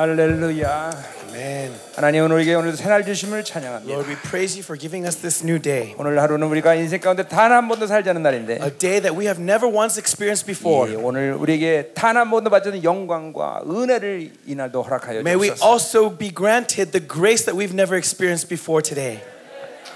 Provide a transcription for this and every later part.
할렐루야. Amen. 하나님은 우리에게 오늘 새날 주심을 찬양합니다. Lord, we praise you for giving us this new day. 오늘 하루는 우리가 인생 가운데 단 한 번도 살지 않은 날인데 A day that we have never once experienced 예, before. 오늘 우리에게 단 한 번도 받지 영광과 은혜를 이 날도 허락하여 May we 주옵소서. also be granted the grace that we've never experienced before today.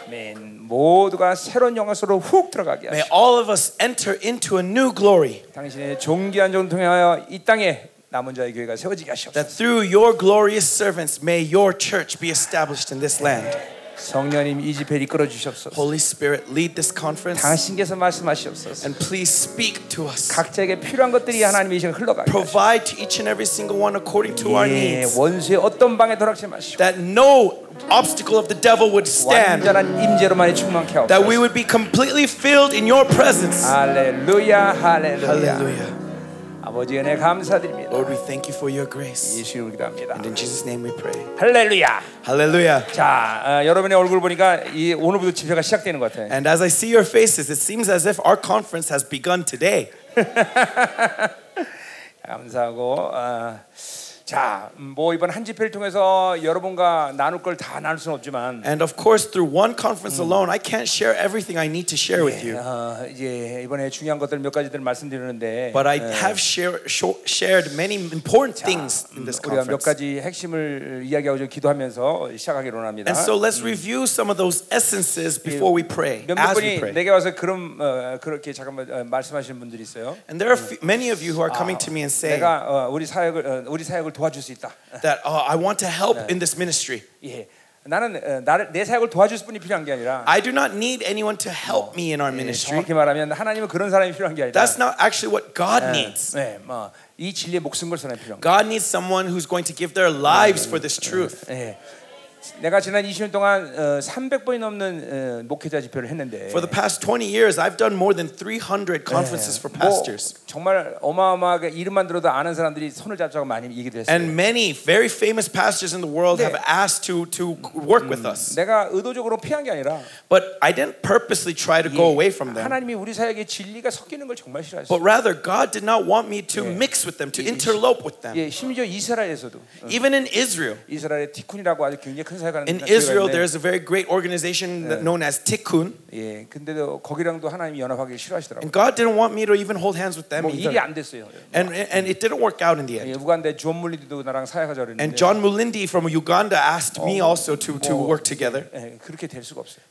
아멘. 모두가 새로운 영광 속으로 훅 들어가게 May 하시고 all of us enter into a new glory. 당신의 존귀한 종 통하여 이 땅에 남은 자의 교회가 세워지게 하시옵소서. That through your glorious servants may your church be established in this land. 성령님 이 집회를 이끌어 주시옵소서. Holy Spirit, lead this conference 당신께서 말씀하시옵소서. and please speak to us. 각자에게 필요한 것들이 하나님의 시간 흘러가게 하시옵소서. Provide to each and every single one according to our 예, needs. 원수의 어떤 방에 돌아가지 마시고 That no obstacle of the devil would stand. 완전한 임재로만이 충만케 하옵소서. That we would be completely filled in your presence. 할렐루야 할렐루야 Hallelujah. 아버지 은혜 감사드립니다 Lord, we thank you for your grace. 예수 이름으로 기도합니다 And in Jesus' name we pray. 할렐루야 Hallelujah. 자 어, 여러분의 얼굴 보니까 이 오늘부터 집회가 시작되는 것 같아요 And as I see your faces, it seems as if our conference has begun today. 감사하고 어, 자 뭐 이번 한 집회를 통해서 여러분과 나눌 걸 다 나눌 수는 없지만 And of course, through one conference alone, I can't share everything I need to share with you. 어, 이제 이번에 중요한 것들 몇 가지들 말씀드리는데 But I have share, shared many important things in this 우리가 몇 conference. 가지 핵심을 이야기하고 좀 기도하면서 시작하기로 합니다. And so let's review some of those essences before we pray, 몇몇 분이. 내게 와서 그런 어, 그렇게 잠깐만 어, 말씀하시는 분들이 있어요. And there are many of you who are coming to me and saying 내가 어, 우리 사역을 어, 우리 사역을 도와줄 수 있다. that oh, I want to help in this ministry. 예. 나는 어, 나를 내 사역을 도와줄 분이 필요한 게 아니라 I do not need anyone to help me in our 예, ministry. 정확히 말하면 하나님은 그런 사람이 필요한 게 아니라 That's not actually what God needs. 네, 뭐이 진리에 목숨 걸 사람이 필요한 거예요. God needs someone who's going to give their lives for this truth. 예. 내가 지난 20년 동안 어, 300번이 넘는 어, 목회자 집회를 했는데 For the past 20 years, I've done more than 300 conferences for 뭐 pastors. 정말 어마어마하게 이름만 들어도 아는 사람들이 손을 잡자고 많이 얘기를 했어요. And many very famous pastors in the world 네. have asked to, to work with us. 내가 의도적으로 피한 게 아니라 But I didn't purposely try to go away from them. 하나님이 우리 사역에 진리가 섞이는 걸 정말 싫어했어요. But rather, God did not want me to mix with them, to interlope with them. 예, 심지어 이스라엘에서도 Even in Israel. 이스라엘의 티쿤이라고 아주 굉장히 큰 In Israel, there is a very great organization known as Tikkun. And God didn't want me to even hold hands with them. 뭐 And and it didn't work out in the end. And John Mulinde from Uganda asked me also to to work together.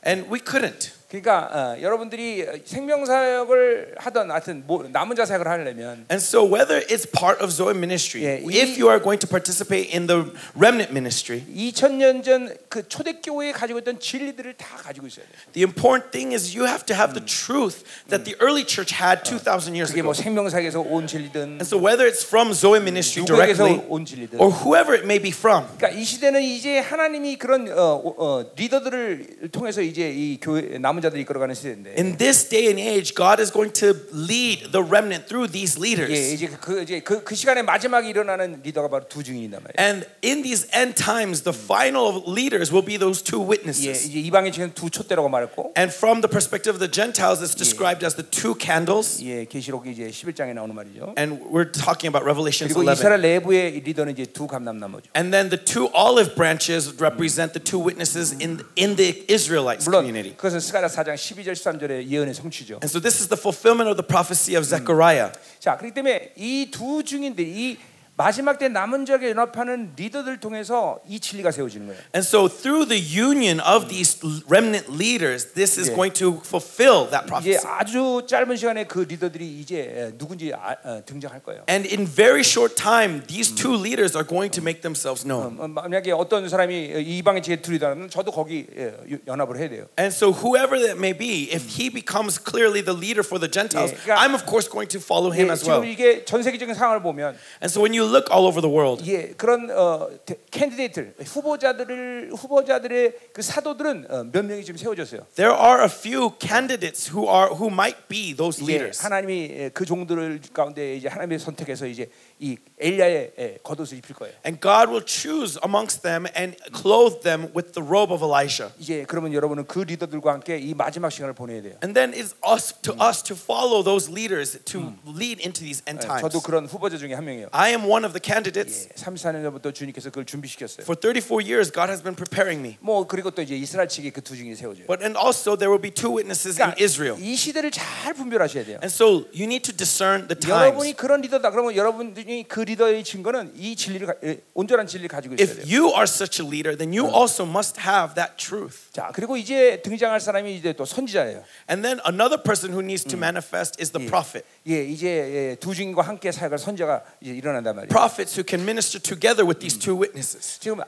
And we couldn't. 그러니까 어, 여러분들이 생명 사역을 하던 하여튼 뭐, 남은 자 사역을 하려면 And so, whether it's part of Zoe ministry, if 이- you are going to participate in the remnant ministry, 2000년 전 그 초대교회에 가지고 있던 진리들을 다 가지고 있어야 돼요. the important thing is you have to have the truth that the early church had 2,000 years 그게 ago. 뭐 생명 사역에서 온 진리든 And so, whether it's from Zoe ministry directly 온 진리든 or whoever it may be from, 그러니까 이 시대는 이제 하나님이 그런 어, 어, 리더들을 통해서 이제 이 교회 남은 자들이 이끌어가는 시대인데 in this day and age, God is going to lead the remnant through these 예, leaders. 이제 그 이제 그, 그 시간에 마지막에 일어나는 리더가 바로 두 증인이란 말이에요. And in these end times, the final leaders will be those two 예, witnesses. 이제 이방인 지금 두 촛대라고 말했고 And from the perspective of the Gentiles, it's described as the two candles. 예, 계시록 이제 11장에 나오는 말이죠. And we're talking about Revelation 그리고 11. 이스라엘 내부의 리더는 이제 두 감람나무죠. And then the two olive branches represent the two witnesses in, in the Israelites 물론 community. 그것은 스가랴 4장 12절 13절의 예언의 성취죠. And so this is the fulfillment of the prophecy of Zechariah. 자, 그렇기 때문에 이 두 증인들 이 마지막 때 남은 자에게 연합하는 리더들 통해서 이 진리가 세워지는 거예요. And so through the union of these remnant leaders, this is Yeah. going to fulfill that 이제 prophecy. 아주 짧은 시간에 그 리더들이 이제 누군지 아, 어, 등장할 거예요. And in very short time, these two leaders are going to make themselves known. 어, 만약에 어떤 사람이 이방의 지혜 둘이다면 저도 거기 예, 연합을 해야 돼요. And so whoever that may be, if he becomes clearly the leader for the Gentiles, Yeah, 그러니까- I'm of course going to follow him 예, as 지금 well. 이게 전 세계적인 상황을 보면 And so when you look all over the world, 예, 그런 어, 대- 캔디데이트를 후보자들을 후보자들의 그 사도들은 어, 몇 명이 지금 세워졌어요. there are a few candidates who are who might be those leaders. 하나님이 예, 그 종들을 가운데 이제 하나님의 선택해서 이제 이 엘리야의 예, 겉옷을 입힐 거예요. And God will choose amongst them and clothe them with the robe of Elisha. 이제 그러면 여러분은 그 리더들과 함께 이 마지막 시간을 보내야 돼요. And then it's us to us to follow those leaders to lead into these end 예, times. 저도 그런 후보자 중에 한 명이에요. I am one of the candidates. 3, 4년 전부터 주님께서 그걸 준비시켰어요. For 34 years, God has been preparing me. 뭐 그리고 또 이제 이스라엘 측에 그 두 증인이 세워져요. But and also there will be two witnesses in 그러니까 Israel. 이 시대를 잘 분별하셔야 돼요. And so you need to discern the 여러분이 times. 그런 리더다. 그러면 여러분들이 그 리더의 증거는 이 진리를 가- 예, 온전한 진리를 가지고 있어야 If 돼요. you are such a leader, then you also must have that truth. 자 그리고 이제 등장할 사람이 이제 또 선지자예요. And then another person who needs to manifest is the prophet. 예, 이제 예, 두 증인과 함께 사역할 선지자가 이제 일어난단 말이에요. Prophets who can minister together with these two witnesses. 지금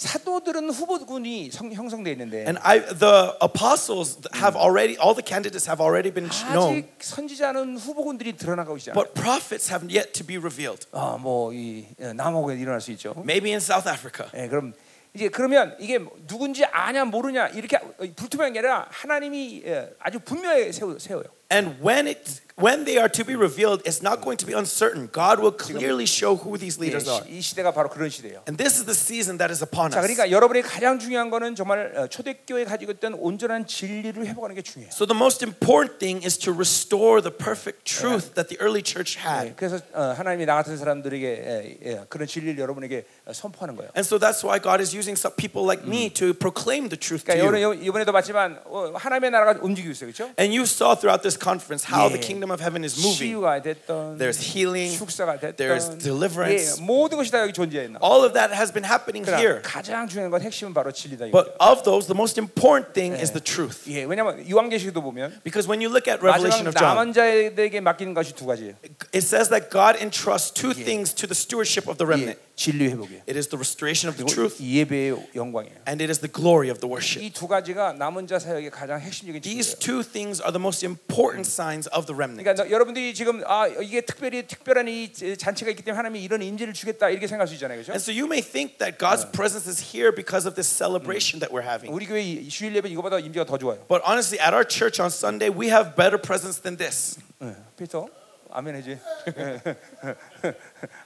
사도들은 후보군이 성, 형성돼 있는데 And I, the apostles have already, all the candidates have already been known, 아직 선지자는 후보군들이 드러나고 있지 않아요. but prophets have yet to be revealed. 어, 뭐이 남아공에 일어날 수 있죠. Maybe in South Africa. 예, 그럼 이제 그러면 이게 누군지 아냐 모르냐 이렇게 불투명한 게 아니라 하나님이 예, 아주 분명하게 세워, 세워요. And when it when they are to be revealed, it's not going to be uncertain. God will clearly show who these 예, leaders are. 시- 이 시대가 바로 그런 시대예요. And this is the season that is upon 자, us. 그러니까 여러분이 가장 중요한 거는 정말 어, 초대교회 가지고 있던 온전한 진리를 회복하는 게 중요해요. So the most important thing is to restore the perfect truth that the early church 예, had. 그래서 어, 하나님이 나 같은 사람들에게 예, 예, 그런 진리를 여러분에게 어, 선포하는 거예요. And so that's why God is using some people like me to proclaim the truth to 그러니까 you. 이번에, 이번에도 봤지만 어, 하나님의 나라가 움직이고 있어요, 그렇죠? And you saw throughout this conference how the 예. kingdom of heaven is moving. 치유가 됐던, There's healing, 축사가 됐던, there's deliverance. 예, 모든 것이 다 여기 존재했나. All of that has been happening 그러나 here. 가장 중요한 건 핵심은 바로 진리다. But 이거죠. of those, the most important thing is the truth. 예, 왜냐하면 요한계시도 보면 Because when you look at 마지막 Revelation of John, 남은 자들에게 맡기는 것이 두 가지예요. it says that God entrusts two things to the stewardship of the 예, remnant. 진리 회복이에요. It is the restoration of the 그리고 truth 예배의 영광이에요. and it is the glory of the worship. 이 두 가지가 남은 자 사역의 가장 핵심적인 These 진리예요. two things are the most important signs of the remnant. 그러니까 너- 여러분들이 지금 아 이게 특별히 특별한 이 잔치가 있기 때문에 하나님이 이런 인재를 주겠다 이렇게 생각할 수 있잖아요, 그렇죠? And so you may think that God's presence is here because of this celebration that we're having. 우리 교회 이- 주일 예배 이거보다 임재가 더 좋아요. But honestly, at our church on Sunday, we have better presence than this. 예, 피터, 아멘 해지.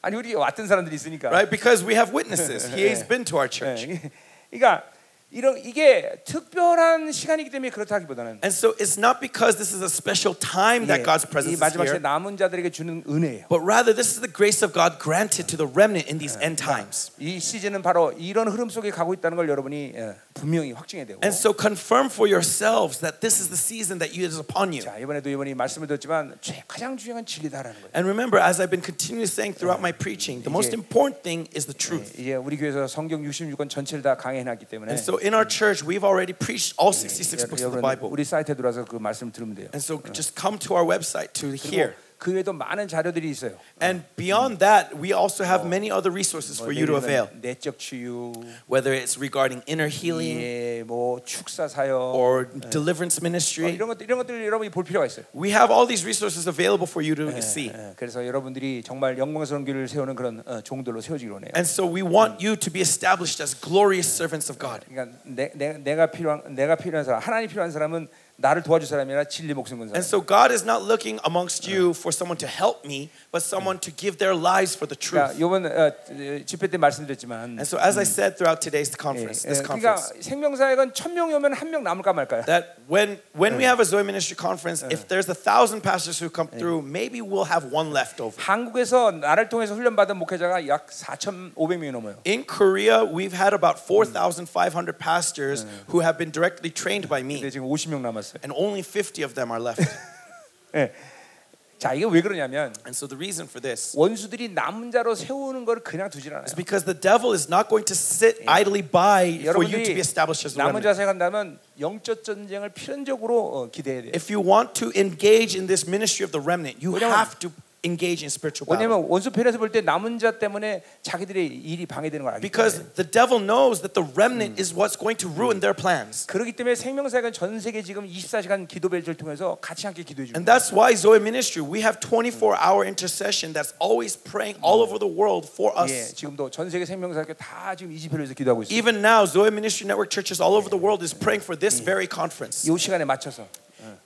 아니 우리 왔던 사람들이 있으니까. Right? Because we have witnesses. He has been to our church. 예, 그러니까 이런 이게 특별한 시간이기 때문에 그렇다기보다는 And so it's not because this is a special time that God's 이 presence is 마지막 시대 here, 남은 자들에게 주는 은혜예요. but rather this is the grace of God granted to the remnant in these end times. 이 시즌은 바로 이런 흐름 속에 가고 있다는 걸 여러분이 예, 분명히 확증해야 되고. And so confirm for yourselves that this is the season that is upon you. 자 이번에도 이번이 말씀을 드렸지만 최- 가장 중요한 진리다라는 거예요. And remember, as I've been continually saying throughout my preaching, the most important thing is the truth. 이제 우리 교회에서 성경 66권 전체를 다 강해놨기 때문에 And so in our church, we've already preached all 66 books of the 여러분 Bible. 우리 사이트에 들어와서 그 말씀 들으면 돼요. And so just come to our website to hear. 그 외에도 많은 자료들이 있어요. And beyond that, we also have many other resources 뭐 for you to avail, 내리면 내적 치유, whether it's regarding inner healing 예, 뭐 축사 사역, or deliverance 어, ministry. 이런 것들 이런 것들 여러분이 볼 필요가 있어요. We have all these resources available for you to see. 예, 그래서 여러분들이 정말 영광스러운 길을 세우는 그런 어, 종들로 세워지기로 해요. And so we want you to be established as glorious servants of God. 그러니까 내, 내, 내가 필요한 내가 필요한 사람, 하나님 필요한 사람은 나를 도와줄 사람이 아니라 진리 목숨 건 사람. And so God is not looking amongst you for someone to help me, but someone to give their lives for the 그러니까 truth. 이번 어, 집회 때 말씀드렸지만, And so as I said throughout today's 예, conference, 예, this 그러니까 conference, 생명사역은 천 명이 오면 한 명 남을까 말까요? that when when we have a Zoe Ministry conference, if there's a thousand pastors who come through, maybe we'll have one left over. 한국에서 나를 통해서 훈련받은 목회자가 약 4,500명이 넘어요. In Korea, we've had about 4,500 pastors who have been directly trained by me, 근데 지금 50명 남았어요. and only 50 of them are left. 예. 자, 이게 왜 그러냐면 And so the reason for this 원수들이 남은 자로 세우는 걸 그냥 두질 않아요. is because the devil is not going to sit idly by for you to 여러분들이 be established as a 남은 remnant. 자 생각한다면 영적 전쟁을 필연적으로 어, 기대해야 돼요. If you want to engage in this ministry of the remnant, you 왜냐면- have to engage in spiritual battle. 왜냐면 원수 편에서 볼 때 남은 자 때문에 자기들의 일이 방해되는 걸 알기 Because 때문에. the devil knows that the remnant is what's going to ruin their plans. 그렇기 때문에 생명사역은 전 세계 지금 24시간 기도 벨트를 통해서 같이 함께 기도해 주고 And that's why Zoe Ministry, we have 24-hour intercession that's always praying all over the world for 예, us. 지금도 전 세계 생명사역 다 지금 20회로에서 기도하고 있어요. Even now, Zoe Ministry Network churches all over the world is praying for this very conference. 이 시간에 맞춰서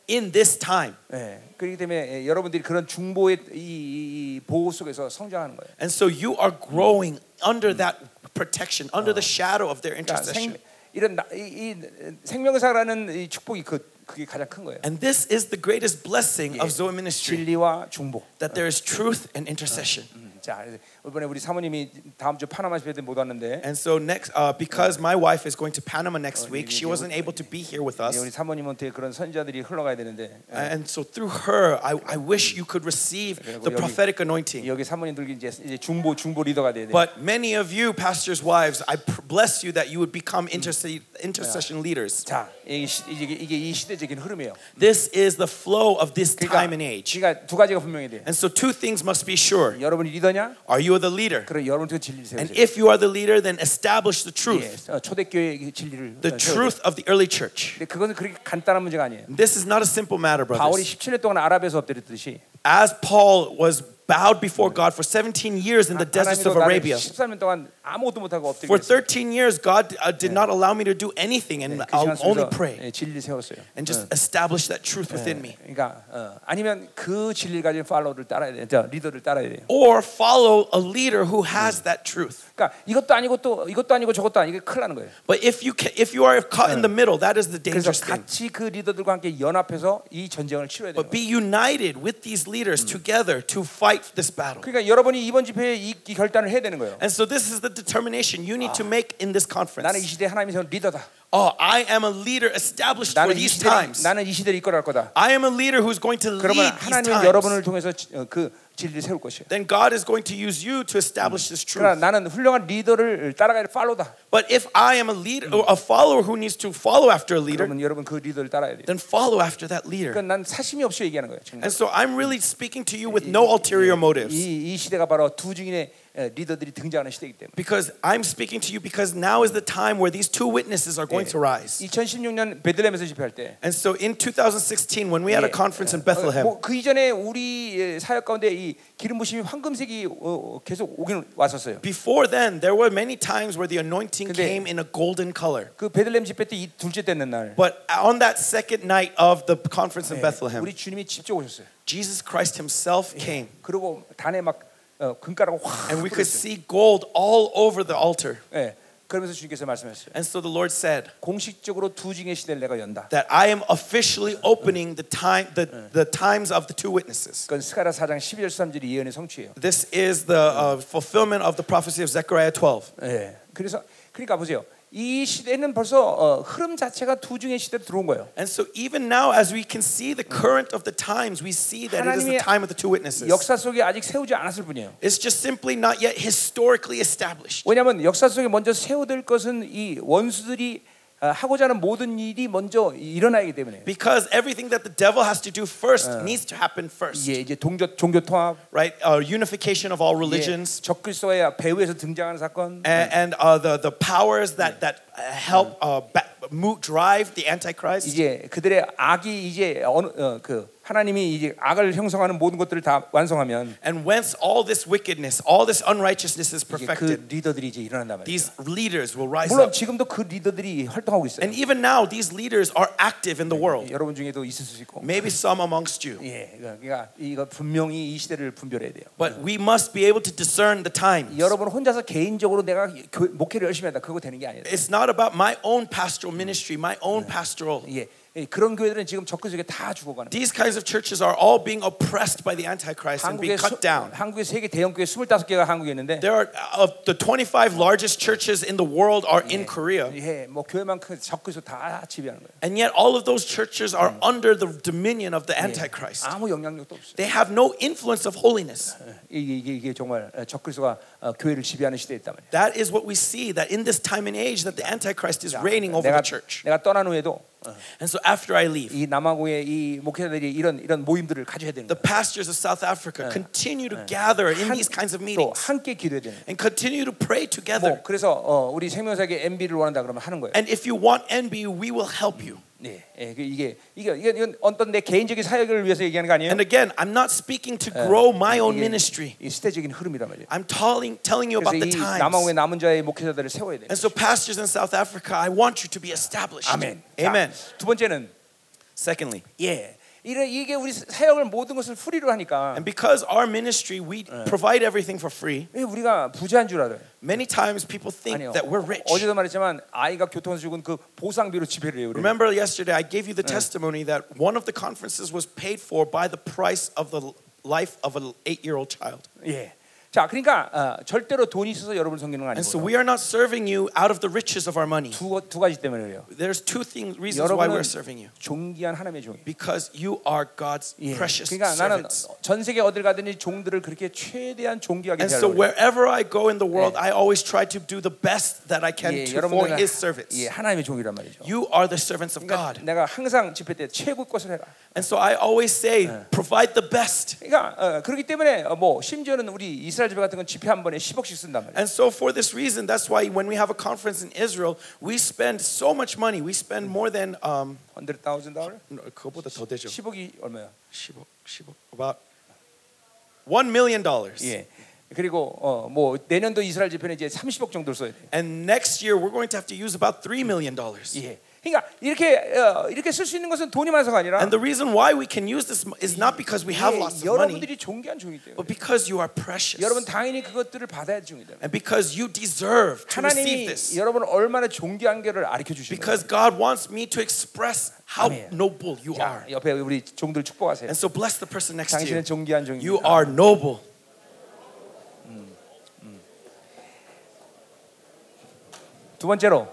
in this time. 예, 그렇기 때문에 예, 여러분들이 그런 중보의 이, 이, 이 보호 속에서 성장하는 거예요. And so you are growing under that protection, under the shadow of their 그러니까 intercession. 생, 이런 나, 이, 이 생명사라는 이 축복이 그 그게 가장 큰 거예요. And this is the greatest blessing of Zoe ministry 진리와 중보. that there is truth and intercession. 음, 자, 그래서 이번에 우리 사모님이 다음 주 파나마 집회 때못 왔는데 And so next, uh, because my wife is going to Panama next week, she wasn't able to be here with 이제 us. 우리 사모님한테 그런 선자들이 흘러가야 되는데 And so through her, I, I wish you could receive the prophetic anointing. 여기 사모님들 이제 이제 중보 중보 리더가 돼야 돼. But many of you, pastors' wives, I pr- bless you that you would become intercede, intercession leaders. 자, 이게, 시, 이게 이게 이 시대적인 흐름이에요. This is the flow of this 그러니까, time and age. 그러니까 두 가지가 분명히 돼. And so two things must be sure. 여러분이 리더냐? Are you the leader? 그럼 여러분도 진리를 세우세요. And if you are the leader, then establish the truth, 예, 어, 초대교회 진리를 the 어, 세워야 돼요. truth of the early church. 근데 그것은 그렇게 간단한 문제가 아니에요. This is not a simple matter, 바울이 brothers. 17년 동안 아랍에서 엎드렸듯이 As Paul was bowed before God for 17 years in the deserts 하나님도 of 나를 Arabia, 13년 동안 아무것도 못하고 for 엎드렸어요. 13 years, God uh, did not allow me to do anything, and 그 I'll 시간 only 속에서 pray 예, 진리를 세웠어요. and just establish that truth within me. 그러니까 어, 아니면 그 진리를 가진 팔로우를 따라야 돼. 저 리더를 따라야 돼요. Or follow a leader who has that truth. 그러니까 이것도 아니고 또 이것도 아니고 저것도 아니고 큰일 나는 거예요. But if you ca if you are caught in the middle, that is the dangerous thing. 같이 그 리더들과 함께 연합해서 이 전쟁을 치러야 돼요. But be united with these leaders together to fight this battle. 그러니까 여러분이 이번 집회에 이, 이 결단을 해야 되는 거예요. And so this is the determination you need to make in this 나는 이 conference. 시대 하나님이 세운 리더다. Oh, I am a leader established for 나는 이 these 시대 times. 나는 이 시대를 이끌어갈 거다. I am a leader who's going to 그러면 lead these 하나님은 여러분을 times. 통해서 지- 어, 그 진리를 세울 것이에요. Then God is going to use you to establish this 그러나 truth. 나는 훌륭한 리더를 따라갈 팔로다. But if I am a leader, or a follower who needs to follow after a leader, 그러면 여러분 그 리더를 따라야 돼요. then follow after that leader. 그러니까 난 사심이 없이 얘기하는 거예요. 지금. And so I'm really speaking to you with no ulterior motives. 이, 이 시대가 바로 두 증인의 에, 리더들이 등장하는 시대이기 때문에. Because I'm speaking to you because now is the time where these two witnesses are going to rise. 2016년 베들레헴에서 집회할 때 And so in 2016, when we had a conference in Bethlehem, 뭐, 그 이전에 우리 예, 사역 가운데 이 기름 부심이 황금색이 어, 어, 계속 오긴 왔었어요. before then, there were many times where the anointing 근데- came in a golden color. 그 베들레헴 집회 때 이 둘째 때는 날 But on that second night of the conference in Bethlehem, 우리 주님이 직접 오셨어요. Jesus Christ himself came. 그리고 단에 막 어, 금가루가 확 And we could 뿌렸어요. see gold all over the altar. 예. 그러면서 주님께서 말씀하셨어요. And so the Lord said 공식적으로 두 증의 시대를 내가 연다. that I am officially opening the time the, the times of the two witnesses. 그건 스가랴 4장 12절 13절이 예언의 성취예요. This is the uh, fulfillment of the prophecy of Zechariah 12. 예. 그래서 그러니까 보세요. 이 시대는 벌써 어, 흐름 자체가 두 증의 시대로 들어온 거예요. And so even now, as we can see the current of the times, we see that it is the 하나님의 time of the two witnesses. 역사 속에 아직 세우지 않았을 뿐이에요. It's just simply not yet historically established. 왜냐하면 역사 속에 먼저 세워될 것은 이 원수들이 어, 하고자 하는 모든 일이 먼저 일어나기 때문에 Because everything that the devil has to do first needs to happen first, 이게 이제 종교 종교 통합, right? Uh, unification of all 예, religions, 적그리스도의 배후에서 등장하는 사건, and, and uh, the the powers that that uh, help uh, ba- move, drive the Antichrist. 이제 그들의 악이 이제 어느 어, 그 하나님이 이제 악을 형성하는 모든 것들을 다 완성하면 And whence all this wickedness, all this unrighteousness is 이제 그 perfected, 리더들이 이제 일어난단 말이에요. these leaders will rise 물론 up. 지금도 그 리더들이 활동하고 있어요. And even now, these leaders are active in the world. 여러분 중에도 있을 수 있고. Maybe some amongst you. 예, 그러니까 이거 분명히 이 시대를 분별해야 돼요. But we must be able to discern the times. 여러분 혼자서 개인적으로 내가 교- 목회를 열심히 한다 그거 되는 게 아니라. It's not about my own pastoral ministry, my own pastoral. 예, 예, 그런 교회들은 지금 적그 속에 다 죽어가는. 거예요. These kinds of churches are all being oppressed by the Antichrist and being 한국에 cut down. 한국에 세계 대형 교회 25개가 한국에 있는데 There are of the 25 largest churches in the world are in Korea, 예, 뭐 교회만큼 적그리스도 다 지배하는 거예요. and yet all of those churches are under the dominion of the Antichrist. 아무 영향력도 없어요. They have no influence of holiness. 이게 이게, 이게 정말 적그리스도가 어, 교회를 지배하는 시대였단 말이에요. That is what we see that in this time and age that the Antichrist is reigning over 내가 the church. 내가 떠난 후에도 And so after I leave, 이 남아공의 이 목회자들이 이런 이런 모임들을 가져야 되는 the 거예요. pastors of South Africa continue to gather in these kinds of 또 meetings 함께 기도해야 되는 거예요. and continue to pray together. 뭐 그래서 어, 우리 생명사계 MB를 원한다 그러면 하는 거예요. And if you want NB, we will help you. 네, 예, 그 이게 이게 이게 이건 어떤 내 개인적인 사역을 위해서 얘기하는 거 아니에요? And again, I'm not speaking to grow my own 이게 ministry. 이 시대적인 흐름이란 말이에요. I'm telling, telling you 그래서 about the 이 times. 남아공의 남은 자의 목회자들을 세워야 돼요. And so, pastors in South Africa, I want you to be established. 아멘. Amen. 자, 두 번째는 Secondly, 예. 이래 이게 우리 사역을 모든 것을 프리로 하니까 and because our ministry, we provide everything for free, 왜 우리가 부자인 줄 알아요. many times people think 아니요. that we're rich. 어제도 말했지만 아이가 교통에서 죽은 그 보상비로 지배를 해요. 우리는. Remember yesterday, I gave you the testimony that one of the conferences was paid for by the price of the life of an eight-year-old child. 예. 자, 그러니까 어, 절대로 돈이 있어서 여러분을 섬기는 건 And so 아니고 we are not serving you out of the riches of our money. 두, 두 가지 때문에 그래요. There's two things, reasons why 여러분은 we're serving you. 존귀한 하나님의 종이에요. Because you are God's 예. precious 그러니까 나는 servants. 전 세계 어딜 가든지 종들을 그렇게 최대한 존귀하게 And so 대하려고 그래요. wherever I go in the world, I always try to do the best that I can 예, to, for 여러분들은 His servants. 예, 하나님의 종이란 말이죠. You are the servants of 그러니까 God. 내가 항상 집회 때 최고 것을 해라. And so I always say, provide the best. 그러니까 어, 그렇기 때문에 어, 뭐 심지어는 우리 이스라엘 집회 같은 건 집회 한 번에 10억씩 쓴단 말이에요. And so for this reason, that's why when we have a conference in Israel, we spend so much money. We spend more than um, 100,000 달러? no, 그거보다 더 되죠. 10억이 얼마야? 10억, 10억, about one million dollars. 예. 그리고 어, 뭐 내년도 이스라엘 집회는 이제 30억 정도 써야 돼. And next year we're going to have to use about three million dollars. 예. 그러니까 이렇게 어, 이렇게 쓸 수 있는 것은 돈이 많아서가 아니라 And the reason why we can use this is not because we have 예, lots of money, 여러분들이 존귀한 종이기 때문에 but because you are precious. 여러분 당연히 그것들을 받아야 종이다. And because you deserve to receive 하나님이 this. 여러분을 얼마나 존귀한 게를 가르쳐 주시는 거예요. Because God wants me to express how 아멘. noble you 자, are. 옆에 우리 종들 축복하세요. And so bless the person next to you. 당신은 존귀한 You 종입니다. are noble. 두 번째로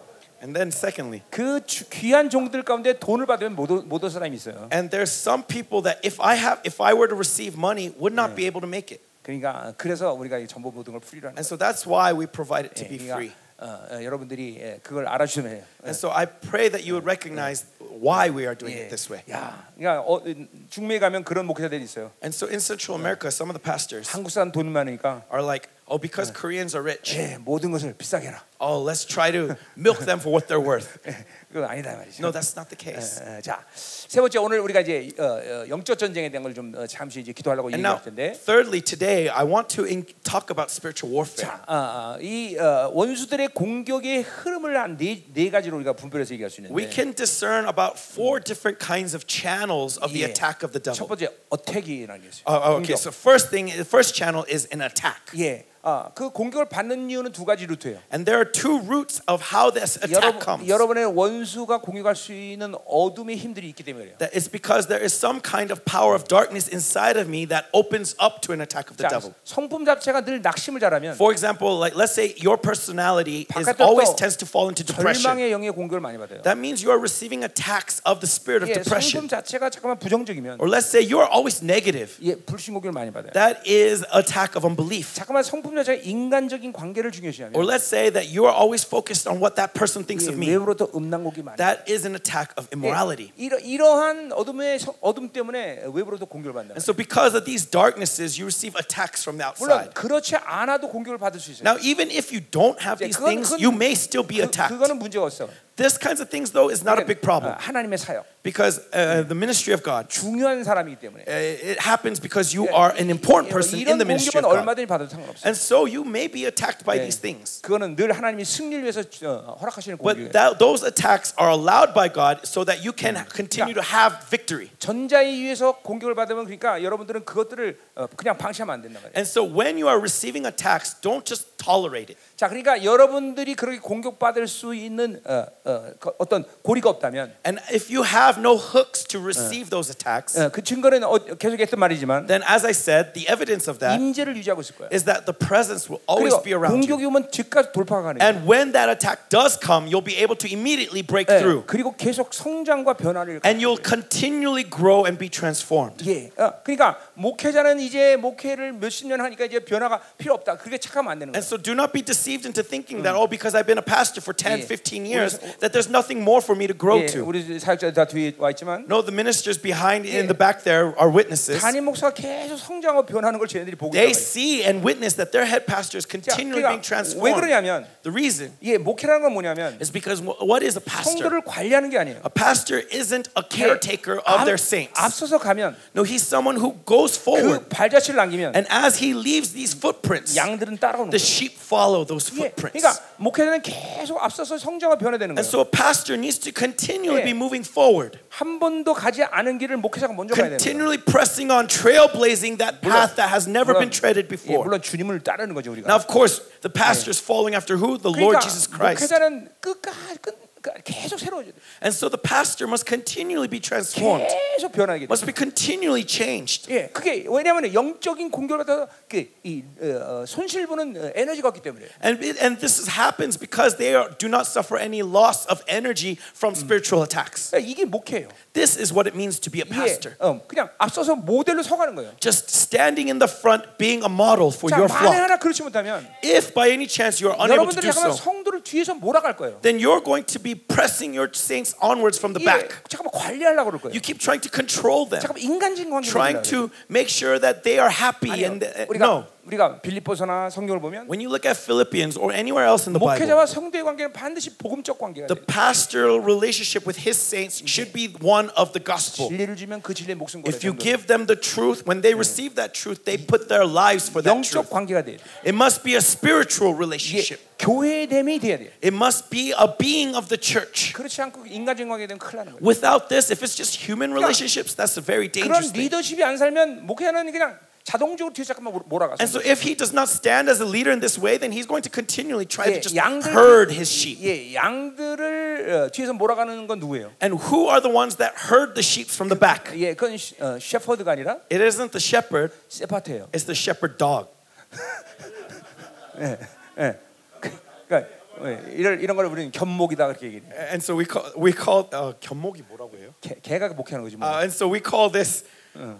And then secondly, 그 주- 귀한 종들 가운데 돈을 받으면 못, 올- 못올 사람이 있어요. and there's some people that if I have if I were to receive money would not be able to make it. 그러니까 그래서 우리가 이 정보 모든 걸 프리로 하는 And 거예요. so that's why we provide it to 예, be 그러니까 free. 어, 어, 여러분들이 예, 그걸 알아주시면 해요. And so I pray that you would recognize why we are doing 예. it this way. 야, 그러니까 어, 중미에 가면 그런 목회자들이 있어요. And so in Central America, some of the pastors 한국 사람 돈 많으니까 are like, oh, because Koreans are rich, 예, 모든 것을 비싸게 해라. oh, let's try to milk them for what they're worth. 그건 아니다 말이죠. No, that's not the case. 어, 자, 세 번째 오늘 우리가 이제 어, 어, 영적 전쟁에 대한 걸 좀 어, 잠시 이제 기도하려고 And now, 얘기할 텐데. thirdly, today I want to in- talk about spiritual warfare. 자, 어, 어, 이 어, 원수들의 공격의 흐름을 한 네 네 가지로 우리가 분별해서 얘기할 수 We 있는데. can discern about four different kinds of channels of the 예. attack of the 첫 devil. 번째 어택이라는 게 있어요. Oh, oh, okay, 공격. so first thing, the first channel is an attack. 예, 어, 그 공격을 받는 이유는 두 가지 루트예요. And there are two routes of how this attack comes. 여러분의 원수가 공격할 수 있는 어둠의 힘들이 있기 때문에 그래요. That it's because there is some kind of power of darkness inside of me that opens up to an attack of the 자, devil. 성품 자체가 늘 낙심을 잘하면 For example, like let's say your personality is always 또 tends to fall into depression. 절망의 영의 공격을 많이 받아요. That means you are receiving attacks of the spirit of 예, depression. 성품 자체가 잠깐만 부정적이면 Or let's say you are always negative. 예, 불신 공격을 많이 받아요. That is attack of unbelief. 잠깐만 성품 자체가 인간적인 관계를 중요시하면 Or let's say that you are always focused on what that person thinks 예, of me. 외부로부터 음란곡이 많아요. That is an attack of immorality. 이러, 이러한 어둠의 성- 어둠 때문에 외부로부터 공격을 받는다. And so because of these darknesses, you receive attacks from the 물론 outside. 그렇지 않아도 공격을 받을 수 있어요. Now, even if you don't have 이제 these 그건- things, 그건- you may still be 그, attacked. 그거는 문제가 없어. This kinds of things, though, is not a big 어, problem 하나님의 사역 because uh, the ministry of God, 중요한 사람이기 때문에 uh, it happens because you are an important person in 이런 the ministry 공격은 of God. 얼마든지 받아도 상관없어. And so you may be attacked by 예. these things. 그거는 늘 하나님이 승리를 위해서 어, 허락하시는 But 공격이에요. that, those attacks are allowed by God so that you can continue to have victory. 전자에 의해서 공격을 받으면 그러니까 여러분들은 그것들을 어, 그냥 방치하면 안 된단 말이에요. And so when you are receiving attacks, don't just tolerate it. 자, 그러니까 여러분들이 그렇게 공격받을 수 있는 어, 어, 그 어떤 고리가 없다면 And if you have no hooks to receive those attacks, 어, 그 증거는 어, 계속 했던 말이지만 then as I said, the evidence of that 임재를 유지하고 있을 거예요. is that the presence will always be around you. 공격이 오면 즉각 돌파가 가능해요. And when that attack does come, you'll be able to immediately break 예, through. 그리고 계속 성장과 변화를 And you'll continually grow and be transformed. 예, 어, 그러니까 목회자는 이제 목회를 몇십 년 하니까 이제 변화가 필요 없다. 그렇게 착하면 안 되는 And 거예요. so do not be deceived into thinking that, oh, because I've been a pastor for 10, Yeah. 15 years, that there's nothing more for me to grow 예, to. 우리 사역자들 다 뒤에 와 있지만 No, the ministers behind in Yeah. the back there are witnesses. 담임 목사가 계속 성장하고 변하는 걸 쟤네들이 보고 They 있단 말이에요. see and witness that their head pastor is 자, continually 그러니까 being 왜 transformed. 그러냐면 The reason 예, 목회라는 건 뭐냐면 is because wh- what is a pastor? 성도를 관리하는 게 아니에요. A pastor isn't a 예, caretaker of 앞- their saints. 앞서서 가면 No, he's someone who goes 그 forward. 발자취를 남기면 And as he leaves these footprints, 양들은 따라오는 the 거예요. sheep follow those 예, footprints. 그러니까 목회자는 계속 앞서서 성장과 변화되는 And 거예요. so a pastor needs to continually 예. be moving forward, 한 번도 가지 않은 길을 목회자가 먼저 가야 되는 거예요. continually pressing on, trailblazing that path that has never been treaded 예, before. 물론 주님을 따르는 거죠 우리가. Now, of course, the pastor is following after who? The Lord 그러니까 Jesus Christ. 목회자는 끝까지 끝, 끝- 계속 새로워져야 돼. And so the pastor must continually be transformed, 계속 변하게 돼. must be continually changed. 예, 그게 왜냐하면 영적인 공격을 받아 그이 어, 어, 손실보는 어, 에너지가 없기 때문에. And, it- and this is- happens because they are, do not suffer any loss of energy from spiritual attacks. 그러니까 이게 목회예요. This is what it means to be a 이게 pastor. 어, 그냥 앞서서 모델로 서가는 거예요. Just standing in the front, being a model for 자, your 만에 flock. 하나 그렇지 못하면 If by any chance you are unable to 여러분들이 do 잠깐만 so, 성도를 뒤에서 몰아갈 거예요. then you're going to be pressing your saints onwards from the 이게 back. 잠깐만 관리하려고 그럴 거예요. You keep trying to control them, 잠깐만 인간적인 관계를 trying 만들려고 to make sure that they are happy. 아니요. And uh, 우리가 no, 우리가 빌립보서나 성경을 보면 when you look at Philippians or anywhere else in the Bible, 목회자와 성도의 관계는 반드시 복음적 관계가 the 돼요. pastoral relationship with his saints should be one of the gospel. 진리를 주면 그 진리의 목숨 걸어야 If you give them the truth, when they receive that truth, they put their lives for that 영적 truth. 관계가 돼요. It must be a spiritual relationship. 교회됨이 돼야 돼요. It must be a being of the church. 그렇지 않고 인간적인 관계 되면 큰일 나는 거예요. Without this, if it's just human relationships, that's a very 그런 dangerous thing. 리더십이 안 살면 목회자는 그냥 자동적으로 뒤에 잠깐만 몰아가서 And so, if he does not stand as a leader in this way, then he's going to continually try 예, to just 양들- herd his sheep. 예, 양들을 어, 뒤에서 몰아가는 건 누구예요? And who are the ones that herd the sheep from the back? 예, 그건 시- 어, 셰퍼드가 아니라 It isn't the shepherd, 세파트예요. it's the shepherd dog. 예. 그- 그러니까 예, 이런 이런 걸 우리는 견목이다 그렇게 얘기해요. And so we call we call uh, 견목이 뭐라고 해요? 개, 개가 목회하는 거지 뭐. Uh, and so we call this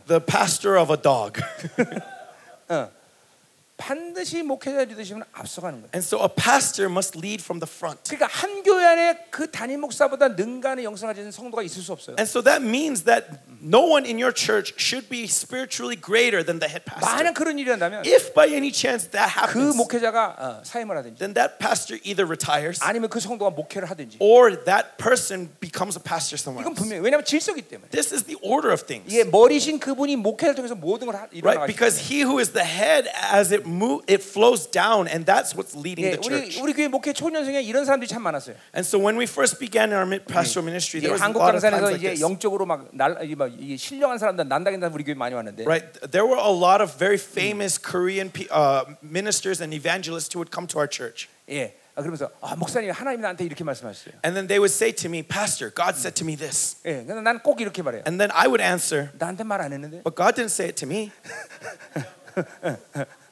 the pastor of a dog. Uh. 어. 반드시 목회자 리더십은 앞서가는 거예요. and so a pastor must lead from the front. 그러니까 한 교회 안에 그 단임 목사보다 능가하는 영성을 가진 성도가 있을 수 없어요. And so that means that no one in your church should be spiritually greater than the head pastor. 만약 그런 일이 한다면 If by any chance that 그 happens, 목회자가 어, 사임을 하든지 then that pastor either retires 아니면 그 성도가 목회를 하든지 or that person becomes a pastor somewhere 이건 else. 분명히 왜냐하면 질서기 때문에 This is the order of things. 이게 머리신 그분이 목회를 통해서 모든 걸 하- Right? Because he who is the head as it move it flows down and that's what's leading 예, the 우리 church. 우리 교회 목회 초년생에 이런 사람들이 참 많았어요. And so when we first began our mi- pastoral ministry, 이제 there was a 한국 lot of times 강산에서 like 이제 this. 영적으로 막날 막 이게 신령한 사람들 난다긴다 우리 교회 많이 왔는데 Right? There were a lot of very famous Korean pe- uh, ministers and evangelists who would come to our church. 예. 아, 그러면서 아, 목사님 하나님 나한테 이렇게 말씀하셨어요. And then they would say to me, Pastor, God said to me this. 예. 근데 나는 꼭 이렇게 말해요. And then I would answer, 나한테 말 안 했는데. But God didn't say it to me.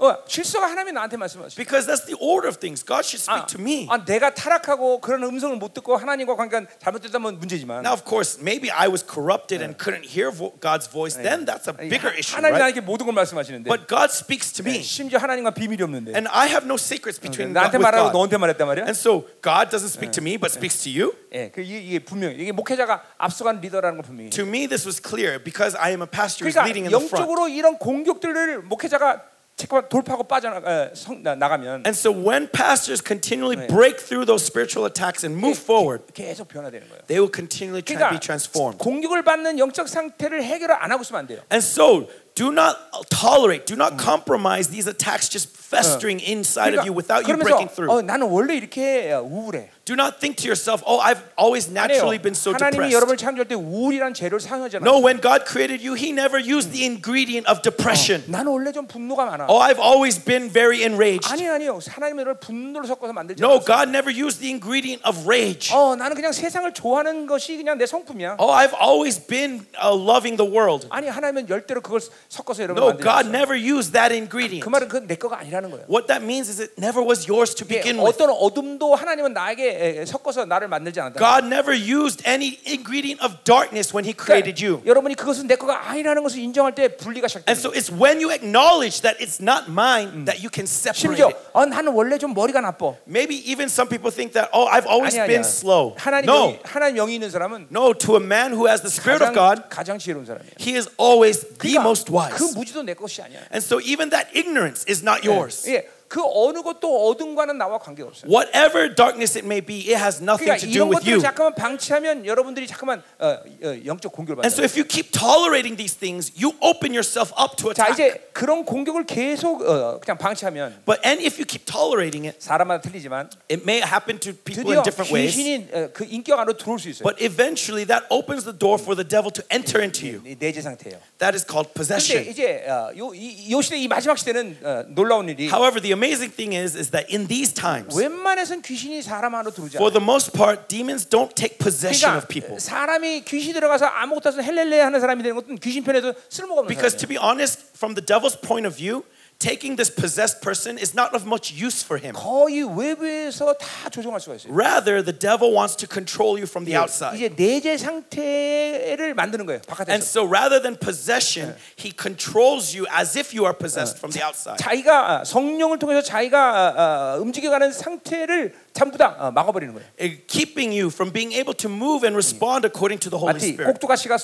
어, 실수가 하나님이 나한테 말씀하셨어요. Because that's the order of things. God should speak to me. 아, 내가 타락하고 그런 음성을 못 듣고 하나님과 관계가 잘못됐다면 문제지만 Now, of course, maybe I was corrupted and couldn't hear vo- God's voice. Then that's a bigger issue, 하나님 right? 나에게 모든 걸 말씀하시는데 But God speaks to me. 심지어 하나님과 비밀이 없는데 And I have no secrets between God, 나한테 with 말하고 God. 너한테 말했단 말이야. And so God doesn't speak to me, but speaks to you. 예, 그 이게, 이게 분명히 이게 목회자가 앞서간 리더라는 건 분명히. To me, this was clear because I am a pastor who's leading 그러니까 in the front. 영적으로 이런 공격들을 목회자가 잠깐만 돌파하고 빠져 나가면 And so when pastors continually break through those spiritual attacks and move forward, 계속 변화되는 거예요. they will continually try to be 그러니까 transformed. 공격을 받는 영적 상태를 해결을 안 하고 있으면 안 돼요. And so do not tolerate, do not compromise these attacks just festering inside of you without you breaking 그러면서 through. 어, 나는 원래 이렇게 우울해. Do not think to yourself, oh, I've always naturally been so 하나님이 depressed. 여러분을 창조할 때 우울이란 재료를 사용하지 No, 않았어요. when God created you, He never used the ingredient of depression. 나는 원래 좀 분노가 많아. Oh, I've always been very enraged. 아니 아니요. 하나님이 너를 분노를 섞어서 만들지 No, 않았어요. God never used the ingredient of rage. 어, 나는 그냥 세상을 좋아하는 것이 그냥 내 성품이야. Oh, I've always been uh, loving the world. 아니 하나님은 열대로 그걸 섞어서 여러분 No, 만들지 God 않았어요. never used that ingredient. 그 말은 그건 내 거가 아니라 는 거예요. What that means is it never was yours to 예, begin with. 어떤 어둠도 하나님은 나에게 에, 섞어서 나를 만들지 않았다. God never used any ingredient of darkness when He created you. 여러분이 그것은 내 거가 아니라는 것을 인정할 때 분리가 And 시작됩니다. so it's when you acknowledge that it's not mine that you can separate 심지어 it. 어, 나는 원래 좀 머리가 나빠. Maybe even some people think that, oh, I've always 아니 been 아니야. slow. 하나님 No, 영이, 하나님 영이 있는 사람은 no, to a man who has the Spirit of God, 가장, 가장 지혜로운 사람이야. he is always the 그러니까 most wise. 그 무지도 내 것이 아니야. And so even that ignorance is not yours. Yeah. 그 어느 것도 어둠과는 나와 관계가 없어요. Whatever darkness it may be, it has nothing 그러니까 to do 이런 with 것들을 you. 잠깐만 방치하면 여러분들이 잠깐만 어, 어, 영적 공격을 And so if you keep tolerating these things, you open yourself up to 자 attack. 이제 그런 공격을 계속 어, 그냥 방치하면 But and if you keep tolerating it, 사람마다 틀리지만 it may happen to people in different ways. 귀신이 어, 그 인격 안으로 들어올 수 있어요. But eventually that opens the door for the devil to enter into you. 이 내재 상태예요. That is called 근데 possession. 이제 어, 요, 이, 요 시대 이 마지막 시대는 어, 놀라운 일이 However, the amazing thing is, is that in these times, 웬만해선 귀신이 사람 안으로 들어오지 for 않아요. the most part, demons don't take possession of 그러니까 people. 사람이 귀신 들어가서 아무것도 없어 헬렐레 하는 사람이 되는 것은 귀신 편에도 쓸모가 없는 Because 사람이에요. to be honest, from the devil's point of view, taking this possessed person is not of much use for him. 거의 외부에서 다 조종할 수가 있어요. Rather, the devil wants to control you from the outside. 이제 내재 상태를 만드는 거예요. And 바깥에서. so rather than possession, he controls you as if you are possessed from the outside. 자기가 아, 성령을 통해서 자기가 아, 아, 움직여가는 상태를 전부 다 아, 막아버리는 거예요. Uh, Keeping you from being able to move and respond according to the Holy 마치 Spirit. 꼭두가시가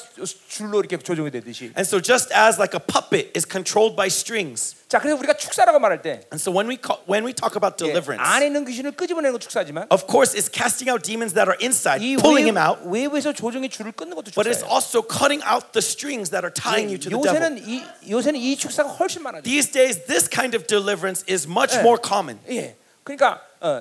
줄로 이렇게 조종이 되듯이. And so just as like a puppet is controlled by strings. 자, 그래서 우리가 축사라고 말할 때 And so when we call, when we talk about 예, deliverance, 안에 있는 귀신을 끄집어내는 건 축사지만 of course it's casting out demons that are inside, 이 pulling 외, him out, 외부에서 조종의 줄을 끊는 것도 but it's 축사예요. also cutting out the strings that are tying you to the devil. 요새는 이 요새는 이 축사가 훨씬 많아져. These days, this kind of deliverance is much 예. more common. 예. 그러니까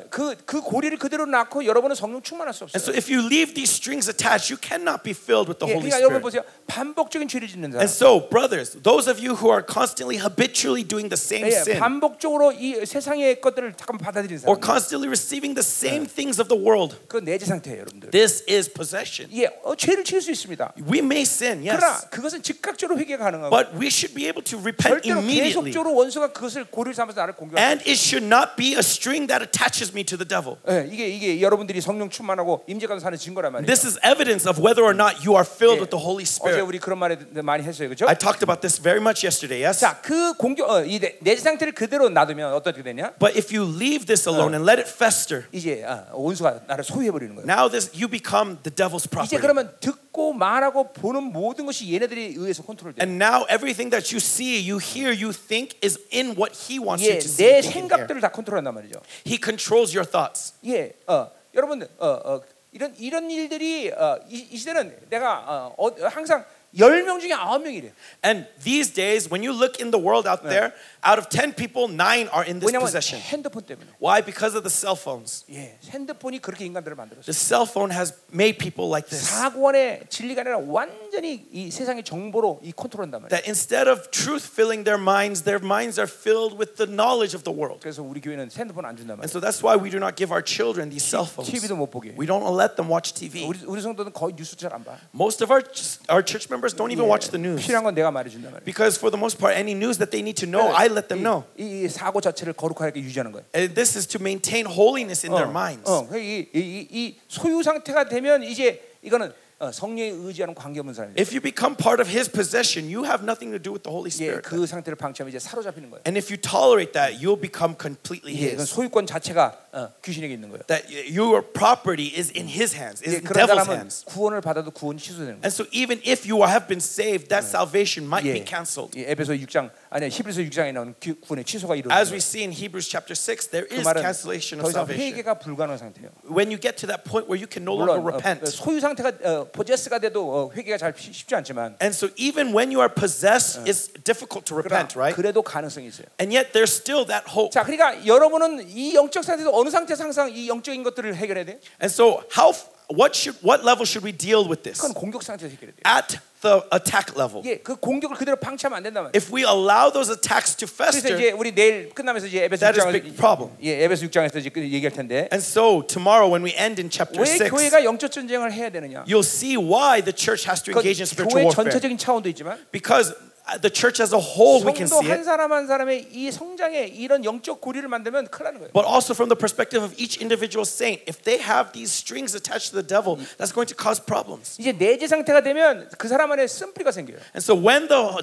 그그 그 고리를 그대로 낳고 여러분은 성령 충만할 수 And 없어요. so if you leave these strings attached, you cannot be filled with the 예, Holy 그러니까 여러분 Spirit. 보세요. 반복적인 죄를 짓는 사람. And so, brothers, those of you who are constantly habitually doing the same 예, sin 반복적으로 이 세상의 것들을 잠깐 받아들이는 or 사람. constantly receiving the same things of the world, 그 내재 상태예요, 여러분들. this is possession. 예, 어, 죄를 지을 수 있습니다. We may sin, 그러나 yes, 그것은 즉각적으로 회개 가능하고 but we should be able to repent 절대로 immediately. 계속적으로 원수가 그것을 고리를 삼아서 나를 공격하는 And it should not be a string that attaches me to the devil. 예, 이게 이게 여러분들이 성령 충만하고 임재가서 사는 증거란 말이에요. This is evidence of whether or not you are filled with the Holy 어제 Spirit. 우리 그런 말 많이 했어요, 그렇죠? I talked about this very much yesterday, yes? 자, 그 공격 어, 이 내- 내재 상태를 그대로 놔두면 어떻게 되냐? But if you leave this alone and let it fester, 이제 아, 원수가 나를 소유해 버리는 거예요. now this you become the devil's 이제 property. 그러면 듣고 말하고 보는 모든 것이 얘네들에 의해서 컨트롤돼. And now everything that you see, you hear, you think is in what he wants you 예, to see. 내 think, and hear. 생각들을 다 컨트롤한단 말이죠. He controls your thoughts. 예, 어, 여러분, 어, 어, 이런 이런 일들이 어, 이, 이 시대는 내가 어, 어, 항상 열 명 중에 아홉 명이래. And these days, when you look in the world out there, out of 10 people, 9 are in this 왜냐하면 possession. 핸드폰 때문에. Why? Because of the cell phones. 예, 핸드폰이 그렇게 인간들을 만들었어요. The cell phone has made people like this. 사고원의 진리가 아니라 완전히 이 세상의 정보로 이 컨트롤한단 말이에요. That instead of truth filling their minds, their minds are filled with the knowledge of the world. 그래서 우리 교회는 핸드폰 안 준단 And 말이에요. so that's why we do not give our children these cell phones. TV도 못 보게. We don't let them watch TV. 우리 우리 성도는 거의 뉴스 잘 안 봐. Most of our our church members don't even watch the news 필요한 건 내가 말해준단 말이에요. because for the most part, any news that they need to know, I let them know. 이, 이 사고 자체를 거룩하게 유지하는 거예요. And this is to maintain holiness in their minds. 어, 그 이, 이, 이, 이 소유 상태가 되면 이제 이거는 어, 성령에 의지하는 관계 없는 사람이에요. If you become part of His possession, you have nothing to do with the Holy 예, Spirit. 그 상태를 방치하면 이제 사로잡히는 거예요. And if you tolerate that, you'll become completely 예, 그건 His. 소유권 자체가 어, 귀신에게 있는 거예요. That y- your property is in His hands, 예, is in 그런 devil's 사람은 hands. 구원을 받아도 구원이 취소되는 거예요. And so even if you have been saved, that salvation might be 예, canceled. 예, 에베소 6장 아니 히브리서 6장에 나오는 구- 구원의 취소가 이루어지는 As we 거예요. see in Hebrews chapter 6, there 그 is 말은 cancellation 더 of 이상 salvation. 회개가 불가능한 상태예요. When you get to that point where you can no longer 물론 어, repent. 소유 상태가 어, 포제스가 돼도 어, 회개가 잘 쉽- 쉽지 않지만 And so even when you are possessed, it's difficult to 그러나 repent, right? 그래도 가능성이 있어요. And yet there's still that hope. 자, 그러니까 여러분은 이 영적 상태에서 어느 상태에서 항상 이 영적인 것들을 해결해야 돼요? And so how what should what level should we deal with this? 그건 공격 상태에서 해결해야 돼요. At the attack level. 예, 그 공격을 그대로 방치하면 안 된단 말이에요. If we allow those attacks to 그래서 fester, 이제 우리 내일 끝나면서 이제 에베소 That is a 6장을 big problem. 예, 에베소 6장에서 이제 그 얘기할 텐데 and so tomorrow when we end in chapter 왜 6, 교회가 영적 전쟁을 해야 되느냐? you'll see why the church has to 그 engage in spiritual 교회 warfare. 전체적인 차원도 있지만 Because uh, the church as a whole, we can 성도 see 한 it. 사람 한 사람의 이 성장에 이런 영적 고리를 만들면 큰일 나는 거예요. But also from the perspective of each individual saint, if they have these strings attached to the devil, that's going to cause problems. 이제 내재 상태가 되면 그 사람 안에 쓴뿌리가 생겨요. And so when the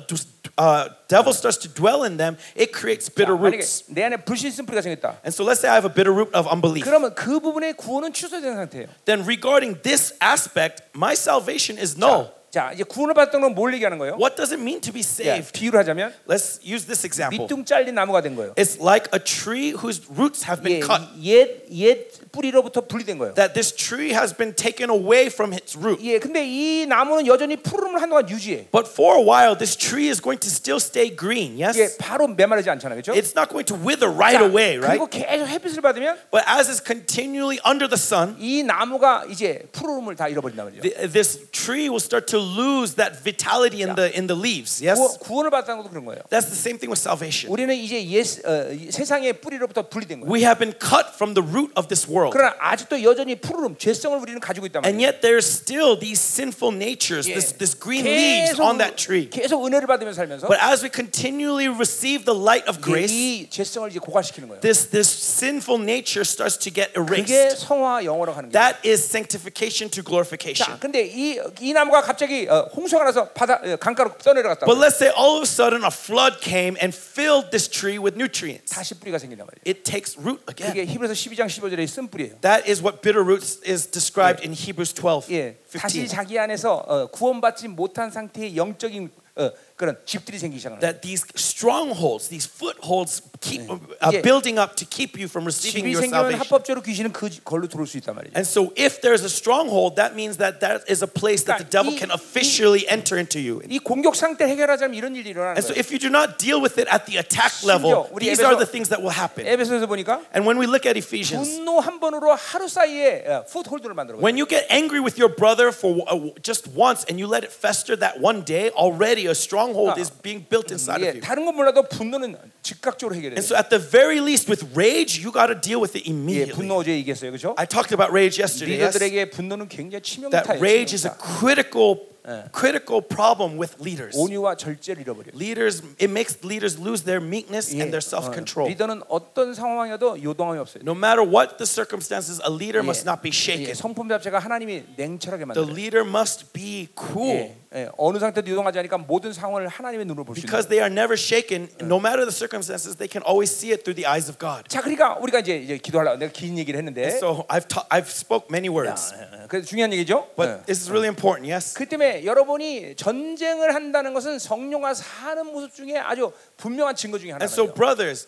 uh, devil starts to dwell in them, it creates bitter 만약에 roots. 내 안에 불신 쓴뿌리가 생겼다. And so let's say I have a bitter root of unbelief. 그러면 그 부분의 구원은 취소된 상태예요. Then regarding this aspect, my salvation is null. 자, 자 이제 구원을 받았던 건 뭘 얘기하는 거예요? What does it mean to be 자, saved? 비유를 하자면 Let's use this example. 밑둥 잘린 나무가 된 거예요. It's like a tree whose roots have 예, been cut. 옛, 옛 뿌리로부터 분리된 거예요. That this tree has been taken away from its root. 예, 근데 이 나무는 여전히 푸름을 한동안 유지해. But for a while, this tree is going to still stay green. Yes? 예, 바로 메마르지 않잖아요, 그렇죠? It's not going to wither right away, right? 그리고 계속 햇빛을 받으면 But as it's continually under the sun, 이 나무가 이제 푸름을 다 잃어버린단 말이죠. th- this tree will start to lose that vitality in the in the leaves. Yes? 구, 구원을 받았다는 것도 그런 거예요. That's the same thing with salvation. 우리는 이제 옛, 어, 이 세상의 뿌리로부터 분리된 거예요. We have been cut from the root of this world. 그러나 아직도 여전히 푸르름, 죄성을 우리는 가지고 있단 And 말이에요. yet there's still these sinful natures, 예. this, this green leaves on that tree. 계속 은혜를 받으면서 살면서 But as we continually receive the light of 이제 grace, 이 죄성을 이제 고갈시키는 거예요. this, this sinful nature starts to get 그게 erased. 성화 영어로 가는 거예요. That is sanctification to 자, glorification. 근데 이, 이 나무가 갑자기 어, 홍수가 나서 바다 어, 강가로 떠내려갔다. But let's say all of a sudden a flood came and filled this tree with nutrients. 다시 뿌리가 생긴단 말이에요. It takes root again. 이게 히브리서 12장 15절에 쓴 뿌리예요. That is what bitter roots is described in Hebrews 12, 예, 다시 15. 자기 안에서 어, 구원받지 못한 상태의 영적인 어, 그런 집들이 생기기 시작하는 거예요. That these strongholds, these footholds keep uh, 이게 building up to keep you from receiving 집이 your 생기면 salvation. 합법적으로 귀신은 그 걸로 들어올 수 있단 말이죠. And so if there's a stronghold, that means that that is a place that the devil 이- can officially enter into you. 이 공격 상태를 해결하자면 이런 일이 일어나는 And so 거예요. if you do not deal with it at the attack level, 우리 these are 에베소- the things that will happen. 에베소에서 보니까 And when we look at Ephesians, 분노 한 번으로 하루 사이에 어, 풋홀드를 만들어. when you get angry with your brother for uh, just once and you let it fester that one day, already a stronghold 아. is being built inside of 예, you. 다른 건 몰라도 분노는 즉각적으로 해결해요. And so at the very least with rage, you got to deal with it 예, immediately. 분노 어제 얘기했어요, 그렇죠? I talked about rage yesterday. yes? 리더들에게 분노는 굉장히 치명타예요. That rage is a 치명타. critical critical problem with leaders. 온유와 절제를 잃어버려요. Leaders it makes leaders lose their meekness 예, and their 어, self-control. 리더는 어떤 상황이어도 요동함이 없어요. No matter what the circumstances, a leader 예, must not be 예, shaken. 성품 자체가 하나님이 냉철하게 The 만들어요. leader must be cool. 예, 예, 어느 상태도 요동하지 않으니까 모든 상황을 하나님의 눈으로 볼 수 있는 Because they are never shaken, no matter the circumstances, they can always see it through the eyes of God. 자, 그러니까 우리가 이제, 이제 기도하려 내가 긴 얘기를 했는데 So I've ta- I've spoke many words, 그 중요한 얘기죠. but 예. this is really important. Yes. 그 때문에 여러분이 전쟁을 한다는 것은 성령과 사는 모습 중에 아주 분명한 증거 중에 And so, 하나예요. brothers,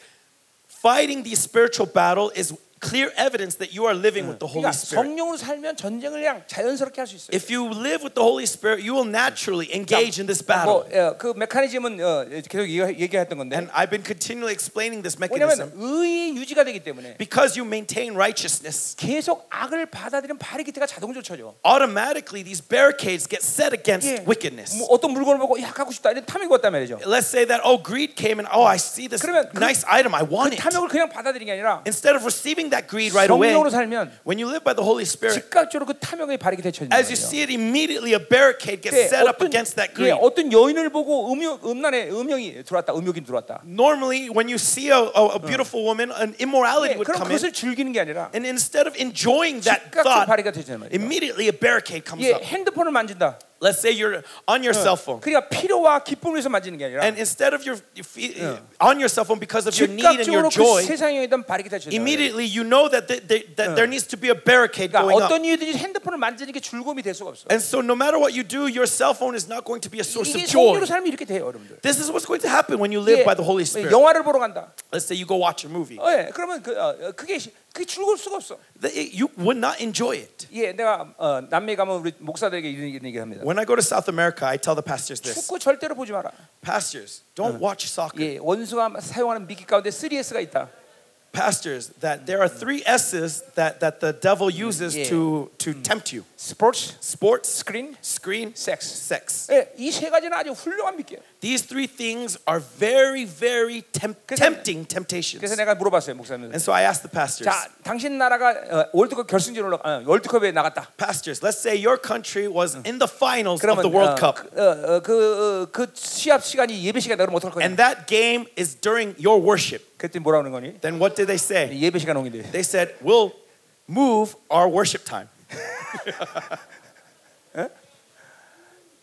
fighting the spiritual battle is clear evidence that you are living with the Holy 그러니까 Spirit. 성령으로 살면 전쟁을 그냥 자연스럽게 할 수 있어요. If you live with the Holy Spirit, you will naturally engage in this 뭐, battle. 어, 그 메커니즘은 어, 계속 얘기- 얘기했던 건데 And I've been continually explaining this 왜냐하면 mechanism 의의 유지가 되기 때문에 because you maintain righteousness. 계속 악을 받아들이는 바리기트가 자동적으로 쳐져. Automatically, these barricades get set against 예. wickedness. 뭐 어떤 물건을 보고 야 갖고 싶다 이런 탐욕이 왔단 말이죠. Let's say that oh, greed came and oh, I see this 그러면 그- nice item, I 그 want it. 탐욕을 그냥 받아들이는 게 아니라 Instead of receiving that greed right away, 성령으로 살면 when you live by the Holy Spirit, 즉각적으로 그 탐욕의 바리기트에 쳐진다. as you see it immediately, a barricade gets 예, set up 어떤, against that 예, greed. 어떤 여인을 보고 음욕, 음란의 음욕이 들어왔다, 음욕이 들어왔다. Normally, when you see a, a, a beautiful woman, an immorality 예, would come in, 그것을 즐기는 게 아니라 and instead of enjoying that thought, immediately a barricade comes 예, up. 핸드폰을 만진다. Let's say you're on your cell phone, 그러니까 필요와 기쁨을 위해서 만지는 게 아니라 and instead of your you fe- on your cell phone because of your need and your 즉각적으로 그 joy, 세상에 있던 바리기트에 쳐진다. immediately you know that, th- th- that there needs to be a barricade 그러니까 going up. 어떤 이유든지 핸드폰을 만지는 게 즐거움이 될 수가 없어. And so, no matter what you do, your cell phone is not going to be a source of 이게 joy. 성령으로 살면 이렇게 돼요, 여러분들. This is what's going to happen when you live 예, by the Holy Spirit. 영화를 보러 간다. Let's say you go watch a movie. 어, 예, 그러면 그, 어, 어, 그게 시- 그게 즐거울 수가 없어. The- it- You would not enjoy it. 예, 내가 어, 남미 가면 우리 목사들에게 이런 이런 얘기합니다. When I go to South America, I tell the pastors this 축구 절대로 보지 마라. Pastors, don't watch soccer. 예, 원수가 사용하는 미끼 가운데 3S가 있다. Pastors, that there are three S's that, that the devil uses Yeah. to, to tempt you 스포츠, sports, 스크린, screen, 섹스. sex. 예, 이 세 가지는 아주 훌륭한 미끼예요. These three things are very, very temp- 그래서- tempting temptations. 그래서 내가 물어봤어요, 목사님. And so I asked the pastors, 자, 당신 나라가 어, 월드컵 결승전 올라 어, 월드컵에 나갔다. Pastors, let's say your country was in the finals of 그러면 the World 어, Cup. 그, 어, 어, 그, 어, 그 시합 시간이 예배 시간에 그러면 어떡할 거냐? and that game is during your worship, 그랬더니 뭐라 그러는 거니? then what did they say? 예배 시간 옹인데. They said, We'll move our worship time.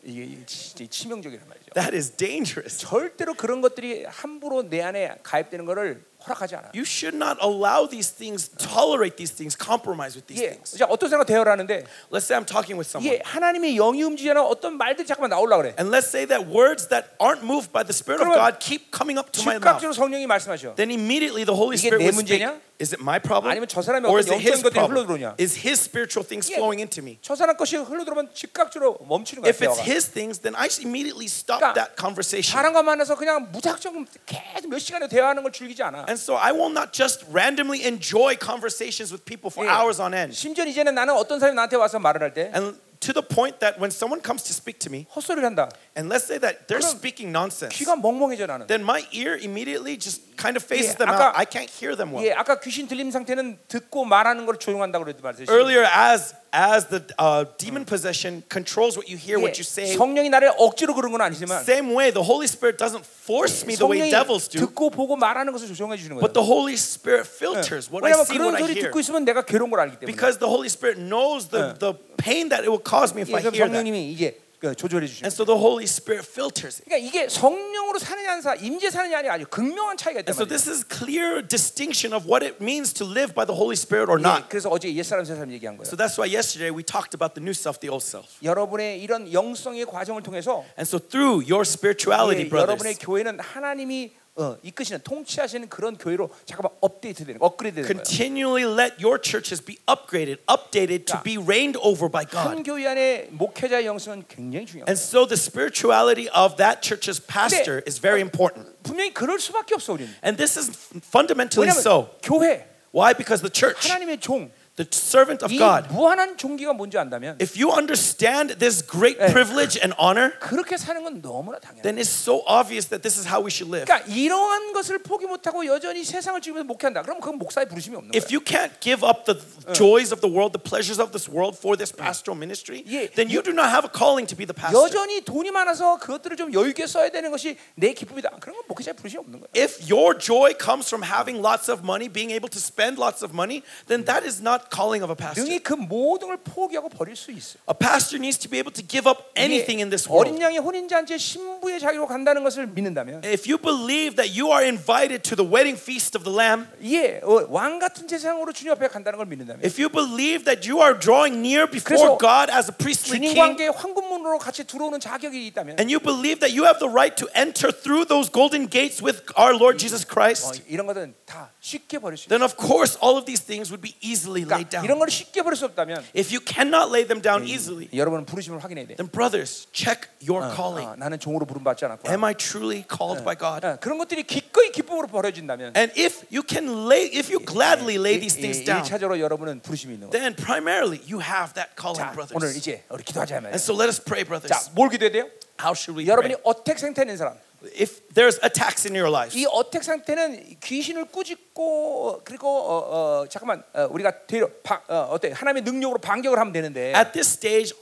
이게 진짜 치명적이란 말이죠. That is dangerous. 절대로 그런 것들이 함부로 내 안에 가입되는 것을 허락하지 않아. You should not allow these things, tolerate these things, compromise with these 예, things. 자 어떤 사람 대화를 하는데 Let's say I'm talking with someone. 예, 하나님의 영이 움직이는 어떤 말들이 잠깐만 나오려 그래. And let's say that words that aren't moved by the Spirit of God keep coming up to my mouth. 즉각적으로 성령이 말씀하셔. Then immediately the Holy 이게 Spirit 내 will speak. 문제냐? Is it my problem? 아니면 저 사람의 Or 어떤 is it his 영적인 것들이 problem? 흘러들어오냐? Is his spiritual things 예. flowing into me? 저 사람 것이 흘러들어오면 즉각적으로 멈추는 거야. If it's 대화가. his things, then I immediately stop 그러니까 that conversation. 사람과 만나서 그냥 무작정 계속 몇 시간을 대화하는 걸 즐기지 않아. And so I will not just randomly enjoy conversations with people for 예. hours on end. 심지어 이제는 나는 어떤 사람이 나한테 와서 말을 할 때 And to the point that when someone comes to speak to me, 헛소리를 한다. and let's say that they're 그럼 speaking nonsense, 귀가 멍멍해져 나는. then my ear immediately just kind of 예, phases them 아까- out. I can't hear them well. 예, 아까 귀신 들림 상태는 듣고 말하는 걸 조용한다고 그랬단 말이죠. Earlier, as as the uh, demon possession controls what you hear, what you say, 성령이 나를 억지로 그런 건 아니지만 same way the Holy Spirit doesn't force me the way 성령이 devils do, 듣고 보고 말하는 것을 조정해 주는 거예요. but the Holy Spirit filters what I 왜냐하면 see, 그런 what I 소리 hear, 듣고 있으면 내가 괴로운 걸 알기 때문에. because the Holy Spirit knows the the pain that it will cause me if 예, I 그럼 hear that. 성령님이 이제 그 조절해 주시는. And so the Holy Spirit filters it. 그러니까 이게 성령으로 사느냐 안 사, 임재 사느냐 아니 아주 극명한 차이가 있단 And so 말이에요. this is clear distinction of what it means to live by the Holy Spirit or 예, not. 그래서 어제 옛사람 새사람 얘기한 거예요. So that's why yesterday we talked about the new self, the old self. 여러분의 이런 영성의 과정을 통해서 And so through your spirituality, 예, 여러분의 brothers, 교회는 하나님이 어, 이끄시는 통치하시는 그런 교회로 잠깐만 업데이트되는 거, 업그레이드 되는 거예요. continually let your churches be upgraded, updated to be reigned over by 한 God. 교회 안에 목회자의 영성은 굉장히 중요해요. And so the spirituality of that church's pastor is very important. 분명히 그럴 수밖에 없어 우리는. And this is fundamentally so. 교회 Why? Because the church, 하나님의 종, the servant of 이 God, 무한한 종기가 뭔지 안다면 if you understand this great 예. privilege and honor, 그렇게 사는 건 너무나 당연해. then it's so obvious that this is how we should live. 그러니까 이러한 것을 포기 못하고 여전히 세상을 즐기면서 목회한다. 그럼 그건 목사의 부르심이 없는 If 거야. you can't give up the joys of the world, the pleasures of this world for this pastoral ministry, 예. then you do not have a calling to be the pastor. 여전히 돈이 많아서 그것들을 좀 여유 있게 써야 되는 것이 내 기쁨이다. 그런 건 목회자의 부르심이 없는 거야. If your joy comes from having lots of money, being able to spend lots of money, then that is not calling of a pastor. 능히 그 모든 걸 포기하고 버릴 수 있어. A pastor needs to be able to give up anything in this 어린 world. 양의 혼인 잔치에 신부의 자리로 간다는 것을 믿는다면 If you believe that you are invited to the wedding feast of the Lamb, 예, 어, 왕 같은 제사장으로 주님 앞에 간다는 걸 믿는다면 if you believe that you are drawing near 그래서 before God as a priestly 주님과 king, 함께 황금문으로 같이 들어오는 자격이 있다면 and you believe that you have the right to enter through those golden gates with our Lord Jesus 어, Christ, 이런 것은 다 쉽게 버릴 수 있어. then of course all of these things would be easily laid 그러니까 이런 down. 걸 쉽게 버릴 수 없다면 If you cannot lay them down easily, 여러분은 부르심을 확인해야 돼. then brothers, check your calling. 아, 나는 종으로 부름 받지 않았구나. Am I truly called by God? 아, 그런 것들이 기꺼이 기쁨으로 버려진다면 And if you can lay, if you gladly lay these things down, 일차적으로 여러분은 부르심이 있는 거예요. then primarily you have that calling, 자, 오늘 brothers. 이제 우리 기도하자 말이에요. And so let us pray, 자, brothers. 뭘 기도해야 돼요? How should we 여러분이 pray? 어택 상태에 있는 사람. If there's attacks in your lives, 이 어택 상태는 귀신을 꾸짖고 그리고 어, 어, 잠깐만 어, 우리가 되려 바, 어, 어때 하나님의 능력으로 반격을 하면 되는데 at this stage,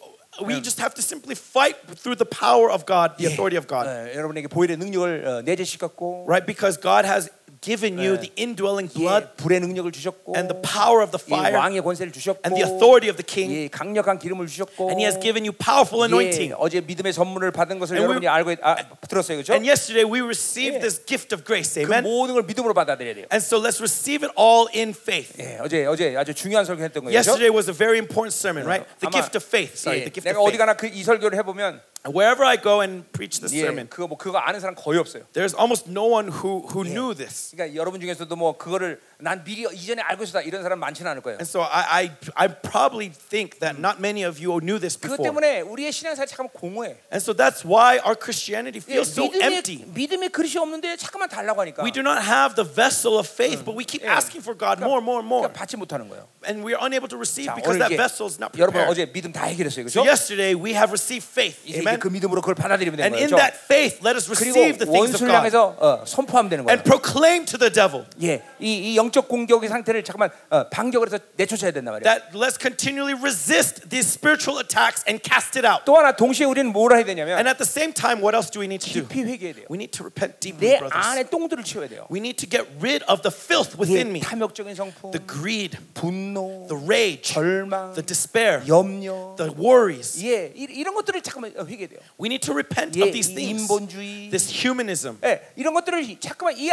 we just have to simply fight through the power of God, the authority of God, 어, 여러분에게 보혈의 능력을 어, 내재시켰고 right? Because God has given you the indwelling 예, blood 불의 능력을 주셨고 and the power of the 예, fire 왕의 권세를 주셨고 and the authority of the king, 예, 강력한 기름을 주셨고 and He has given you powerful 예, anointing. 어제 믿음의 선물을 받은 것을 And we- 여러분이 알고 있- 아, 들었어요, 그렇죠? And yesterday we received Yeah. this gift of grace, 그 amen. 모든 걸 믿음으로 받아들여야 돼요. And so let's receive it all in faith. 예, 어제 어제 아주 중요한 설교했던 거예요. 그렇죠? Yesterday was a very important sermon, right? The 아마- gift of faith. Sorry, 예, the gift 내가 of 어디 faith. 가나 그 이 설교를 해보면 Wherever I go and preach this 예, sermon, 그거 뭐 그거 아는 사람 거의 없어요. there's almost no one who who knew this. 그러니까 여러분 중에서도 뭐 그거를 난 미리 이전에 알고 있었다 이런 사람 많지는 않을 거예요. And so I, I I probably think that not many of you knew this 그것 before. 때문에 우리의 신앙생활 잠깐 공허해. And so that's why our Christianity 예, feels so empty. 믿음의 믿음의 그릇이 없는데 잠깐만 달라고 하니까 We do not have the vessel of faith, but we keep Yeah. asking for God more, more, more, 그러니까 받지 못하는 거예요. and we are unable to receive 자, because 오늘 that 이제 vessel is not 여러분 prepared. 어제 믿음 다 해결했어요, So 그렇죠? yesterday we have received faith, 이제 amen. 그 믿음으로 그걸 받아들이면 되는 And 거예요. in 그렇죠? that faith, let us receive the things of 원수를 God 향해서 어, 선포하면 되는 거예요. and proclaim to the devil 예, 이, 이 영적 공격의 상태를 잠깐만 어, 반격을 해서 내쫓아야 된단 말이에요. that let's continually resist these spiritual attacks and cast it out. 또 하나 동시에 우리는 뭘 해야 되냐면 And at the same time, what else do we need to do? 깊이 회개해야 돼요. We need to repent deeply, 내 brothers. 안에 똥들을 치워야 돼요. We need to get rid of the filth 예, within me, 탐욕적인 성품, the greed, 분노, the rage, 절망, the despair, 염려, the worries. 예, 이- 이런 것들을 잠깐만 회개 해야 회개해야 돼요. We need to repent 예, of these 이 things. 인본주의, This humanism. 예, 이런 것들을 잠깐만 이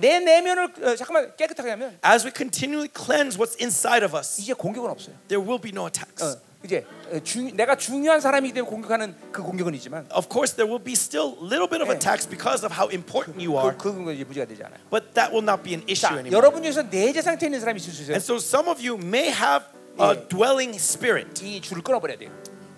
내 내면을 어, 잠깐만 깨끗하게 하면 As we continually cleanse what's inside of us, 이제 공격은 없어요. there will be no attacks. 어, 이제 어, 주, 내가 중요한 사람이기 때문에 공격하는 그 공격은 있지만 Of course, there will be still a little bit of 예. attacks because of how important you 그, are, 그 공격은 이제 무지가 되지 않아요. but that will not be an issue 자, anymore. 여러분 중에서 내재 상태에 있는 사람이 있을 수 있어요. And so, some of you may have a 예. dwelling spirit. 이 줄을 끊어버려야 돼요.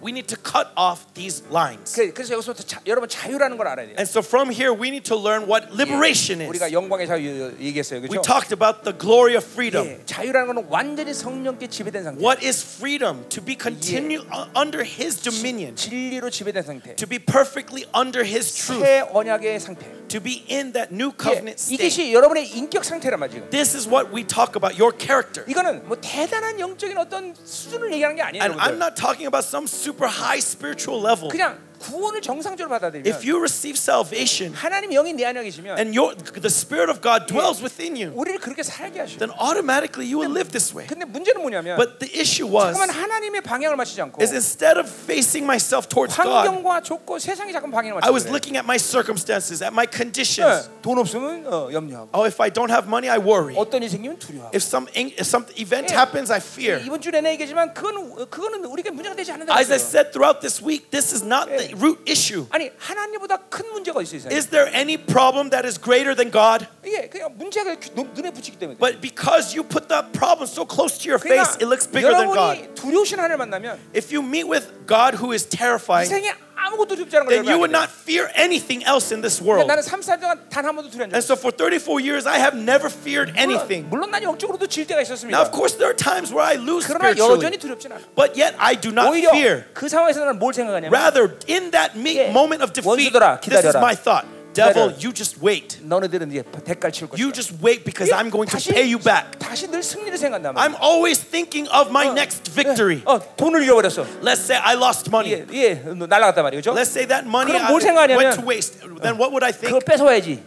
We need to cut off these lines. 그- 그래서 여기서부터 자, 여러분 자유라는 걸 알아야 돼요. And so, from here, we need to learn what liberation 우리가 is. 영광의 자유 얘기했어요, We 그렇죠? talked about the glory of freedom. 예, 자유라는 것은 완전히 성령께 지배된 상태. What is freedom? To be continue uh, under His dominion, 진리로 지배된 상태. to be perfectly under His truth, 새 언약의 상태. to be in that new 예, covenant state. 이것이 여러분의 인격 상태란 말이죠. This is what we talk about your character. 이거는 뭐 대단한 영적인 어떤 수준을 얘기하는 게 아니에요. And I'm 여러분들. not talking about some super high spiritual level. 그냥 구원을 정상적으로 받아들이면 If you receive salvation 하나님 영이 내 안에 계시면 and your, the Spirit of God dwells within you, 우리를 그렇게 살게 하셔. then automatically you will live this way. 근데 문제는 뭐냐면 But the issue was 잠깐만 하나님의 방향을 맞추지 않고 is instead of facing myself towards God, 환경과 조건 세상이 잠깐 방향을 I was 맞추고 그래. looking at my circumstances, at my conditions. 예, 돈 없으면 어, 염려하고 Oh, if I don't have money, I worry. 어떤 일이 생기면 두려워하고 If some if some event Yeah. happens, I fear. 이번 주 내내 얘기지만 그건 그거는 우리가 문제가 되지 않는다. As I said throughout this week, this is not the Yeah. root issue. 아니 하나님보다 큰 문제가 있어요. Is there any problem that is greater than God? 이게 그냥 문제가 귀- 눈- 눈에 붙이기 때문에. But because you put that problem so close to your face, it looks bigger than God. 여러분이 두려우신 하나님을 만나면 If you meet with God who is 이 terrifying, 세상에 아무것도 두렵지 않은 걸 then you would 여러분 not fear anything else in this 알게 돼. world. 나는 3살 동안 단 한 번도 두려운 적 And 없어. so for 34 years, I have never feared anything. 물론 난 영적으로도 질 때가 Now, 있었습니다. of course, there are times where I lose 그러나 여전히 spiritually, 두렵진 않아. but yet I do not 오히려 fear. 그 상황에서 나는 뭘 생각하냐면 Rather, in that me- 예. moment of defeat, 원수들아, this is 기다려라. my thought. Devil, 기다려라. you just wait. 너네들은 이제 대가를 치를 You 것이다. just wait because I'm going to pay you back. 다시 늘 승리를 생각한단 말이야. I'm always thinking of my next victory. 어, 돈을 잃어버렸어. Let's say I lost money. 예, 예, 날라갔단 말이죠. Let's say that money 그럼 I- 뭘 생각하냐면- went to waste. Then what would I 그걸 think? 뺏어와야지.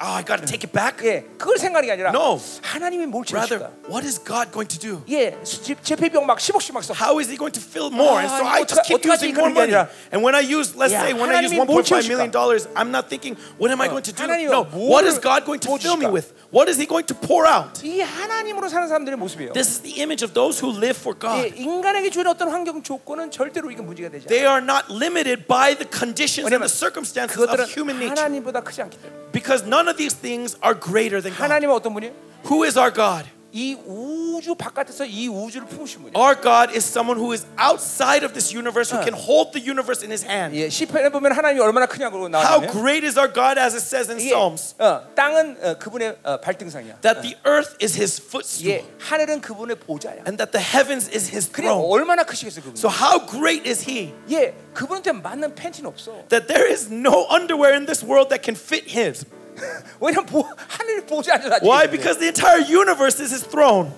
Oh, I got to take it back. 예, 그걸 생각이 아니라 No. 하나님이 뭘 Rather, 채우실까? what is God going to do? 예, 제- 제폐비용 막 10억씩 막 써. How is he going to fill more? And so 아, I 이거 just 어떡하- keep 어떡하지? using more 그런 게 money. 아니라, And when I use, let's 야, say, when I use 하나님이 뭘 1.5 채우실까? million dollars, I'm not thinking, what am I going to do? 하나님이 No, 뭐를 what is God going to fill me 부어주실까? with? What is he going to pour out? 이 하나님으로 사는 사람들의 모습이에요. This is the image of those who live for 예, God. 인간에게 주는 어떤 환경 조건은 절대로 이게 문제가 되지 않아요. They are not limited by the conditions and 왜냐면 the circumstances of 그것들은 human nature. 하나님보다 크지 않기 때문에. Because none of these things are greater than God. 하나님은 어떤 분이에요? Who is our God? 이 우주 바깥에서 이 우주를 품으신 분이에요. Our God is someone who is outside of this universe, who can hold the universe in his hand. 예, 시편에 보면 하나님이 얼마나 크냐고 How 나오잖아요. great is our God, as it says in 이게, Psalms, 어, 땅은 어, 그분의 어, 발등상이야. that the earth is his footstool, 예, 하늘은 그분의 보좌야. and that the heavens is his 그래 throne. 얼마나 크시겠어 그분. So, how great is he 예, 그분한테 맞는 팬티는 없어. that there is no underwear in this world that can fit him? 왜냐면 보, 하늘 보좌 앉아. Why? Because the entire universe is his throne.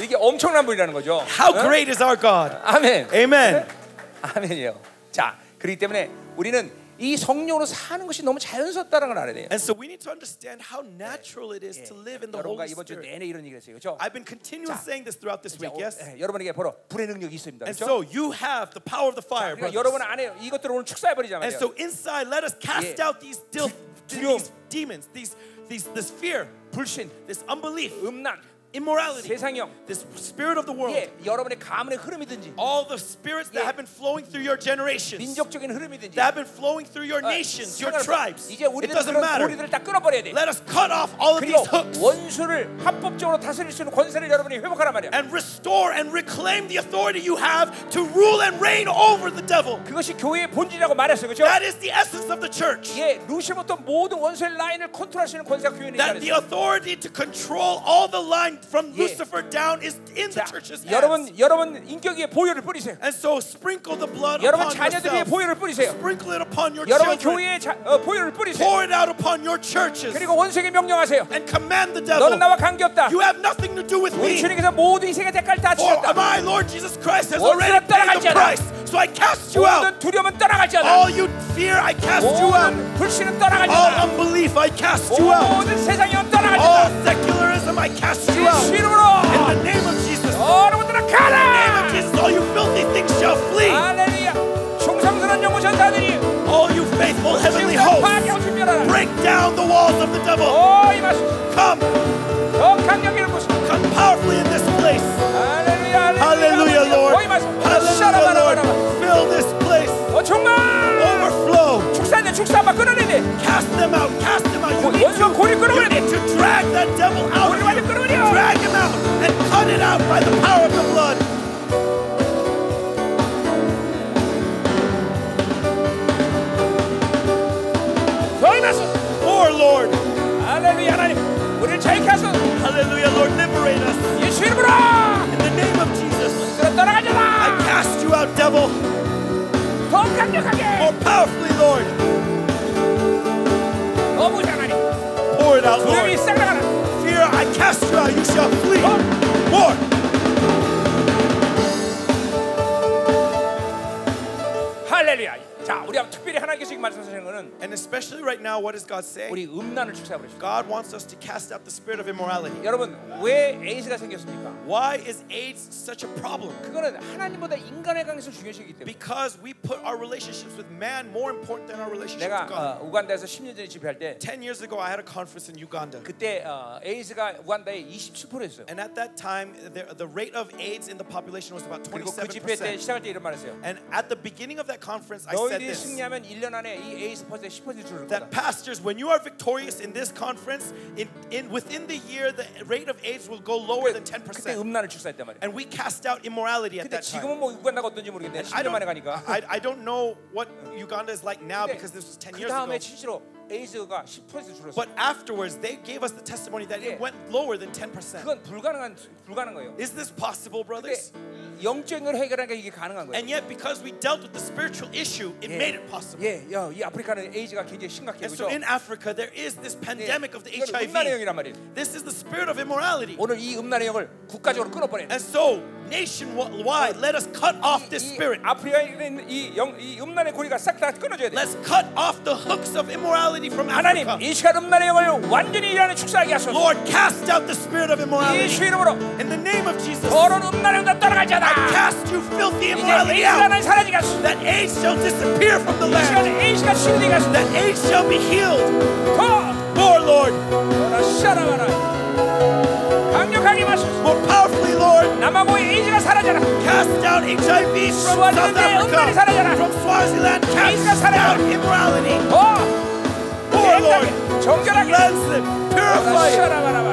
이게 엄청난 분이라는 거죠. How 어? great is our God? 아멘. Amen. 아멘이요. 자, 그렇기 때문에 우리는 이 성령으로 사는 것이 너무 자연스럽다는 걸 알아야 돼요. And so we need to understand how natural it is to live in the 여러분과 Holy 이번 주 Spirit. 내내 이런 얘기를 했어요. 그렇죠? I've been continually saying this throughout this week, yes? 예, 여러분에게 바로 불의 능력이 있습니다. And 그렇죠? so you have the power of the fire, 그러니까 brothers. 여러분 안에 이것들을 오늘 축사해 버리자 And 말이에요. so inside, let us cast Yeah. out these, dil- 두려움. these demons, these, these, this fear, 불신, this unbelief, 음란, immorality, 세상형, this spirit of the world, 예, 여러분의 가문의 흐름이든지 all the spirits that Yeah. have been flowing through your generations, 민족적인 흐름이든지 that have been flowing through your 어, nations, your 상관없어. tribes. 이제 It 우리들 doesn't 그런 matter. 고리들을 다 끊어버려야 돼. Let us cut off all of 그리고 these hooks 원수를 합법적으로 다스릴 수 있는 권세를 여러분이 회복하란 말이야. and restore and reclaim the authority you have to rule and reign over the devil. 그것이 교회의 본질이라고 말했어요. 그렇죠? That is the essence of the church. 예, 루시부터 모든 원수의 라인을 컨트롤할 수 있는 권세가 교회에 있는 That the 자리에서. authority to control all the line from Yeah. Lucifer down is in the 자, church's hands. 여러분 여러분 인격 위에 보혈을 뿌리세요. And so sprinkle the blood 여러분 upon 자녀들 위에 yourselves. 보혈을 뿌리세요. Sprinkle it upon your 여러분 children. 교회에 자, 어, 보혈을 뿌리세요. Pour it out upon your churches. 그리고 원수에게 명령하세요. And command the devil. 너는 나와 관계없다. You have nothing to do with 우리 me. 주님께서 모든 인생의 대가를 다 For 치셨다. my Lord Jesus Christ has 원수는 already paid 떠나갈지 the 않아. price. So I cast you out. All you fear, I cast you out. All unbelief, I cast you out. 모든 세상이은 떠나가지 All secularism, I cast you out. 예수님으로. In the name of Jesus. In the name of Jesus, all you filthy things shall flee. 할렐루야. All you faithful heavenly hosts, break down the walls of the devil. Come. Come powerfully in this place. Hallelujah, Lord. Hallelujah, Lord. Cast them out. Cast them out. You need, to, you need to drag that devil out. Drag him out and cut it out by the power of the blood. Or Lord. Hallelujah. Hallelujah, Lord, liberate us. In the name of Jesus. I cast you out, devil. More powerfully, Lord. Pour it out, Lord. Fear, I cast you out, you shall flee. Lord. Hallelujah. 자 우리 특별히 하나님께서 지금 말씀하시는 거는 And especially right now, what does God say? 우리 음란을 축사해버리십시오 God wants us to cast out the spirit of immorality. 여러분 왜 에이즈가 생겼습니까? Why is AIDS such a problem? 그거는 하나님보다 인간의 관계에서 중요시기 때문에 Because we put our relationships with man more important than our relationship 내가 with God. 어, 우간다에서 10년 전에 집회할 때 10 years ago, I had a conference in Uganda. 그때 어, 에이즈가 우간다에 27%였어요. And at that time, the, the rate of AIDS in the population was about 그리고 그 집회 때 27%. 시작할 때 이런 말했어요. And at the beginning of that conference, I said 너희들이 this 승리하면 1년 안에 이 에이즈 퍼센트 10% 줄을 거다. that pastors, when you are victorious in this conference, in, in within the year, the rate of AIDS will go lower than 그때 10%. 음란을 축사했단 말이야. And we cast out immorality at 근데 that time. 지금은 뭐 우간다가 어떤지 모르겠는데 I 10년 don't, 만에 가니까. I, I don't know what Uganda is like now 근데 because this was 10 그 years ago. 다음에 실제로 에이즈가 10% 줄었어. But afterwards, they gave us the testimony that Yeah. it went lower than 10%. 그건 불가능한 불가능한 거예요. Is this possible, 근데 brothers? 영적인 걸 해결하니까 이게 가능한 거예요. And yet, because we dealt with the spiritual issue, it made it possible. 예, 야, 이 아프리카는 에이즈가 굉장히 심각해요. And so 그죠? in Africa, there is this pandemic of the 이건 음란의 HIV. 영이란 말이에요. This is the spirit of immorality. 오늘 이 음란의 영을 국가적으로 끊어버려야 돼. And so, nationwide, let us cut off this spirit. Let's cut off the hooks of immorality from Africa. 하나님, 완전히 Lord, cast out the spirit of immorality. In the name of Jesus. I cast you filthy immorality out. That AIDS shall disappear from the land. That AIDS shall be healed. More, Lord. 강력하게 마소서. More powerfully, Lord. 남아고의 에이즈가 사라져라. Cast out HIV from South 스와질랜드의 음란이 Africa. 사라져라. From Swaziland, 에이즈가 cast 사라져라. out immorality. 더 More, Lord. 깨끗하게 정결하게 Cleanse them. Purify it. 샤라바라바.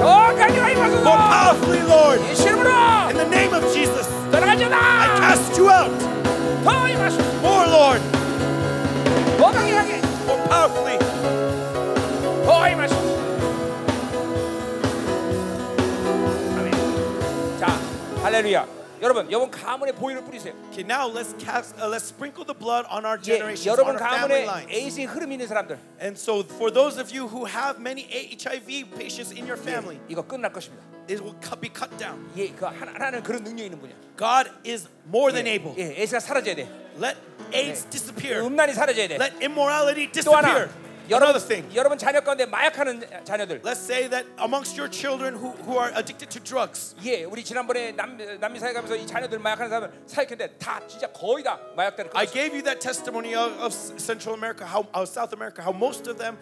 더 강력하게 More 마소서. powerfully, Lord. 예수 이름으로 In the name of Jesus, I 떠나가잖아. cast you out. 더 임하소서. More, Lord. 더 강력하게. More powerfully. 더 임하소서. 할렐루야. 여러분, 여러분 가문에 보혈을 뿌리세요. Okay, now let's cast. Uh, let's sprinkle the blood on our 예, generations, 여러분 on our family 가문에 lines. 에이즈의 흐름이 있는 사람들, And so, for those of you who have many HIV patients in your family, 이거 끝날 것입니다. it will cut, be cut down. 예, 그 하나, 하나는 그런 능력이 있는 분이야. God is more than able. 예, 에이즈가 사라져야 돼. Let AIDS disappear. 음란이 사라져야 돼. Let immorality 또 하나, disappear. 여러분, Another thing. 여러분 자녀 가운데 마약하는 자녀들. Let's say that amongst your children who, who are addicted to drugs, 예, 우리 지난번에 남, 남미 사회 가면서 이 자녀들 마약하는 사람을 사역했는데 다 진짜 거의 다 마약들을 I 끊었어. gave you that testimony of, of Central America, how of South America, how most of them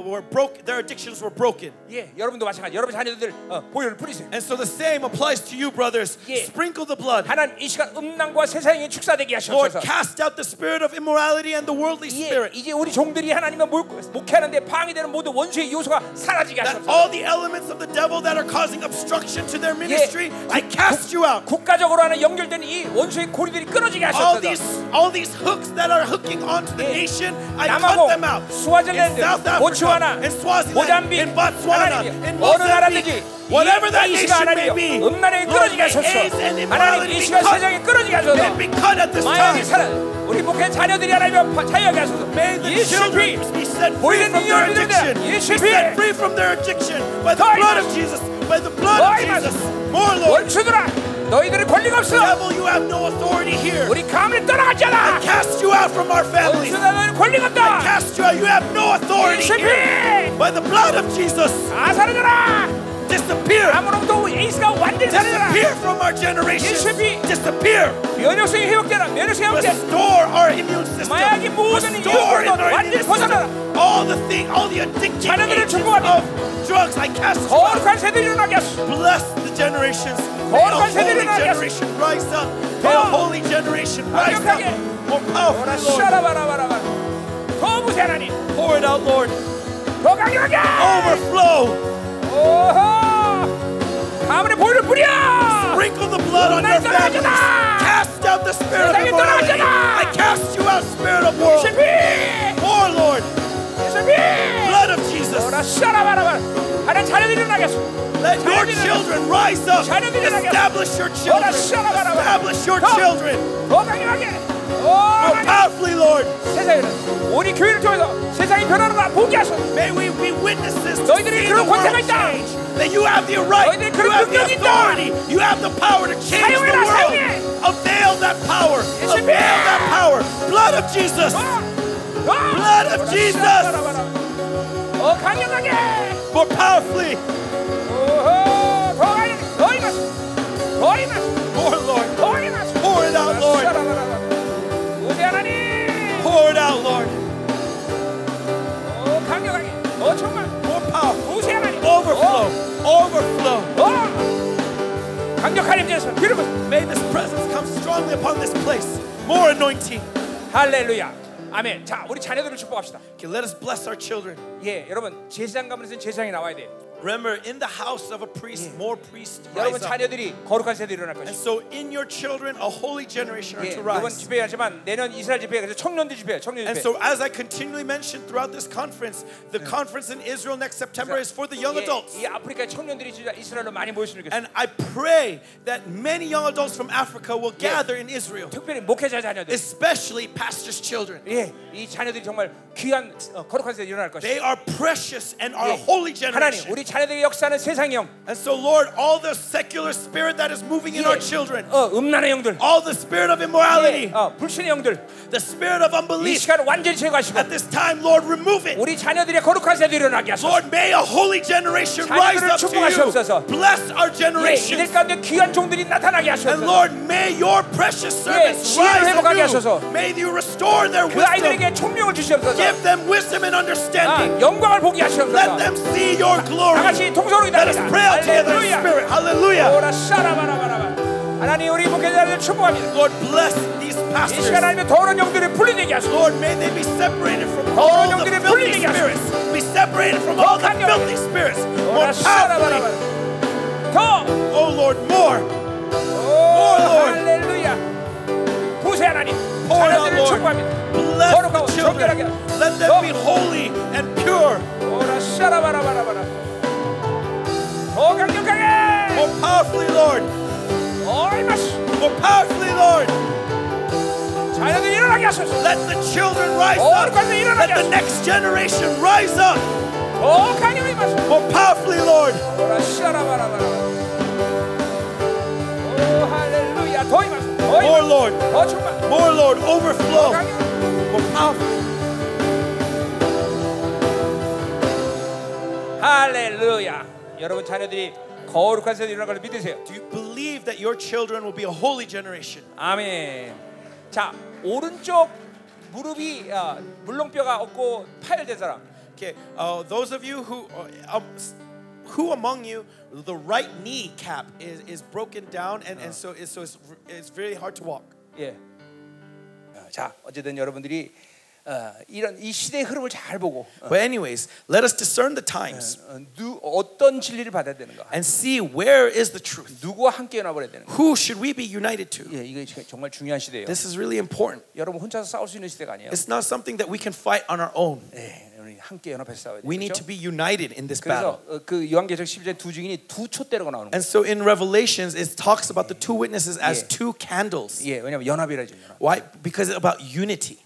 were broke, their addictions were broken. 예, 여러분도 마찬가지. 여러분 자녀들 어, 보혈을 뿌리세요. And so the same applies to you, brothers. Yeah. Sprinkle the blood. 하나님 이 시간 음란과 세상에 축사되게 Lord, 하셔서 cast out the spirit of immorality and the worldly 예, spirit. 이제 우리 종들이 하나님을 목- 목회하는데 방해되는 모든 원수의 요소가 사라지게 That 하소서. all the elements of the devil that are causing obstruction to their ministry, I cast you out. 국가적으로 하는 연결된 이 원수의 고리들이 끊어지게 All 하소서. these, all these hooks that are hooking onto the Yeah. nation, I 남하고 cut them out. 스와질랜드, in South Africa, 보츠와나, in Swaziland, 모잠빅, in Botswana, 하나님, in 어느 Mozambique, 나라든지 whatever that 이 nation 시간 may 하나님 be, 음란에 Lord, 끊어지게 may 하소서. AIDS and 하나님 immorality 이 be 시간 cut. 세상에 끊어지게 하소서. May it be cut at this 마약이 time. 살아 우리 목회 자녀들이 하나님 자유하게 하소서. May the 예수의 children 피 be set free 보이는 from their 능력을 addiction. 믿는다. Be 예수의 피 set free from their addiction by the 더 blood of 임하소서. Jesus. By the blood 더 of Jesus. 임하소서. More Lord. 원수들아 너희들의 권리가 없어. Devil, you have no authority here. 우리 가문이 떠나갔잖아. Cast you out from our families. 원수들아 너희는 권리가 없다. Cast you out. You have no authority 예수의 here. 피 By the blood of Jesus. 다 사라져라. disappear. Disappear from our generation. Disappear. Restore our immune system. Restore in our immune system. All the thing, all the addicting agents of drugs, I cast out. Bless the generations. May a holy generation rise up. May a holy generation rise up. More powerful, Lord. Pour it out, Lord. Overflow. 오호. 가문의 보혈을 뿌려. Sprinkle the blood on your 날 families. 떠나가잖아. Cast out the spirit of 세상에 immorality. 떠나가잖아. I cast you out, spirit of world. 예수피. Pour, Lord. 예수피. Blood of Jesus. 오라 샤라바라바. 하나님 자녀들이 일어나게 하소서. Let your 자녀들이 children rise up. 자녀들이 일어나게 Establish your children. 오라 샤라바라바. Establish your 더. children. 더 강력하게. 오, More 강력. powerfully, Lord. 세상에는 우리 교회를 통해서 세상이 변하는 걸 보게 하소서. May we be witnesses to 너희들이 see 그런 the world 권세가 있다. change. That you have the right, 너희들이 you 그런 have the 능력이 있다. authority, you have the power to change the 사용해라, world. 사용해. Avail that power. 예수님. Avail that power. Blood of Jesus. Blood of Jesus. 어 강력하게. More powerfully. 오호, 더 강력, 더 임하소. 더 임하 어 정말. More powerful. 우리 하나님. Overflow. Overflow. 어, 어. 강력한 임재에서 기름을. May this presence come strongly upon this place. More anointing. 할렐루야. 아멘. 자, 우리 자녀들을 축복합시다. Okay, let us bless our children. 예, 여러분 제사장 가문에서는 제사장이 나와야 돼. Remember, in the house of a priest, more priests 여러분 rise up. 자녀들이 거룩한 세대 일어날 And 것이. so, in your children, a holy generation are 예, to 이번 rise. 집회하지만 내년 이스라엘 집회 그래서 청년들 집회, 청년 And 집회. so, as I continually mentioned throughout this conference, the conference in Israel next September is for the young 예, adults. 이 아프리카 청년들이 진짜 이스라엘로 많이 모였으면 좋겠어요. And I pray that many young adults from Africa will gather in Israel, 특별히 목회자 자녀들. especially pastors' children. 예, 이 자녀들이 정말 귀한 어, 거룩한 세대 일어날 They 것이다. are precious and are a 예. holy 하나님, generation. 우리 자녀들의 역사는 세상의 영, And so, Lord, all the secular spirit that is moving in 예, our children, 어, 음란의 영들, all the spirit of 예, immorality, 어, 불신의 영들, the spirit of 이 unbelief, 시간 완전히 제거하시고 at this time, Lord, remove it. 우리 자녀들의 거룩한 세대 일어나게 하소서. Lord, may a holy generation rise 자녀들을 up to 축복하시옵소서. you. Bless our 예, generation. 이들 가운데 귀한 종들이 나타나게 And 하소서. Lord, may your precious servants 지혜를 rise 회복하게 anew. 하소서. May you restore their 그 wisdom. 아이들에게 총명을 주시옵소서. Give them wisdom and 아, understanding. 영광을 보게 Let 하시옵소서. them see your 다 glory. 같이 통성으로 Let us 기도합니다. pray out together in 할렐루야. spirit. Hallelujah. 오라 샤라바라바라바. 하나님 우리 목회자들 축복합니다. Lord, bless these 이 pastors. 시간 하나님 더러운 영들을 풀리게 하소서. Lord, may they be separated from 더러운 all the 영들의 filthy 풀리게 하소서. spirits. Be separated from all the 강력하게. filthy spirits. More 오라 powerfully. 샤라바라바. 더. Oh Lord, more. 오, Lord. 할렐루야. 부세 하나님. Pour it out, 자녀들을 Lord. 축복합니다. Bless 거룩하고 the children. 정결하게. Let them be holy and pure. 오라 샤라바라바라바라. More powerfully, Lord. More powerfully, Lord. Let the children rise up. Let the next generation rise up. More powerfully, Lord. More, Lord. More, Lord. Overflow. More powerfully. Hallelujah. 여러분 자녀들이 거룩한 세대 일어날 걸 믿으세요. Do you believe that your children will be a holy generation? 아멘. 자 오른쪽 무릎이 어, 물렁뼈가 없고 파열된 사람. Okay, uh, those of you who, uh, um, s- who among you, the right knee cap is, is broken down, and, and so, it's, so it's, it's very hard to walk. 예. 어, 자 어쨌든 여러분들이 어, 이런 이 시대의 흐름을 잘 보고 어, But anyways, let us discern the times 어, 누, 어떤 진리를 받아야 되는가. and see where is the truth. 누구와 함께 연합을 해야 되는가. Who should we be united to? 예, 이게 정말 중요한 시대예요. This is really important. 여러분 혼자서 싸울 수 있는 시대가 아니에요. It's not something that we can fight on our own. 예, 우리 함께 연합해서 싸워야 돼요. We need to 그렇죠? be united in this battle. 그래서 어, 그 요한계시록 11장 두 증인이 두 촛대로가 나오는 거예요. And so in Revelations, it talks about the two witnesses as Yeah. two candles. 예, 왜냐면 연합이라죠. 연합. Why? Because it's about unity.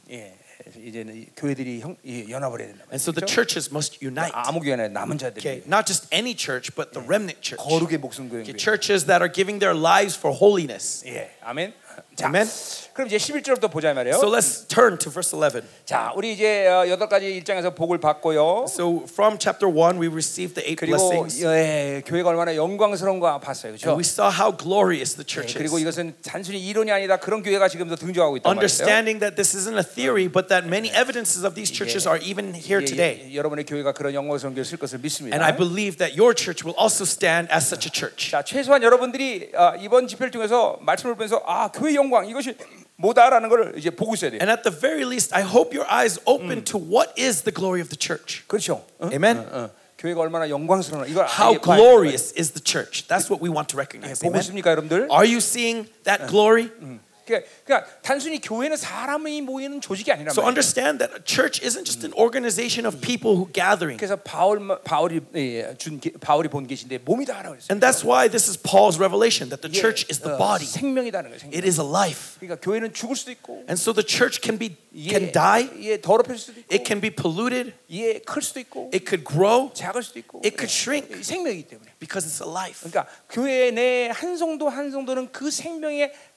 예, 이제는 이 교회들이 형, 예, 연합을 해야 된다. And so the 그렇죠? churches must unite. 아무 교회나 남은 자들이 Okay, not just any church, but the remnant church. 거룩의 목숨 교회. Okay, churches that are giving their lives for holiness. 예, 아멘. 자, Amen. 그럼 이제 11절부터 보자 이 말이에요. So let's turn to verse 11. 자, 우리 이제 어, 여덟 가지 일장에서 복을 받고요. So from chapter 1, we received the eight 그리고 blessings. 예, 교회가 얼마나 영광스러운가 봤어요. And 그렇죠? we saw how glorious the church 그리고 is. 이것은 단순히 이론이 아니다. 그런 교회가 지금도 등장하고 있단 말이에요. Understanding that this isn't a theory, but that many evidences of these churches are even here 예, today. 예, 여러분의 교회가 그런 영광스러운 교회를 쓸 것을 믿습니다. And I believe that your church will also stand as such a church. 자, 최소한 여러분들이 어, 이번 집회를 통해서 말씀을 보면서 아, 교회 영 광 이것이 뭐다라는 걸 이제 보고 있어야 돼요. And at the very least, I hope your eyes open to what is the glory of the church. 그렇죠. 어? Amen. 어, 교회가 얼마나 영광스러운 이걸 How 알게 봐야 돼요. glorious is the church? That's what we want to recognize. 보고 Amen. 있습니까, 여러분들? Are you seeing that glory? 그러니까, 그러니까 단순히 교회는 사람이 모이는 조직이 아니란 So understand that a church isn't just an organization of people who gathering. 그래서 바울 바울이 예, 준 게- 바울이 본 계신데 몸이다라고 했어요. And that's why this is Paul's revelation that the church is the 어, body. 생명이다는 거예요. It is a life. 그러니까 교회는 죽을 수도 있고, And so the church can be 예, can die, 예, 더럽힐 수도 있고, it can be polluted, 예, 클 수도 있고, it could grow 작을 수도 있고, it could shrink. 예, 생명이기 때문에. because it's a life. 그러니까 교회 내 한 성도 한 성도는 그 생명의 어, 이, 어, 자,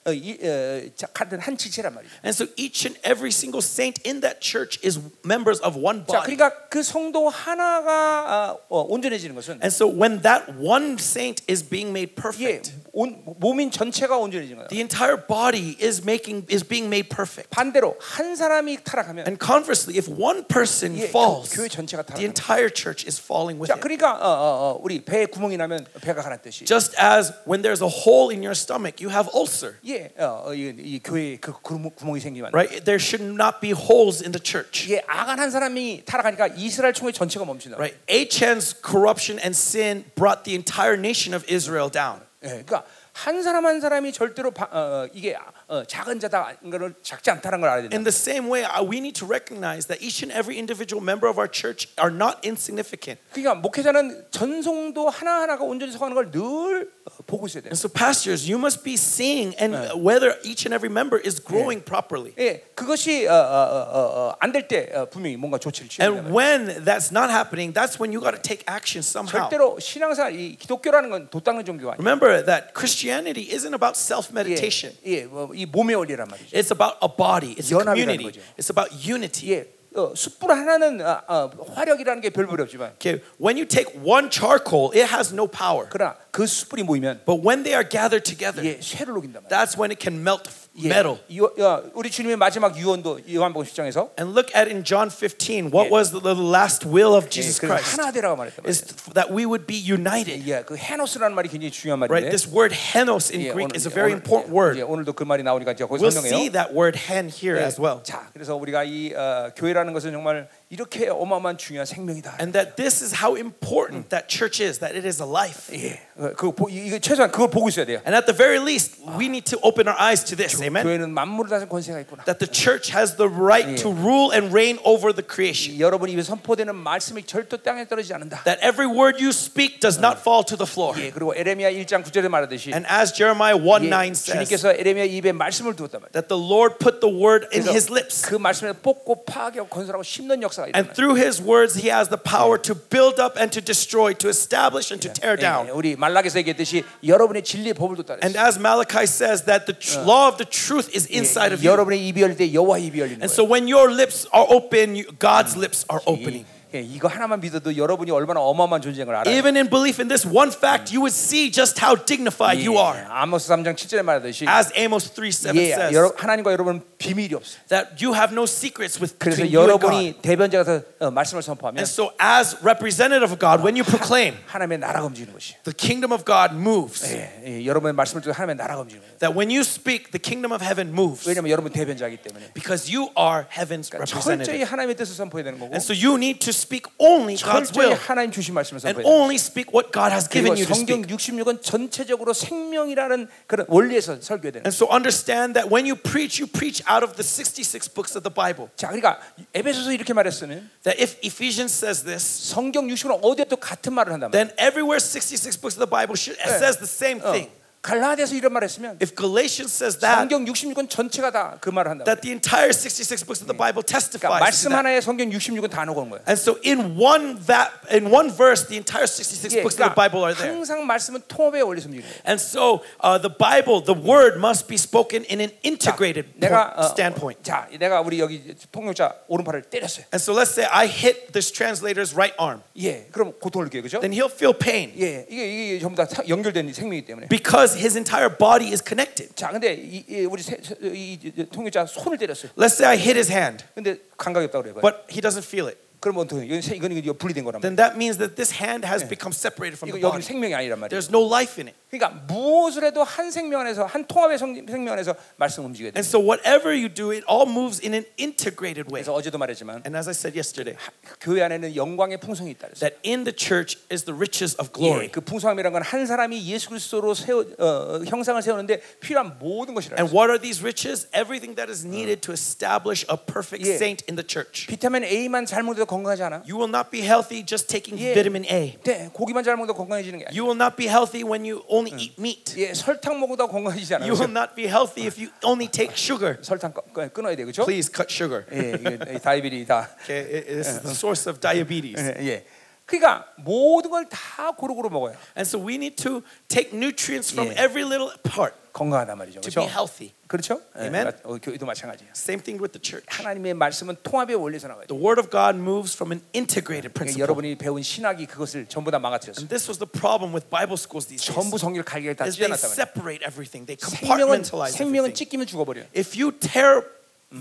같은 한 지체란 말이죠. And so each and every single saint in that church is members of one 자, body. 그러니까 그 성도 하나가 어, 어, 온전해지는 것은 And so when that one saint is being made 예, perfect, 온, 몸인 전체가 온전해지는 거예요. the entire body is making is being made perfect. 반대로 한 사람이 타락하면 And conversely, if one person 예, falls, 교, 회 전체가 the 타락합니다. entire church is falling with 자, it. 그러니까 어, 어, 어, 우리 배에 구멍이 나면 배가 가라듯이 Just as when there's a hole in your stomach, you have ulcer, 예, 어, 어, 이, 이 교회에 그 구멍, 구멍이 생기면 right? There should not be holes in the church, 예, 아간 한 사람이 타락하니까 이스라엘 총회 전체가 멈춘다. right? Achan's corruption and sin brought the entire nation of Israel down. 예, 그러니까 한 사람 한 사람이 절대로 바, 어, 이게 어, 작은 자다 이거를 작지 않다는 걸 알아야 된다. In the same way, uh, we need to recognize that each and every individual member of our church are not insignificant. 그러니까 목회자는 전송도 하나 하나가 온전히 서가는 걸 늘 보고 있어야 돼요. And so, pastors, you must be seeing and whether each and every member is growing properly. 예, 그것이 어, 어, 안 될 때 분명히 뭔가 조치를 취해야 And 된다. when that's not happening, that's when you got to take action somehow. 절대로 신앙사 이 기독교라는 건 돛닦는 종교가 아니에요. Remember that Christianity isn't about self 예, meditation. 예, 뭐, 이 몸의 원리란 말이죠. It's about a body. It's a community. 거죠. It's about unity. 예, 어, 숯불 하나는 아, 아, 화력이라는 게 별볼이 없지만 Okay, when you take one charcoal, it has no power. 그러나 그 숯불이 모이면 But when they are gathered together, 예, 쇠를 녹인단 말이에요. that's when it can melt 예, metal. 유- 어, 우리 주님의 마지막 유언도 요한복음 10장에서 And look at in John 15, what Yeah. was the, the last will of 예, Jesus 그래서 Christ? 하나 되라고 말했단 Is 말이에요. that we would be united. 예, 그 헤노스라는 말이 굉장히 중요한 Right? 말인데 This word henos in 예, Greek 오늘, is a very 오늘, important 예, word. 오늘도 그 말이 나오니까 제가 거기 We'll see 설명해요. that word hen here 예, as well. 자, 그래서 우리가 이 어, 교회라는 것은 정말 이렇게 어마어마한 중요한 생명이다. And that this is how important that church is, that it is a life. 예, 어, 그 보- 이거 최소한 그걸 보고 있어야 돼요. And at the very least, we need to open our eyes to this. Amen. 교회는 만물을 다스리는 권세가 있구나. That the church has the right to rule and reign over the creation. 이 여러분 입에 선포되는 말씀이 절대 땅에 떨어지지 않는다. That every word you speak does not fall to the floor. 예, 그리고 에레미야 1장 9절에 말하듯이 And as Jeremiah 1 예, 9 says, 주님께서 에레미야 입에 말씀을 두었단 말이에요. that the Lord put the word in 그래서 his lips. 그 말씀을 뽑고 파괴하고 건설하고 심는 역사가 And 일어나요. through his words, he has the power to build up and to destroy, to establish and to tear 예, down. 우리 말락에서 얘기했듯이 여러분의 진리의 법을 뒀다 And 그랬어요. as Malachi says, that the tr- law of the truth is inside of 예, you. 여러분의 입이 열릴 때 여호와 입이 열리는 And 거예요. so when your lips are open, you- God's lips are opening. 예, 이거 하나만 믿어도 여러분이 얼마나 어마어마한 존재인 걸 알아요. Even in belief in this one fact, you would see just how dignified you 예, are. 아모스 3장 7절에 말하듯이 As Amos 3 7 예, says, 여러, 하나님과 여러분은 비밀이 없어요. that you have no secrets with 그래서 between you and God. 여러분이 대변자가서 어, 말씀을 선포하면 And so, as representative of God, when you proclaim, 하나님의 나라가 움직이는 것이. the kingdom of God moves. 예, 예, 여러분의 말씀을 듣고 하나님의 나라가 움직이는 거예요. That when you speak, the kingdom of heaven moves. 왜냐하면 여러분 대변자이기 때문에. Because you are heaven's 철저히 representative. 하나님의 뜻을 선포해야 되는 거고 And so you need to speak only God's 철저히 will 하나님 주신 말씀을 and 선포해야 돼요. only speak what God has 그리고 given you to 성경 speak. 66은 전체적으로 생명이라는 그런 원리에서 설교해야 되는 And so understand that when you preach, you preach out of the 66 books of the Bible. 자, 그러니까 에베소서 이렇게 말했으면 That if Ephesians says this, 성경 60은 어디에 또 같은 말을 한단 말이에요. then everywhere 66 books of the Bible should, says the same thing. 갈라디아서 이런 말 했으면 If Galatians says that, 성경 66권 전체가 다 그 말을 한다. that the entire 66 books of the Bible 그러니까 testifies to 말씀 that. 하나에 성경 66권 다 녹은 거예요. And so in one that in one verse, the entire 66 예, books of the Bible are there. 항상 말씀은 통합에 올려서 움직여요. And so uh, the Bible, the word must be spoken in an integrated 내가 point, 어, standpoint. 자, 내가 우리 여기 통역자 오른팔을 때렸어요. And so let's say I hit this translator's right arm, 예, 그럼 고통을 느껴요, 그죠? then he'll feel pain 예, 이게 이게 전부 다 사- 연결된 생명이기 때문에. because his entire body is connected. 자, 근데 이, 이 우리 세, 세- 이, 이 통역자 손을 때렸어요. Let's say I hit his hand, 근데 감각이 없다고 그래요. but he doesn't feel it. 그러면 어떻게? 이건 세- 이건 이거 분리된 거란 말이에요. Then that means that this hand has become separated from 이거 the 여기 body. 생명이 아니란 말이에요. There's no life in it. 그러니까 무엇을 해도 한 생명 안에서 한 통합의 성- 생명 안에서 말씀 움직여야 돼. And so whatever you do, it all moves in an integrated way. 그래서 어제도 말했지만 And as I said yesterday, 교회 안에는 영광의 풍성이 있다. 그랬어요. that in the church is the riches of 예, glory. 그 풍성함이란 건 한 사람이 예수 그리스도로 세워 어, 형상을 세우는데 필요한 모든 것이라. And what are these riches? Everything that is needed to establish a perfect Yeah. saint in the church. 비타민 A만 잘 먹어도 건강하지 않아. You will not be healthy just taking Yeah. vitamin A. 네, 고기만 잘 먹어도 건강해지는 게 아니야. You will not be healthy when you only eat meat. 예, 설탕 먹어도 건강해지지 않아. You will not be healthy if you only take sugar. 설탕 꺼- 꺼- 끊어야 돼, 그렇죠? Please cut sugar. 예, 이게 다이비리 다. Okay, it- this is the source of diabetes. 예, 예. 그러니까 모든 걸 다 고루고루 먹어요. And so we need to take nutrients from Yeah. every little part 건강하단 말이죠. to 그렇죠? be healthy. 그렇죠? 예, Amen. 어, 교회도 마찬가지예요. Same thing with the church. 하나님의 말씀은 통합에 올려서 나와요. The word of God moves from an integrated 그러니까 principle. 여러분이 배운 신학이 그것을 전부 다 망가뜨렸어요. And this was the problem with Bible schools these days. 전부 성경을 갈게 다 Is they 찢어놨단 말이에요. separate everything. They 생명은 compartmentalize 생명은 everything. 찢기면 죽어버려. 요 If you tear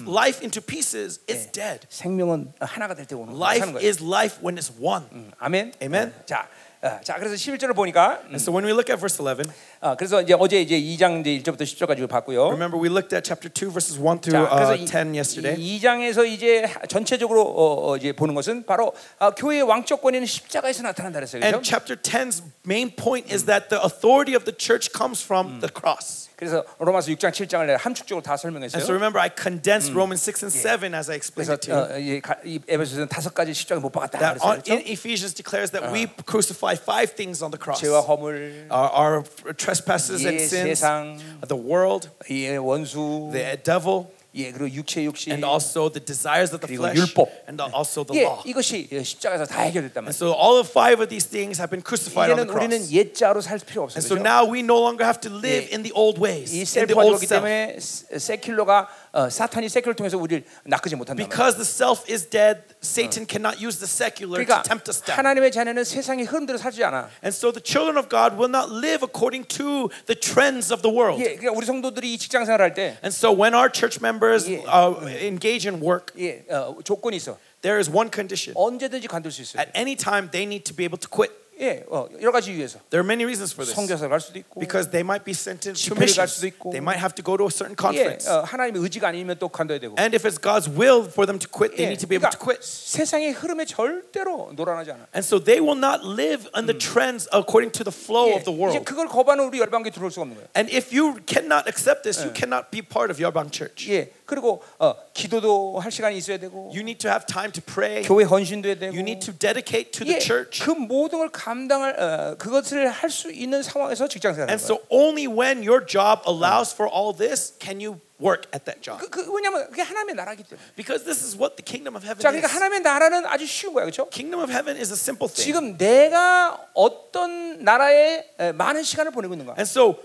life into pieces, it's dead. 생명은 하나가 될 때 오는 사는 Life 거예요. is life when it's one. 아멘. Amen. 어, 자, 어, 자 그래서 11절을 보니까 And so when we look at verse 11, 어, 그래서 이제 어제 이제 2장 이제 1절부터 10절까지 봤고요. remember we looked at chapter 2 verses 1 through 자, 그래서 uh, 10 yesterday. 이, 이 장에서 이제 전체적으로 어, 어, 이제 보는 것은 바로 어, 교회의 왕적 권위는 십자가에서 나타난다 그랬어요. And 그렇죠? chapter 10's main point is that the authority of the church comes from the cross. 그래서 로마서 6장 7장을 내가 함축적으로 다 And 설명했어요. so remember, I condensed Romans 6 and 7 as I explained 그래서 it to you. 어, 이, 가- 이 에베소서는 다섯 가지 십자가 못 박았다 That 그랬어요. on, in 그렇죠? Ephesians declares that we crucify five things on the cross 죄와 허물, our, our trespasses and 예, sins, 세상, the world, 예, 원수, the devil, 예, 그리고 육체 욕심, and also the desires of the 그리고 flesh, 율법. and also the 예, law. 이것이 예, 십자가에서 다 해결됐단 And 말이에요. so all of five of these things have been crucified on the 이제는 우리는 cross. 옛자로 살 필요 없어요. And so 그렇죠? now we no longer have to live 예. in the old ways, 이 in the 셀프가 old 죽었기 self. 때문에 세- 세큘러가 어, 사탄이 세큘을 통해서 우리를 낚지 못한다. Because the self is dead, Satan cannot use the secular to 그러니까 tempt us down. 하나님의 자녀는 세상의 흐름대로 살지 않아. And so the children of God will not live according to the trends of the world. 예, 그러니까 우리 성도들이 이 직장 생활할 때, And so when our church members 예. uh, engage in work, 예, 어, 조건이 있어. there is one condition. 언제든지 관둘 수 있어요. At any time, they need to be able to quit. 예, 어, 여러 가지 이유에서 There are many reasons for this. 성교사 갈 수도 있고, Because they might be sent to 집회를 갈 missions. 수도 있고. They might have to go to a certain 예, conference. 어, 하나님의 의지가 아니면 또 관둬야 되고. And if it's God's will for them to quit, they 예, need to be able to 그러니까 quit. 세상의 흐름에 절대로 놀아나지 않아. And so they will not live on the trends according to the flow 예, of the 이제 world. 그걸 거부하는 우리 열방교 들어올 수가 없는 거예요. And if you cannot accept this, you cannot be part of Yarbang Church. 예, 그리고 어, 기도도 할 시간이 있어야 되고, You need to have time to pray. 교회 헌신도 해야 되고, You need to dedicate to 예, the church. 그 모든 걸 감당할 어, 그것을 할 수 있는 상황에서 직장 생활을 And so only when your job allows for all this can you work at that job. 그, 그 왜냐면 그게 하나님의 나라기 때문에. Because this is what the kingdom of heaven 자, 그러니까 is. 하나님의 나라는 아주 쉬운 거야, 그렇죠? Kingdom of heaven is a simple thing. 지금 내가 어떤 나라에 에, 많은 시간을 보내고 있는가? And so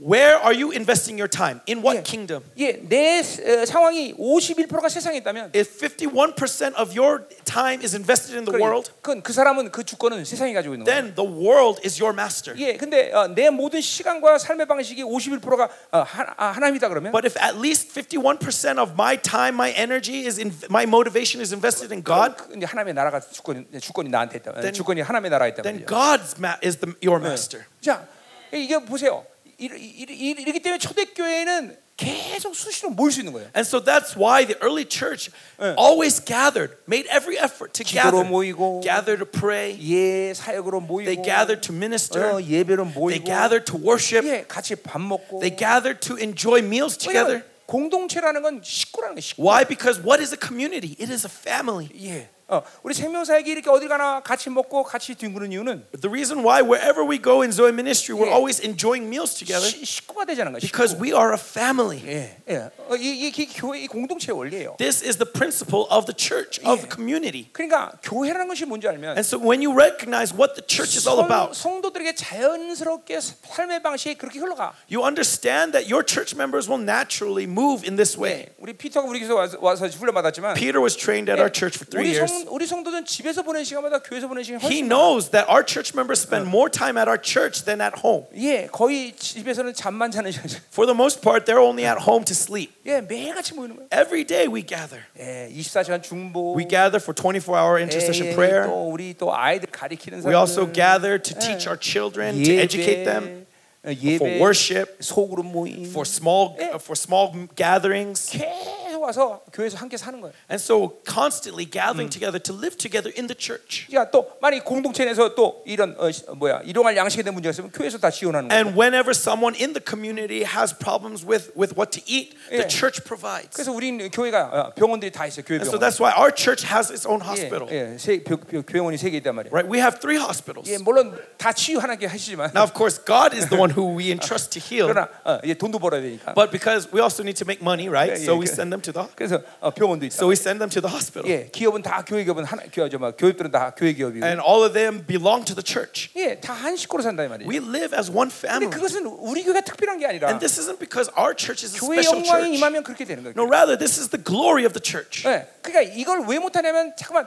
where are you investing your time? In what Yeah. kingdom? 예, 내 에, 상황이 51%가 세상에 있다면 If 51% of your time is invested in the world, 그건 그 사람은 그 주권은 세상이 가지고 있는 거야. then the world is your master. 예, 근데 어, 내 모든 시간과 삶의 방식이 51%가 어, 하, 아, 하나님이다 그러면 But if at least 51% of my time, my energy is in my motivation is invested in God, 그 이제 하나님의 나라가 주권이 주권이 나한테 있다. Then- 주권이 하나님의 나라에 있다. then 말이죠. God's ma- is the, your master. 자, 이게 보세요. 이, 이, 이, 이렇기 때문에 초대교회는 계속 수시로 모일 수 있는 거예요. And so that's why the early church always gathered, made every effort to 기도로 gather, 모이고, gather to pray. 예, 사역으로 모이고, They gathered to minister. 어, 예배로 They 모이고, gathered to worship. 예, 같이 밥 먹고. They gathered to enjoy meals together. 왜냐면 공동체라는 건 식구라는 거 식구. Why? Because what is a community? It is a family. 예. 어, 우리 생명사역이 이렇게 어딜 가나 같이 먹고 같이 뒹구는 이유는 The reason why wherever we go in Zoe Ministry, we're Yeah. always enjoying meals together 시- 식구가 되자는 거야. because 식구. we are a family. 예, 예. 어, 이, 이, 이 교회 이 공동체의 원리예요. This is the principle of the church, of the Yeah. community. 그러니까 교회라는 것이 뭔지 알면 And so when you recognize what the church is all 성, about, 성도들에게 자연스럽게 삶의 방식이 그렇게 흘러가. you understand that your church members will naturally move in this way. 우리 피터가 우리 교회 와서, 훈련 받았지만 Peter was trained at our church for three 우리 years. 성 우리 성도들은 집에서 보낸 시간보다 교회에서 보낸 시간이 He 훨씬 knows that our church members spend more time at our church than at home. 예, 거의 집에서는 잠만 자는 시간. For the most part, they're only at home to sleep. 예, 매일같이 모이는 거예요. Every day we gather. 예, 24시간 중보. We gather for 24-hour 예, intercession 예, prayer. 또 우리 또 아이들 가리키는 사람들. We also gather to teach our children, to educate them, 어, for 예배, worship, 소그룹 모임. for small uh, for small gatherings. 계속 와서 교회에서 함께 사는 거예요. And so constantly gathering together to live together in the church. 그러니까 또 만약 공동체 내에서 또 이런 어, 시- 뭐야 일용할 양식에 대한 문제가 있으면 교회에서 다 지원하는 거예요. And whenever someone in the community has problems with, with what to eat, the Yeah. church provides. 그래서 우리는 교회가 어, 병원들이 다 있어요. 교회 And so 병원. that's why our church has its own 예, hospital. 예, 세, 교, 교, 교회원이 세 개 있단 말이에요. Right? We have three hospitals. 예, 물론 다 치유 하나씩 하시지만 Now, of course, God is the one who we entrust to heal. 그러나 어, 이제 돈도 벌어야 되니까. But because we also need to make money, right? Yeah, So yeah, we good. send them to the 그래서 어, 병원도 있다. so we send them to the hospital. 예, 기업은 다 교회 기업은 하나, 교, 저, 뭐, 교육들은 다 교회 기업이고. And all of them belong to the church. 예, 다 한 식구로 산다 이 말이에요. We live as one 근데 family. 그것은 우리 교회가 특별한 게 아니라 And this isn't because our church is a 교회 special 영광이 church. 임하면 그렇게 되는 거예요. No, rather, this is the glory of the church. 예, 그러니까 이걸 왜 못하냐면 잠깐만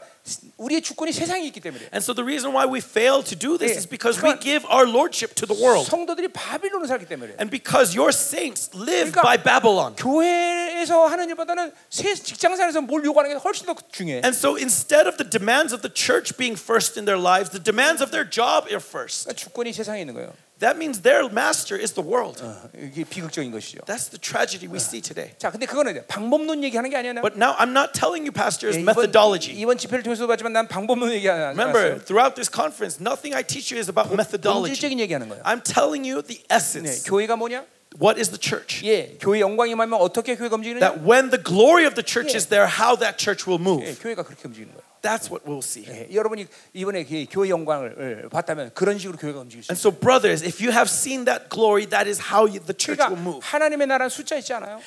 우리의 주권이 세상에 있기 때문에 And so the reason why we fail to do this Yeah. is because we give our lordship to the world. 성도들이 바빌론을 살기 때문에 And because your saints live 그러니까 by Babylon. 교회에서 하는 일보다는 세 직장생활에서 뭘 요구하는 게 훨씬 더 중요해. And so instead of the demands of the church being first in their lives, the demands of their job are first. 그러니까 주권이 세상에 있는 거예요. That means their master is the world. 이게 비극적인 것이죠. That's the tragedy we see today. 자, 근데 그거는 이제 방법론 얘기하는 게 아니야. But now I'm not telling you, pastors, 예, 이번, methodology. 이번 집회를 통해서 봤지만 난 방법론 얘기하지 Remember, 않았어요. throughout this conference, nothing I teach you is about methodology. 본질적인 얘기하는 거예요. I'm telling you the 네, essence. 교회가 뭐냐? What is the church? 예, 교회 영광이 임하면 어떻게 교회가 움직이느냐? That when the glory of the church Yeah. is there, how that church will 예, move. 교회가 그렇게 움직이는 거예요. That's what we'll see. 예, 여러분이 이번에 그 교회 영광을 예, 봤다면 그런 식으로 교회가 움직일 수 And 있어요. so, brothers, if you have seen that glory, that is how you, the church will 그러니까 move. 하나님의 나라는 숫자 있지 않아요.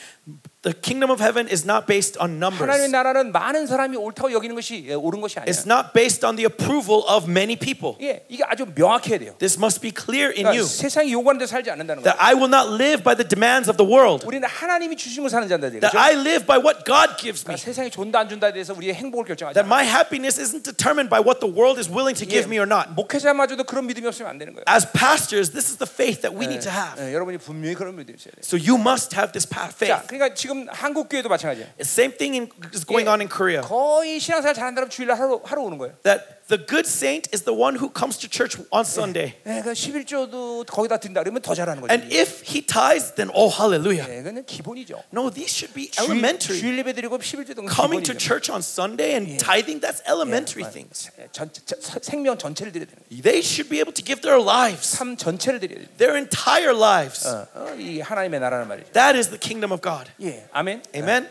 The kingdom of heaven is not based on 하나님의 numbers. 나라는 많은 사람이 옳다고 여기는 것이 예, 옳은 것이 아니야. It's not based on the approval of many people. 예, 이게 아주 명확해야 돼요. This must be clear in 그러니까 you 세상이 요구하는 데 살지 않는다는 거예요. that I will not live by the demands of the world, 우리는 하나님이 주신 걸 사는 자인데 that 그렇죠? I live by what God gives me, 그러니까 세상이 존다 안 준다에 대해서 우리의 행복을 결정하지 that 않아요. my happiness isn't determined by what the world is willing to give me or not. 목회자마저도 그런 믿음이 없으면 안 되는 거예요. As pastors, this is the faith that we need to have. 예, 여러분이 분명히 그런 믿음이 있어야 돼요. So you must have this pa- faith. 자, 그러니까 지금 한국 교회도 마찬가지예요. The same thing in, is going on in Korea. 거의 신앙생활 사람 주일날 하러, 하러 오는 거예요. That the good saint is the one who comes to church on Sunday. 예, 그 11조도 거기다 든다 그러면 더 잘하는 거죠. And if he tithes, then oh hallelujah. 예, 그는 기본이죠. No, these should be 주일, elementary. 주일 예배 드리고 11조 등 Coming to 기본이죠. church on Sunday and tithing, that's elementary 예, things. 예, 전, 전, 생명 전체를 드려야 되는 거예요. They should be able to give their lives, 삶 전체를 드려야 돼요. their entire lives. 어, 어, 이 하나님의 나라는 말이죠. That is the kingdom of God. 예, 아멘. Amen.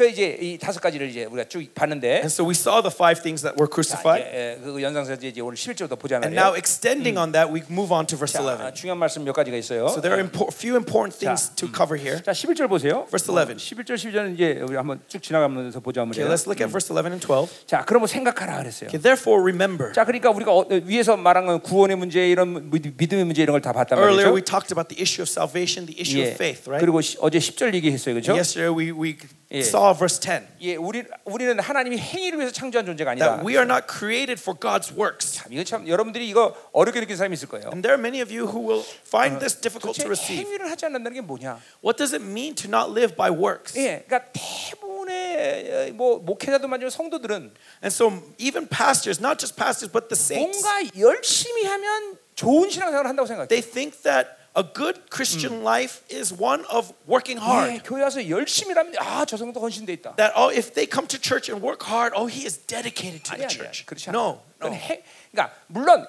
어, 자, 그 이제 이 다섯 가지를 이제 우리가 쭉 봤는데, And so we saw the five things that were 자, crucified. 예, 예, 그 연상서 이제 오늘 11절부터 보자 And now 말이에요. extending on that, we move on to verse 자, 11. 중요한 말씀 몇 가지가 있어요. So there are a few important things to cover here. 자, 11절 보세요. Verse 11. 11절 12절은 이제 우리 한번 쭉 지나가면서 보자 Okay, 말이에요. let's look at verse 11 and 12. 자, 그러면 생각하라 그랬어요. Okay, therefore remember. 자, 그러니까 우리가 어, 위에서 말한 건 구원의 문제 이런 믿- 믿음의 문제 이런 걸 다 봤단 Earlier 말이죠. we talked about the issue of salvation, the issue 예. of faith, right? 그리고 시- 어제 10절 얘기했어요. 그렇죠? Yesterday we, we 예. saw verse 10 예, 우리 우리는 하나님이 행위를 위해서 창조한 존재가 아니다. that we are not created for God's works. 참, 이거 참 여러분들이 이거 어렵게 느끼는 사람이 있을 거예요. And there are many of you who will find this difficult to receive. 행위를 하지 않는다는 게 뭐냐? What does it mean to not live by works? 예, 그러니까 대부분의 어, 뭐 목회자도 마찬가지로 성도들은 And so even pastors, not just pastors, but the saints, 뭔가 열심히 하면 좋은 신앙생활을 한다고 생각해요. they think that a good Christian life is one of working 예, hard. 교회 와서 열심히 하면 아, 저 성도 헌신돼 있다. That oh, if they come to church and work hard, oh, he is dedicated to the 아니야, 아니야. church. 그렇지 않아. No, 그건 no. 해, 그러니까 물론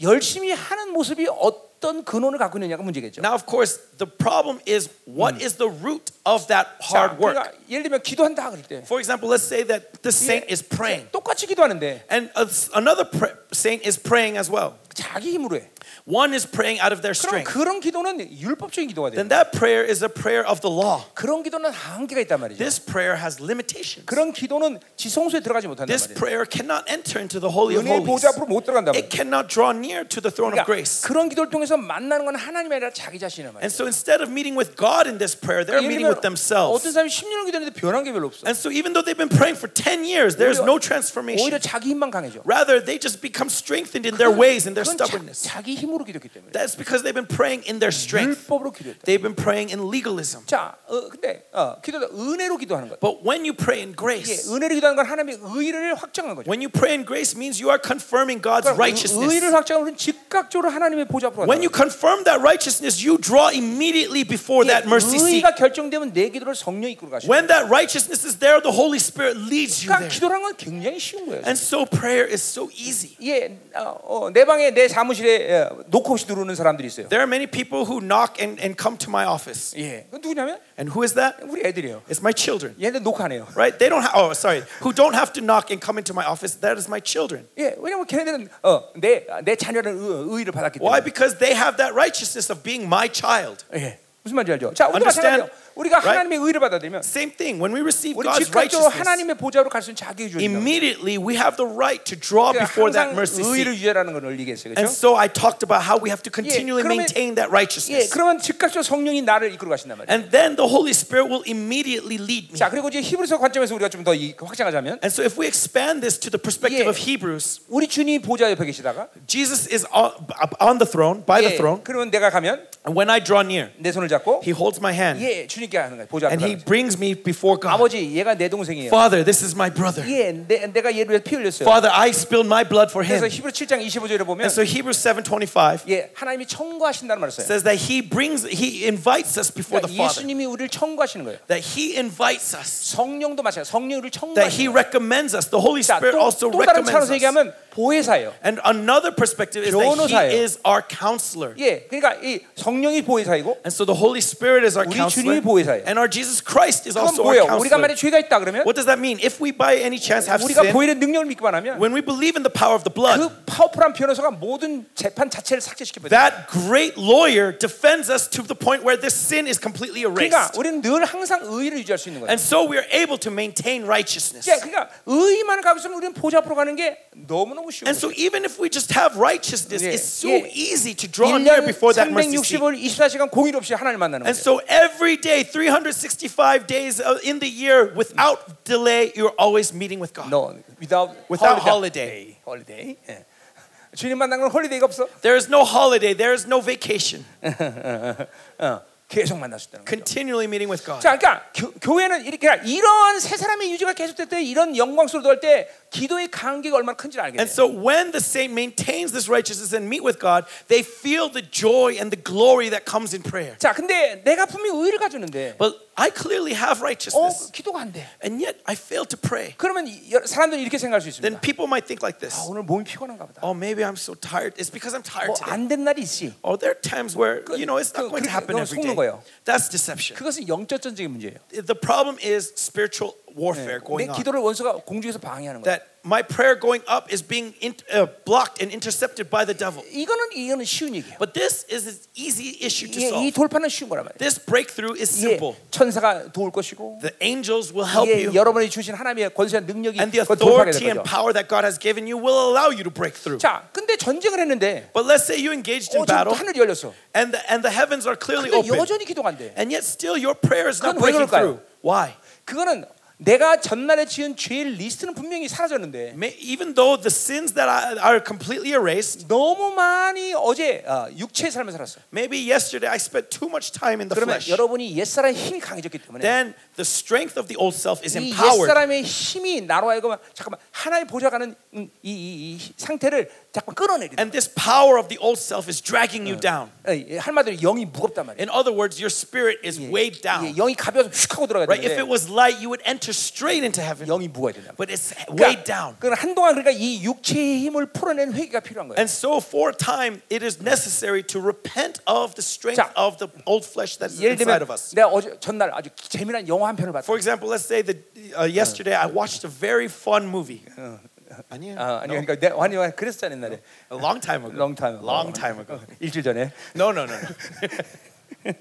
열심히 하는 모습이 어, 어떤 근원을 갖고 있느냐가 문제겠죠. Now, of course, the problem is what is the root of that 자, hard work? 그러니까 예를 들면 기도한다 그럴 때 For example, let's say that the saint is praying, 똑같이 기도하는데 and a- another pra- saint is praying as well. 자기 힘으로 해. One is praying out of their 그럼 strength. 그런 기도는 율법적인 기도가 돼요. Then that prayer is a prayer of the law. 그런 기도는 한계가 있단 말이죠. This prayer has limitations. 그런 기도는 지성소에 들어가지 못한단 This 말이에요. prayer cannot enter into the Holy of 은혜의 Holies. 보좌 앞으로 못 들어간단 It 말이에요. cannot draw near to the throne of 그러니까 grace. 그런 기도를 통해서 만나는 건 하나님이 아니라 자기 자신이란 말이에요. And so instead of meeting with God in this prayer, they're 예를 meeting 들면 with themselves. 어떤 사람이 10년을 기도했는데 변한 게 별로 없어. And so even though they've been praying for 10 years, there's 오히려- no transformation. 오히려 자기 힘만 강해져. Rather, they just become strengthened in their ways and their 그건 자, stubbornness. 자기 힘으로 기도했기 때문에. That's because they've been praying in their strength. 율법으로 기도했다. They've been praying in legalism. 자, 어, 근데 어, 기도다 은혜로 기도하는 것. But when you pray in 이게 grace, 은혜로 기도하는 건 하나님의 의를 확정하는 거죠. when you pray in grace means you are confirming God's 그러니까 righteousness. 의를 확정하면 즉각적으로 하나님의 보좌 앞으로 When you 간다. confirm that righteousness, you draw immediately before that mercy seat. 의가 결정되면 내 기도를 성령 이끌어 가시고. When that righteousness is there, the Holy Spirit leads you 그러니까 there. 기도라는 건 굉장히 쉬운 거예요. And so prayer is so easy. 예, 어, 어, 내 방에 내 사무실에 예, 놓고 없이 들어오는 사람들이 있어요. There are many people who knock and, and come to my office. 예, 그 누구냐면 And who is that? 우리 애들이에요. It's my children. 얘네 녹화 안 해요. Right? They don't have, oh, sorry, who don't have to knock and come into my office. That is my children. 예, 왜냐면 걔네들은 어, 내, 내 자녀는 의, 의를 받았기 Why? 때문에. Because they have that righteousness of being my child. 예, 무슨 말인지 알죠? 자, 우리가 Understand? 생각해요. 우리가 Right? 하나님의 의를 받아들이면 Same thing. When we receive 우리 God's 즉각적으로 righteousness, 하나님의 보좌로 갈 수 있는 자격이 주어진다. immediately we have the right to draw 그러니까 before that 항상 mercy 의를 seat. 유지하라는 걸 늘리겠어요. And 그렇죠? so I talked about how we have to continually 그러면- maintain that 예, righteousness. 그러면 즉각적으로 성령이 나를 이끌어 가신단 말이에요. And then the Holy Spirit will immediately lead me. 자, 그리고 이제 히브리서 관점에서 우리가 좀 더 확장하자면 And so if we expand this to the perspective 예. of Hebrews, 우리 주님이 보좌 옆에 계시다가 Jesus is on, on the throne, by the 예, throne, 그러면 내가 가면 and when I draw near, 내 손을 잡고 he holds my hand 예, 주님 께 하는 거예요. 보좌 and 앞에 he 가는 거예요. brings me before God. 아버지, 얘가 내 동생이에요. Father, this is my brother. 예, 내, 내가 얘를 위해 피 흘렸어요. Father, I spilled my blood for him. 그래서 히브리 7장 25절에 보면 And so Hebrews 7:25 예, 하나님이 청구하신다는 말을 써요. says that he brings he invites us before the 그러니까 Father. 예수님이 우리를 청구하시는 거예요. That he invites us. 성령도 마찬가지. 성령을 That he 청구하시는 거예요. recommends us. The Holy 자, Spirit 또, also 또 다른 recommends 차원에서 us. 얘기하면 보혜사예요. And another perspective is that 변호사예요. he is our counselor. 예, 그러니까 이 성령이 보혜사이고 And so the Holy Spirit is our 우리 counselor. 주님이 보혜사예요. And our Jesus Christ is 그건 also our 뭐예요? 우리가 counselor. 만약 죄가 있다 그러면 What does that mean? If we by any chance have 우리가 sin, 보혈의 능력을 믿기만 하면 when we believe in the power of the blood, 그 파워풀한 변호사가 모든 재판 자체를 삭제시켜 버려요. that great lawyer defends us to the point where this sin is completely 그러니까 erased. 우리는 늘 항상 의를 유지할 수 있는 거예요. And so we are able to maintain righteousness. 예, 그러니까 의만 가고 있으면 우리는 보좌 앞으로 가는 게 너무너무 쉬운 And 거예요. so even if we just have righteousness, 예, it's so 예. easy to draw near 1년 before that mercy seat. 365일 24시간 공일 없이 하나님 만나는 And 거예요. so every day, 365 days uh, in the year, without delay, you're always meeting with God. No, without, Without holiday. holiday. 예. 주님 만난 건 홀리데이가 없어. There is no holiday, there is no vacation. 어, 계속 만날 수 있다는 거죠. Continually meeting with God. 자, 그러니까 교, 교회는 이렇게 그러니까 이런 세 사람의 유지가 계속될 때 이런 영광스러워 할때 기도의 간격이 얼마나 큰지를 알게 And 돼. so when the saint maintains this righteousness and meet with God, they feel the joy and the glory that comes in prayer. 자, 근데 내가 분명히 의를 가졌는데 But I clearly have 어, righteousness, 기도가 안 돼. and yet I fail to pray. 그러면 이- 여- 사람들이 이렇게 생각할 수 Then 있습니다. people might think like 아, this 오늘 몸이 피곤한가 보다. Oh, maybe I'm so tired. It's because I'm tired today. 뭐안 된 날이 있지. Oh, there are times where, you know, it's 그- not going to 그- happen 그건 every 속는 day. 거예요. That's deception. 그것은 영적 전쟁의 문제예요. The problem is spiritual warfare 내 going on. 기도를 원수가 공중에서 방해하는 거예요. That my prayer going up is being in, uh, blocked and intercepted by the devil. 이거는 이거는 쉬운 얘기예요. But this is an easy issue to 예, 이 solve. 돌파는 쉬운 거란 말이에요. This breakthrough is 예, simple. 천사가 도울 것이고 The angels will help 예, you, 여러분이 주신 하나님의 권세한 능력이 and the 그걸 돌파하게 authority 될 and 거죠. power that God has given you will allow you to break through. 자, 근데 전쟁을 했는데 But let's say you engaged in 어, 지금 또 battle, 하늘이 열렸어. and the, and the heavens are clearly 근데 open, 여전히 기도가 안 돼. and yet still your prayer is not 그건 왜 breaking 그럴까요? through. Why? 그거는 내가 전날에 지은 죄의 리스트는 분명히 사라졌는데 even though the sins that are completely erased, 너무 많이 어제 어, 육체의 삶을 살았어. maybe yesterday I spent too much time in the 그러면 flesh. 여러분이 옛사람의 힘이 강해졌기 때문에 Then the strength of the old self is 이 empowered. 옛사람의 힘이 나로 하여금 잠깐만 하나님 보좌가는 이, 이, 이 상태를 잠깐 끌어내리는 And this power of the old self is dragging you down. 거예요. 한마디로 영이 무겁단 말이에요. In other words, your spirit is weighed 예, down. 영이 가벼워서 휙 하고 들어가야 Right? If 되는데 it was light, you would enter enter straight into heaven, 영이 무거워야 된다. but it's weighed down. 그러니까 한동안 그러니까 이 육체의 힘을 풀어내는 회개가 필요한 거예요. And so, for a time, it is necessary to repent of the strength 자, of the old flesh that's 예를 inside 들면 of us. 내가 어제 전날 아주 재미난 영화 한 편을 봤다. For example, let's say that uh, yesterday I watched a very fun movie. 아니에요. 아, 아니 그러니까 내가 아니 그랬었잖아 옛날에. A long time ago. Long time ago. Long time ago. 일주일 전에. No, no, no, no.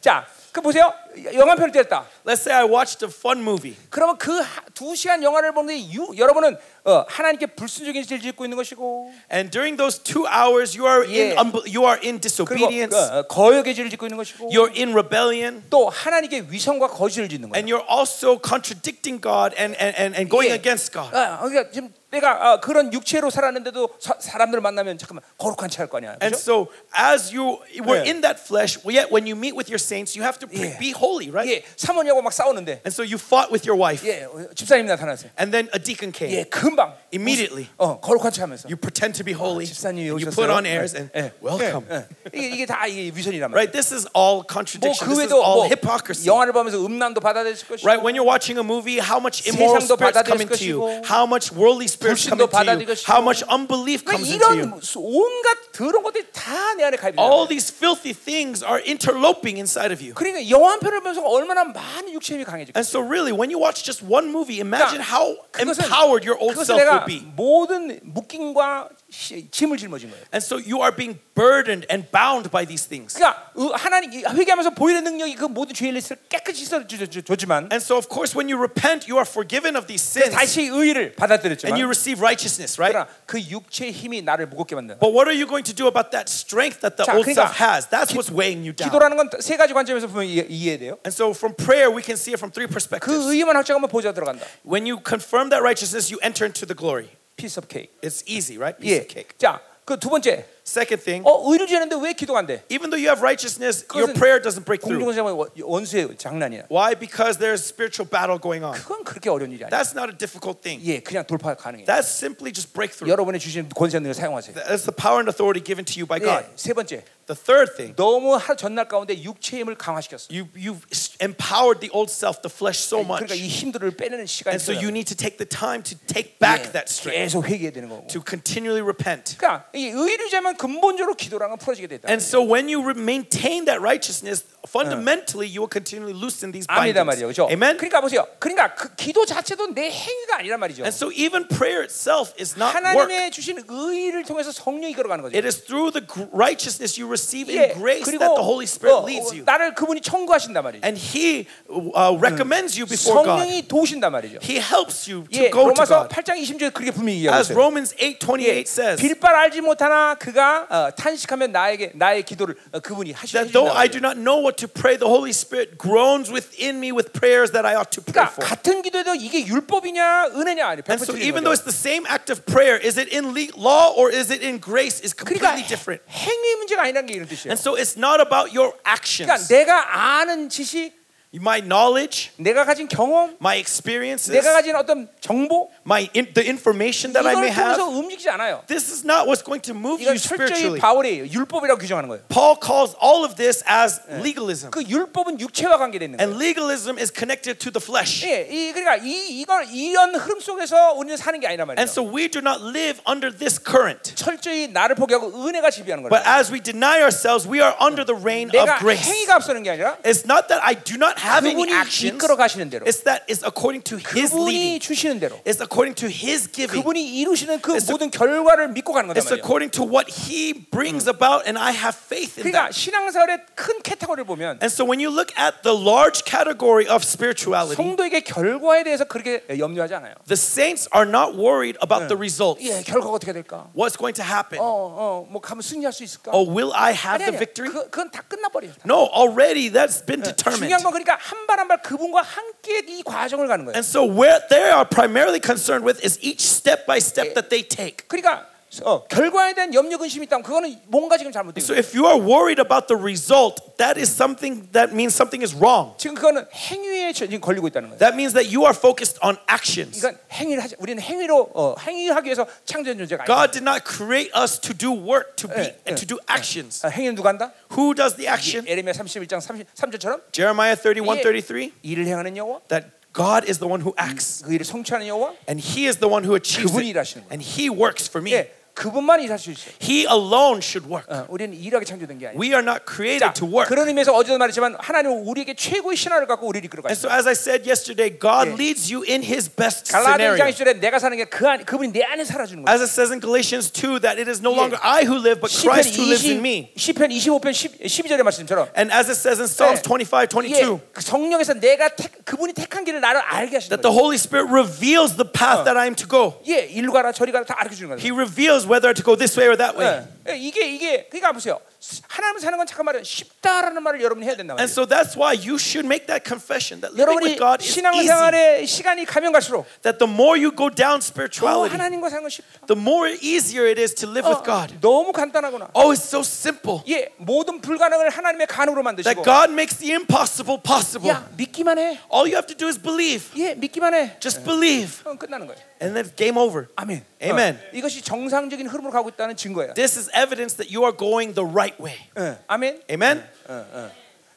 자, 그 보세요. 영화 한 편을 뗐다. Let's say I watched a fun movie. 그러면 그두 시간 영화를 보는데 유, 여러분은 어, 하나님께 불순종의 죄를 짓고 있는 것이고 And during those two hours, you are in Yeah. unbe- you are in 그리고 disobedience. 어, 거역의 죄를 짓고 있는 것이고 You're in rebellion, 또 하나님께 위선과 거짓을 짓는 거예요. and you're also contradicting God and and, and, and going Yeah. against God. 아, 그러니까 지금 내가 어, 그런 육체로 살았는데도 사, 사람들을 만나면 잠깐만 거룩한 채할거 아니야. And 그죠? so, as you were Yeah. in that flesh, yet when you meet with your saints, you have to pre- Yeah. be holy, right? 예, 사모님하고 막 싸우는데 And so you fought with your wife, 예, 어, 집사님 나타났어요. and then a deacon came. 예, 금방 Immediately. 어, 거룩한 체 하면서 You pretend to be holy. 집사님이 and you 오셨어요. put on airs and 예, welcome. 예, 예. 이게 이게 다 이게 위선이란 말이야. Right? This is all 뭐 contradiction. 그 This is 외에도 all 뭐 hypocrisy. 영화를 보면서 음란도 받아들일 것이고 Right? When you're watching a movie, how much immoral 세상도 spirits come 받아들일 into you? 것이고, How much worldly spirits come 불신도 into 받아들일 you? 것이고. How much unbelief 그러니까 comes into you? 이런 온갖 더러운 것들이 다 내 안에 가입이 All 돼. these filthy things are interloping inside of you. 그러니까 영화 한 편을 보면서 얼마나 많은 육체의 힘이 강해지고 And so, really, when you watch just one movie, imagine 그러니까 how 그것은- empowered your old 그것을 self 내가 will be. 모든 묶임과 시- 짐을 짊어진 거예요. And so, you are being burdened and bound by these things. 그러니까 어, 하나님 이 회개하면서 보이는 능력이 그 모든 죄의 리스트를 깨끗이 씻어줬지만 And so, of course, when you repent, you are forgiven of these sins 다시 의를 and 받아들였지만 you receive righteousness, right? 그러나 그 육체의 힘이 나를 무겁게 만든다. But what are you going to do about that strength that the 자, old 그러니까 self has? That's what's weighing you down. 기도라는 건 세 가지 관점에서 보면 이해, 이해돼요. And so from prayer, we can see it from three perspectives. 그 의만 확정하면 보좌 들어간다. When you confirm that righteousness, you enter into the glory. 피스 오브 케이크. It's easy, right? Piece 예. of cake. 자, 그 두 번째. Second thing, 어, 의를 지는데 왜 기도가 안 돼? even though you have righteousness, your 그것은 prayer doesn't break through. 공동생활 원수의 장난이야. Why? Because there's spiritual battle going on. 그건 그렇게 어려운 일이 아니야. That's not a difficult thing. 예, 그냥 돌파 가능해. That's simply just breakthrough. 여러분의 주신 권세 능을 사용하세요. That's the power and authority given to you by God. 예, 세 번째. The third thing, 너무 하루 전날 가운데 육체의 힘을 강화시켰어. you you've empowered the old self, the flesh, so much, 그러니까 이 힘들을 빼내는 시간이 and so you 필요해. need to take the time to take back that strength, 계속 회개해야 되는 거고. to continually repent. 그러니까 이 의를 자면 근본적으로 기도랑은 풀어지게 됐다. And so when you re- maintain that righteousness, fundamentally you will continually loosen these 아니다 bindings. 말이에요. 그렇죠? Amen. 그러니까 보세요. 그러니까 그 기도 자체도 내 행위가 아니란 말이죠. And so even prayer itself is not work. 하나님의 주신 의를 통해서 성령이 걸어가는 거죠. It is through the gr- righteousness you receive 예, in grace 그리고 that the Holy Spirit 어, leads 어, you. 나를 그분이 청구하신단 말이죠. And He uh, recommends you before God. 성령이 도우신단 말이죠. He helps you to 예, go to 로마서 God. 8장 20절에 그렇게 분명히 얘기하고 As 있어요. Romans 8:28 says, 빌발 알지 못하나 그가 어, 탄식하면 나에게 나의 기도를 어, 그분이 하시는 that though I do not know what to pray, the Holy Spirit groans within me with prayers that I ought to pray 그러니까 for. 같은 기도에도 이게 율법이냐 은혜냐 아니 And so 100% even 틀린 though 거죠. it's the same act of prayer, is it in le- law or is it in grace is 그러니까 completely different. 행위 문제가 아니라 는 게 이런 뜻이에요. And so it's not about your 그러니까 actions, 내가 아는 지식, my knowledge, 내가 가진 경험, my experiences, 내가 가진 어떤 정보 my in, the information that I 이걸 may 통해서 have. 움직이지 않아요. This is not what's going to move 이건 you 철저히 spiritually. 바울이 율법이라고 규정하는 거예요. Paul calls all of this as legalism. 그 율법은 육체와 관계되는 거예요. And legalism is connected to the flesh. 예, 이 그러니까 이 이걸 이런 흐름 속에서 우리는 사는 게 아니란 말이에요. And so we do not live under this current. 철저히 나를 포기하고 은혜가 지배하는 But 거예요. as we deny ourselves, we are under the reign of 내가 grace. 행위가 앞서는 게 아니라 It's not that I do not have any 그분이 actions. 이끌어 가시는 대로, It's that it's according to His 그분이 leading. 주시는 대로, It's according to His giving. 그분이 이루시는 그 It's a- 모든 결과를 믿고 가는 거단 It's 말이에요. according to what He brings about, and I have faith in 그러니까 that. 신앙생활의 큰 캐테고리를 보면 And so when you look at the large category of spirituality, 성도에게 결과에 대해서 그렇게 염려하지 않아요. the saints are not worried about the results. 예, 결과가 어떻게 될까? What's going to happen? 어, 어, 뭐 가면 승리할 수 있을까? Oh, will I have 아니, the 아니, victory? 그, 그건 다 끝나버려요. 다. No, already that's been determined. 중요한 건 그러니까 한 발 한 발 그분과 함께 이 과정을 가는 거예요. And so where they are primarily concerned with is each step by step that they take. 그러니까 어, 결과에 대한 염려 근심이 있다면 그거는 뭔가 지금 잘못된 So 거예요. if you are worried about the result, that is something that means something is wrong. 지금 그거는 행위에 저- 지금 걸리고 있다는 거예요. That means that you are focused on actions. 그러니까 행위를 하지. 우리는 행위로 어, 행위하기 위해서 창조된 존재가 아니에요. God did not create us to do work, to be 예, 예. and to do actions. 어, 행위는 누가 한다? Who does the action? 에레미야 31장 33절처럼 Jeremiah 31, 예. 33. 일을 행하는 여호와 That God is the one who acts, 그 일을 성취하는 여호와 and He is the one who achieves it, and He works for me. 예, 그분만 일할 수 있어요. He alone should work. 어, 우리는 일하게 창조된 게 아니에요. We are not created 자, to work. 그런 의미에서 어제도 말했지만 하나님은 우리에게 최고의 신화를 갖고 우리를 이끌어가요. And so, as I said yesterday, God 예. leads you in His best 갈라디아 scenario. 1장 1절에 내가 사는 게 그 안, 그분이 내 안에 살아주는 거예요. As it says in Galatians 2, that it is no 예. longer I who live, but 시편 Christ who lives in 20, me. 시편 25편 10, 12절의 말씀처럼 And as it says in Psalms 예. 25, 이게 22, 그 성령에서 내가 택, 그분이 택한 길을 나를 알게 하시는 that the 거예요. Holy Spirit reveals the path that I am to go. 예, 일로 가라 저리 가라 다 알려 주는 거예요. He reveals whether to go this way or that way. 예, 예, 이게 이게 그러니까 보세요. 하나님 사는 건 잠깐 말이야 쉽다라는 말을 여러분이 해야 된다 And 말이에요. so that's why you should make that confession that living 여러분이 with God is easy. 신앙생활에 시간이 가면 갈수록 That the more you go down 더 spirituality, 하나님과 사는 건 쉽다. the more easier it is to live with 어, God. 너무 간단하구나. Oh, it's so simple. 예, 모든 불가능을 하나님의 가능으로 That 만드시고 God makes the impossible possible. 야 믿기만 해. All you have to do is believe. 예, 믿기만 해. Just believe. 어, 끝나는 거예요. And then it's game over. 아멘. Amen. 어, 이것이 정상적인 흐름으로 가고 있다는 증거예요. This is evidence that you are going the right way. 예, 아멘. Amen?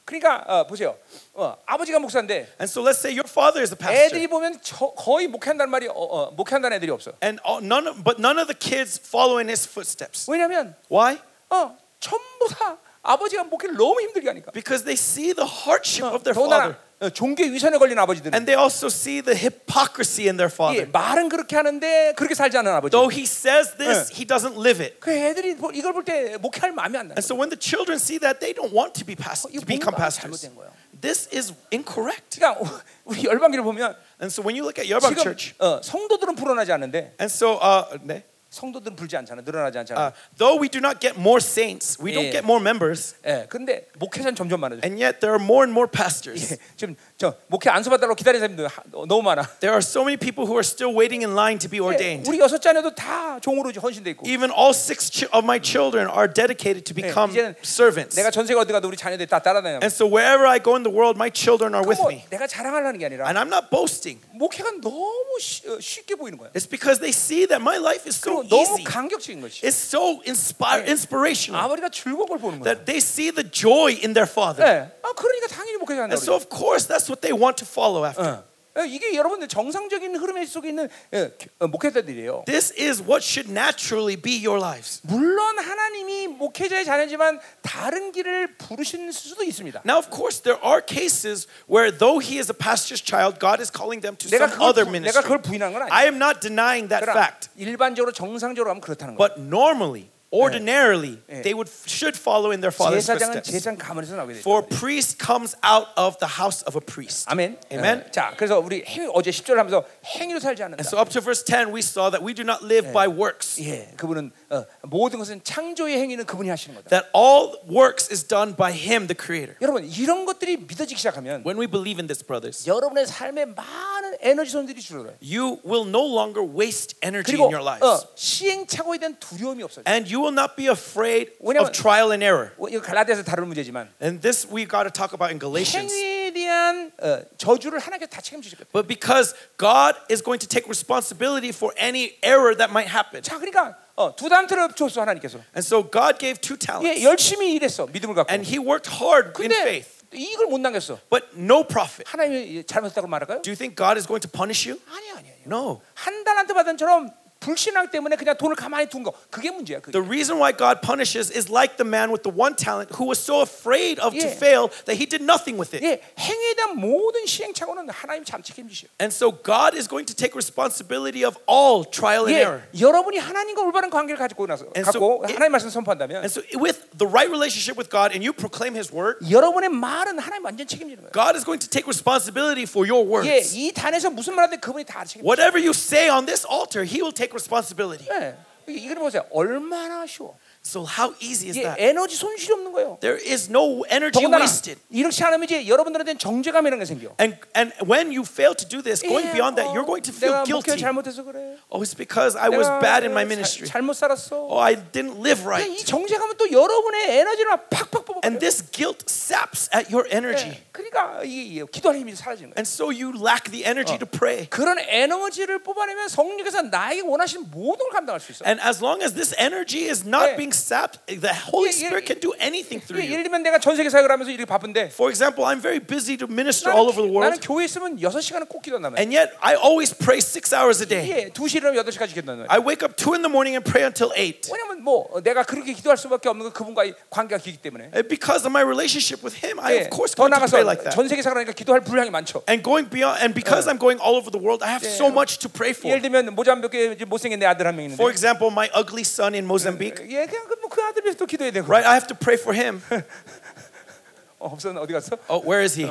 그러니까 어, 보세요. 어, 아버지가 목사인데 And so let's say your father is a pastor. 애들이 보면 저, 거의 목회한다는 말이 어, 어, 목회한다는 애들이 없어. And all, none of, but none of the kids follow in his footsteps. 왜냐하면 Why? 어, 전부 다 아버지가 목회를 너무 힘들게 하니까. Because they see the hardship 어, of their 더군다나 father. 어, 종교 위선에 걸린 아버지들은 And they also see the hypocrisy in their 예, father. 말은 그렇게 하는데 그렇게 살지 않는 아버지. Though he says this, 예. he doesn't live it. 그 애들이 보- 이걸 볼 때 목회할 마음이 안 나. And so when the children see that, they don't want to be past, 이거 to become 뭔가 pastors. 잘못된 거예요. This is incorrect. 그러니까 우리 열방기를 보면 And so when you look at Yerbang 지금 Church, 어, 성도들은 불어나지 않는데 and so uh, 네. 성도들은 불지 않잖아, 늘어나지 않잖아. uh, though we do not get more saints, we don't Yeah. get more members, 예, 근데 목회자는 점점 많아져. and yet there are more and more pastors. 예, 지금 저 목회 안수 받달라고 기다리는 사람들 하- 너무 많아. There are so many people who are still waiting in line to be 예, ordained. 우리 여섯 자녀도 다 종으로 헌신돼 있고. Even all six ch- of my children are dedicated to become 이제는 servants. 내가 전세가 어디 가도 우리 자녀들이 다 따라다녀. And so wherever I go in the world, my children are with 뭐 me. 내가 자랑하려는 게 아니라 And I'm not boasting. 목회가 너무 쉬, 어, 쉽게 보이는 거야. It's because they see that my life is so 그리고 너무 easy. 감격적인 것이. It's so inspire, inspirational 아버지가 즐거운 걸 보는 거야. that they see the joy in their father. 예, 아 그러니까 당연히 목회자 한다. And so of course that's what they want to follow after. 어, 이게 여러분들 정상적인 흐름 속에 있는 예, 어, 목회자들이에요. This is what should naturally be your lives. 물론 하나님이 목회자의 자녀지만 다른 길을 부르실 수도 있습니다. Now, of course, there are cases where, though he is a pastor's child, God is calling them to 내가 some 그걸, other 부, 내가 ministry. 그걸 부인한 건 I 아니야. am not denying that 그러나 fact. 일반적으로 정상적으로 하면 그렇다는 거야. But normally, ordinarily, 예. they would should follow in their father's 제사장은 footsteps. 제사장 가문에서 나오게 돼. For priest comes out of the house of a priest. 아멘. Amen. 예. 자, 그래서 우리 행, 어제 10절 하면서 행위로 살지 않는다. And so up to verse 10, we saw that we do not live by works. 예, 그분은 어, 모든 것은 창조의 행위는 그분이 하시는 거다. That all works is done by him, the creator. 여러분 이런 것들이 믿어지기 시작하면 When we believe in this, brothers, 여러분의 삶에 많은 에너지 손들이 줄어들어요. you will no longer waste energy 그리고 in your lives. 어, 시행착오에 대한 두려움이 없어져. And you will not be afraid 왜냐면- of trial and error. 어, 이거 갈라디아서 다루는 문제지만 And this we got to talk about in Galatians. 행위에 대한 어, 저주를 하나님께서 다 책임지셨거든요. But because God is going to take responsibility for any error that might happen. 자, 그러니까 어, 두 단트를 줬어 하나님께서. And so God gave two 예, talents. 열심히 일했어 믿음을 갖고. And he worked hard in 근데 faith. 이걸 못 남겼어. But no profit. 하나님이 잘못했다고 말할까요? Do you think God is going to punish you? 아니 아니 아니. No. 한 달한테 받은 처럼 불신앙 때문에 그냥 돈을 가만히 둔 거. 그게 문제야. 그게. The reason why God punishes is like the man with the one talent who was so afraid of to Yeah. fail that he did nothing with it. 예, 행위에 대한 모든 시행착오는 하나님 참 책임지셔. And so God is going to take responsibility of all trial and error. 예, 여러분이 하나님과 올바른 관계를 가지고 나서 And so 갖고 it- 하나님 말씀 선포한다면 And so with the right relationship with God and you proclaim his word, 여러분의 말은 하나님 완전 책임지는 거예요. God is going to take responsibility for your 예, words. 이 단에서 무슨 말하든 그분이 다 책임져. Whatever you say on this altar, he will take responsibility. 예, 이걸 보세요. 얼마나 쉬워. So how easy is 이게 that? 에너지 손실이 없는 거예요. There is no energy 더군다나 wasted. 이렇게 않으면 이제 여러분들한테는 정죄감이라는 게 생겨. And and when you fail to do this, going 예, beyond that, 어, you're going to feel 내가 목회 guilty. 잘못해서 그래. Oh, it's because I was 내가 bad in my 자- ministry. 잘못 살았어. Oh, I didn't live 이 right. 정죄감은 또 여러분의 에너지를 막 팍팍 뽑아. And this guilt saps at your energy. 그러니까 그러니까 이, 이 기도할 힘이 사라지는 거예요. And so you lack the energy to pray. 그런 에너지를 뽑아내면 성령께서 나에게 원하시는 모든 걸 감당할 수 있어. And as long as this energy is not 예. being sapped, the Holy 예, 예, Spirit can do anything through 예, you. 예를 들면 내가 전 세계 사역을 하면서 이렇게 바쁜데 For example, I'm very busy to minister all over the 나는, 나는 world, 교회 있으면 6시간은 꼭 기도한단 말이야. and yet I always pray six hours a day. 예, 2시 일어나면 8시까지 기도한단 말이야. I wake up two in the morning and pray until eight. 왜냐면 뭐 어, 내가 그렇게 기도할 수밖에 없는 건 그분과의 관계가 깊기 때문에. And because of my relationship with Him, I 예, of course 더 going to pray 나가서 like that. 전 세계 사역을 하니까 기도할 분량이 많죠. And going beyond, and because I'm going all over the world, I have so much to pray for. 예를 들면 모잠비크에 이제 못생긴 내 아들 한 명 있는데 For example, my ugly son in Mozambique, 예, 그 냥 그, 뭐그 아들 위해서 또 기도해야 되고 right? I have to pray for him. 어, 없었나 어디 갔어? Oh, where is he?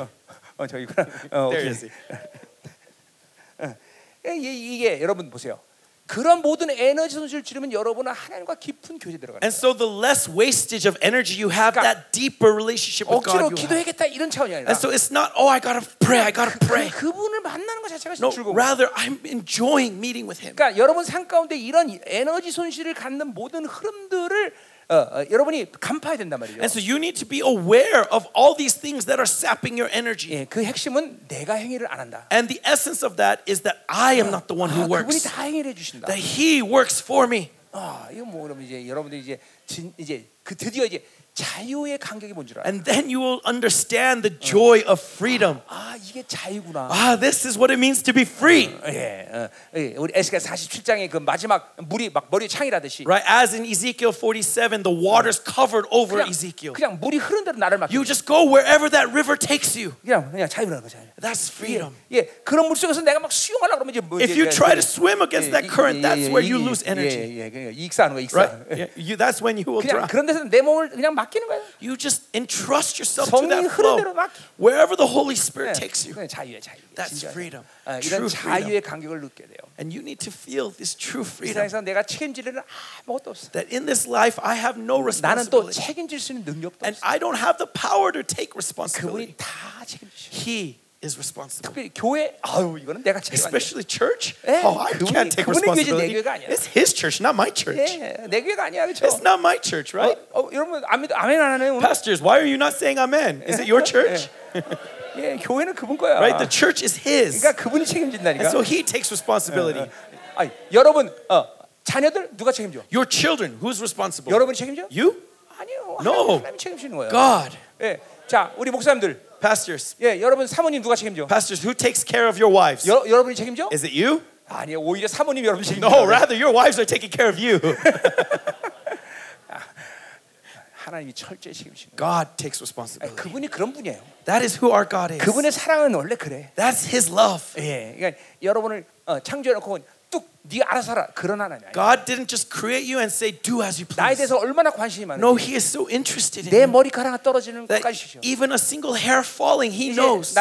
어 저기 있구나. 어, There is he. 예, 이- 이게 여러분 보세요. 그런 모든 에너지 손실을 줄이면 여러분은 하나님과 깊은 교제 들어가는 And so the less wastage of energy you have, 그러니까 that deeper relationship with 억지로 God have. 기도해야겠다 이런 차원이 아니라 And so it's not, oh, I gotta pray, I gotta pray. 그분을 만나는 것 자체가 No, 즐거워. rather I'm enjoying meeting with Him. 그러니까 여러분 삶 가운데 이런 에너지 손실을 갖는 모든 흐름들을 어, 어, 여러분이 간파해야 된단 말이죠. And so you need to be aware of all these things that are sapping your energy. 예, 그 핵심은 내가 행위를 안 한다. And the essence of that is that I am not the one 아, who 그분이 works, 다 행위를 해주신다. that He works for me. 아, 이거 뭐 그러면 이제 여러분들이 이제 진, 이제 그 드디어 이제 자유의 간격이 뭔 줄 알아. And then you will understand the joy of freedom. 아, 이게 자유구나. Ah, this is what it means to be free. 예, 어, 예, 우리 에스겔 47장의 그 마지막 물이 막 머리에 창이라듯이 Right? As in Ezekiel 47, the waters covered over 그냥, Ezekiel. 그냥 물이 흐른 대로 나를 맡겨. You just go wherever that river takes you. 그냥 그냥 자유라는 거죠. That's freedom. 예, 그런 물 속에서 내가 막 수영하려고 그러면 이제 뭐 If 이제 you 그- try 그- to swim against that 예, current, 예, that's 예, where 예, you 예, lose energy. 예, 예, 그냥 익사하는 거야, 익사. Right? Yeah, you, that's when you will 그냥 drown. 그런 데서 내 몸을 그냥 맡기는 거야. You just entrust yourself to 성령이 that 흐른 대로 flow. 맡기. Wherever the Holy Spirit 예, takes you. 그냥 자유야, 자유. That's 진짜. freedom. 어, True 이런 freedom. 자유의 간격을 느껴야 돼요. And you need to feel this true 이 freedom. 세상에서 내가 책임질 일은 아무것도 없어. That in this life, I have no 나는 또 responsibility. 책임질 수 있는 능력도 And 없어. I don't have the power to take 그분이 responsibility. 다 책임지셔. He is responsible. 특별히 교회, 아유 이거는 내가 책임 안 져. Especially church. 예, Oh, I 그분이- can't take 그분의 교회지, 내 responsibility. 교회가 아니야. It's his church, not my church. 예, 내 교회가 아니야, 그렇죠? It's not my church, right? 어, 어, 여러분 아멘, 아멘 안 하네요. 오늘? Pastors, why are you not saying amen? Is it your church? 예, 교회는 그분 거야. Right? The church is his. 그러니까 그분이 책임진다니까. And so he takes responsibility. 아니, 여러분, 어, 자녀들 누가 책임져? Your children, who's responsible? 여러분이 책임져? You? 아니요. No. 하나님 책임지는 거예요. God. 예, 자, 우리 목사님들, Pastors. 예, 여러분 사모님 누가 책임져? Pastors, who takes care of your wives? 여, 여러분이 책임져? Is it you? 아니요, 오히려 사모님 여러분 책임져. No, rather your wives are taking care of you. 하나님이 철저히 책임지는 거예요. God takes 아니, responsibility. 그분이 그런 분이에요. That is who our God is. 그분의 사랑은 원래 그래. That's his love. 예, 그러니까 여러분을 어, 창조해놓고 God didn't just create you and say do as you please. No, he is so interested in 내 머리카락 Even a single hair falling, he knows.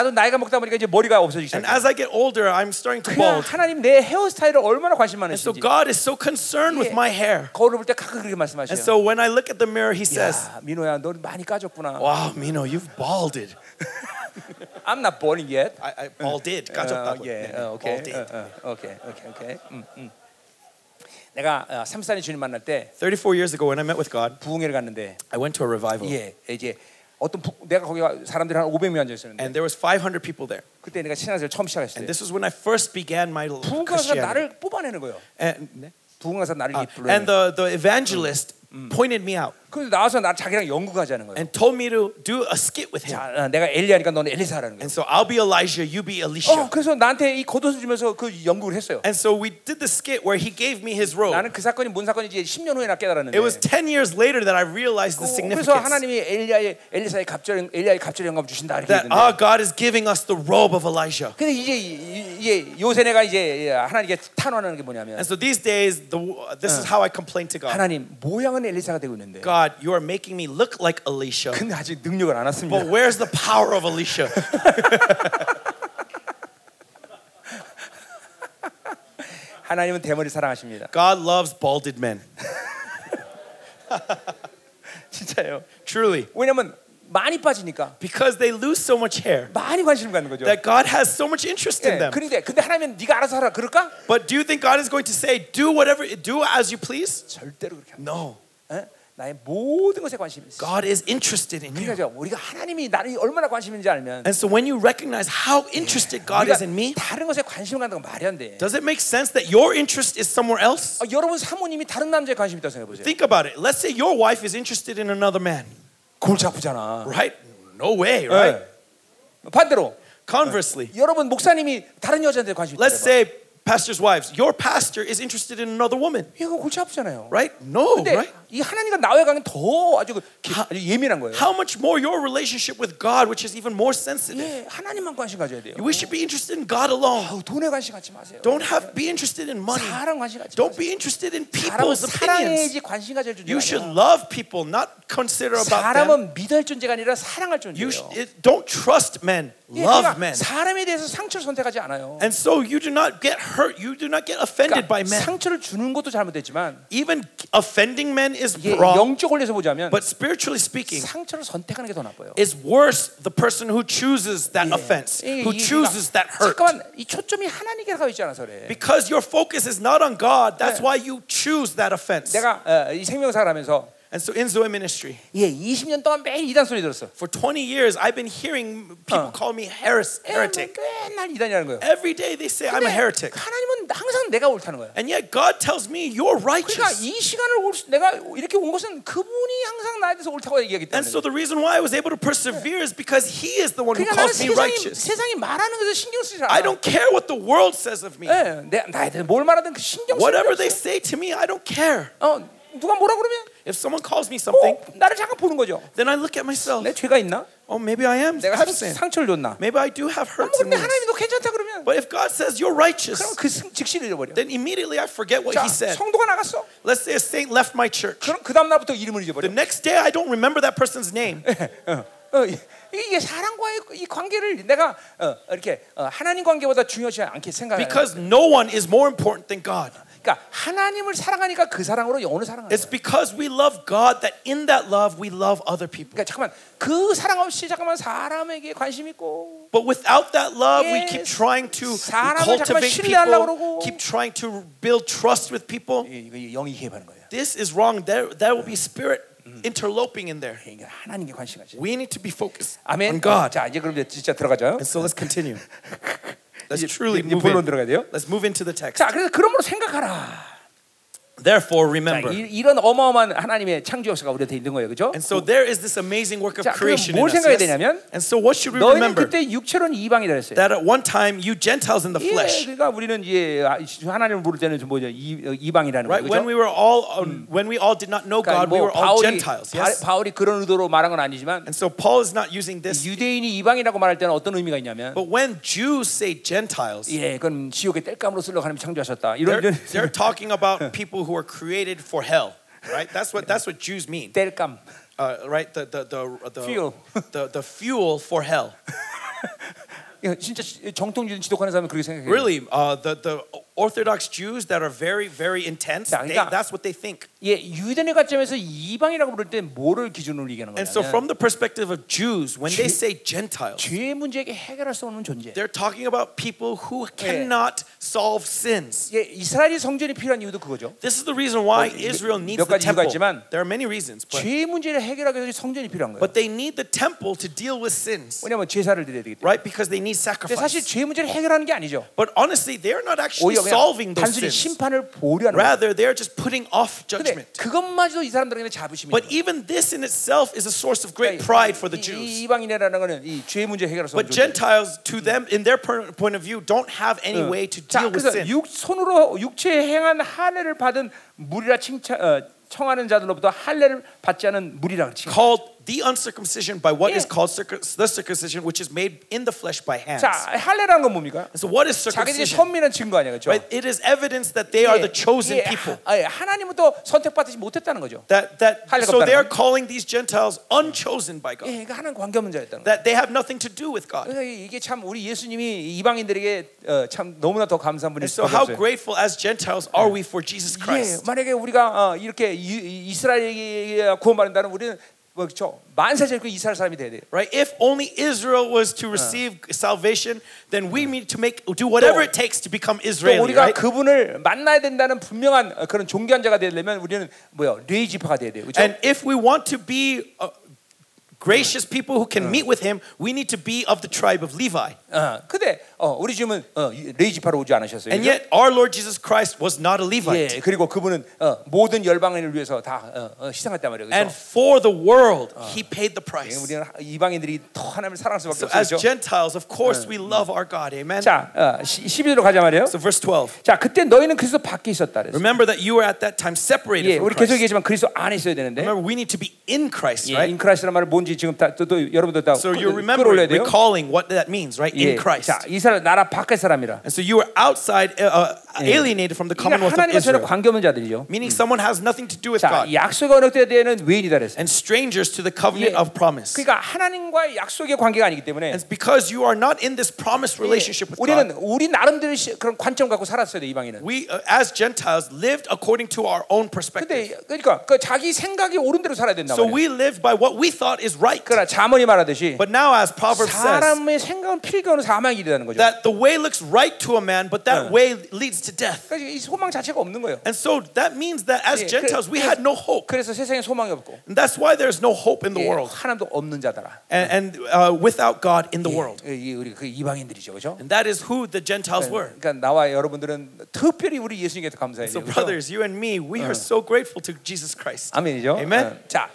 And as I get older, I'm starting to bald. And so God is so concerned with my hair. And so when I look at the mirror, he says, Wow, Minho, you've balded. I'm not born yet. I, I balded. 어, 까졌다고. 예, 네, 어, 오케이, balded. 어, 어, 오케이, 오케이, 오케이. 음, 음. 내가 어, 34년 주님 만날 때 34 years ago, when I met with God, 부흥회를 갔는데, I went to a revival. 예, 이제 어떤 부, 내가 거기 가- 사람들이 한 500명 앉아 있었는데, And there was 500 people there. 그때 내가 신앙생활 처음 시작했을 And 때, this was when I first began my 부흥가사 Christianity. 나를 뽑아내는 거예요. And, 네? 부흥가사 나를 Uh, 이끌어. and the, the evangelist pointed me out 그래서 나와서 나 자기랑 연구하자는 거예요. and told me to do a skit with him. 자, 어, 내가 엘리야니까 너는 엘리사 하라는 거예요. And so I'll be Elijah, you be 어, Elisha. 그래서 나한테 이 겉옷을 주면서 그 연구를 했어요. And so we did the skit where he gave me his robe. 나는 그 사건이 뭔 사건인지 10년 후에 나 깨달았는데. It was 10 years later that I realized the 어, 그래서 significance. 하나님이 엘리야의 엘리사의 갑절 엘리야의 갑절 영감 주신다 이렇게 That 했는데. our God is giving us the robe of Elijah. 근데 이제 이- 이제 요새 내가 이제 하나님께 탄원하는 게 뭐냐면 And so these days, the, this is how I complain to God. 하나님 모양은 엘리사가 되고 있는데 God, you are making me look like Elisha. 근데 아직 능력을 안 왔습니다. But where's the power of Elisha? 하나님은 대머리 사랑하십니다. God loves balded men. 진짜요. Truly. 왜냐면 많이 빠지니까 Because they lose so much hair. 많이 관심을 갖는 거죠. That God has so much interest in 예, them. 그런데 근데 하나님은 네가 알아서 하라 그럴까? But do you think God is going to say, do whatever, do as you please? 절대로 그렇게 안 돼. No. 예? 나의 모든 것에 관심이 있어. God is interested in you. 그러니까 우리가 하나님이 나를 얼마나 관심 있는지 알면 And so when you recognize how interested God 우리가 is in me, 다른 것에 관심 갖는 건 말이 안 돼. does it make sense that your interest is somewhere else? 아, 여러분 사모님이 다른 남자에 관심 있다고 생각해 보세요. Think about it. Let's say your wife is interested in another man, 골치 아프잖아. right? No way, right? 네. 반대로 Conversely, 여러분 목사님이 다른 여자한테 관심 있다. let's say pastors' wives, your pastor is interested in another woman, 이거 골치 아프잖아요. right? No, 근데 right? 이 하나님과 나와의 관계는 더 아주, 그 기- 아주 예민한 거예요. How much more your relationship with God, which is even more sensitive? 예, 하나님만 관심 가져야 돼요. We should be interested in God alone. 아우, 돈에 관심 갖지 마세요. Don't have be interested in money. 사람 관심 갖지 Don't be interested in people's opinions. 사랑해야지 관심 가질 You 존재가 should love people, not consider about them. 사람은 믿을 존재가 아니라 사랑할 You 존재예요. sh- it, don't trust men, 예, love 그러니까 men. 사람에 대해서 상처를 선택하지 않아요. And so you do not get hurt. You do not get offended by 그러니까 men. 상처를 주는 것도 잘못됐지만 Even offending men is 이게 wrong. 영적 원리에서 보자면 But spiritually speaking, 상처를 선택하는 게 더 나빠요. is worse the person who chooses that 예. offense, 이- who 이- chooses that 그러니까 hurt. 잠깐만 이 초점이 하나님께 가 있지 않아서 그래. Because your focus is not on God, that's 네. why you choose that offense. 내가 어, 이 생명사를 하면서 And so in Zoe Ministry, 예, 20년 동안 매일 이단 소리 들었어. for 20 years, I've been hearing people 어. call me heres- 예, heretic. 맨날 이단이라는 거예요. Every day they say I'm a 근데 heretic. 하나님은 항상 내가 옳다는 거야. And yet God tells me you're 그러니까 righteous. 이 시간을 올, 수- 내가 이렇게 온 것은 그분이 항상 나에 대해서 옳다고 얘기하기 And 때문에. so the reason why I was able to persevere is because He is the one who 그러니까 나는 calls me 세상이 righteous. 세상이 말하는 것에 신경 쓰지 않아. I don't care what the world says of me. 예, 내 나에 대해 뭘 말하든 그 신경 쓰지 Whatever 없어. they say to me, I don't care. 어, 누가 뭐라 그러면 If someone calls me something, 어, 나를 잠깐 보는 거죠. then I look at myself. 내 죄가 있나? Oh, maybe I am 내가 have 상, sin. 상처를 줬나? Maybe I do have 뭐 hurts and 근데 wounds. 하나님이 너 괜찮다 그러면 But if God says you're righteous, 그럼 그 승- 즉시를 잃어버려. then immediately I forget what 자, He said. 성도가 나갔어. Let's say a saint left my church. 그럼 그 다음 날부터 이름을 The 잊어버려. next day, I don't remember that person's name. 어, 어, 이- 이게 사람과의 이 관계를 내가 어, 이렇게 어, 하나님 관계보다 중요하지 않게 생각해. Because no one is more important than God. 그러니까 하나님을 사랑하니까 그 사랑으로 영혼을 사랑하는 It's 거야. because we love God that in that love we love other people. 그러니까 잠깐만 그 사랑 없이 잠깐만 사람에게 관심 있고 But without that love, we Yes. keep trying to 사람을 cultivate 잠깐만 신뢰하려고 people, 그러고. keep trying to build trust with people. 이- 이거 영이 개입하는 거예요. This is wrong. There, there will be spirit interloping in there. 그러니까 하나님께 관심 가지. We need to be focused 아멘. on God. 자 이제 그럼 이제 진짜 들어가죠. And so let's continue. Let's truly move 본론 in. 들어가야 돼요. Let's move into the text. 자 그래서 그러므로 생각하라. Therefore, 자, remember. 이, 이런 어마어마한 하나님의 창조 역사가 우리한테 있는 거예요, 그렇죠? And so there is this amazing work of 자, 그럼 creation in 뭘 us. 생각해야 yes? 되냐면 And so what should we 너희는 remember? 그때 육체로는 이방이라 했어요. That at one time you Gentiles in the 예, flesh, 그러니까 우리는 이제 하나님을 부를 때는 좀 뭐죠? 이, 어, 이방이라는 right? 거죠. When we were all um, when we all did not know 그러니까 God, we 뭐 were all 바울이, Gentiles. 바, Yes. 바울이 그런 의도로 말한 건 아니지만 And so Paul is not using this. 유대인이 이방이라고 말할 때는 어떤 의미가 있냐면 But when Jews say Gentiles, 예, 그건 지옥의 뗄감으로 쓰려고 하나님 창조하셨다. 이런 they're, 이런 they're talking about people who are created for hell, right? That's what that's what Jews mean, 뗄감. uh, right? The the the the, Fuel. the the fuel for hell. 예, 진짜 정통주의 지독하는 사람은 그렇게 생각해요. Really, uh, the the Orthodox Jews that are very very intense, 자, they, 그러니까- that's what they think. 예, 유대인의 관점에서 이방이라고 부를 때 뭐를 기준으로 얘기하는 And so, 거냐면 from the perspective of Jews, when they 죄- say Gentiles, 죄의 문제에게 해결할 수 없는 존재. they're talking about people who cannot solve sins. 예, 이스라엘이 성전이 필요한 이유도 그거죠. This is the reason why 몇- Israel needs 몇 the 가지 이유가 temple. 있지만 There are many reasons, but, 죄의 문제를 해결하기 위해서 성전이 필요한 거예요. but they need the temple to deal with sins, 왜냐하면 제사를 드려야 되기 때문에. right? Because they need 근데 사실 sacrifice. 죄의 문제를 해결하는 게 아니죠. But honestly, they're not actually 오히려 그냥 solving those 단순히 sins. 심판을 거예요. Rather, they're just putting off 근데 judgment. 그것마저도 이 사람들에게는 자부심이 But even this in itself is a source of great 그러니까 pride for the Jews. 이방인이라는 거는 이 죄의 문제 없는 But. Gentiles, to them, in their per- point of view, don't have any way to 자, deal with 그래서 sin. 육, 손으로 육체에 행한 할례를 받은 물이라 칭찬 어, 청하는 자들로부터 할례를 받지 않은 물이라 칭. Called the uncircumcision by what is 예. called circum- the circumcision, which is made in the flesh by hands. 자, 할례라는 건 뭡니까? And so, what is 자기들이 circumcision? 선민한 증거 아니야, 그렇죠? Right? It is evidence that they are the chosen people. 하나님부터 선택받지 못했다는 거죠. That that 할례가 so 없다는 they are 거. calling these Gentiles unchosen by God. 예, 그러니까 하나님 관계 없는 자였다는 거죠. That they have nothing to do with God. 그러니까 이게 참 우리 예수님이 이방인들에게 어, 참 너무나 더 감사한 분이 And so, how 없어요. grateful as Gentiles are we for Jesus 예, Christ? 만약에 우리가 어, 이렇게 이- 이- 이스라엘에게 구원받는다는 우리는 뭐죠? 만사절 그 이스라엘 사람이 돼야 돼요. Right? If only Israel was to receive salvation, then we need to make do whatever 또- it takes to become 또 Israeli. 우리가 Right? 그분을 만나야 된다는 분명한 어, 그런 종교한 자가 되려면 우리는 뭐요? 레이 지파가 돼야 돼요. 그렇죠? And if we want to be uh, gracious people who can meet with him, we need to be of the tribe of Levi. 어, 근데 어, 우리 주님은 어, 이 레이 지파로 오지 않으셨어요. And 그죠? yet our Lord Jesus Christ was not a Levite. 예, 그리고 그분은 어, 모든 열방인을 위해서 다 어, 어, 희생했단 말이에요. And 그렇죠? for the world, he paid the 예, price. 우리는 이방인들이 더 하나님을 사랑할 수밖에 So as 없죠. Gentiles, of course, we love our God. Amen. 자, 어, 12절로 가자 말이에요. So verse 12. 자, 그때 너희는 그리스도 밖에 있었다 그랬어요. Remember that you were at that time separated 예, from 우리 계속 Christ. 얘기했지만 그리스도 안에 있어야 되는데. Remember, we need to be in Christ, 예, right? 인크라이스라는 말을 뭔 지 지금 다, 또, 또 여러분들 다 So 끌- you remember 끌어올려야 돼요. recalling what that means, right? 예, In Christ. 자, 이스라엘 나라 밖의 사람이라. And so you were outside, uh, uh, alienated from the 그러니까 commonwealth of 하나님과 전혀 Israel, 관계없는 자들이죠. meaning someone has nothing to do with 자, God, 약속의 언약대에 대한 외인이다 그랬어요. and strangers to the covenant 예. of promise. 그러니까 하나님과의 약속의 관계가 아니기 때문에 And it's because you are not in this promised relationship with 우리는 God. 우리 나름대로 시- 그런 관점 갖고 살았어야 돼 이방인은. We, uh, as Gentiles, lived according to our own perspective. 근데 그러니까 그 자기 생각이 옳은 대로 살아야 된다 So 말이야. we lived by what we thought is right. 그러나 자문이 말하듯이 But now, as Proverbs says, 사람의 생각은 필경은 사망이 되는 거죠. that the way looks right to a man, but that way leads to death. 그러니까 이 소망 자체가 없는 거예요. And so that means that as 예, Gentiles, 그- we had no hope. 그래서 세상에 소망이 없고 And that's why there's no hope in the 예, world. 하나님도 없는 자더라. And, and uh, without God in the world. 예, 이 우리 그 이방인들이죠, 그렇죠? And that is who the Gentiles were. 그러니까 나와 여러분들은 특별히 우리 예수님께 감사해요. So, 그렇죠? brothers, you and me, we are so grateful to Jesus Christ. 아멘이죠. Amen. 어, 자,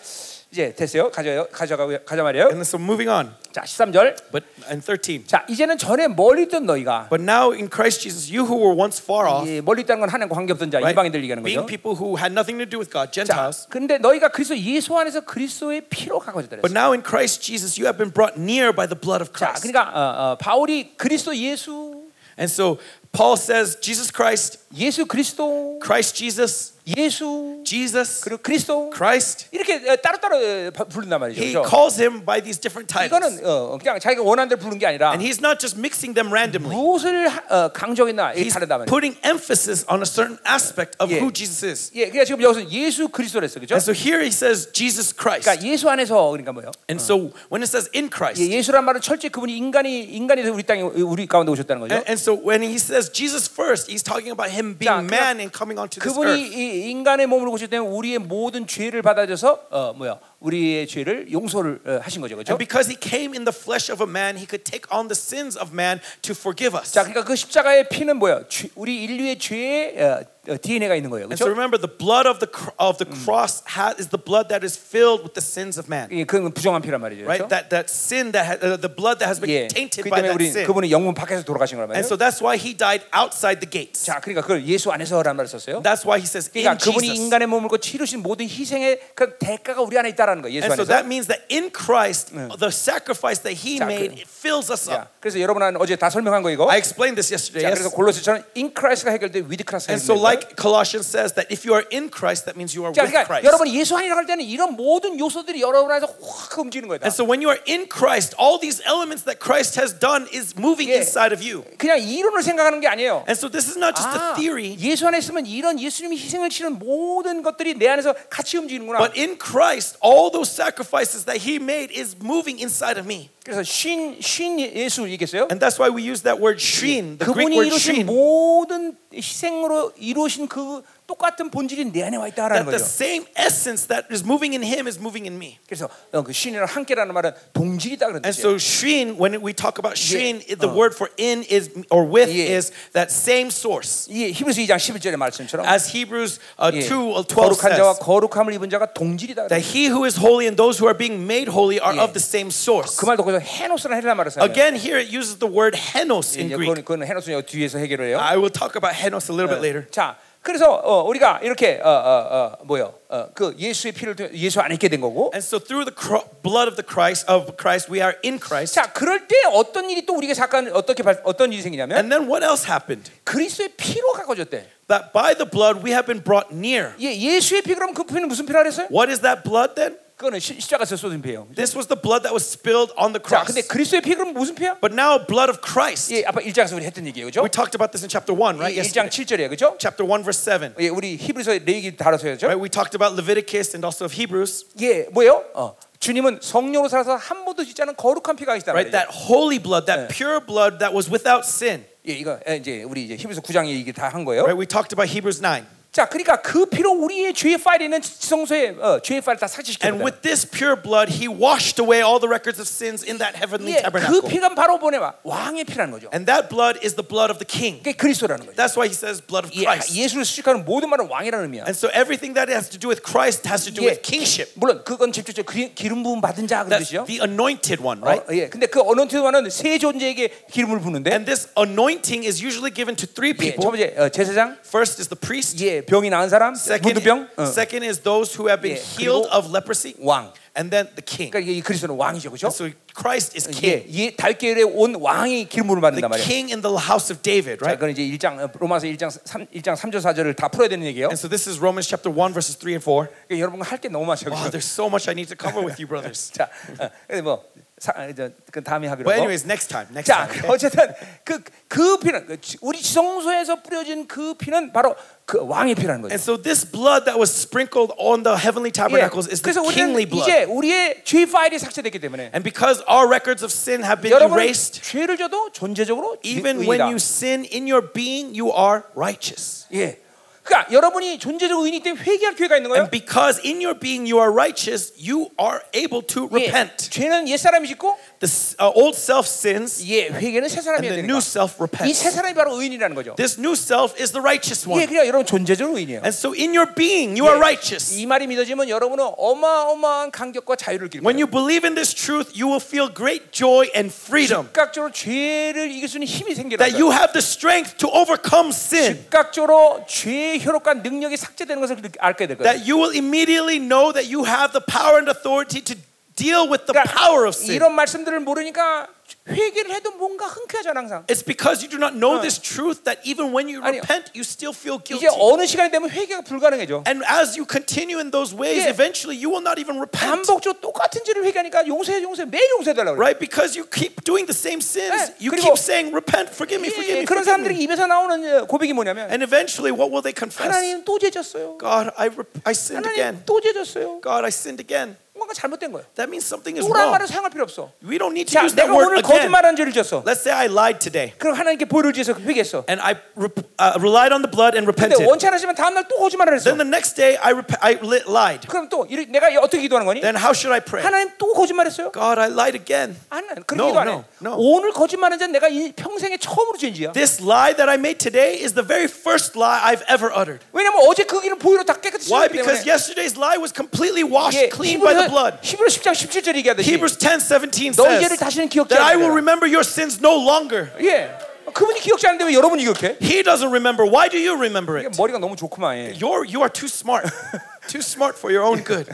이제 됐어요. 가져요. 가져가 가져 말이에요. And so, moving on. 자, 13절. But in 13. 자, 이제는 전에 멀리 있던 너희가 But now in Christ Jesus, you who were once far off, 예, 멀리 있다는 건 하나님과 관계없던 자, right, 이방인들 얘기하는 being 거죠. people who had nothing to do with God, 자, Gentiles. 근데 너희가 그리스도 예수 안에서 그리스도의 피로 가까워졌다 But 그랬어. now in Christ Jesus, you have been brought near by the blood of 자, Christ. 그러니까 어, 어, 바울이 그리스도 예수, And so Paul says, Jesus Christ, 예수 그리스도, Christ Jesus, 예수 Jesus, 그리고 그리스도 Christ. 이렇게 어, 따로따로 어, 바- 부른단 말이죠. He 그렇죠? calls him by these different titles. 이거는 어, 그냥 자기가 원하는 대로 부른 게 아니라 And he's not just mixing them randomly. 무엇을 하- 어, 강조했나 이게 He's 다르단 말이에요. putting emphasis on a certain aspect of Yeah. who Jesus is. 예, 그러니까 지금 여기서 예수 그리스도를 했어, 그렇죠? And so here he says Jesus Christ. 그러니까 예수 안에서 그러니까 뭐요? And so when it says in Christ, 예, 예수란 말은 철저히 그분이 인간이 인간에서 우리 땅에 우리 가운데 오셨다는 거죠. and, and so when he says Jesus first, he's talking about him being 자, man and coming onto this 그분이 인간의 몸을 오실 때는 우리의 모든 죄를 받아줘서 어 뭐야 우리의 죄를 용서를 어, 하신 거죠, 그렇죠? And because he came in the flesh of a man, he could take on the sins of man to forgive us. 자, 그러니까 그 십자가의 피는 뭐야? 죄- 우리 인류의 죄의 어, 어, DNA가 있는 거예요, And so 그렇죠? remember, the blood of the of the cross ha- is the blood that is filled with the sins of man. 예, 그건 부정한 피란 말이죠, Right? 그렇죠? That that sin that ha- uh, the blood that has been 예, tainted 그 by that sin. 그분이 영문 밖에서 돌아가신 거란 And 말이에요. so that's why he died outside the gates. 자, 그러니까 그걸 예수 안에서라는 말을 썼어요. That's why he says in 그러니까 그분이 Jesus. 인간의 몸을 고 치르신 모든 희생의 그 대가가 우리 안에 있다라 는 거예요. 예수 And so 안에서. that means that in Christ, the sacrifice that he 자, made 그- it fills us 자, up. 그래서 여러분은 어제 다 설명한 거 이거. I explained this yesterday. 자, Yes? 그래서 골로새처럼 in Christ가 해결돼 with Christ가 And so, 해결돼. like Colossians says, that if you are in Christ, that means you are 자, with 그러니까 Christ. 여러분이 예수 안이라고 할 때는 이런 모든 요소들이 여러분 안에서 확 움직이는 거다. And so, when you are in Christ, all these elements that Christ has done is moving Yeah. inside of you. 그냥 이론을 생각하는 게 아니에요. And so, this is not just 아, a theory, 예수 안에 있으면 이런 예수님이 희생을 치른 모든 것들이 내 안에서 같이 움직이는구나. but in Christ, all those sacrifices that He made is moving inside of me. 그래서 쉰, 쉰 예수 얘기했어요. And that's why we use that word shin, the Greek 그분이 word 이루신 shin. 모든 희생으로 이루신 그 똑같은 본질이 내 안에 와 있다라는 That the 거죠. same essence that is moving in Him is moving in me. 그래서 어, 그 쉰이랑 함께라는 말은 동질이다 그런 And 뜻이에요. so shin, when we talk about shin, the word for in is or with Yeah. is that same source. 이 히브리서 2장 11절의 말씀처럼 As Hebrews uh, 예, 2 uh, 12 거룩한 자와 says, 거룩함을 입은 자가 동질이다. that he who is holy and those who are being made holy are Yeah. of the same source. 그 말도 거기서 헤노스라는 헬라 말을 써요. Again, here it uses the word henos in 이제 Greek. 그건, 그건 헤노스는 여기 뒤에서 해결을 해요. I will talk about henos a little bit later. 자, 그래서 어, 우리가 이렇게 어, 어, 어, 뭐요? 어, 그 예수의 피를 통해 예수 안에 있게 된 거고. And so through the cro- blood of the Christ of Christ, we are in Christ. 자, 그럴 때 어떤 일이 또 우리가 잠깐 어떻게 발- 어떤 일이 생기냐면 And then what else happened? 그리스도의 피로 가까워졌대. That by the blood we have been brought near. 예, 예수의 피 그럼 그 피는 무슨 피라 그랬어요? What is that blood then? 그거는 시- 십자가에서 쏟은 피예요. This was the blood that was spilled on the 자, cross. 근데 그리스도의 피 그럼 무슨 피야? But now blood of Christ. 예, 아까 1장에서 우리 했던 얘기예요. 그죠? We talked about this in chapter 1, right? 예, 1장 Yesterday. 7절이에요. 그죠? Chapter 1 verse 7. 예, 우리 히브리서 내 얘기 다뤄서요. 그죠? Right? We talked about Leviticus and also of Hebrews. 예, 뭐예요? 어. 주님은 성령으로 살아서 한 번도 짓지 않은 거룩한 피가 있다 Right? 말이죠. That holy blood, that pure blood that was without sin. 예, 이거 예, 이제 우리 이제 히브리서 9장에 이게 다 한 거예요. Right? We talked about Hebrews 9. 자, 그러니까 그 피로 우리의 죄의 파일에 있는 지성소에 어, 죄의 파일 다 삭제시켰다. And with this pure blood, he washed away all the records of sins in that heavenly 예, 그 tabernacle. 피가 바로 보내와 왕의 피라는 거죠. And that blood is the blood of the king. 그게 그리스도라는 거죠. That's why he says blood of 예, Christ. 예수를 수식하는 모든 말은 왕이라는 의미야. And so everything that has to do with Christ has to do 예, with kingship. 물론 그건 직접적 기- 기름 부음 받은 자 그런 That's 뜻이죠. the anointed one, 어, right? 예, 근데 그 어넌트와는 세 존재에게 기름을 부는데 And this anointing is usually given to three 예, 첫 people. 번째 어, 제사장, First is the priest. 예, 병이 나은 사람, Second, 문두병, 어, second is those who have been 예, healed 그리고 of leprosy. 왕. And then the king. 그러니까 이게 이 그리스도는 왕이죠, 그렇죠? And so Christ is 예, king. 이 달걀에 온 왕이 기름을 The 받는단 말이에요. king in the house of David, 자, right? 그건 이제 1장 어, 로마서 1장 3 1장 3절 4절을 다 풀어야 되는 얘기예요. And so this is Romans chapter 1 verses 3 and 4. 그러니까 여러분 할 게 너무 많죠. Wow, 그죠? there's so much I need to cover with you brothers. 자, 어, 근데 뭐 사, 어, 저, 그 다음에 하기로 But 하고. anyways, next time, next 자, time. 그 okay? 어쨌든 그, 그 피는 그 지- 우리 지성소에서 뿌려진 그 피는 바로 그 왕의 피라는 거죠. And so this blood that was sprinkled on the heavenly 예, tabernacles is the 그래서 우리는 kingly blood. 이제 우리의 죄 파일이 삭제됐기 때문에 And because our records of sin have been 여러분 erased, 죄를 져도 존재적으로 even when 의인이다. you sin in your being, you are righteous. 예. 그러니까 여러분이 존재적 의인이기 때문에 회개할 기회가 있는 거예요. And because in your being you are righteous, you are able to 예, repent. 죄는 옛 사람이 짓고 The s- uh, old self sins, 예, 회개는 새 사람이 and 해야 the 되니까. new self 이 새 repents. 사람이 바로 의인이라는 거죠. This new self is the righteous 예, one. 그러니까 여러분 존재적 의인이에요. And so in your being, you are righteous. 이 말이 믿어지면 여러분은 어마어마한 감격과 자유를 기를 When 거예요. you believe in this truth, you will feel great joy and freedom. 즉각적으로 죄를 이길 수 있는 힘이 생기는 That you have the strength to overcome sin. 즉각적으로 죄의 효력과 능력이 삭제되는 것을 느- 알게 될 거예요. That you will immediately know that you have the power and authority to deal with the power of sin. 이런 말씀들을 모르니까 회개를 해도 뭔가 흔쾌하잖아 항상. It's because you do not know this truth that even when you 아니요. repent, you still feel 이제 guilty. 어느 시간이 되면 회개가 불가능해져. And as you continue in those ways, 예. eventually you will not even repent. 반복적으로 똑같은 죄를 회개하니까 용서해 용서해 매일 용서해달라고 그래. Right? Because you keep doing the same sins. 예. You 그리고- keep saying, repent, forgive me, forgive 예, me, 그런 forgive 사람들이 me. 입에서 나오는 어, 고백이 뭐냐면 And eventually, what will they confess? 하나님 또 죄졌어요. God, I, rep- I sinned 하나님 again. 또 죄졌어요. God, I sinned again. 뭔가 잘못된 거예요. That means something is 또란 wrong. 말을 사용할 필요 없어. We don't need to 자, use that 내가 word 오늘 again. 거짓말한 죄를 졌어. Let's say I lied today 그럼 하나님께 보혈을 지어서 회개했어. and I rep- uh, relied on the blood and 근데 repented. 원치 않았지만 다음 날 또 거짓말을 했어. Then the next day I, rep- I li- lied. 그럼 또 이리- 내가 어떻게 기도하는 거니? Then how should I pray? 하나님 또 거짓말했어요? God, I lied again. 아니, 그런 No, 기도 안 해. no, no. 오늘 거짓말한 자는 내가 이 평생에 처음으로 죄인지야. This lie that I made today is the very first lie I've ever uttered. 왜냐면 어제 그 길은 보혈로 다 깨끗이 Why? 씻었기 Because 때문에. yesterday's lie was completely washed 예, clean by the blood. 히브리서 10장 17절 얘기하듯이 Hebrews 10 17 너희 죄를 says 다시는 기억지 that I will 않으리라. remember your sins no longer. 예. 그분이 기억지 않는데 왜 여러분이 기억해? He doesn't remember. Why do you remember 이게 it? 머리가 너무 좋구만. 예. You're, you are too smart. too smart for your own good,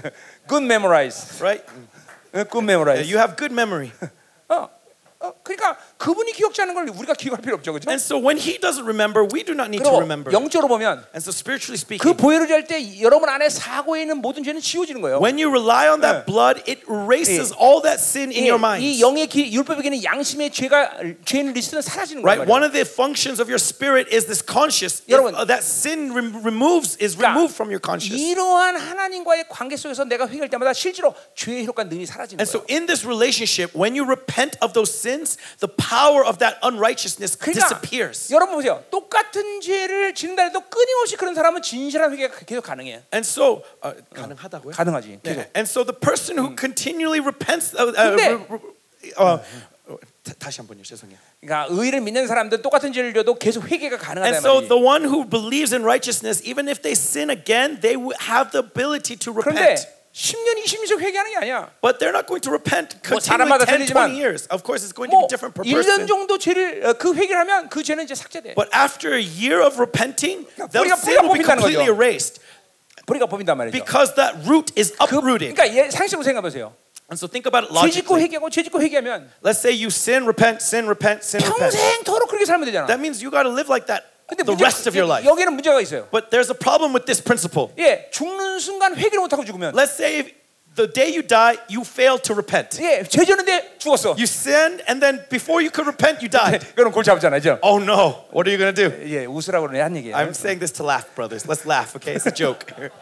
Good memorize. right? 어, Good memorize. You have good memory. 어, 어, 그러니까 그분이 기억지 않는 걸 우리가 기억할 필요 없죠, 그렇죠? And so when he doesn't remember, we do not need to remember. 영적으로 보면 And so spiritually 그 speaking, 보혈을 잴때 여러분 안에 사고에 있는 모든 죄는 지워지는 거예요. when you rely on that blood, it erases all that sin in 예, your 이 minds. 영의 기, 율법에게는 양심의 죄가 죄는 리스트는 사라지는 거예요. Right? One of the functions of your spirit is this conscious. If, 여러분, uh, that sin rem- removes is 그러니까 removed from your conscious. 이러한 하나님과의 관계 속에서 내가 회개할 때마다 실제로 죄의 효과 능이 사라지는 And 거예요. so in this relationship, when you repent of those sins, the power of that unrighteousness 그러니까 disappears. 여러분 보세요. 똑같은 죄를 짓는다 해도 끊임없이 그런 사람은 진실한 회개가 계속 가능해. And so uh, 가능하다고요? 가능하지. 계속. 네. And so the person who continually repents uh, uh, 근데- re- re- uh, 다- 다시 한 번요. 죄송해요. 그러니까 의를 믿는 사람들 똑같은 죄를 져도 계속 회개가 And 가능하단 so 말이지. the one who believes in righteousness, even if they sin again, they will have the ability to 그런데 repent. 10년, 20년씩 회개하는 게 아니야. But they're not going to repent 뭐 continually 사람마다 10, 틀리지만 20 years. Of course, it's going to 뭐 be different per 1년 person. 정도 죄를 어, 그 회개를 하면 그 죄는 이제 삭제돼. But after a year of repenting, the 뿌리가- sin will be 뿌리가 뽑힌다는 completely 거죠. erased 버리가 법인단 말이죠. because that root is uprooted. 그러니까 예, 상식으로 생각해 보세요. And so think about it 죄 짓고 logically. 회개하고 죄 짓고 회개하면 Let's say you sin, repent, sin, repent, sin, repent. 평생토록 그렇게 살면 되잖아. That means you got to live like that 근데 the 문제, rest of your life. 여기는 문제가 있어요. But there's a problem with this principle. 예, 죽는 순간 회개를 못 하고 죽으면 Let's say if the day you die, you fail to repent. 예, 죄 졌는데 죽었어. You sinned, and then before you could repent, you died. 그럼 골치 아프잖아요, 죠 Oh no, what are you going to do? 예, 웃으라고 그러네 한 얘기예요. I'm saying this to laugh, brothers. Let's laugh, okay? It's a joke.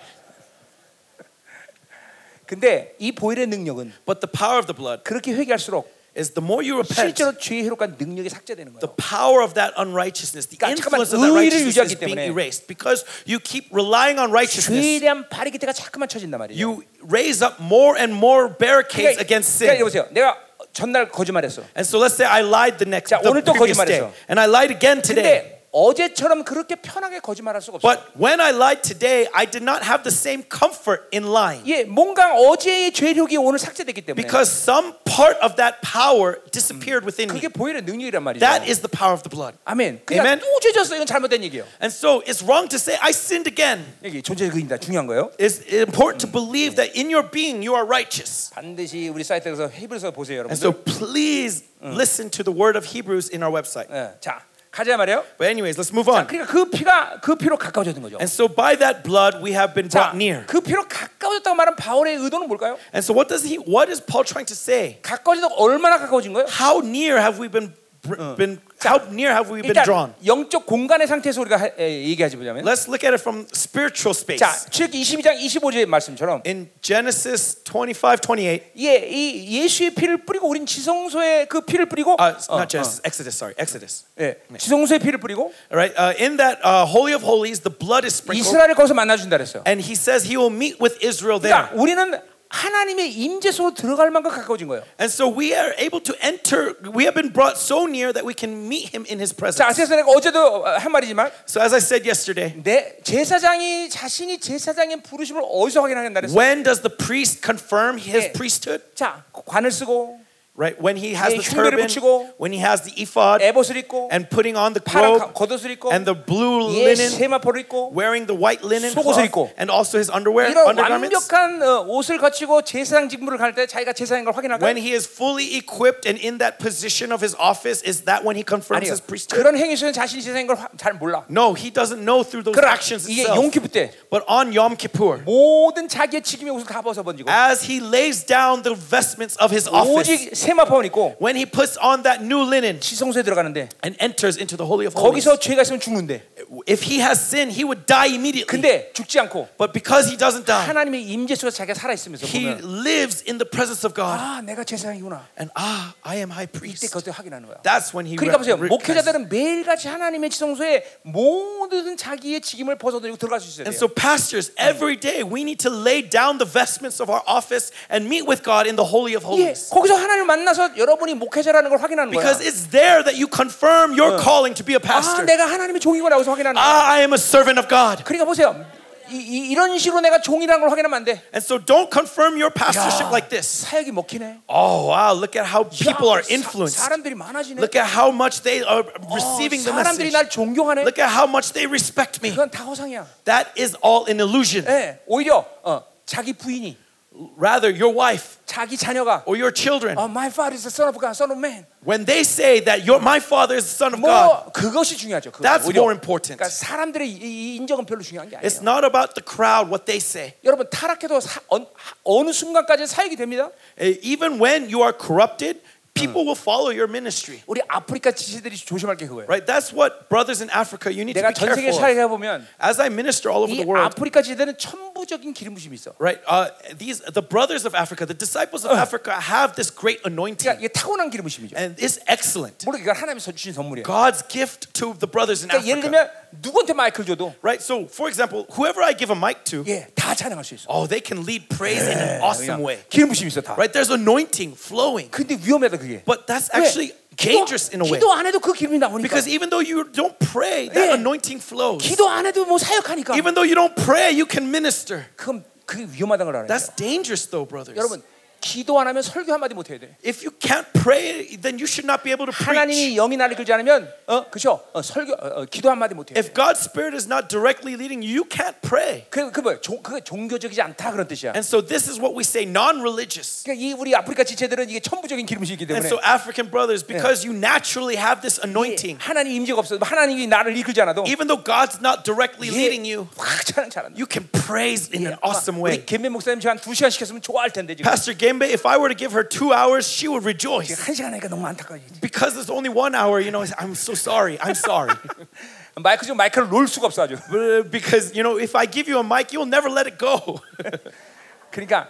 근데 이 보혈의 능력은 But the power of the blood 그렇게 회개할수록 is the more you repent, 실제로 죄의 해롭과 능력이 삭제되는 the 거예요. power of that unrighteousness, the 그러니까 잠깐만 influence of that 의의를 righteousness 유지하기 is being 때문에 erased because you keep relying on 죄에 righteousness. 대한 바리기대가 자꾸만 쳐진단 말이에요. You raise up more and more barricades against 그러니까 sin. 보세요. 내가 전날 거짓말했어. And so let's say I lied the next 자, the 오늘 또 previous day, 거짓말했어. and I lied again today. 근데 어제처럼 그렇게 편하게 거짓말할 수가 없어. But when I lied today, I did not have the same comfort in lying 예, 뭔가 어제의 죄력이 오늘 삭제됐기 때문에 because some part of that power disappeared within me. 그게 보혈의 능력이란 말이죠. That is the power of the blood. 아멘. Amen. 그러니까 또 죄졌어. 이건 잘못된 얘기예요. And so it's wrong to say I sinned again. 여기 존재 그인다 중요한 거예요. It's important to believe that in your being you are righteous. 반드시 우리 사이트에서 히브리서 보세요, And so 여러분들. please listen to the word of Hebrews in our website. 예, 자, 가자 말이에요. But anyways, let's move 자, on. 그러니까 그 피가 그 피로 가까워졌는 거죠. And so by that blood we have been 자, brought near. 그 피로 가까워졌다고 말한 바울의 의도는 뭘까요? And so what does he what is Paul trying to say? 가까워지다 얼마나 가까워진 거예요? How near have we been been how near have we been drawn? 영적 공간의 상태에서 우리가 얘기하지 보자면 Let's look at it from spiritual space. 자, 출애굽기 22장 25절의 말씀처럼 In Genesis 25, 28, 예, 이 예수의 피를 뿌리고 우린 지성소에 그 피를 뿌리고 uh, 어, not Genesis, Exodus, sorry, Exodus. 어, 예, 지성소에 피를 뿌리고 right, uh, in that uh, Holy of Holies, the blood is sprinkled, 이스라엘을 거기서 만나 준다 그랬어요. and he says he will meet with Israel there. 그러니까 우리는 하나님의 임재 속으로 들어갈 만큼 가까워진 거예요. And so we are able to enter, we have been brought so near that we can meet him in his 자, presence. 그래서 내가 어제도 한 말이지만 So as I said yesterday, 내 제사장이 자신이 제사장의 부르심을 어디서 확인하겠나 그랬어? when does the priest confirm his 예. priesthood? 자, 관을 쓰고 Right, when he has 예, the 흉배를 turban, 붙이고, when he has the ephod, 에봇을 입고 and putting on the 파란 가- robe, 겉옷을 입고 and the blue 예, linen, 세마포를 입고 wearing the white linen 속옷을 cloth, 입고. and also his underwear, 이런 undergarments. 완벽한 어, 옷을 갖추고 제사장 직무를 갈 때 자기가 제사장인 걸 확인할까요? When he is fully equipped and in that position of his office, is that when he confirms 아니요. his priesthood? 그런 행위 속에 자신이 제사장인 걸 잘 몰라. No, he doesn't know through those 그러나 actions 이게 itself. 용키프 때 But on Yom Kippur, 모든 자기의 직임의 옷을 다 벗어 번지고 as he lays down the vestments of his office, 오직 세마포만 입고 when he puts on that new linen 지성소에 들어가는데 and enters into the Holy of Holies, 거기서 죄가 있으면 죽는데 if he has sinned, he would die immediately. 근데 죽지 않고 But because he doesn't die, 하나님의 임재 속에서 자기가 살아 있으면서 he 보면 lives in the presence of God. 아 내가 제사장이구나 And ah, I am high 이때 priest. 그때 확인하는 거야. That's when he 그러니까 보세요. re- re- 목회자들은 매일같이 하나님의 지성소에 모든 자기의 직임을 벗어들고 들어갈 수 있어야 And 돼요. so, pastors, every day we need to lay down the vestments of our office and meet with God in the Holy of 예, Holies. 거기서 하나님을 예, 만나서 여러분이 목회자라는 걸 확인하는 거야. Because it's there that you confirm your calling to be a 아, pastor. 내가 하나님의 종이구나 여기서 확인하는 거야. Ah, I am a servant of God. 그러니까 보세요. 이, 이, 이런 식으로 내가 종이라는 걸 확인하면 안 돼. And so, don't confirm your pastorship 야, like this. 사역이 먹히네. Oh, wow, look at how people 야, are influenced. 사, 사람들이 많아지네. Look at how much they are 어, receiving the 사람들이 message. 날 존경하네. Look at how much they respect me. 그건 다 허상이야. That is all an illusion. 예, 오히려 어, 자기 부인이 Rather, your wife 자기 자녀가 or your children, 어, my father is the son of God, son of man. when they say that your, my father is the son of God, 뭐 그것이 중요하죠. 그거. That's 오히려. more important. 그러니까 사람들의 이, 이 인정은 별로 중요한 게 it's 아니에요. not about the crowd, what they say. 여러분 타락해도 사, 어, 어느 순간까지 사역이 됩니다. Eh, Even when you are corrupted, people will follow your ministry. 우리 아프리카 지체들이 조심할 게 그거예요. Right? That's what brothers in Africa you need to 내가 be 전 세계 careful of. 사역해 보면 As I minister all over 이 the world, 아프리카 지체들은 천부적인 기름 부심이 있어. right? Uh, these the brothers of Africa, the disciples of Africa have this great 그러니까 anointing, 이게 타고난 기름 부심이죠. and it's excellent. 물론 이건 하나님이 주신 선물이에요. God's gift to the brothers in 그러니까 예를 Africa. 들면 누구한테 마이크를 줘도 Right? So, for example, whoever I give a mic to, 예, 다 찬양할 수 있어. oh, they can lead praise in an awesome way. 기름 부심이 있어 다. Right? There's anointing flowing. 근데 위험하다 그게. But that's 왜? actually dangerous in a way. 기도 안 해도 그 기름이 나오니까. Because even though you don't pray, that 예. anointing flows. 기도 안 해도 뭐 사역하니까. Even though you don't pray, you can minister. 그럼 그게 위험하다는 걸 알아야 That's 돼요. dangerous though, brothers. 여러분 기도 안 하면 설교 한 마디 못 해야 돼. If you can't pray, then you should not be able to preach. 하나님이 영이 나를 끌지 않으면 어 그죠? 어, 설교 어, 어, 기도 한 마디 못 해요. If God's Spirit is not directly leading you, you can't pray. 그그 뭐야? 종- 그게 종교적이지 않다 그런 뜻이야. And so this is what we say non-religious. 그러니까 이 우리 아프리카 지체들은 이게 천부적인 기름이 있기 And 때문에 so African brothers, because you naturally have this anointing, 하나님 임재가 없어. 하나님이 나를 이끌지 않아도 even though God's not directly leading you, 확 찬양 잘한다. you can praise in an awesome 우리 way. 김민 목사님 저한 두 시간 시켰으면 좋아할 텐데 지금 Pastor Gembe, if I were to give her two hours, she would rejoice. 한 시간 하니까 너무 안타까워. Because there's only one hour, you know, I'm so sorry. I'm sorry. 마이크 지금 마이크를 놓을 수가 없어 아주. But, uh, because, you know, if I give you a mic, you'll never let it go. 그러니까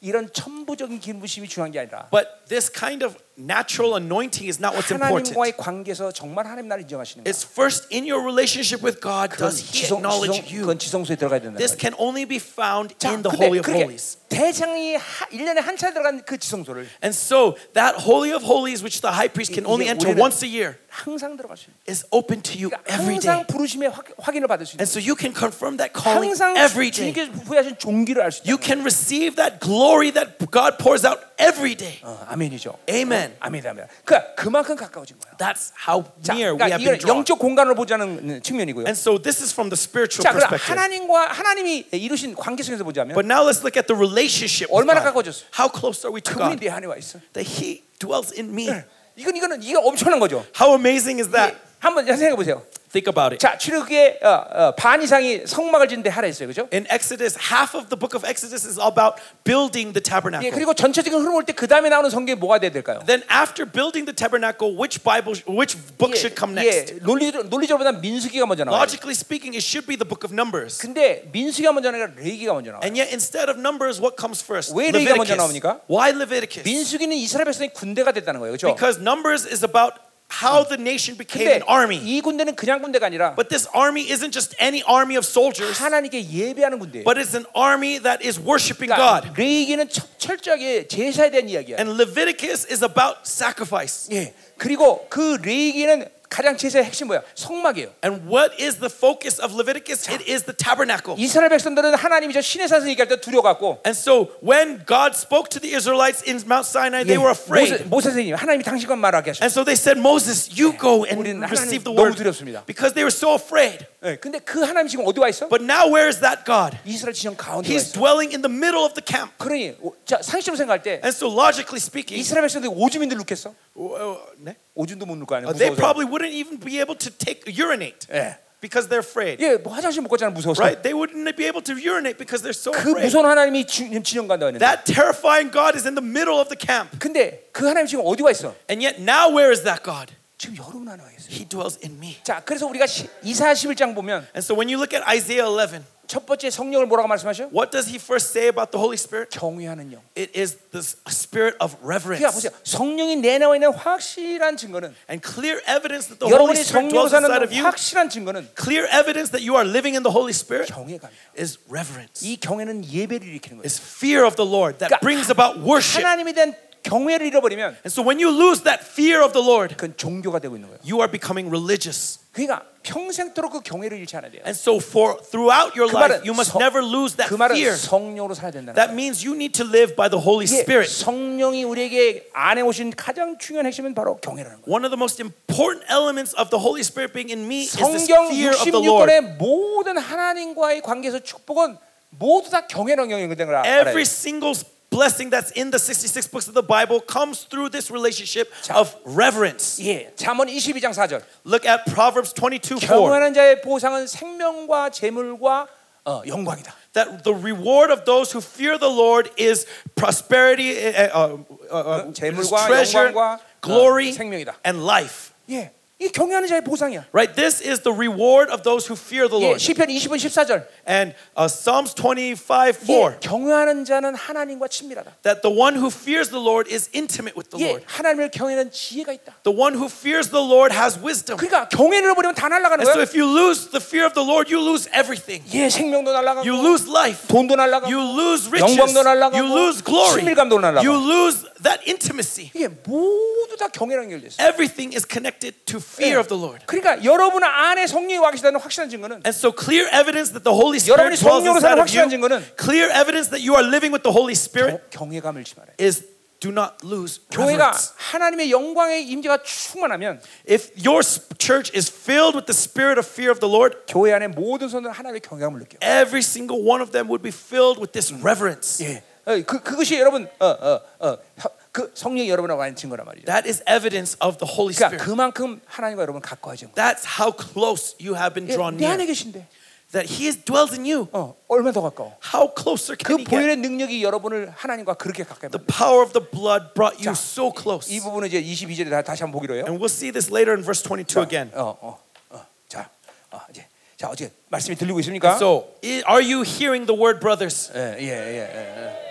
이런 천부적인 기름부심이 중요한 게 아니라 But this kind of natural anointing is not what's important. 하나님과의 관계에서 정말 하나님 나를 인정하시는 거야. It's first in your relationship with God 그건 does He 지성, acknowledge 지성, you. 그건 지성소에 들어가야 된다. This can only be found 자, in the 근데 Holy of 그렇게 Holies. 대장이 하, 1년에 한 차례 들어간 그 지성소를 And so that Holy of Holies, which the high priest can only 이게 enter 우리는 once a year, 항상 들어갈 수 있는 is open to you 그러니까 every day. 항상 부르심의 확, 확인을 받을 수 있는 And so you can confirm that calling 항상 every day. 주님께서 부여하신 종기를 알 수 You 있다. can receive that glory that God pours out every day. 어, 아멘이죠. Amen. 아멘, 아멘. 그러니까 그만큼 가까워진 거야. That's how 자, near we 그러니까 have been 이건 drawn. 영적 공간을 보자는 측면이고요. And so this is from the spiritual 자, 그럼 perspective. 하나님과 하나님이 이루신 관계 속에서 보자면 But now let's look at the relationship with 얼마나 God. 가까워졌어? How close are we to 그분이 God? 내 안에 와 있어. That He dwells in me. 이건 이거는 이게 엄청난 거죠. How amazing is that? 한번 생각해 보세요. Think about it. 자, 출애굽의 어, 어, 반 이상이 성막을 짓는데 하라 했어요, 그죠? In Exodus, half of the book of Exodus is about building the 예, tabernacle. 그리고 전체적인 흐름 올때 그 다음에 나오는 성경이 뭐가 돼야 될까요? Then after building the tabernacle, which Bible, which book should come next? 예, 논리 논리적으로보다 민수기가 먼저 나와요. Logically speaking, it should be the book of Numbers. 근데 민수기가 먼저 나가 레기가 먼저 나와요. And yet, instead of Numbers, what comes first? 왜 레위기가 먼저. 나옵니까? Why Leviticus? 민수기는 이스라엘 백성이 군대가 됐다는 거예요, 그렇죠? Because Numbers is about how the nation became 근데 an army. 이 군대는 그냥 군대가 아니라 But this army isn't just any army of soldiers, 하나님께 예배하는 군대예요. but it's an army that is worshiping 그러니까 God. 레위기는 철- 철저하게 제사에 대한 이야기야. And Leviticus is about sacrifice. 예. 그리고 그 레위기는 가장 제사의 핵심 뭐야? 성막이에요. And what is the focus of Leviticus? It is the tabernacle. 이스라엘 백성들은 하나님이 저 신의 산에서 얘기할 때 두려워갖고 And so when God spoke to the Israelites in Mount Sinai, they 예, were 모세, afraid. 모세 선생님 하나님이 당신과 말하게 하셨어요. And so they said, Moses, you go and receive the word. 너무 두렵습니다. Because they were so afraid. 예, 근데 그 하나님 지금 어디 와 있어? But now where is that God? 이스라엘 지형 가운데 와 He's dwelling in the middle of the camp. 그러니 오- 자 상식적으로 생각할 때 And so logically speaking, 이스라엘 백성들이 눕겠어? uh, 네? 오줌도 못 눕고 아니야 Uh, they 무서워서. probably wouldn't even be able to take urinate 예. because they're afraid. 예, 뭐 화장실 못 갔잖아 무서워서. Right? They wouldn't be able to urinate because they're so 그 afraid. 무서운 하나님이 주- 진영 간다 했는데. That terrifying God is in the middle of the camp. 근데 그 하나님 지금 어디 와 있어? And yet now where is that God? 지금 여러분 안에 와 있어요. He dwells in me. 자, 그래서 우리가 시- 이사 11장 보면 And so when you look at Isaiah 11, 첫 번째 성령을 뭐라고 말씀하셔? what does he first say about the Holy Spirit? 경외하는 영. It is the s- spirit of 그러니까 reverence. 보세요. 성령이 내 나와 있는 확실한 증거는 And clear evidence that the Holy 여러분이 Spirit 성령으로 dwells inside 사는 of you, 확실한 증거는 clear evidence that you are living in the Holy Spirit 경외감이에요. is reverence. 이 경외는 예배를 일으키는 거예요. Is fear of the Lord that 그러니까 brings about worship. 하나님에 대한 경외를 잃어버리면 And so when you lose that fear of the Lord, 그건 종교가 되고 있는 거예요. you are becoming religious. 그러니까 평생도록 그 경외를 잃지 않아야 돼요. And so for throughout your 그 life, 말은 you must 성- never lose that 그 말은 fear. 성령으로 살아야 된다는 That 거예요. means you need to live by the Holy 이게 Spirit. 성령이 우리에게 안에 오신 가장 중요한 핵심은 바로 경외라는 거예요. One of the most important elements of the Holy Spirit being in me is this 성경 fear of the Lord. 66권의 모든 하나님과의 관계에서 축복은 모두 다 경외랑 연결된 걸 알아요. Every single blessing that's in the 66 books of the Bible comes through this relationship of reverence. 예, 잠언 22장 4절. Look at Proverbs 22 4. 경외하는 자의 보상은 생명과 재물과 어, 영광이다. That the reward of those who fear the Lord is prosperity, uh, uh, uh, uh, 재물과 treasure, 영광과 glory, 어, 생명이다. and life. 예, 이 경외하는 자의 보상이야. Right? This is the reward of those who fear the 예, Lord. 시편 20분 14절. And uh, Psalms 25 4. 예, 경외하는 자는 하나님과 친밀하다. That the one who fears the Lord is intimate with the 예, Lord. 하나님을 경외하는 지혜가 있다. The one who fears the Lord has wisdom. 그러니까 경외를 잃어버리면 다 날아가는 And so 거야. if you lose the fear of the Lord, you lose everything. 예, 생명도 날아가고 You lose life. 돈도 날아가고 You lose riches. 영광도 날아가고 You lose glory. 친밀감도 날아가고 You lose that intimacy. 이게 모두 다 경외랑 연결돼 있어. Everything is connected to fear of the Lord. 그러니까 여러분 안에 성령이 와 계시다는 확실한 증거는 And so clear evidence that the Holy 여러분이 Spirit dwells 성령으로 inside 사는 of 확실한 you. 증거는 Clear evidence that you are living with the Holy Spirit 경- 경외감을 잃지 말아요. is do not lose 교회가 reverence. 하나님의 영광의 임재가 충만하면 If your s- church is filled with the spirit of fear of the Lord, 교회 안에 모든 손들은 하나님의 경외감을 느껴요. every single one of them would be filled with this reverence. 예. 어, 그 그것이 여러분 어어어그 성령이 여러분하고 하는 증거란 말이죠. That is evidence of the Holy 그러니까 Spirit. 그만큼 하나님과 여러분 가까워진 거예요. That's how close you have been 예, drawn 내 안에 near. 계신데 That He is, dwells in you. 어, 얼마나 더 가까워? How closer 그 can He get? 보혈의 능력이 여러분을 하나님과 그렇게 가까이 The 만든 power of the blood brought you 자, so close. 이 부분은 이제 22절에 다, 다시 한번 보기로 해요. And we'll see this later in verse 22 again. 어, 어, 어. 자, 어, 이제 자 어떻게 말씀이 들리고 있습니까? So, i- are you hearing the word, brothers? 예, 예, 예, 예, 예.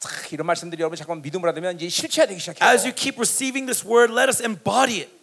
자, 이런 말씀들이 여러분 잠깐 믿음으로 하면 이제 실체화되기 시작해요. As you keep receiving this word, let us embody it.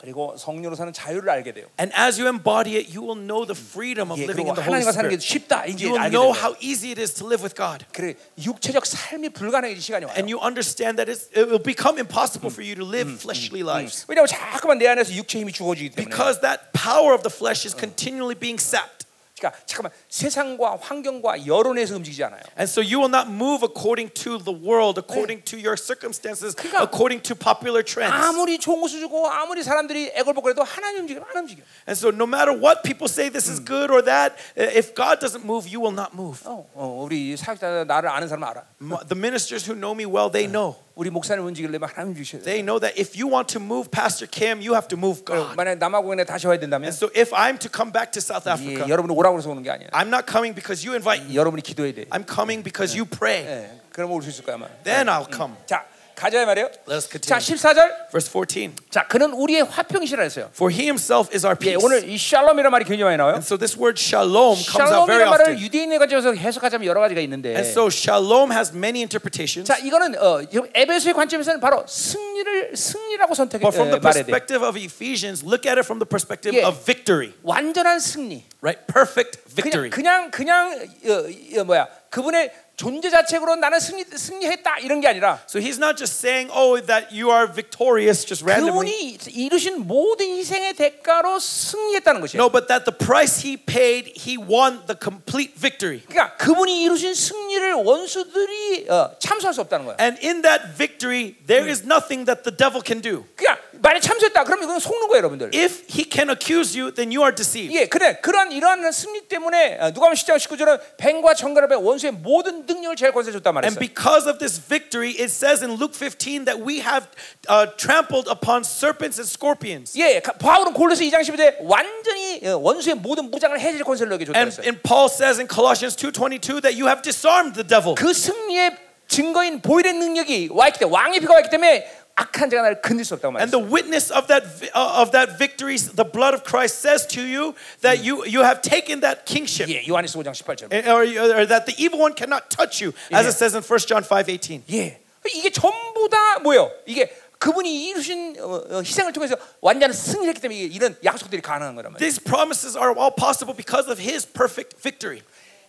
그리고 성령으로 사는 자유를 알게 돼요. And as you embody it, you will know the freedom of 예, living 그리고 in the Holy 하나님과 사는 게 Spirit. 쉽다 이제 You will 알게 know 돼요. how easy it is to live with God. 그래 육체적 삶이 불가능해질 시간이 와요. And you understand that it's, it will become impossible for you to live fleshly lives. 왜냐하면 자꾸만 내 안에서 육체 힘이 죽어지기 때문에. Because that power of the flesh is continually being sapped. 그러니까 잠깐만 세상과 환경과 여론에서 움직이지 않아요. And so you will not move according to the world, according to your circumstances, 그러니까 according to popular trends. 아무리 좋은 것을 주고 아무리 사람들이 애걸복걸해도 하나님 움직이면 안 움직여. And so no matter what people say this is good or that, uh, if God doesn't move, you will not move. 어, 어, 우리 사역자 나를 아는 사람 알아. The ministers who know me well, they know. 우리 목사님 움직이려면 하나님 움직이셔야 돼. They know that if you want to move Pastor Kim, you have to move God. 만약 남아공에 다시 와야 된다면 And so if I'm to come back to South 예, Africa, 여러분이 오라고 해서 오는 게 아니야. I'm not coming because you invite me. 여러분이 기도해야 돼. I'm coming because you pray. 예, 그러면 올 수 있을 거야 아마. Then I'll come. 자 가자 말이에요. Let us 자 continue. 14절. Verse 14. 자 그는 우리의 화평이시라 했어요. For he himself is our 예, peace. 오늘 이 샬롬이라는 말이 굉장히 많이 나와요. And so this word shalom comes out very 샬롬이라는 말을 often. 유대인에 가지고서 해석하자면 여러 가지가 있는데. And so shalom has many interpretations. 자 이거는 어, 에베소의 관점에서는 바로 승리를 승리라고 선택해 But from the 말해야 돼. perspective of Ephesians, look at it from the perspective Yeah. of victory, 완전한 승리. right? Perfect 그냥 victory. 그냥 그냥 어, 어, 뭐야 그분의 존재 자체로 나는 승리 승리했다 이런 게 아니라 So he's not just saying, oh, that you are victorious just randomly. 그분이 이루신 모든 희생의 대가로 승리했다는 것이에요. No, but that the price he paid, he won the complete victory. 그러니까 그분이 이루신 승리를 원수들이 어, 참수할 수 없다는 거야. And in that victory, there is nothing that the devil can do. 그러니까 만약 참수했다 그러면 이건 속는 거예요, 여러분들. If he can accuse you, then you are deceived. 예, 그래. 그러한 이러한 승리 때문에 어, 누가복음 10장 19절은 뱀과 정갈의 원수의 모든 능력을 제일 권세 줬단 And 말이었어요. because of this victory, it says in Luke 15 that we have uh, trampled upon serpents and scorpions. 예, 가- 바울은 골로새 2장 11에 완전히 어, 원수의 모든 무장을 해질 권세를 너에게 줬다 And, 그랬어요. and Paul says in Colossians 2:22 that you have disarmed the devil. 그 승리의 증거인 보일의 능력이 와 있기 때문에 왕의 피가 와 있기 때문에 악한 자가 나를 건들 수 없다고 And 말했어요. the witness of that vi- uh, of that victory, the blood of Christ says to you that you you have taken that kingship, 예, 요한에서 5장 18절. Eh, or, or that the evil one cannot touch you, as Yeah. it says in 1 John 5:18. 예, 이게 전부 다 뭐예요? 이게 그분이 이루신 어, 어, 희생을 통해서 완전한 승리했기 때문에 이게 이런 약속들이 가능한 거란 말이에요. These promises are all possible because of His perfect victory.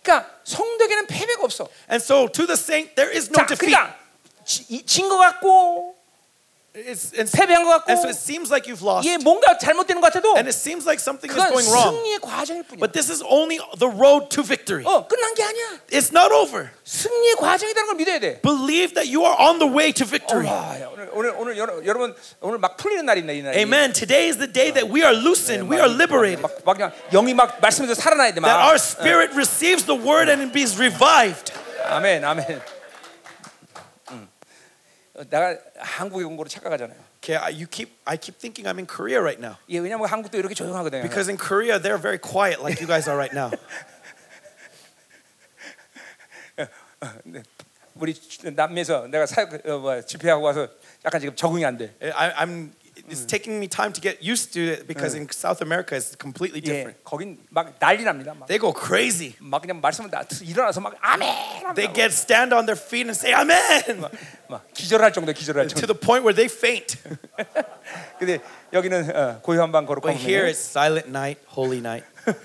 그러니까 성도에게는 패배가 없어. And so, to the saint, there is no 자, defeat. 그러니까 진것 같고 It's, it's, 패배한 것 같고 and so it seems like you've lost, 예, 뭔가 잘못되는 것 같아도 and it seems like something is 그건 going wrong. 승리의 과정일 뿐이야. But this is only the road to victory. 어, 끝난 게 아니야. It's not over. 승리의 과정이라는 걸 믿어야 돼. Believe that you are on the way to victory. 와, 야, 오늘 오늘 오늘 여러- 여러분 오늘 막 풀리는 날입니다. 이 날. Amen. Today is the day that we are loosened, we are liberated, 막, 막 그냥 영이 막 말씀에서 살아나야 돼. 막. that our spirit receives the word and it is revived. 아멘, 아멘. 음. 어, 내가 한국에 온 거로 착각하잖아요. Okay, you keep, I keep thinking I'm in Korea right now 예, 왜냐면 한국도 이렇게 조용하거든요. because in Korea they're very quiet like you guys are right now. 네. 우리 남미에서 내가 사역 어, 뭐, 집회하고 와서 약간 지금 적응이 안 돼. I, I'm. It's taking me time to get used to it because in South America it's completely 예, different. 거긴 막 난리 납니다. 막, They go crazy. 막 그냥 말씀을 다 일어나서 막 아멘. They 하고 get stand on their feet and say Amen 막 기절할 정도 기절할 to 정도. the point where they faint. 근데 여기는 어, 고요한 밤 거룩한 But here 밤. it's silent night, holy night.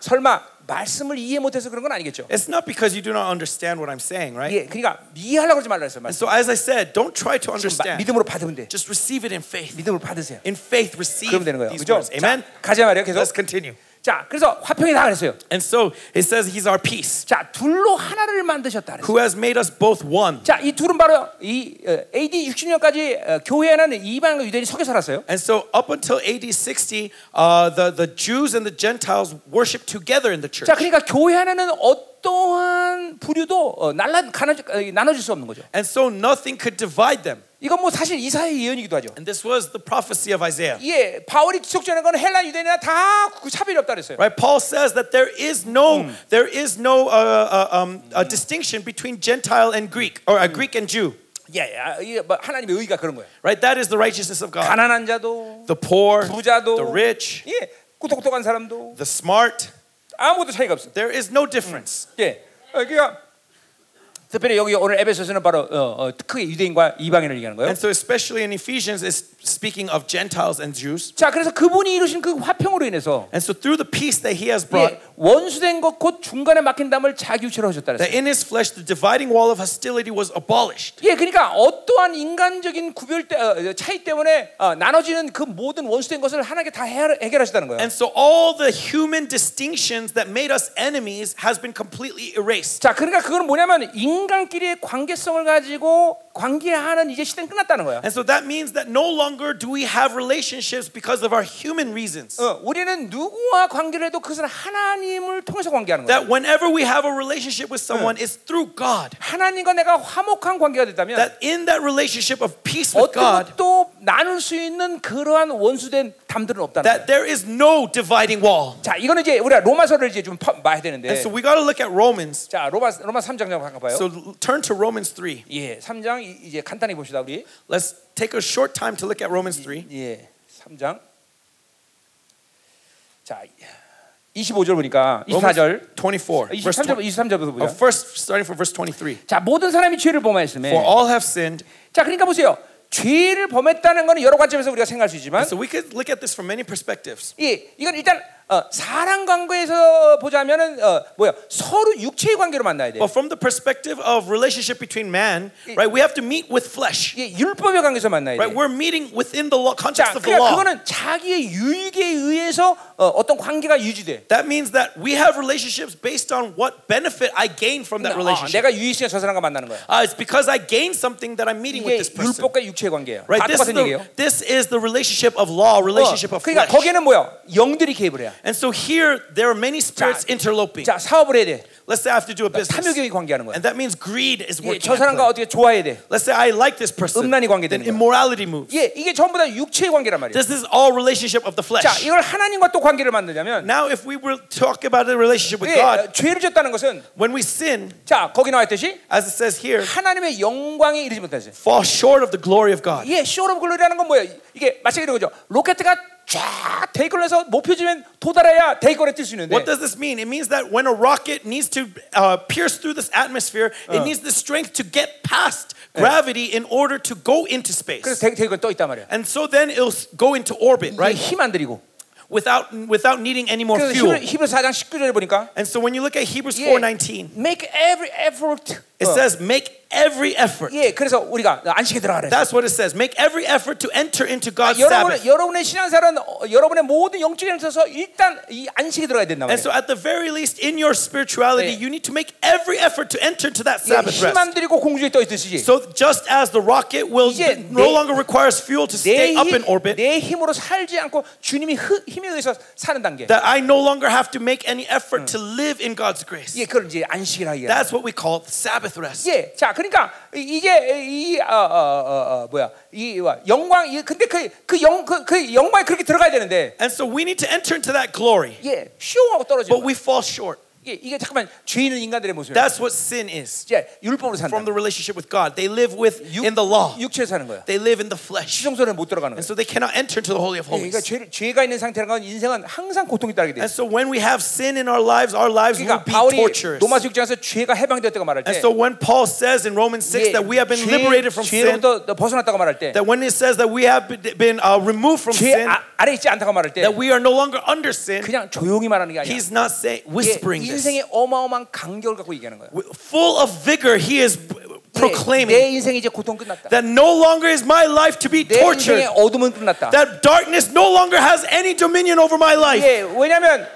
설마 말씀을 이해 못해서 그런 건 아니겠죠? It's not because you do not understand what I'm saying, right? 예, 그러니까 이해하려고 그러지 말라 했어요. And 말씀. so, as I said, don't try to 지금 마- understand. 믿음으로 받으면 돼. Just receive it in faith. 믿음으로 받으세요. In faith, receive 그러면 되는 거예요. these 그죠? words. Amen. 자, 가자 말이에요. 계속. Let's continue. 자, 그래서 화평이 다 그랬어요. And so it says He's our peace, 자, 둘로 하나를 만드셨다 그랬어요. who has made us both one. 자, 이 둘은 바로 이 어, AD 60년까지 어, 교회에는 이방과 유대인이 섞여 살았어요. And so up until AD 60, uh, the, the Jews and the Gentiles worship together in the church. 자, 그러니까 교회 안에는 어떠한 부류도 어, 날라 가나, 어, 나눠질 수 없는 거죠. And so nothing could divide them. 이건 뭐 사실 이사의 예언이기도 하죠. And this was the prophecy of Isaiah. 예, 바울이 지속전한 건 헬라 유대인이나 다그 차별이 없다 그랬어요. Right? Paul says that there is no there is no uh, uh, um, a distinction between Gentile and Greek or uh, Greek and Jew. 예, 아, 뭐 하나님의 의가 그런 거예요. Right? That is the righteousness of God. 가난한 자도, The poor, 부자도, the rich, 예, 똑똑똑한 사람도 the smart, 아무것도 차이가 없어. There is no difference. 예. 어, 그러니까 특별히 여기 오늘 에베소서는 바로 어, 어, 크게 유대인과 이방인을 얘기하는 거예요. And so, especially in Ephesians, is speaking of Gentiles and Jews. 자, 그래서 그분이 이루신 그 화평으로 인해서 And so, through the peace that He has brought, 예, 원수된 것곧 중간에 막힌 담을 자기 위치로 하셨다 that 그랬어요. in His flesh the dividing wall of hostility was abolished. 예, 그러니까 어떠한 인간적인 구별 때, 어, 차이 때문에 어, 나눠지는 그 모든 원수된 것을 하나님께 다 해결, 해결하셨다는 거예요. And so, all the human distinctions that made us enemies has been completely erased. 자, 그러니까 그건 뭐냐면 인간끼리의 관계성을 가지고 관계하는 이제 시대는 끝났다는 거야. And so that means that no longer do we have relationships because of our human reasons. 어, 우리는 누구와 관계를 해도 그것은 하나님 을 통해서 관계하는 거야. That whenever we have a relationship with someone, it's through God. 하나님과 내가 화목한 관계가 됐다면 That in that relationship of peace with 어떤 God, 것도 나눌 수 있는 그러한 원수된 담들은 없다는 거야. that there is no dividing wall. 자, 이거는 이제 우리가 로마서를 이제 좀 파- 봐야 되는데. And so we got to look at Romans. 자, 로마 로마 3장 좀 잠깐 봐요. So turn to Romans 3. 예, 3장 이- 이제 간단히 봅시다 우리. Let's take a short time to look at Romans 3. 예, 3장. 자, 25절 보니까 24절, 24. Verse 23절 20, 23절부터 oh, 보자. first, starting from verse 23. 자, 모든 사람이 죄를 범하였음에. For all have sinned. 자, 그러니까 보세요. 죄를 범했다는 것은 여러 관점에서 우리가 생각할 수 있지만, So we could look at this from many perspectives. 예, 이건 일단 어, 사랑 관계에서 보자면은 어, 뭐야 서로 육체의 관계로 만나야 돼. But from the perspective of relationship between man, right, we have to meet with flesh. 예, 율법의 관계에서 만나야 Right? 돼. We're meeting within the law, 자, context of the 그러니까 law. 그거는 자기의 유익에 의해서 어, 어떤 관계가 유지돼. That means that we have relationships based on what benefit I gain from that 아, relationship. 내가 유익이야 저 사람과 만나는 거야. Uh, it's because I gain something that I'm meeting with this person. 율법과 육체의 관계예요. Right? 다 This the, this is the relationship of law, 어, relationship of 그러니까 flesh. 거기는 뭐야? 영들이 개입을 해야. And so here there are many spirits 자, interloping. 자, 사업을 해야 돼. Let's say I have to do a business. 탐욕이 관계하는 거야. And that means greed is 예, working. 저 at 사람과 play. 어떻게 좋아해야 돼. Let's say I like this person. 음란이 관계되는 Then 거야. immorality moves. 예, 이게 전부 다 육체의 관계란 말이야. This is all relationship of the flesh. 자, 이걸 하나님과 또 관계를 만들자면 Now, if we were to talk about a relationship with 예, God, 어, 죄를 졌다는 것은 when we sin, 자, 거기 나와 있듯이 as it says here, 하나님의 영광에 이르지 못하지. fall short of the glory of God. 예, 쇼 오브 글로리라는 건 뭐야? 이게 마치 이런 거죠. 로켓가 쫙 대기권을 해서 목표지면 도달해야 대기권에 뜰 수 있는데 What does this mean? It means that when a rocket needs to uh, pierce through this atmosphere, it needs the strength to get past gravity in order to go into space. 그래서 대, 대기권 떠 있단 말이야. And so then it'll s- go into orbit, 이게 right? 힘안 들이고. Without without needing any more 그래서 fuel. 히브리, 히브리 4장 19절에 보니까 And so when you look at Hebrews 예, 4:19, make every effort. it 어, says make every effort. 예, 그래서 우리가 안식에 들어가래. That's what it says. Make every effort to enter into God's 여러분의 Sabbath. 여러분의 신앙생활은 어, 여러분의 모든 영적인 있어서 일단 이 안식에 들어가야 된다 And 말이야. so at the very least in your spirituality, 예. you need to make every effort to enter into that 예, Sabbath rest. 힘안 들이고 공중에 떠 있듯이 So just as the rocket will 이제 no 내- longer requires fuel to 내, stay up 힘, in orbit, 내 힘으로 살지 않고 주님이 흐, 힘에 의해서 사는 단계. that I no longer have to make any effort to live in God's grace. 예, 그걸 이제 안식이라 이게. That's what we call Sabbath Rest. 예, 자, 그러니까 이- 이게 이 어, 어, 어, 어, 뭐야 이 와, 영광 이 근데 그그영그 그 영광에 그렇게 들어가야 되는데 And so we need to enter into that glory, 예, 슝하고 떨어져. but we fall short. 이게 이게 잠깐만 죄 있는 인간들의 모습이야. That's what sin is. 이제 율법으로 산다. From the relationship with God, they live with 육, in the law. 육체에 사는 거야. They live in the flesh, 지성소는 못 들어가는 거야. and so they cannot enter into the holy of 예, 그러니까 holies. 죄, 죄가 있는 상태라는 건 인생은 항상 고통이 따르게 돼. And so when we have sin in our lives, our lives will 그러니까 be 바울이 torturous. 로마서 6장에서 죄가 해방되었다고 말할 And 때 so when Paul says in Romans 6 that we have been liberated from sin, 죄로부터 벗어났다고 말할 때 that when it says that we have been- been uh, removed from 죄 sin, 아, 아래 있지 않다고 말할 때 that we are no longer under sin, 그냥 조용히 말하는 게 아니야. he's not saying 이게 whispering this. 인생의 어마어마한 간격을 갖고 얘기하는 거야. Full of vigor, he is 내 proclaiming 인생이 이제 고통 끝났다. that no longer is my life to be 내 tortured. 인생의 어둠은 끝났다. That darkness no longer has any dominion over my life. 예, 왜냐하면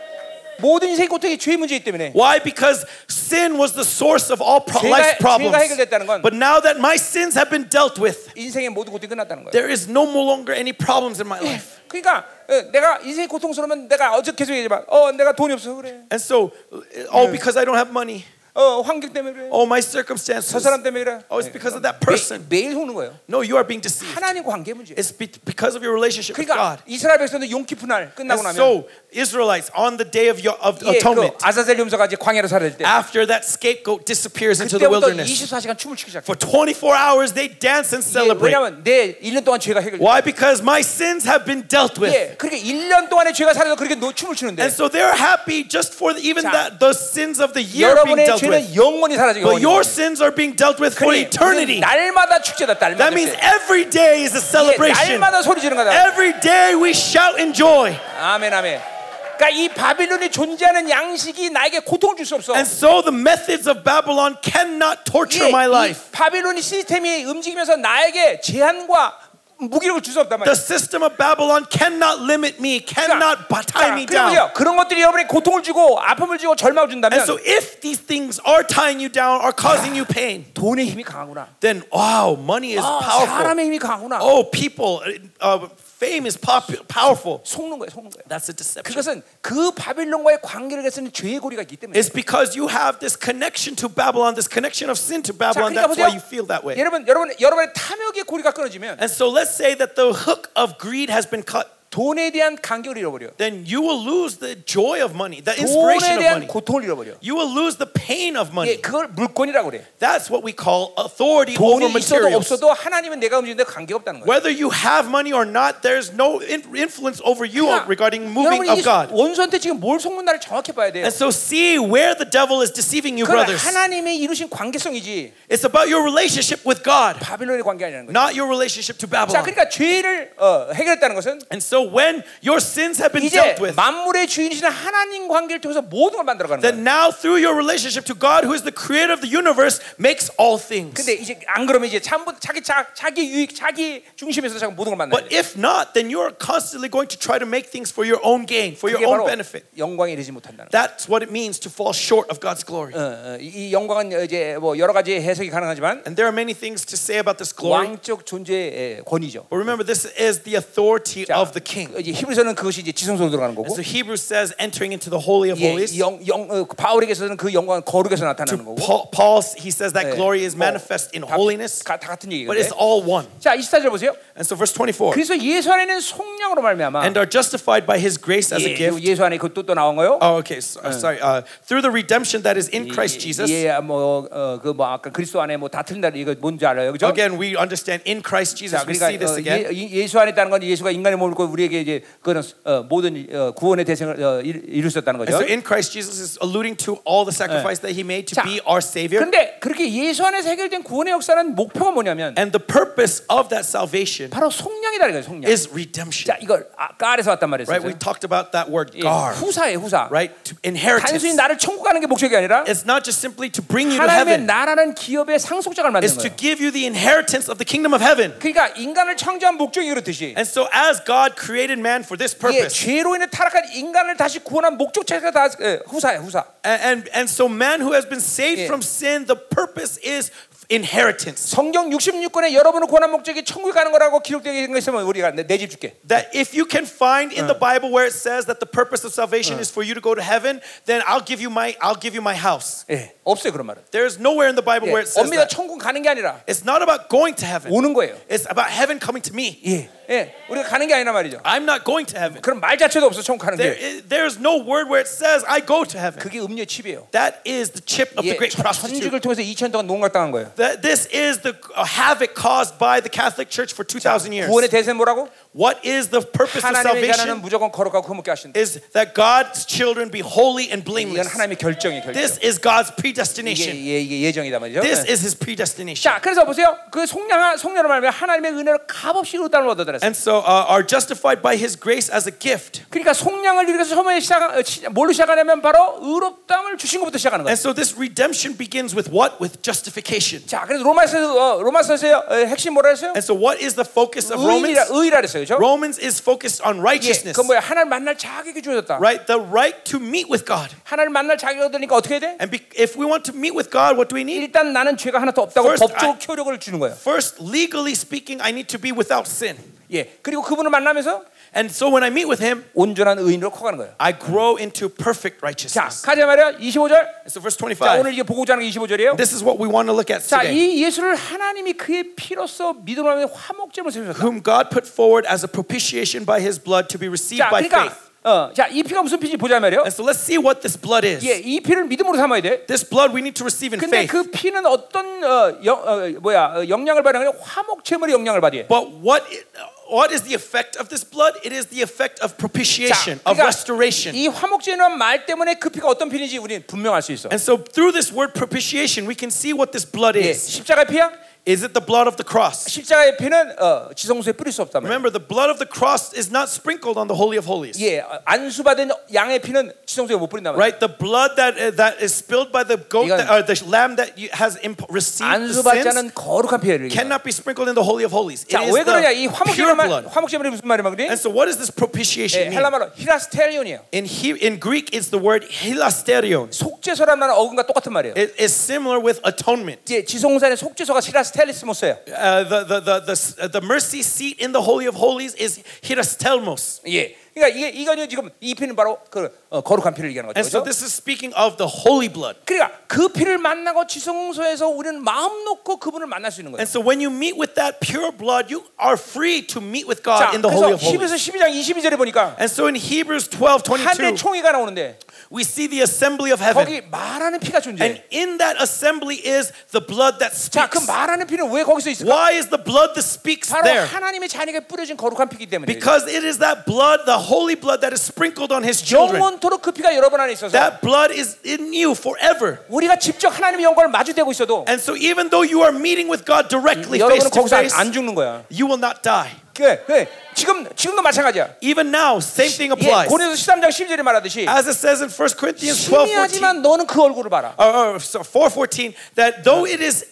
모든 인생 고통이 죄 문제이기 때문에. Why? Because sin was the source of all pro- 죄가- life's problems. 죄가 해결됐다는 건- But now that my sins have been dealt with, 인생의 모든 고통이 끝났다는 거예요. there is no more longer any problems in my life. 그러니까 어, 내가 인생이 고통스러우면 내가 어제 계속 얘기지만 어 내가 돈이 없어 그래. And so, uh, oh, because I don't have money. 어, 환경 때문에 그래. Oh, my circumstances. 저 사람 때문에 그래. Oh, it's because of that person. 매, 일 속는 거예요. No, you are being deceived. 하나님 관계 문제. It's be- because of your relationship with 그러니까 God. 이스라엘 백성들 용키프 날 끝나고 And 나면 so, Israelites, on the day of, your, of 예, 그 atonement, 아사셀 염소가 이제 광야로 사라질 때 after that scapegoat disappears into the 그때부터 wilderness, 24시간 춤을 추기 시작해. for 24 hours they dance and 예, celebrate. 왜냐하면 내 1년 동안 죄가 해결돼. Why? Because my sins have been dealt with. 예, 그러니까 1년 동안의 죄가 사라져 그렇게 노, 춤을 추는데 And so they're happy just for the, even 자, that the sins of the year being 여러분의 dealt with. 죄는 영원히 사라지고 But your sins are being dealt with for eternity. 날마다 축제다 날마다 That means 축제. every day is a 예, celebration. 날마다 소리 지르는 거다. Every day we shout in joy. 아멘 아멘. 그러니까 이 바빌론이 존재하는 양식이 나에게 고통을 줄 수 없어. And so the methods of Babylon cannot torture 예, my 이 life. 바빌론이 시스템이 움직이면서 나에게 제한과 무기력을 줄 수 없단 The 말이야. system of Babylon cannot limit me, cannot b- tie me 그러니까 down. 그런 것들이 여러분이 고통을 주고 아픔을 주고 절망을 준다면 And so if these things are tying you down, are causing you pain, 돈의 힘이 강하구나. then wow, money is 아, powerful. 사람의 힘이 강하구나. Oh, people, uh, fame is popu- powerful. 속는 거예요, 속는 거예요. That's a deception. 그것은 그 바빌론과의 관계를 해서는 죄의 고리가 있기 때문에. It's because you have this connection to Babylon, this connection of sin to 자, Babylon. 그러니까 That's 보세요. why you feel that way. 여러분, 여러분, 여러분의 탐욕의 고리가 끊어지면 And so let's say that the hook of greed has been cut. 돈에 대한 간격을 잃어버려. Then you will lose the joy of money, the 돈에 inspiration of 대한 money. 고통을 잃어버려. You will lose the pain of 예, money. 그걸 물건이라고 그래. That's what we call authority over 돈이 있어도 materials. 없어도 하나님은 내가 움직이는데 관계 없다는 거예요. Whether you have money or not, there's no in- influence over you 그러니까 regarding moving 여러분이 of God. 원수한테 지금 뭘 속는다를 정확히 봐야 돼요. And so see where the devil is deceiving you, 그건 brothers. 하나님의 이루신 관계성이지 It's about your relationship with God, 바빌론의 관계 아니라는 거예요. not your relationship to 자, Babylon. 그러니까 죄를 어, 해결했다는 것은 And so when your sins have been 이제 dealt with, 만물의 주인이신 하나님 관계를 통해서 모든 걸 만들어가는 거예요. then now through your relationship to God, who is the creator of the universe, makes all things. 근데 이제 안 그러면 이제 전부 자기 자, 자기 유익, 자기 중심에서 자꾸 모든 걸 만나요. But if not, then you're constantly going to try to make things for your own gain, for your 그게 own 바로 benefit. 영광에 이르지 못한다는 거예요. That's what it means to fall short of God's glory. 어, 어, 이 이 영광은 이제 뭐 여러 가지 해석이 가능하지만 And there are many things to say about this glory. 왕적 존재의 권위죠. But remember, this is the authority 자, of the king. 그 이제 히브리서는 그것이 이제 지성소로 들어가는 거고. So Hebrews says entering into the holy of 예, holies. 영, 영, 어, 바울에게서는 그 영광은 거룩에서 나타나는 거고. Paul, Paul he says that 예, glory is 뭐, manifest in 다, holiness, 가- 다 같은 but 얘기인데. it's all one. 자, 24절 보세요. And so verse 24. 그래서 예수 안에는 속량으로 말미암아. And are justified by his grace as a 예, gift. 예수 안에 그또 또 나온 거요. Oh, okay. So, uh, sorry. Uh, through the redemption that is in Christ Jesus. 예, 뭐그뭐 아까 그리스도 안에 뭐 다 틀린다 이거 뭔지 알아요, 그죠? Again, we understand in Christ Jesus. 자, We 그러니까 see this 어, again. 예, 예수 안에 있다는 건 예수가 인간의 몸을 입고 우리 에게 이제 그는 어, 모든 어, 구원의 대상을 어, 이- 이루셨다는 And 거죠. so in Christ Jesus is alluding to all the sacrifice that he made to 자, be our savior. 그런데 그렇게 예수 안에서 해결된 구원의 역사는 목표가 뭐냐면 And the purpose of that salvation 바로 속량이라는 거예요, 속량. is redemption. 자, 이걸 아까 아래서 왔단 말이에요. Right? We talked about that word 예, gar. 후사예요, 후사. Right? To inheritance. 단순히 나를 천국 가는 게 목적이 아니라 It's not just simply to bring you to 하나님의 heaven. 나라는 기업의 상속자를 만드는 It's to 거예요. give you the inheritance of the kingdom of heaven. 그러니까 인간을 창조한 목적이 그렇듯이 And so as God created man for this 예, purpose, 죄로 인해 타락한 인간을 다시 구원한 목적체가 다 예, 후사예요, 후사. and, and, and so man who has been saved 예. from sin, the purpose is inheritance. 성경 66권에 여러분을 구원한 목적이 천국에 가는 거라고 기록되어 있는 거 있으면 우리가 내 집 줄게. That if you can find in the Bible where it says that the purpose of salvation is for you to go to heaven, then I'll give you my I'll give you my house. 예, 없어요 그런 말은. There's nowhere in the Bible 예, where it says 엄밀히 that. 천국 가는 게 아니라 It's not about going to heaven. 오는 거예요. It's about heaven coming to me. 예, 예, 우리가 가는 게 아니라 말이죠. I'm not going to heaven. 그런 말 자체도 없어 천국 가는 There, 게. is, there's no word where it says I go to heaven. 그게 음료의 칩이에요. That is the chip of the 예, great 천- prostitute. 천직을 통해서 2천 동안 농락당한 거예요. That this is the uh, havoc caused by the Catholic Church for 2,000 years. 구원의 대세는 뭐라고? What is the purpose of 하나님의 자녀는 salvation? 무조건 거룩하고 흠없게 하신다. Is that God's children be holy and 이건 blameless. 하나님의 결정이 결정. This is God's 이게, predestination. 이게, 이게 예정이다 말이죠. This 예. is His predestination. 자, 그래서 보세요. 그 속량 속량을 말하면 하나님의 은혜를 값없이 얻다는 얻어들었어요. And so uh, are justified by His grace as a gift. 그러니까 속량을 이렇게 해서 처음에 시작 어, 시- 뭘로 시작하냐면 바로 의롭다함을 주신 것부터 시작하는 거예요. And so this redemption begins with what? With justification. 자, 그래서 로마서 어, 로마서의 어, 핵심 뭐라 했어요? And so what is the focus of 의인이라 Romans? 의라 그랬어요. 그렇죠? Romans is focused on 예, righteousness. 그 뭐야? 하나님 만날 자격이 주어졌다. Right? The right to meet with God. 하나님 만날 자격이 얻으니까 어떻게 해야 돼? And be, if we want to meet with God, what do we need? 일단 나는 죄가 하나도 없다고 First, 법적으로 I- 효력을 주는 거예요. First, legally speaking, I need to be without sin. 예. 그리고 그분을 만나면서 And so when I meet with him, 온전한 의인으로 커가는 거예요. I grow into perfect 자, righteousness. 가자 말이야. 25절. And so verse 자, 25. 오늘 이제 보고자 하는 게 25절이에요. This is what we want to look at 자, today. 이 예수를 하나님이 그의 피로써 믿음으로 하면 화목제물 세우셨다. Whom God put forward as a propitiation by his blood to be received 자, by 그러니까 faith. 어, 자, 이 피가 무슨 피인지 보자 말이에요. And so let's see what this blood is. 예, 이 피를 믿음으로 삼아야 돼. This blood we need to receive in 근데 faith. 그 피는 어떤 어, 영, 어, 뭐야 어, 영향을 받는 게 화목제물의 영향을 받아요. But what i- what is the effect of this blood? It is the effect of propitiation, of 그러니까 restoration. 이 화목제라는 말 때문에 그 피가 어떤 피인지 우리는 분명할 수 있어. And so through this word propitiation, we can see what this blood 예, is. 십자가 피야? Is it the blood of the cross? 십자가의 피는 어, 지성소에 뿌릴 수 없단 말이야. Remember, the blood of the cross is not sprinkled on the holy of holies. 예, 어, 안수받은 양의 피는 지성소에 못 뿌린단 말이야. Right, the blood that uh, that is spilled by the goat 이건- that, or the lamb that you- has imp- received the 안수받지 sins 않은 거룩한 피예요. 이게. cannot be sprinkled in the holy of holies. It 자, is 왜 그러냐? 이 the pure 화목제물 blood. 화목제물이 무슨 말이야, 그니? And so, what does this 예, propitiation mean? 헬라말로 히라스테리온이에요. In he, in Greek, it's the word hilasterion. 속죄소라는 어근과 똑같은 말이에요. It is similar with atonement. 예, 지성소에는 속죄소가 히라스 telesmosea. Uh, the, the, the, the, the mercy seat in the Holy of Holies is hierastelmos. Yeah. 그러니까 이게 이거는 지금 이 피는 바로 그 어, 거룩한 피를 얘기하는 And 거죠. so 그렇죠? this is speaking of the holy blood. 그러니까 그 피를 만나고 지성소에서 우리는 마음 놓고 그분을 만날 수 있는 거예요. And so when you meet with that pure blood, you are free to meet with 자, God in the 그래서 holy of 히브리서 holies. 12장 22절에 보니까 And so in Hebrews 12, 한대 22, 총회가 나오는데 we see the assembly of heaven. 거기 말하는 피가 And 존재해. in that assembly is the blood that 자, 그 speaks. 말하는 피는 왜 거기서 있을까? Why is the blood that speaks 바로 there? 하나님의 자녀에게 뿌려진 거룩한 피기 때문에. Because it is that blood, the holy blood that is sprinkled on his children. 영원토록 그 피가 여러분 안에 있어서 That blood is in you forever. 우리가 직접 하나님의 영광을 마주대고 있어도 And so even though you are meeting with God directly face 여러분은 to 거기서 안, face, 안 죽는 거야. you will not die. 그래, 그래. 지금 지금도 마찬가지야. Even now, same thing 예, applies. 고린도서 13장 12절에 말하듯이 As it says in 1 Corinthians 12, 14, 희미하지만 너는 그 얼굴을 봐라. or, or, so 4:14, that though it is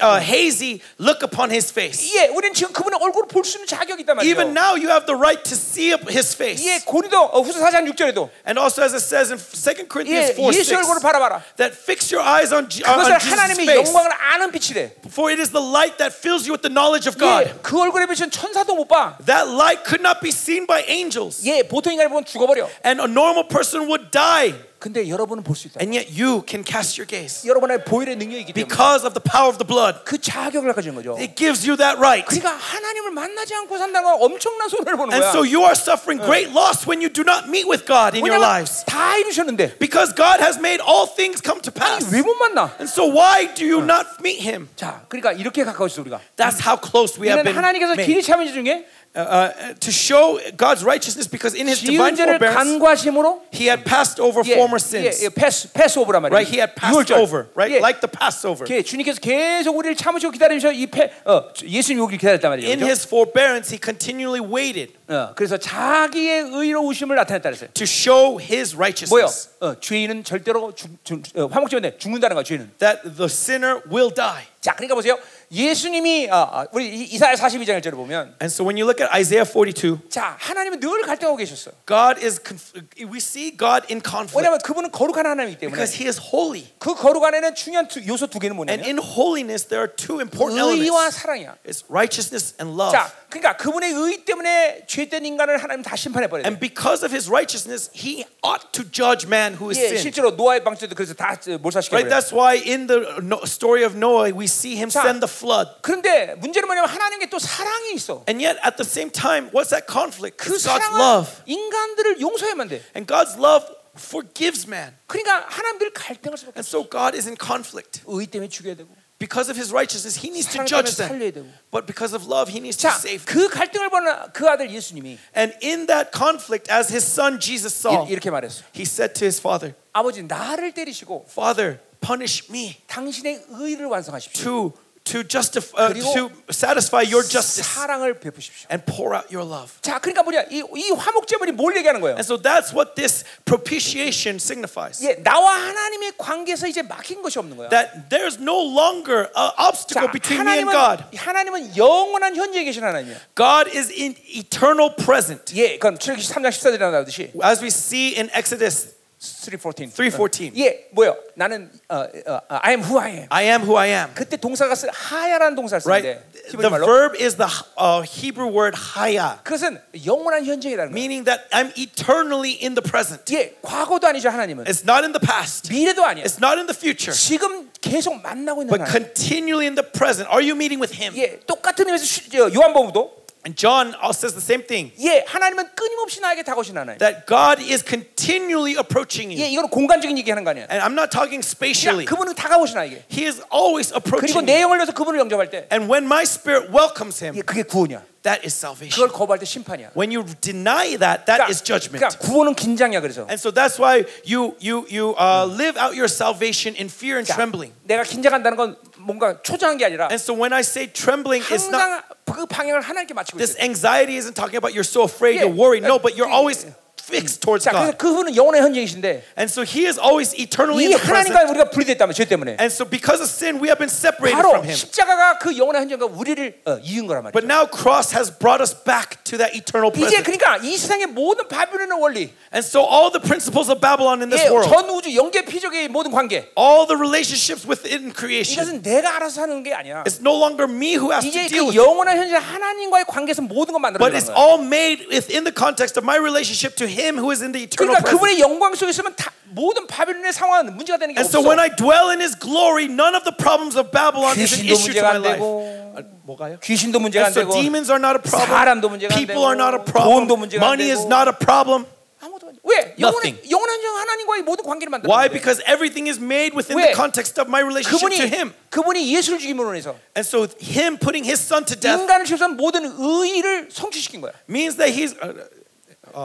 uh, hazy, look upon his face. 예, 우리는 지금 그분의 얼굴을 볼 수 있는 자격이 있단 말이에요. Even now, you have the right to see up his face. 예, 고린도 어, 후서 4장 6절에도 And also, as it says in 2 예, Corinthians 4, 예수 얼굴을 6, 바라봐라. that fix your eyes on, Je- on 그것을 Jesus' 하나님의 face. 영광을 아는 빛이래. For it is the light that fills you with the knowledge of God. 예, 그 얼굴에 비친 천사도 못 봐. That light could not be seen by angels. 예, 보통 인간이 보면 죽어버려. And a normal person would die. 근데 여러분은 볼 수 있다. And yet you can cast your gaze. 여러분의 보혈의 능력이 있기 때문에 Because of the power of the blood, 그 자격을 가지는 거죠. it gives you that right. 그러니까 하나님을 만나지 않고 산다는 건 엄청난 손해를 보는 And 거야. so you are suffering great loss when you do not meet with God in your 왜냐면 lives. 다 이루셨는데 Because God has made all things come to pass. 왜 못 만나? And so why do you not meet him? 자, 그러니까 이렇게 가까워졌어 우리가. That's how close we have 이는 been 하나님께서 made. 길이 참여지 중에 Uh, uh, to show God's righteousness because in his 지은 divine 죄를 forbearance, 간과심으로 he had passed over 예, former 예, sins. 예, 패스 패스 오브란 말이에요. Right? He had passed 유월절. over, right? 예, Like the Passover. 예, 주님께서 계속 우리를 참으시고 기다리셔 이 패, 어, 예수님 오기를 기다렸단 말이에요. In 그렇죠? his forbearance, he continually waited 어, 그래서 자기의 의로우심을 나타냈다 그랬어요. to show his 뭐요? righteousness. 어, 죄인은 절대로 죽, 죽, 어, 화목제면 죽는다는 거야. 죄는. That the sinner will die. 자, 그러니까 보세요. 예수님이 아, 아, 우리 이- 이사야 42장 1절을 보면 And so when you look at Isaiah 42, 자, 하나님은 늘 갈등하고 계셨어요. God is conf- we see God in conflict 왜냐하면 그분은 거룩한 하나님이기 때문에 because he is holy. 그 거룩 안에는 중요한 두, 요소 두 개는 And 뭐냐면 in holiness there are two important 의와 elements. 사랑이야. It's righteousness and love. 자, 그러니까 그분의 의 때문에 죄된 인간을 하나님 다 심판해 버려요. And because of his righteousness, he ought to judge man who is 예, sinned. 실제로 노아의 방주도 그래서 다 몰살시켜 Right? 버려요. That's why in the no- story of Noah, we see him 자, send the flood. 그런데 문제는 뭐냐면 하나님께 또 사랑이 있어. And yet at the same time, what's that conflict? 그 It's God's 사랑은 love. 인간들을 용서해야만 돼. And God's love forgives man. 그러니까 하나님 늘 갈등할 수밖에 And 없어. so God is in conflict. 의 때문에 죽여야 되고 Because of his righteousness, he needs to 사랑 때문에 judge them. 살려야 되고. But because of love, he needs to 자, save them. 그 갈등을 보는 그 아들 예수님이 And in that conflict, as his son Jesus saw, 이- 이렇게 말했어. he said to his father, 아버지 나를 때리시고 Father, punish me 당신의 의를 완성하십시오. to, to, justify, uh, 그리고 to satisfy your justice 사랑을 베푸십시오. and pour out your love. 자, 그러니까 뭐냐? 이, 이 화목제물이 뭘 얘기하는 거예요? And so that's what this propitiation signifies. 예, 나와 하나님의 관계에서 이제 막힌 것이 없는 거야. That there's no longer an obstacle 자, between me and 하나님은 God. 하나님은 영원한 현재에 계신 하나님이야. God is in eternal present. 예, 그럼 출애굽기 3장 14절에 나오듯이 As we see in Exodus 3:14. 3:14. 예, 뭐요? 나는 어, 어, 어, I am who I am. I am who I am. 그때 동사가 쓰 하야라는 동사를 Right? 쓰는데 히브리 The 말로 verb is the uh, Hebrew word haya, 그것은 영원한 현재이라는 거예요. meaning that I'm eternally in the present. 예, 과거도 아니죠 하나님은. It's not in the past. 미래도 아니에요. It's not in the future. 지금 계속 만나고 있는 But 하나님. continually in the present. Are you meeting with Him? 예, 똑같은 의미에서 슈- 저 요한복음도 And John also says the same thing. 예, 하나님은 끊임없이 나에게 다가오신 하나님. That God is continually approaching 예, you. 이거는 공간적인 얘기하는 거 아니야. And I'm not talking spatially. 그냥 그분은 다가오신 나에게. He is always 그리고 approaching 내 you. 영을 넣어서 그분을 영접할 때, And when my spirit welcomes Him, 예, 그게 구원이야. that is salvation. 그걸 거부할 때 심판이야. When you deny that, that is judgment. 그러니까 구원은 긴장이야 그래서. And so that's why you you you uh, live out your salvation in fear and trembling. 내가 긴장한다는 건 뭔가 초조한 게 아니라 And so when I say trembling, it's not 항상 그 방향을 하나님께 맞추고 this 있어요. anxiety isn't talking about you're so afraid, Yeah. you're worried. No, but you're Uh, always fixed towards 자, 그래서 God. 그분은 영원의 현재이신데 And so He is always eternally 이 in the present. 하나님과 우리가 분리됐다면 죄 때문에 And so because of sin, we have been separated 바로 from Him. 십자가가 그 영원의 현재가 우리를 어, 이은 거란 말이야. But now cross has brought us back to that eternal 이제 present. 그러니까 이 세상의 모든 바빌론의 원리, And so all the principles of Babylon in 예, this world, 전 우주 영계 피적의 모든 관계, all the relationships within creation, 이것은 내가 알아서 하는 게 아니야. it's no longer me who has to 이제 deal 그 with it. 영원한 현재 하나님과의 관계에서 모든 걸 But 만들어내는 it's 거야. all made within the context of my relationship to Him who is in the eternal 그러니까 present. 그분의 영광 속에 있으면 다, 모든 바빌론의 상황은 문제가 되는 게 And 없어. so when I dwell in His glory, none of the problems of Babylon is an 귀신도 issue to 문제가 my 안 life. 되고, 아, 뭐가요? 귀신도 문제가 안 And so 되고, demons are not a problem. 사람도 문제가 안 People are not a 되고, problem. 돈도 문제가 안 Money is 되고. not a problem. 아무도 안 돼. 왜? 영원한 Nothing. 영원한 하나님과의 모든 관계를 만들어. Why? Because everything is made within 왜? the context of my relationship 그분이 to Him. 그분이 예수를 죽임으로 인해서 And so Him putting His Son to death 인간을 취소한 모든 의의를 성취시킨 거야. means that He's uh,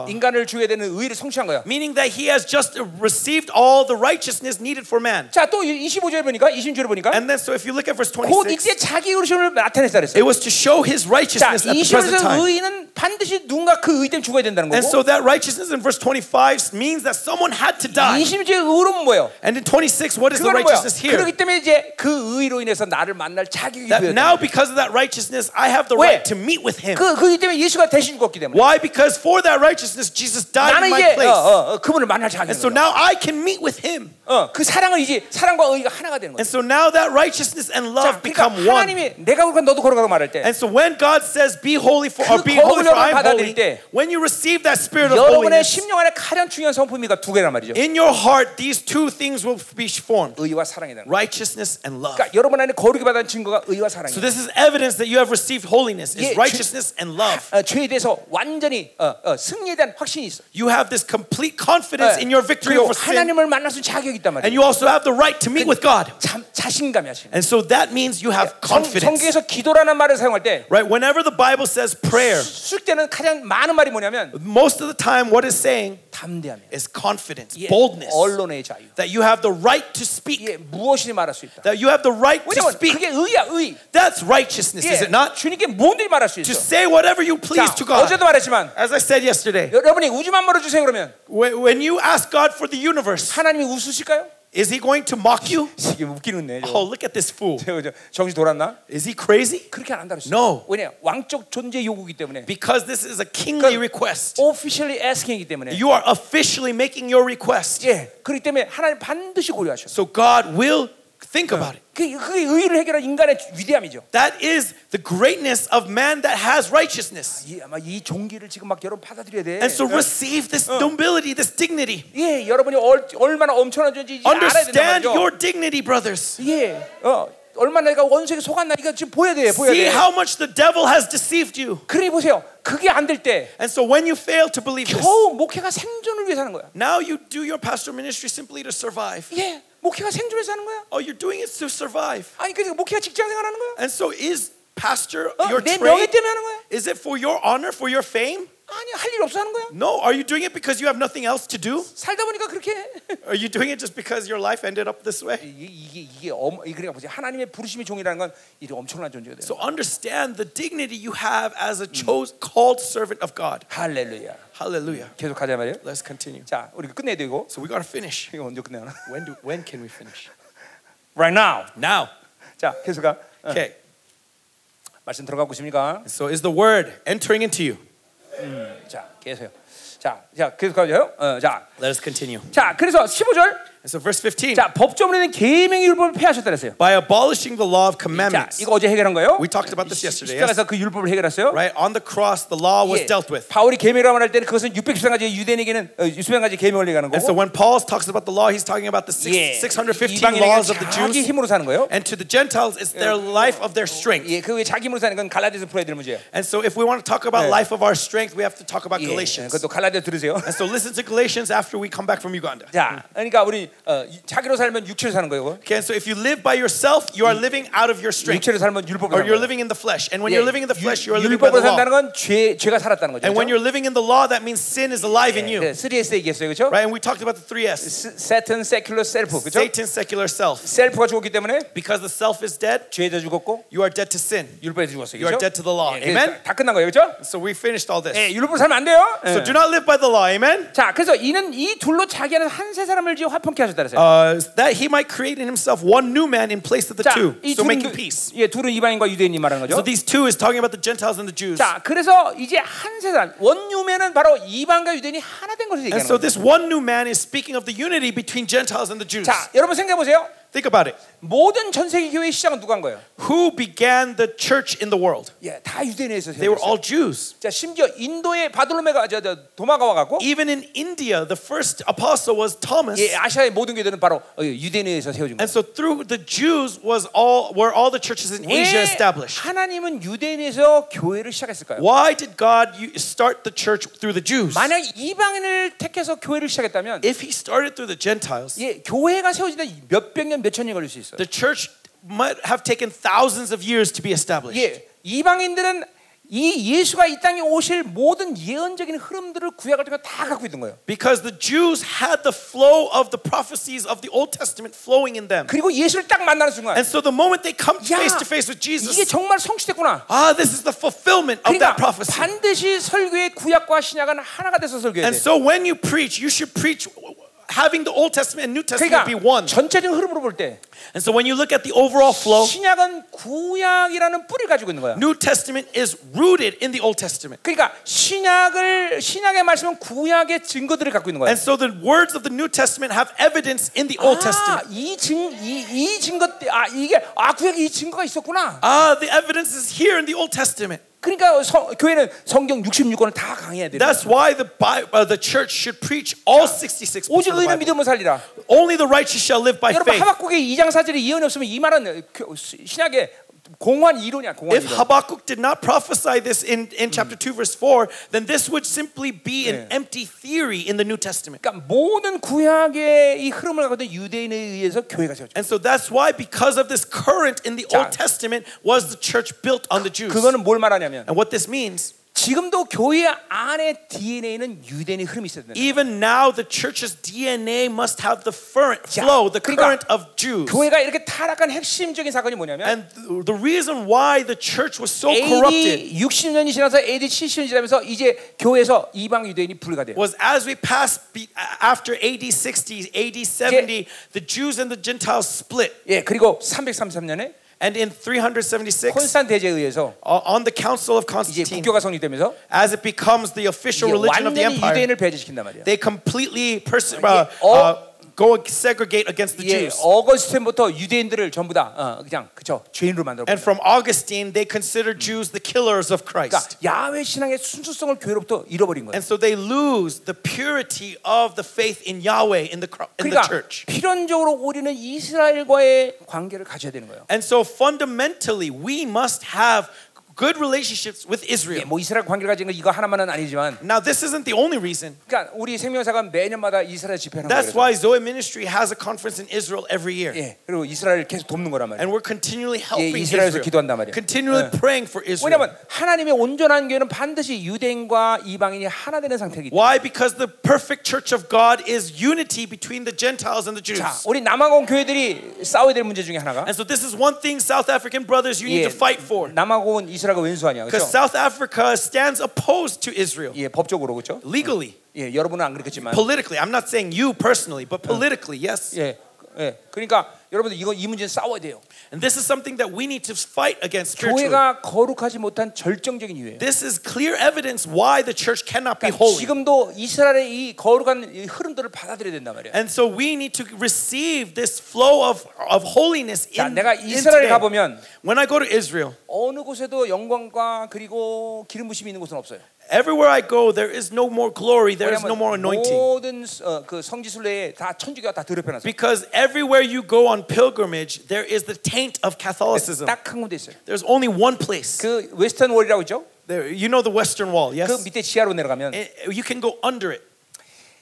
인간을 죽여야 되는 의의를 성취한 거야. meaning that He has just received all the righteousness needed for man. 자, 또 25절에 보니까 26절에 보니까 And then so if you look at verse 곧 26, 이때 자기 의로심을 나타냈다 그랬어. it was to show His 자, righteousness at the present 20절에서 time. 의의는 반드시 누군가 그 의의 때문에 죽어야 된다는 And 거고. so that righteousness in verse 25 means that someone had to die. 20절의 의로는 뭐예요? And in 26, what is the 그거는 뭐야? righteousness here? 그렇기 때문에 이제 그 의로 인해서 나를 만날 자격이 That 되었다. now because of that righteousness, I have the 왜? right to meet with Him. 그, 그 때문에 예수가 대신 죽었기 때문에 Why? Because for that righteousness, Jesus died 나는 in my 이제 어, place. 어, 어, 그분을 만날 자격이 And so 있는 거야. now I can meet with Him. 어, 그 사랑을 이제 사랑과 의가 하나가 되는 거야. And so now that righteousness and 자, love 그러니까 become one. 하나님이 내가 그러니까 너도 걸어가고 말할 때 And so when God says, "Be holy for," or 그 "Be holy for I am holy," 때 when you receive that spirit of 여러분의 holiness 심령 안에 가장 중요한 성품이가 두 개란 말이죠. in your heart, these two things will be formed: 의와 사랑이라는 거. righteousness and love. 그러니까 여러분 안에 거룩이 받은 증거가 의와 So 사랑이에요. this is evidence that you have received holiness: 예, is righteousness and love. 어, 죄에 대해서 완전히 어, 어, 승리에 대한 확신이 있어. You have this complete confidence 예, in your victory over sin, 하나님을 만날 수 자격이 and 말이에요. you also have the right to meet with God. 참 자신감이 하시. And so that means you have 성, confidence. 성경에서 기도라는 말을 사용할 때 Right? Whenever the Bible says prayer, 쓸 때는 가장 많은 말이 뭐냐면 most of the time what it's saying 담대함이야. is confidence, 예, boldness, 언론의 자유. that you have the right to speak, 예, 무엇이든 말할 수 있다. that you have the right to 왜냐면 speak. 그게 의야, 의. That's righteousness, is 예, it not? 주님께 뭐든지 말할 수 To 있어. say whatever you please 자, to God. 어제도 말했지만 As I said yesterday, 여러분이 우주만 물어주세요 그러면 when when you ask God for the universe, 하나님이 웃으실 까요? is He going to mock you? 지금 웃기는 네. Oh, look at this fool. 정신 돌았나? Is he crazy? 그렇게 안 그랬어. No. 왜냐? 왕적 존재 요구이기 때문에. Because this is a kingly request. officially asking이기 때문에. You are officially making your request. 예. 그렇기 때문에 하나님 반드시 고려하셔. So God will think about it. 그 그게 의를 해결한 인간의 위대함이죠. That is the greatness of man that has righteousness. 이, 아마 이 종기를 지금 막 여러분 받아들여야 돼. And so receive this nobility, this dignity. 예, 여러분이 얼, 얼마나 엄청난 존재인지 알아야 된단 Understand 말이죠. your dignity, brothers. 예, 어, 얼마나 내가 원수에게 속았나 이거 지금 보여야 돼, 보여야 See 돼. how much the devil has deceived you. 그러니 보세요. 그게 안 될 때 And so when you fail to believe this, 겨우 목회가 생존을 위해서 하는 거야. now you do your pastoral ministry simply to survive. 예, 목회가 생존해서 하는 거야. Oh, you're doing it to survive. 아니 그러니까 목회가 직장 생활하는 거야. And so is pastor 어, your 내 명예 trade? 때문에 하는 거야. Is it for your honor, for your fame? 아니 할 일 없어 하는 거야. No. Are you doing it because you have nothing else to do? 살다 보니까 그렇게 해. Are you doing it just because your life ended up this way? 이게 이게 이게 엄, 그러니까 보세요. 하나님의 부르심의 종이라는 건 이게 엄청난 존재가 돼요. So understand the dignity you have as a chose, called servant of God. 할렐루야. Hallelujah. 계속 가자 말이에요. Let's continue. 자, 우리 끝내야 되고 So we gotta finish. 이거 언제 끝내나? When do when can we finish? Right now. Now. 자, 계속 가. 어, Okay. 말씀 들어가고 있습니까? So is the word entering into you? 자, 계세요. 자, 자, 계속 가죠. 어, 자, Let us continue. 자, 그래서 15절. And so verse 15. 자, 법조문에는 계명의 율법을 폐하셨다 그랬어요. By abolishing the law of 자, commandments. 이거 어제 해결한 거예요. We talked about this yesterday. Yes? 십자가에서 그 율법을 해결했어요. Right? On the cross, the law was 예, dealt with. 바울이 계명이라고 할 때는 그것은 613가지 유대인에게는 어, 613가지 계명을 얘기하는 And so 거고 when Paul talks about the law, he's talking about the 예, six, 615 이방인에게는 laws of the 자기 Jews. 힘으로 사는 거예요. And to the Gentiles, it's their life of their strength. 예, 그왜 자기 힘으로 사는 건 갈라디아서 풀어야 될 문제예요. And so if we want to talk about 예. life of our strength, we have to talk about 예, Galatians. 그것도 갈라디아 들으세요. And so listen to Galatians after we come back from Uganda. 자, 그러니까 우리 어, 이- 자기로 살면 육체로 사는 거예요. Okay, and so if you live by yourself, you are living out of your strength. 육체로 살면 율법으로 Or 사는 you're 거예요. living in the flesh. And when 예, you're living in the flesh, you are 유- living by 율법으로 the law. 산다는 건 죄, 죄가 살았다는 거죠. And when 그렇죠? you're living in the law, that means sin is alive in you. 네, 3S 얘기했어요. 그렇죠? Right? And we talked about the three S. Satan, secular, self. 그렇죠? Satan, secular self. 셀프가 죽었기 때문에 Because the self is dead, 죄도 죽었고 you are dead to sin. 율법에 죽었어요. You are 그렇죠? dead to the law. 예, Amen? 다 끝난 거예요. 그렇죠? So we finished all this. 예, 율법으로 살면 안 돼요. 예. So do not live by the law. Amen? 자, 그래서 이는 이 둘로 자기 안에 한세 사람을 지어 화평케 하셨다 그랬어요. Uh, that he might create in himself one new man in place of the 자, two. 이 So 둘은 making 그- peace. 예, 둘은 이방인과 유대인이 말하는 So 거죠. these two is talking about the Gentiles and the Jews. 자, 그래서 이제 한세 사람 원유매는 바로 이방과 유대인이 하나 된 것을 And 얘기하는 so 거죠. this one new man is speaking of the unity between Gentiles and the Jews. 자, 여러분 생각해 보세요. Think about it. 모든 전 세계 교회의 시작은 누가 한 거예요? Who began the church in the world? 예, 다 유대인에서 They were all Jews. 자, 심지어 인도의 바돌로메가 저, 저 도마가 와 갖고 Even in India, the first apostle was Thomas. 예, 아시아의 모든 교회들은 바로 어, 유대인에서 세워진 거예요. And so through the Jews was all were all the churches in Asia 왜 established. 하나님은 유대인에서 교회를 시작했을까요? Why did God start the church through the Jews? 만약 이방인을 택해서 교회를 시작했다면 If he started through the Gentiles, 예, 교회가 세워지다 몇백 년, 몇천 년 걸릴 수 있어요. The church might have taken thousands of years to be established. 예, 이방인들은 이 예수가 이 땅에 오실 모든 예언적인 흐름들을 구약을 통해 다 갖고 있던 거예요. Because the Jews had the flow of the prophecies of the Old Testament flowing in them. 그리고 예수를 딱 만나는 순간 And so the moment they come 야, face to face with 이게 Jesus, 정말 성취됐구나. ah, this is the fulfillment of 그러니까 that prophecy. 반드시 설교의 구약과 신약은 하나가 돼서 설교해야 And 돼. so when you preach, you should preach having the Old Testament and New Testament be 그러니까 one. 전체적인 흐름으로 볼 때 And so when you look at the overall flow, 신약은 구약이라는 뿌리를 가지고 있는 거야. New Testament is rooted in the Old Testament. 그러니까 신약을 신약의 말씀은 구약의 증거들을 갖고 있는 거야. And so the words of the New Testament have evidence in the Old 아, Testament. 이증이이 증거 때- 아 이게 아 구약에 이 증거가 있었구나. Ah, the evidence is here in the Old Testament. 그러니까 성, 교회는 성경 66권을 다 강해야 돼. That's why the Bible, uh, the church should preach all 66 books 오직 Bible. 믿음으로 살리라. Only the righteous shall live by 여러분 faith. 하박국의 2장 4절에 예언이 없으면 이 말은 교- 신약의 공허한 이론이야. 공허한 If 이론. Habakkuk did not prophesy this in, in chapter 2, verse 4, then this would simply be an empty theory in the New Testament. 그러니까 모든 구약의 이 흐름을 갖고 있는 유대인에 의해서 교회가 세워져. And so that's why, because of this current in the 자, Old Testament, was the church built on the Jews. 그거는 뭘 말하냐면 And what this means, 지금도 교회 안에 DNA는 유대인의 흐름이 있어야 된다. even now, the church's DNA must have the current 자, flow, the 그러니까 current of Jews. 교회가 이렇게 타락한 핵심적인 사건이 뭐냐면 And th- the reason why the church was so corrupted AD 60년이 지나서 AD 70년이 지나면서 이제 교회에서 이방 유대인이 불가 돼요. was as we passed be, after AD 60, AD 70, the Jews and the Gentiles split. 예, 그리고 333년에 And in 376, 콘스탄 대제에 의해서 uh, on the council of 이제 Constantine, 국교가 성립되면서 as it becomes the official 이제 religion of the 완전히 empire, 유대인을 배제시킨단 말이에요. they completely pers- 예, uh, 어- uh, go segregate against the 예, Jews. 어거스틴부터 유대인들을 전부 다 어, 그냥 그죠 죄인으로 만들어. And from Augustine, they consider Jews the killers of 그러니까 Christ. 야훼 신앙의 순수성을 교회로부터 잃어버린 거예요. And so they lose the purity of the faith in Yahweh in the, cro- in the 그러니까 church. 필연적으로 우리는 이스라엘과의 관계를 가져야 되는 거예요. And so fundamentally, we must have good relationships with 예, Israel. 뭐 이스라엘 관계를 가진 거 이거 하나만은 아니지만, Now, this isn't the only reason. 그러니까 우리 생명사가 매년마다 이스라엘 집회하는 That's 거예요. why Zoe Ministry has a conference in Israel every year. 예, 그리고 이스라엘을 계속 돕는 거란 말이에요. And we're continually 예, helping 이스라엘에서 Israel. 기도한단 말이에요. Continually 예. praying for Israel. 왜냐하면 하나님의 온전한 교회는 반드시 유대인과 이방인이 하나 되는 상태이기 때문에. Why? Because the perfect church of God is unity between the Gentiles and the Jews. 자, 우리 남아공 교회들이 싸워야 될 문제 중에 하나가 And so this is one thing South African brothers you need 예, to fight for. 남아공은 이스라엘 과 왼수 아니야, Because 그렇죠? South Africa stands opposed to Israel 예, 법적으로 그렇죠? legally, 예, 여러분은 안 그렇겠지만, politically. I'm not saying you personally, but politically, yes. 예, 예, 그러니까 여러분들 이거 이 문제는 싸워야 돼요. And this is something that we need to fight against spiritually. 교회가 거룩하지 못한 절정적인 이유예요. This is clear evidence why the church cannot be 그러니까 holy. 지금도 이스라엘의 이 거룩한 이 흐름들을 받아들여야 된단 말이에요. And so we need to receive this flow of, of holiness 자, in, 내가 in 이스라엘 today. 가보면 When I go to Israel, 어느 곳에도 영광과 그리고 기름 부심이 있는 곳은 없어요. everywhere I go, there is no more glory, there is no more 왜냐하면 anointing. 모든 어, 그 성지순례에 다 천주교가 다 더럽혀놨어요. Because everywhere you go on pilgrimage, there is the taint of Catholicism. 딱한 군데 있어요. There's only one place. 그 웨스턴 월이라고 있죠. There, you know the Western Wall, 그 yes? 밑에 지하로 내려가면 Eh, You can go under it.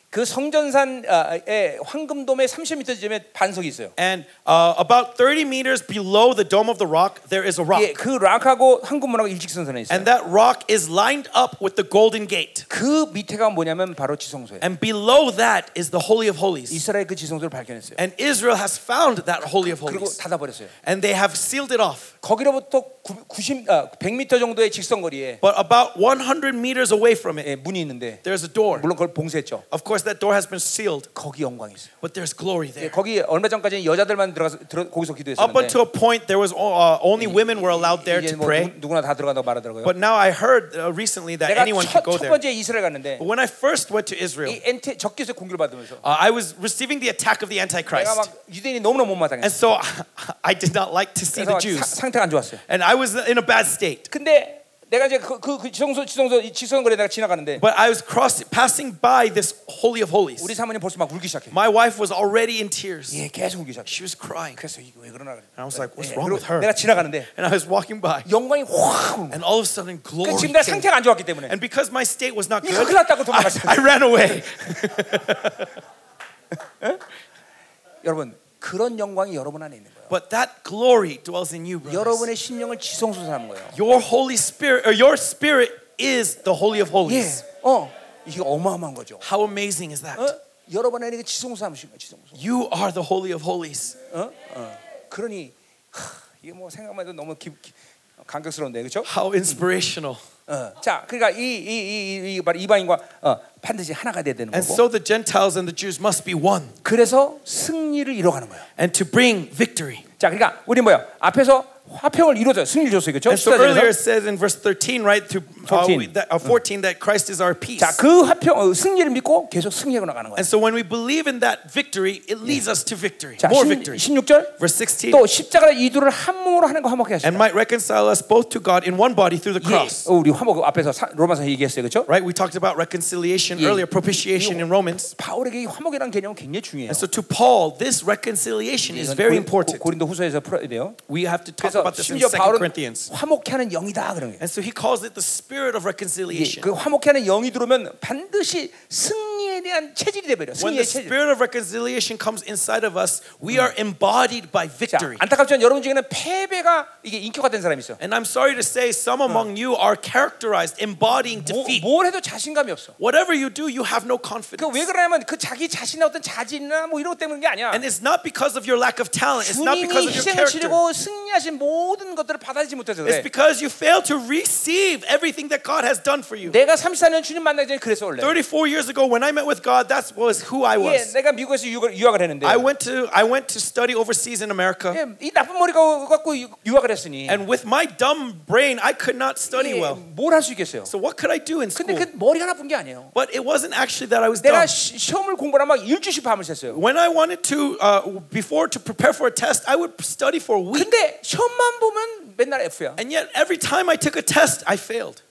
그 성전산의 황금돔의 30m 지점에 반석이 있어요. And uh, about 30 meters below the dome of the rock, there is a rock. 예, 그 락하고 황금문하고 일직선선에 있어요. And that rock is lined up with the golden gate. 그 밑에가 뭐냐면 바로 지성소예요. And below that is the Holy of Holies. 이스라엘 그 지성소를 발견했어요. And Israel has found that Holy of 그리고 Holies. 닫아버렸어요. And they have sealed it off. 거기로부터 90, 아, 100m 정도의 직선 거리에 But about 100 meters away from it, 예, 문이 있는데 there's a door. 물론 그걸 봉쇄했죠. Of course, that door has been sealed, 거기 영광이 있어요. but there's glory 예, there. 거기 얼마 전까지는 여자들만 들어가서 들어, 거기서 Up 기도했었는데 until a point, there was uh, only women were allowed there 이제 to 뭐 pray. 누, 누구나 다 들어간다고 말하더라고요. But now I heard uh, recently that 내가 anyone 첫, could go 첫 there. 번째 이스라엘 갔는데 But when I first went to Israel, 이 엔테 적기에서 공격을 받으면서 uh, I was receiving the attack of the 내가 Antichrist. 막 유대인이 너무나 못마땅했어. And so I did not like to see the 그래서 Jews. 사, 상태가 안 좋았어요. And I was in a bad state. 근데 내가 이제 그, 그, 그 지성소 지성소 이 지성거리에 내가 지나가는데 But I was cross, passing by this Holy of Holies. 우리 사모님 벌써 막 울기 시작해. My wife was already in tears. 예, 계속 울기 시작해. She was crying. 그래서 이거 왜 그러나 그래. And I was like, what's 예, wrong 그리고 with her? 내가 지나가는데 And I was walking by. 영광이 확 오는 거야. And all of a sudden, glory 그러니까 지금 내가 came. 상태가 안 좋았기 때문에 And because my state was not 이거 good, 큰일 났다고 I, 도망갔어요. I ran away. 여러분 그런 영광이 여러분 안에 있는 거예요. But that glory dwells in you, brothers. 여러분의 심령을 지성소로 삼는 거예요. Your Holy Spirit, or your Spirit is the Holy of 예, Holies. 어, 이게 어마어마한 거죠. How amazing is that? 어? 여러분 안에 그 지성소 삼으신 거예요. 지성소. You are the Holy of Holies. 어? 어. 그러니 하, 이게 뭐 생각만 해도 너무 기, 기, 감격스러운데 그렇죠? How inspirational. 어. 자, 그러니까 이이이이 바로 이방인과 어, 반드시 하나가 돼야 되는 And 거고. so the Gentiles and the Jews must be one 그래서 승리를 이뤄가는 거예요. and to bring victory. 자, 그러니까 우리 뭐야? 앞에서 화평을 이루어줘요. 승리를 줬어요, 그렇죠? And so earlier it 14절에서. says in verse 13, right, to uh, 14. we- that, uh, 14, that Christ is our peace. 자, 그 화평 어, 승리를 믿고 계속 승리하고 나가는 거예요. And so when we believe in that victory, it leads us to victory, 자, more 신- victory. 16절. Verse 16, 또 십자가 이두를 한 몸으로 하는 거 화목해 하시다. and might reconcile us both to God in one body through the 예, cross. 어, 우리 화목 앞에서 사- 로마서 얘기했어요, 그렇죠? Right? We talked about reconciliation Yeah. earlier, propitiation in Romans. 바울에게 이 화목이라는 개념은 굉장히 중요해요. And so to Paul, this reconciliation is 이건 very 고린- important. 고- 고린도 후서에서 풀어야 돼요. We have to talk 그래서 about this in 심지어 2 바울은 Corinthians. 화목해하는 영이다 그런 거예요. And so he calls it the spirit of 예, reconciliation. 그 화목해하는 영이 들어오면 반드시 승리에 대한 체질이 돼버려. When 승리의 the 체질. spirit of reconciliation comes inside of us, we are embodied by 자, victory. 안타깝지만 여러분 중에는 패배가 이게 인격화된 사람이 있어. And I'm sorry to say, some among you are characterized embodying 뭐, defeat. 뭘 해도 자신감이 없어. Whatever you do, you have no 그 confidence. 왜 그러냐면 그 자기 자신의 어떤 자질이나 뭐 이런 것 때문인 게 아니야. And it's not because of your lack of talent. It's not because 주님이 of your 희생을 character. 치르고 승리하신 모든 것들을 받아들이지 못해서 It's 그래. because you fail to receive everything that God has done for you. 내가 34년 주님 만나기 전에 그래서 원래. 34 years ago, when I met with God, that was who I 예, was. 내가 미국에서 유학을, 유학을 했는데 I went to I went to study overseas in America, 예, 이 나쁜 머리가 갖고 유- 유학을 했으니 and with my dumb brain, I could not study well. 뭘 할 수 있겠어요? So what could I do in 근데 school? 그 머리가 나쁜 게 아니에요. But it wasn't actually that I was 내가 dumb. 시, 시험을 공부하면 막 일주씩 밤을 샜어요. When I wanted to, uh, before to prepare for a test, I would study for a week. 근데 시험 만 보면 맨날 F야. And yet, every time I took a test, I failed.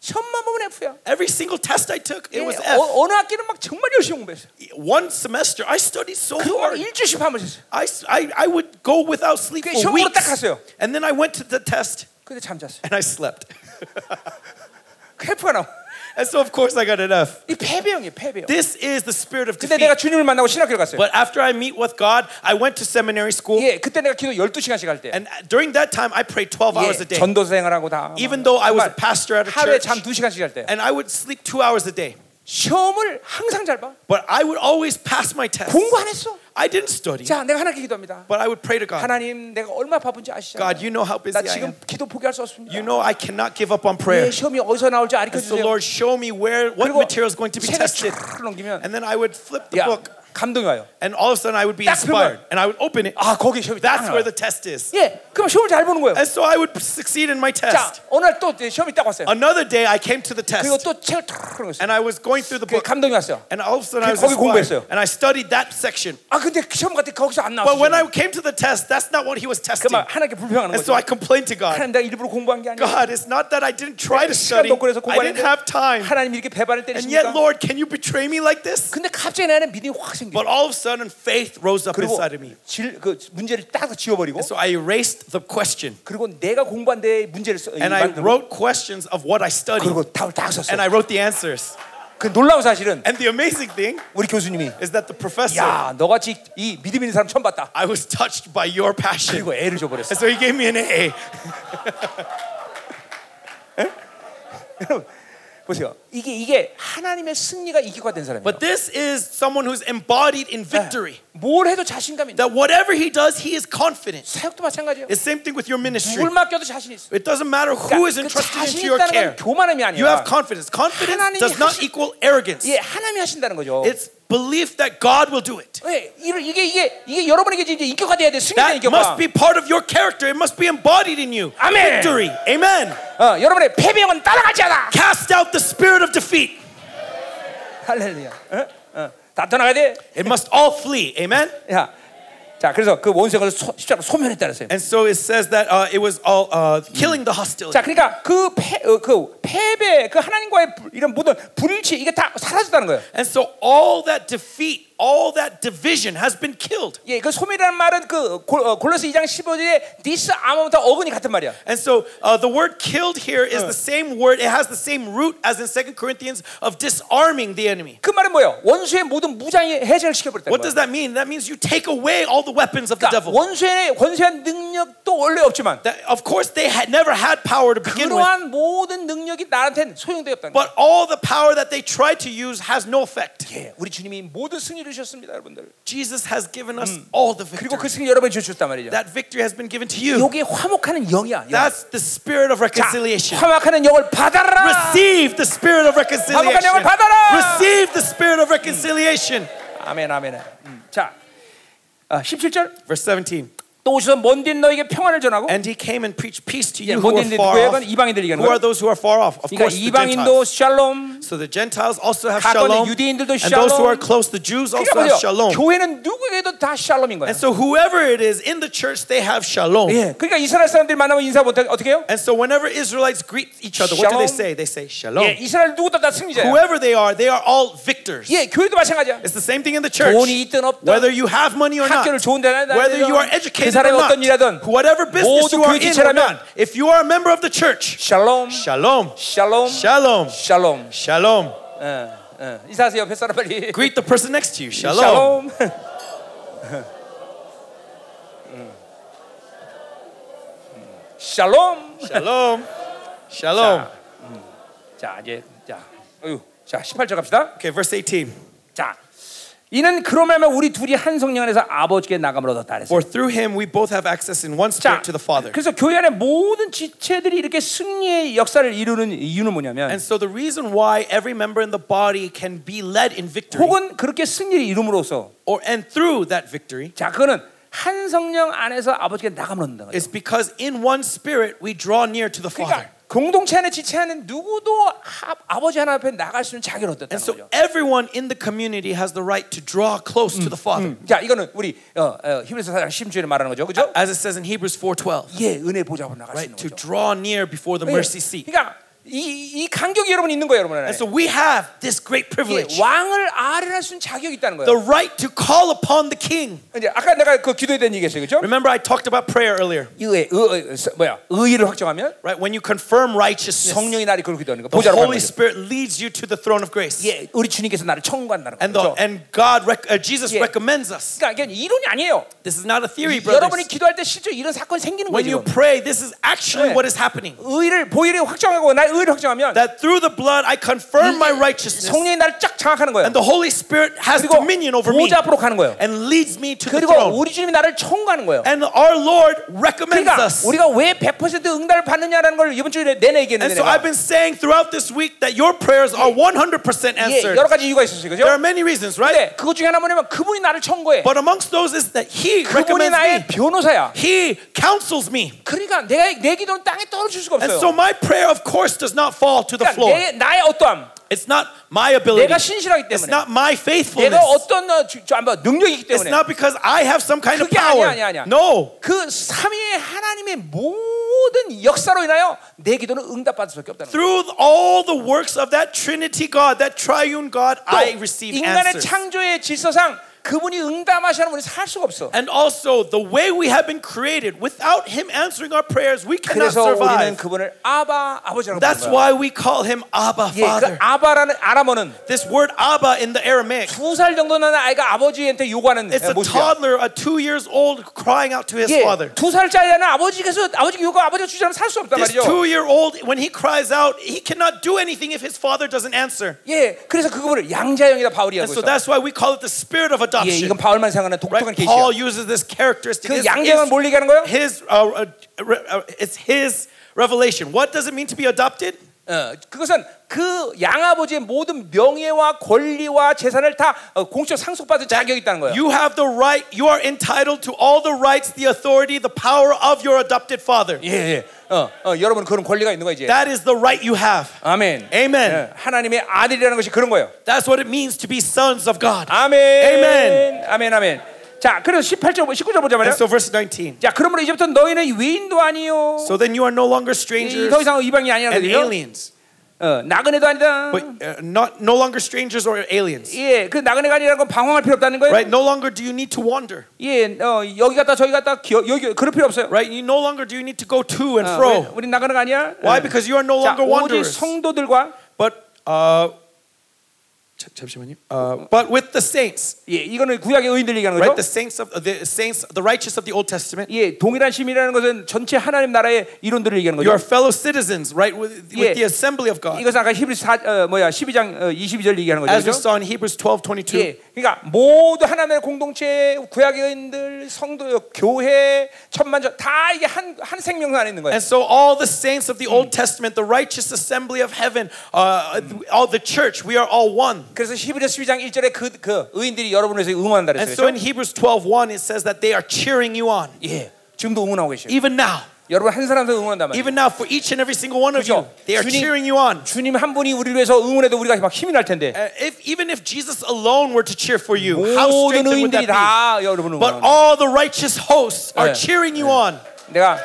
시험만 보면 F야. Every single test I took, it was 예, F. 어, 어느 학기는 막 정말 열심히 공부했어요. One semester, I studied so 그리고 막 hard. 일주씩 밤을 샜어요. I, I, I would go without sleep 그게 for 시험 보러 딱 weeks. 갔어요. And then I went to the test 근데 잠잤어요. and I slept. 그 F가 나와. And so, of course, I got an F. 이 패배형이에요, 패배형. This is the spirit of 근데 defeat. 내가 주님을 만나고 신학교를 갔어요. But after I meet with God, I went to seminary school. 예, 그때 내가 기도 12시간씩 할 때. And during that time, I prayed 12 hours 예, a day. 전도 생활하고 다. Even though I was a 정말 pastor at a 하루에 church. 잠 2시간씩 할 때. And I would sleep two hours a day. 시험을 항상 잘 봐. But I would always pass my test. 공부 안 했어. I didn't study. 자, 내가 하나님께 기도합니다. But I would pray to God. 하나님, 내가 얼마나 바쁜지 아시죠? God, you know how busy 나 I 지금 am. 기도 포기할 수 없습니다. You know I cannot give up on 예, prayer. 시험이 어디서 나올지 알려 And so 주세요. Lord, show me where what 그리고 material is going to be 책을 tested. 쫙 넘기면 And then I would flip the 야, book. 감동이 와요. and all of a sudden I would be 딱 inspired, 펴면- and I would open it. 아 거기 시험이 딱 That's where 나와요. the test is. 예, 그럼 시험을 잘 보는 거예요. And so I would succeed in my 자, test. 어느 날 또 시험이 딱 왔어요. Another day I came to the 그리고 test, 또 책을 탁 읽었어요. and I was going through the 그 book, 감동이 왔어요. and all of a sudden I was 거기 공부했어요. inspired, and I studied that section. 아 근데 그 시험 같은 거기서 안 But when I 나왔어요. came to the test, that's not what he was testing. 그만 하나님께 불평하는 And so I 거죠. complained to God. 하나님 내가 일부러 공부한 게 아니야. God, it's not that I didn't try to 시간도 study. 없고 그래서 I didn't 공부하는데 have time. 하나님 이렇게 배반을 And yet, 때리십니까? Lord, can you betray me like this? 근데 갑자기 나는 믿음이 확 생 겨. But all of a sudden, faith rose up 그리고 inside of me. 질, 그 문제를 딱 지워버리고 So I erased the question. 그리고 내가 공부한 데 문제를 써, And I 만들고 wrote questions of what I studied. 그리고 답을 딱 썼어. And I wrote the answers. 그 놀라운 사실은 And the amazing thing 우리 교수님이 is that the professor, 야 너같이 이 믿음 있는 사람 처음 봤다. I was touched by your passion. 그리고 애를 줘버렸어. And so he gave me an A. 여러분 보세요. 이게 이게 하나님의 승리가 이기화된 사람이에요. But this is someone who's embodied in victory. 뭘 해도 자신감이. That whatever he does, he is confident. 사역도 마찬가지예요. It's same thing with your ministry. 누굴 맡겨도 자신 있어. It doesn't matter who is 그 entrusted into your care. 건 교만함이 You 아니야. have confidence. Confidence does not equal arrogance. 예, 하나님이 하신다는 거죠. It's belief that God will do it. 예, 이를- 이게 이게 이게 여러분에게 이제 인격화돼야 돼. 승리된 That must 인격화. be part of your character. It must be embodied in you. 아멘. Victory. Amen. 어, 여러분의 패배형은 따라가지 않아. Cast out the spirit of defeat. 할렐루야. 어? 어. 다 떠나가야 돼. It must all flee. Amen. 야, 자, 그래서 그 원수가 십자로 소멸했다 그랬어요. And so it says that uh, it was all uh, killing the hostility. 자, 그러니까 그, 패, 어, 그 패배, 그 하나님과의 불- 이런 모든 불일치 이게 다 사라졌다는 거예요. And so all that defeat, all that division has been killed. 예, 그 소멸이라는 말은 그 골- 어, 골로새 2장 15절에 디스 아마부터 어근이 같은 말이야. And so uh, the word killed here is the same word. It has the same root as in 2 Corinthians of disarming the enemy. 그 말은 뭐예요? 원수의 모든 무장이 해제를 시켜버렸다는 What 거예요. does that mean? That means you take away all the weapons of the 그러니까 devil. 원수의 권세한 능력도 원래 없지만 That, of course, they had never had power to begin with, 그러한 모든 능력이 나한테는 소용도 없다는 거예요. but all the power that they tried to use has no effect. 예, 우리 주님이 모든 승리를 주셨습니다, 여러분들. Jesus has given us all the 그리고 그 victory. 승리 여러분이 주셨단 말이죠. That victory has been given to you. 여기에 화목하는 영이야. 영. That's the spirit of 자, reconciliation. 화목하는 영을 받아라. Receive the spirit of reconciliation. 화목한 영을 받아라. Receive the spirit of reconciliation. 아멘, 아멘. 음. 자, 어, 17절. Verse 17. 또 오셔서 먼데 너에게 평안을 전하고. And he came and preached peace to 예, you who are 먼데 far 누구예요? off. 그건 이방인들 얘기하는 Who are 거예요. those who are far off? Of 그러니까 course, the 이방인도 Gentiles. 샬롬. So the Gentiles also have 가까운 shalom, 유대인들도 and those who are 샬롬. close, the Jews also 그러니까 have 보세요. shalom. 교회는 누구에게도 다 샬롬인 거예요. And so whoever it is in the church, they have shalom. 예, 그러니까 이스라엘 사람들이 만나면 인사 못해 어떻게 해요? And so whenever Israelites greet each other, what do they Shalom. say? They say shalom. 예, 이스라엘 누구도 다 승리자예요. Whoever they are, they are all victors. 예, 교회도 마찬가지야. It's the same thing in the church. 돈이 있든 없든 Whether you have money or not, 학교를 좋은 데나 whether you are 그 educated 사람이 or 어떤 일하든 not, whatever business 모두 you are 교회 in or 지체라면 not, if you are a member of the church, 샬롬, shalom, 샬롬, shalom, 샬롬. shalom. 어, 어. 인사하세요, 옆에 사람 빨리. Greet the person next to you, shalom. 샬롬. 샬롬. Shalom. Shalom. 자, 이제 자, 어유, 자, 18절 갑시다. Okay, verse 18. 자, 이는 그러면 우리 둘이 한 성령 안에서 아버지께 나감을 얻었다 그랬어요. For through him we both have access in one 자, spirit to the Father. 그래서 교회 안에 모든 지체들이 이렇게 승리의 역사를 이루는 이유는 뭐냐면 And so the reason why every member in the body can be led in victory, 혹은 그렇게 승리를 이룸으로써 or and through that victory, 자, 그거는 한 성령 안에서 아버지께 나감을 얻는다 거예요. is because in one spirit we draw near to the Father. 그러니까 공동체 안에 지체 안에 누구도 하, 아버지 하나 앞에 나갈 수 있는 자격을 얻었다는 And so 거죠. everyone in the community has the right to draw close to the Father. 자, 이거는 우리 어, 어, 히브리서 4장 10절에 말하는 거죠. 그죠? As it says in Hebrews 4:12, 예, 은혜 보좌로 나갈 수 right? 있는 To 거죠. draw near before the 예, mercy seat. 그러니까 이, 이 간격이 여러분 있는 거예요, 여러분 안에. And so we have this great 예, privilege, 왕을 아련할 수 있는 자격이 있다는 the 거예요. right to call upon the king. 이제 아까 내가 그 기도에 대한 얘기했어요, 그죠? Remember I talked about prayer earlier, 의의 의, 의, 서- 뭐야 의의를 확정하면 right? When you confirm righteousness, 성령이 나를 그렇게 기도하는 거 the 보좌로 가는 Holy 거죠. Spirit leads you to the throne of grace. 예, 우리 주님께서 나를 청구한다는 And the, 거죠. and God, rec- uh, Jesus Yeah. recommends us. 그러니까 이게 이론이 아니에요. This is not a theory, 여러분이 brothers. 기도할 때 실제 이런 사건이 생기는 When 거예요. you 지금. pray, this is actually Yeah. what is happening. 의를 보혈이 확정하고 나 의를 의를 확정하면 that through the blood I confirm my righteousness, 성령이 나를 쫙 장악하는 거예요. and the Holy Spirit has 그리고 dominion over me 보좌 앞으로 가는 거예요. and leads me to the 그리고 throne. 우리 주님이 나를 청구하는 거예요. And our Lord recommends 그러니까 us. 우리가 왜 100% 응답을 받느냐라는 걸 이번 주에 내내 And 얘기했는데 so 내가. I've been saying throughout this week that your prayers are 100% 예, answered. 여러 가지 이유가 있었어요. 그죠? There are many reasons, right? 근데 그것 중에 하나 뭐냐면 그분이 나를 청구해. But amongst those is that He 그분이 recommends 나의 me. 변호사야. He counsels me. 그러니까 내가 내 기도는 땅에 떨어질 수가 And 없어요. so my prayer, of course, does not fall to the 그러니까 floor. 내, 나의 어떠함, It's not my ability. 내가 신실하기 It's 때문에, not my faithfulness. 내가 어떤 어, 주- 저, 한번 능력이 있기 It's 때문에 not because I have some kind of 그게 power. 아니야, 아니야, 아니야. No. 그 삼위의 하나님의 모든 역사로 인하여 내 기도는 응답받을 수밖에 없다는 거예요. Through all the works of that Trinity God, that triune God, I 또 receive 인간의 answers. 창조의 질서상 그분이 응답하시는 우리 살 수가 없어. And also, the way we have been created, without Him answering our prayers, we cannot 그래서 우리는 survive. 그분을 아바 아버지라고 That's 부르는 거야. why we call Him Abba 예, 그 Father. 아바라는 아람어는 This word Abba in the Aramaic, 두 살 정도 나는 아이가 아버지한테 요구하는 it's a 모습이야. toddler, a two years old, crying out to his 예, father. 두 살짜리는 아버지께서 아버지 요구 아버지가 주지 않으면 살 수 없단 This 말이죠. two year old, when he cries out, he cannot do anything if his father doesn't answer. 예, 그래서 그분을 양자형이다 바울이 And 하고 so 있어. that's why we call it the spirit of 예, adoption. 이건 바울만 생각하는 독특한 Right? Paul 케이스야. uses this characteristic. 그 It's 양자형은 his, 뭘 얘기하는 거예요? his, uh, uh, re- uh, it's his revelation. What does it mean to be adopted? 어, 그것은 그 양아버지의 모든 명예와 권리와 재산을 다 어, 공적 상속받은 자격이 있다는 거예요. You have the right, you are entitled to all the rights, the authority, the power of your adopted father. 예, 예. 어, 어, 여러분 그런 권리가 있는 거 이제. That is the right you have. 아멘. Amen. 예, 하나님의 아들이라는 것이 그런 거예요. That's what it means to be sons of God. 아멘. Amen. 아멘. 아멘. 자, 그래서 18절 19절 보자 말이야. And so verse 19. 자, 그러므로 이제부터 너희는 위인도 아니요. So then you are no longer 이- strangers 더 이상 이방이 아니라는 and 거죠. aliens. 어, 나그네도 아니다. But uh, not no longer strangers or aliens. 예, 그 나그네가 아니라는 건 방황할 필요 없다는 거예요. Right? No longer do you need to wander. 예, 어, 여기 갔다 저기 갔다 기, 여기 그럴 필요 없어요. Right? You no longer do you need to go to and 어, fro. 우리, 우리 나그네가 아니야. Why? 어. Because you are no 자, longer 오직 wanderers. 성도들과 But uh 잠- 잠시만요. Uh, but with the saints, 예, 이거는 구약의 의인들 얘기하는 right? 거죠. The saints of uh, the saints, the righteous of the Old Testament. 예, 동일한 시민이라는 것은 전체 하나님 나라의 이론들을 얘기하는 You are 거죠. fellow citizens, right? With, Yeah. with the assembly of God. 이것은 아까 히브리 4 어, 뭐야 12장 어, 22절 얘기하는 As we 거죠. saw in Hebrews 12, 22. 예, 그러니까 모두 하나님의 공동체, 구약의 의인들, 성도, 교회, 천만전 다 이게 한 한 생명 안에 있는 거예요. And so all the saints of the Old Testament, the righteous assembly of heaven, uh, all the church, we are all one. 그래서 히브리 12장 1절에 그, 그 의인들이 여러분을 위해서 응원한다 And 그랬어요. so in 그렇죠? Hebrews 12:1 it says that they are cheering you on. 예, 지금도 응원하고 계셔요. Even now. 여러분 한 사람도 응원한단 말이에요. Even now for each and every single one of you, 그죠? they are 주님- cheering you on. 주님 한 분이 우리를 위해서 응원해도 우리가 막 힘이 날 텐데 Uh, if even if Jesus alone were to cheer for you, how 모든 strengthened would 의인들이 that be? 다 여러분을 But 응원한다. all the righteous hosts are 네. cheering you on. 내가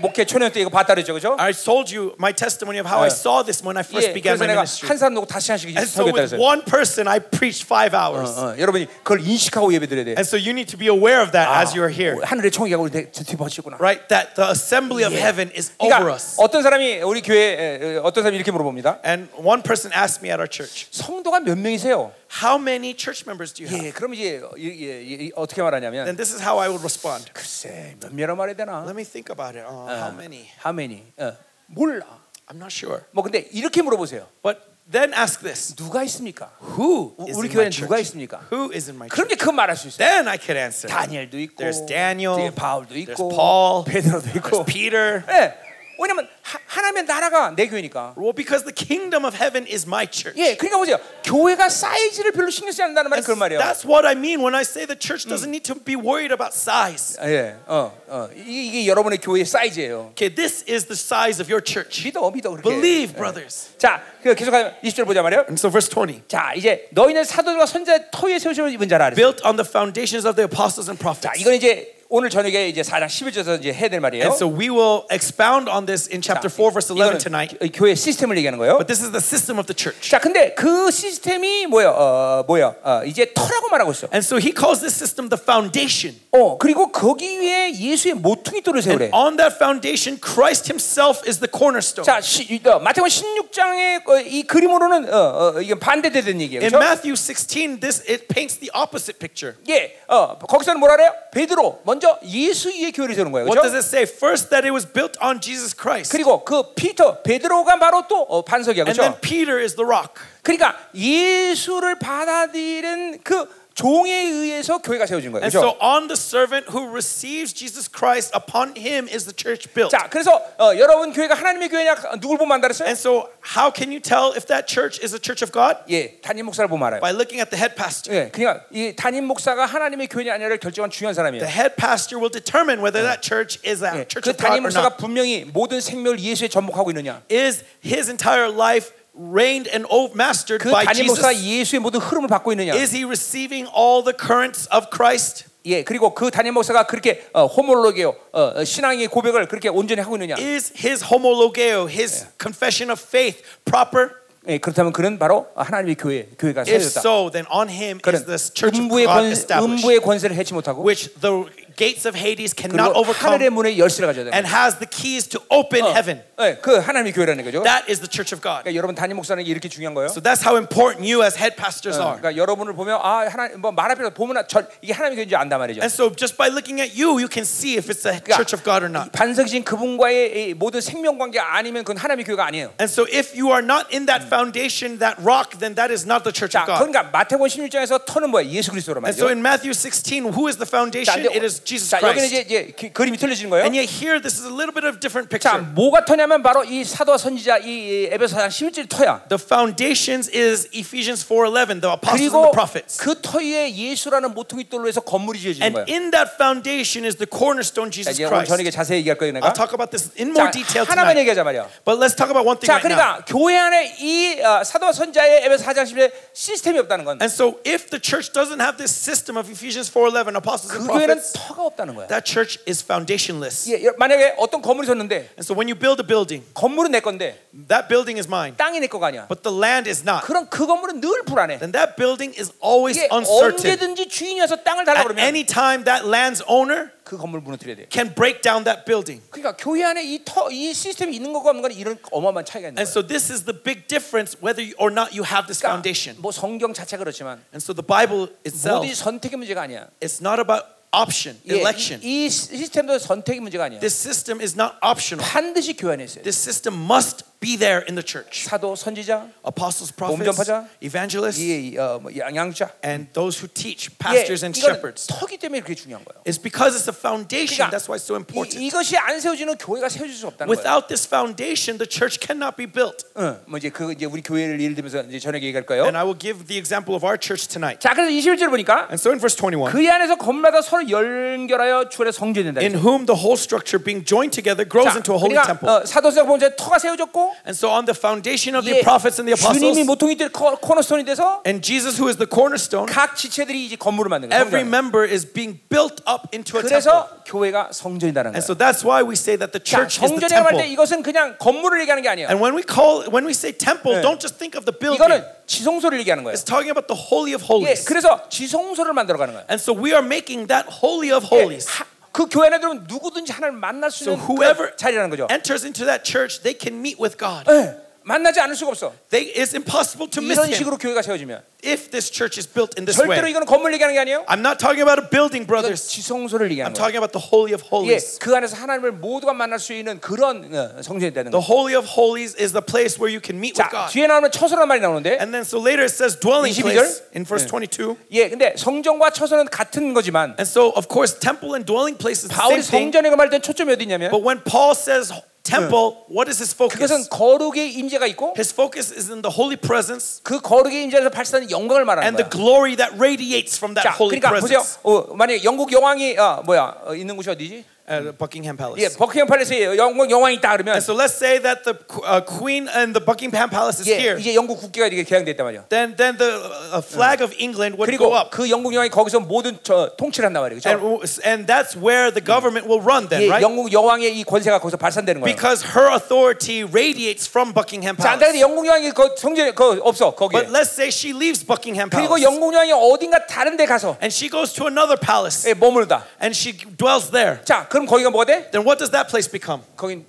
목회 초년 때 이거 봤다 그랬죠, 그죠? I told you my testimony of how I 네. saw this when I first 예, began 그래서 my 내가 ministry. 한 사람 놓고 다시 한씩 And so 설교했다 with 그랬어요. one person, I preached five hours. 어, 여러분이 그걸 인식하고 예배드려야 돼. And so you need to be aware of that as you're here. 하늘의 총이가 우리 뒤집어지구나. Right? That the assembly of 예. heaven is over 그러니까 us. 어떤 사람이 우리 교회 에, 에, 어떤 사람이 이렇게 물어봅니다. And one person asked me at our church, 성도가 몇 명이세요? How many church members do you have? 예, 그럼 이제 어, 이- 이- 이- 어떻게 말하냐면 And this is how I would respond. 글쎄 몇 명이라 말해야 되나? Let me think about it. Oh, How many? How many? 어, 몰라. I'm not sure. 뭐 근데 이렇게 물어보세요. But then ask this 누가 있습니까? Who 우- is 우리 in my 교회는 누가 church? 있습니까? Who is in my 그럼 church? 이제 그건 말할 수 있어요. Then I could answer. 다니엘도 있고, There's Daniel, 뒤에 바울도 there's 있고, Paul, 베드로도 There's 있고. Peter. 예, 왜냐면 하, 하나님의 나라가 내 교회니까. Well, because the kingdom of heaven is my church. 예, 그러니까 보세요. 교회가 사이즈를 별로 신경 쓰지 않는다는 말이 That's, 그런 말이에요. that's what I mean when I say the church doesn't need to be worried about size. 예, 어, 어, 이게, 이게 여러분의 교회의 사이즈예요. Okay, this is the size of your church. 믿어, 믿어 그렇게. Believe, 예. brothers. 자, 그 계속 20절 보자 말이에요. And so, verse 20 자, 이제 너희는 사도들과 선자의 터위에 세우심을 입은 자라. built on the foundations of the apostles and 자, prophets. 이건 이제 오늘 저녁에 이제 4장 11절에서 이제 해야 될 말이에요. And so, we will expound on this in chapter 4, verse 11 이거는 tonight. 교- 교회 시스템을 얘기하는 거예요. But this is the system of the church. 자, 근데 그 시스템이 뭐야? 어, 뭐야? 어, 이제 터라고 말하고 있어. And so, he calls this system the foundation. 어, 그리고 거기 위에 예수의 모퉁이 돌을 세우래. On that foundation, Christ himself is the cornerstone. 자, 시, 어, 마태복음 16장의 어, 이 그림으로는 어, 어, 이게 반대되는 얘기예요. In 그렇죠? Matthew 16, this it paints the opposite picture. 예, 어, 거기서는 뭐라 그래요? 베드로 먼저 예수 위에 교회를 세우는 거예요. What does 그렇죠? it say? First, that it was built on Jesus Christ. 그리고 그 피터 베드로가 바로 또 어, 반석이야. And then 그렇죠? Peter is the rock. 그러니까 예수를 받아들인 그 종에 의해서 교회가 세워진 거예요. And 그렇죠? so on the servant who receives Jesus Christ, upon him is the church built. 자, 그래서 어, 여러분 교회가 하나님의 교회냐 누굴 보면 안다 그랬어요? And so how can you tell if that church is a church of God? 예, 담임 목사를 보면 알아요. By looking at the head pastor. 예, 그러니까 이 담임 목사가 하나님의 교회냐 아니냐를 결정한 중요한 사람이에요. The head pastor will determine whether that church is a 예, church 그 of God 담임 or 목사가 not. 분명히 모든 생명을 예수에 접목하고 있느냐? Is his entire life reigned and mastered 그 by Jesus? 예수의 모든 흐름을 받고 있느냐? Is he receiving all the currents of Christ? 예, 그리고 그 담임 목사가 그렇게 어, 호몰로게요 어, 어, 신앙의 고백을 그렇게 온전히 하고 있느냐? Is his homologeo, his confession of faith, proper? 예, 그렇다면 그는 바로 하나님의 교회 교회가 If 세워졌다. so, then on him is this church of God 권 established, 음부의 권세를 해치 못하고 which the gates of Hades cannot 그리고 overcome 하늘의 문에 열쇠를 가져야 돼. and has the keys to open heaven. 예, 그 하나님의 교회라는 거죠. That is the church of God. 그러니까 여러분 담임 목사는 이렇게 중요한 거예요. So that's how important you as head pastors are. 그러니까 여러분을 보면 아 하나 뭐말 앞에서 보면 아, 저, 이게 하나님의 교회인지 안다 말이죠. And so just by looking at you, you can see if it's a church of God or not. 반석이신 그분과의 이 모든 생명 관계 아니면 그건 하나님의 교회가 아니에요. And so if you are not in that foundation, that rock, then that is not the church 자, of God. 그러니까 마태복음 16장에서 터는 뭐야? 예수 그리스도란 And so 말이죠. in Matthew 16, who is the 자, foundation? 근데- It is Jesus 자, 여기는 Christ. 이제, 이제 기- 그림이 틀려지는 거예요. And yet here, this is a little bit of different 자, picture. 뭐가 터냐면 바로 이 사도와 선지자 이 에베소서 11절 터야. The foundations is Ephesians 4:11, the apostles and 그리고 the prophets. 그 터 위에 예수라는 모퉁이 돌로 해서 건물이 지어지는 And 거예요. in that foundation is the cornerstone, 자, Jesus 이제 오늘 Christ. 저녁에 자세히 얘기할 거예요, 내가. I'll talk about this in more 자, detail 하나만 tonight. 얘기하자 말이야. But let's talk about one thing 자, right now. 그러니까 교회 안에 이 어, 사도와 선지자의 에베소 4장 10에 시스템이 없다는 건그 And so if the church doesn't have this system of Ephesians 4:11, apostles and 교회는 prophets, 터가 없다는 거야. that church is foundationless. 예, 만약에 어떤 건물이 섰는데 And so when you build a building, 건물은 내 건데 that building is mine, 땅이 내 거가 아니야. but the land is not. 그럼 그 건물은 늘 불안해. Then that building is always uncertain. 언제든지 주인이 와서 땅을 달라 At 그러면 any time, that land's owner 그 건물 무너뜨려야 돼. can break down that building. 그러니까 교회 안에 이 터, 이 시스템이 있는 거가 없는 건 이런 어마어마한 차이가 있는 And 거야. so this is the big difference whether you, or not you have this 그러니까 foundation. 뭐 성경 자체 그렇지만 And so the Bible itself, 모두 선택의 문제가 아니야. it's not about option, 예, election. 이, 이 시스템도 선택의 문제가 아니야. This system is not optional. 반드시 교회 안에 있어요. This system must be there in the church. 사도, 선지자, Apostles, prophets, 전파자, evangelists, 이, 어, 뭐 양자. and those who teach, 예, pastors and 이건 shepherds. 터기 때문에 그게 중요한 거예요. It's because it's a foundation. 그러니까 That's why it's so important. 이, 이것이 안 세워지는 교회가 세워질 수 없다는 거예요. Without this foundation, the church cannot be built. 응, 뭐 이제 그 이제 우리 교회를 예를 들면서 이제 저녁에 얘기할 거예요. And I will give the example of our church tonight. 자, 그래서 21절 보니까 And so in verse 21, 그 안에서 건마다 서로 연결하여 주의 성전된다. in whom the whole structure being joined together grows 자, into a holy 그러니까 temple. 어, 사도세가 보면 이제 터가 세워졌고 And so on the foundation of the 이게 prophets and the 주님이 apostles, 모퉁이 될 코- 코너스톤이 돼서 and Jesus who is the cornerstone, 각 지체들이 이제 건물을 만드는 거예요. every 성전을. member is being built up into a temple. 그래서 교회가 성전이라는 And 거예요. so that's why we say that the 자, church is the 성전이라고 할 때 temple. 이것은 그냥 건물을 얘기하는 게 아니에요. And when we call when we say temple, 네. don't just think of the building. 이거는 지성소를 얘기하는 거예요. It's talking about the holy of 예, holies. 그래서 지성소를 만들어 가는 거예요. And so we are making that holy of 예, holies. 하- 그 교회 안에 들으면 누구든지 하나님을 만날 수 So 있는 whoever 그 자리라는 거죠. enters into that church, they can meet with God. 예, 만나지 않을 수가 없어. They, it's impossible to miss 이런 him 식으로 교회가 세워지면 if this church is built in this 절대로 way. 이거는 건물 얘기하는 게 아니에요. I'm not talking about a building, brothers. 지성소를 I'm 얘기하는 거예요. talking about the holy of 예, holies. 그 안에서 하나님을 모두가 만날 수 있는 그런 어, 성전이 되는 The 거예요. holy of holies is the place where you can meet with 자, God. 뒤에 나오는 처소란 말이 나오는데 And then so later it says dwelling 22 place 절? in verse 22. 예, 근데 성전과 처소는 같은 거지만 And so of course temple and dwelling place is the same 바울이 thing. 성전에 그 말때 초점이 어디 있냐면 But when Paul says temple, what is his focus? 그것은 거룩의 임재가 있고 His focus is in the holy presence 그 거룩의 임재에서 발산하는 영광을 말하는 and the 거야. glory that radiates from that 자, holy 그러니까 보세요. presence. 어, 만약에 영국 여왕이 어, 뭐야 어, 있는 곳이 어디지? At Buckingham Palace. 예, 버킹엄 팔레스에 영국 여왕이 있다 그러면 And so let's say that the uh, queen and the Buckingham Palace is 예, here. 이제 영국 국기가 이렇게 개양됐단 말이야. Then, then the uh, flag of England would 그리고 go up. 그 영국 여왕이 거기서 모든 저 통치를 한단 말이에요. And, 그렇죠? and that's where the government will run then, 예, right? 영국 여왕의 이 권세가 거기서 발산되는 거예요. Because her authority radiates from Buckingham 자, 근데 Palace. 영국 여왕이 그 성전에 그 없어 거기에. But let's say she leaves Buckingham 그리고 Palace 영국 여왕이 어딘가 다른 데 가서 and she goes to another palace 예, 머물다. and she dwells there. 자, 그럼 거기가 뭐가 돼? Then what does that place become? 거긴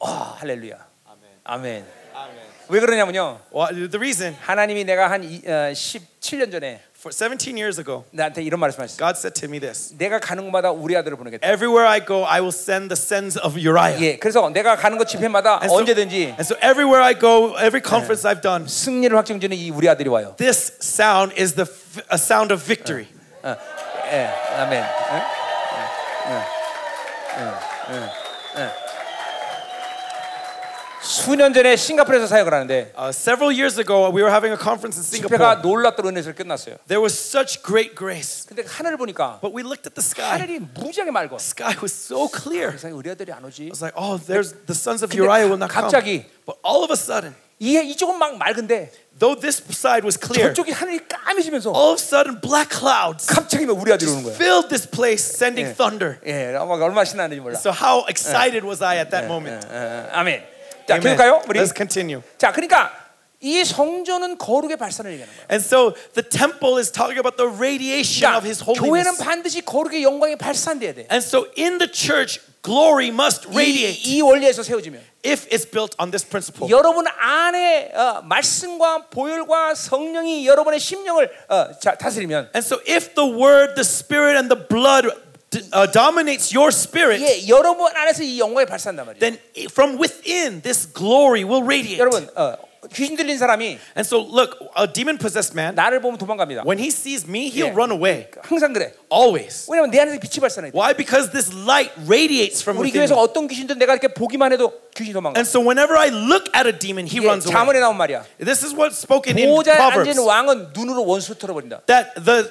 아, 할렐루야. 아멘. 왜 그러냐면요. Well, the reason 하나님이 내가 한 이, 어, 17년 전에 for For 17 years ago, 나한테 이런 말씀하셨어. God said to me this 내가 가는 곳마다 우리 아들을 보내겠다. Everywhere I go, I will send the sons of Uriah. 예, 그래서 내가 가는 곳 집회마다 And so, 언제든지 and so everywhere I go, every conference I've done, 승리를 확정지는 이 우리 아들이 와요. this sound is the f- a sound of victory. 어, 예, 아멘. 예? 예, 예, 예, 예. 수년 전에 싱가포르에서 사역을 하는데 Uh, several years ago, we were having a conference in 집회가 Singapore. 놀랍도록 은혜를 끝났어요. There was such great grace, 근데 하늘을 보니까 but we looked at the sky. 하늘이 무지하게. The sky was so clear. 세상에 아들이 안 오지. I was like, oh, there's the sons of Uriah will not come. 갑자기 But all of a sudden, 이 이쪽은 막 맑은데 though this side was clear, 저쪽이 하늘이 까매지면서 all of a sudden black clouds 갑자기 막 우리 아들이 오는 거야. filled this place, sending thunder. 예, 막 얼마나 신나는지 몰라. So how excited was I at that moment? 예, 예, 아멘. 자, Amen. 계속가요. 우리. Let's continue. 자, 그러니까 이 성전은 거룩의 발산을 얘기하는 거야. And so the temple is talking about the radiation of His 그러니까 교회는 holiness. 반드시 거룩의 영광이 발산돼야 돼. And so in the church, glory must 이, radiate 이 원리에서 세워지면 if it's built on this principle. 여러분 안에 어, 말씀과 보혈과 성령이 여러분의 심령을 어, 자, 다스리면 And so if the word, the spirit, and the blood uh, dominates your spirit, 예, 여러분 안에서 이 영광이 발산단 말이에요. then from within this glory will radiate. 여러분 어, 귀신 들린 사람이 And so look, a demon possessed man, 나를 보면 도망갑니다. when he sees me, he'll Yeah. run away. 항상 그래. Always. 왜냐면 내 안에서 빛이 발산해. Why? Because this light radiates from 우리 within 교회에서 me. 어떤 귀신도 내가 이렇게 보기만 해도 귀신 도망가. And so whenever I look at a demon, he 예, runs 자문에 away. 나온 말이야. This is what's spoken in 보좌에 Proverbs. 앉은 왕은 눈으로 원수 털어버린다. That the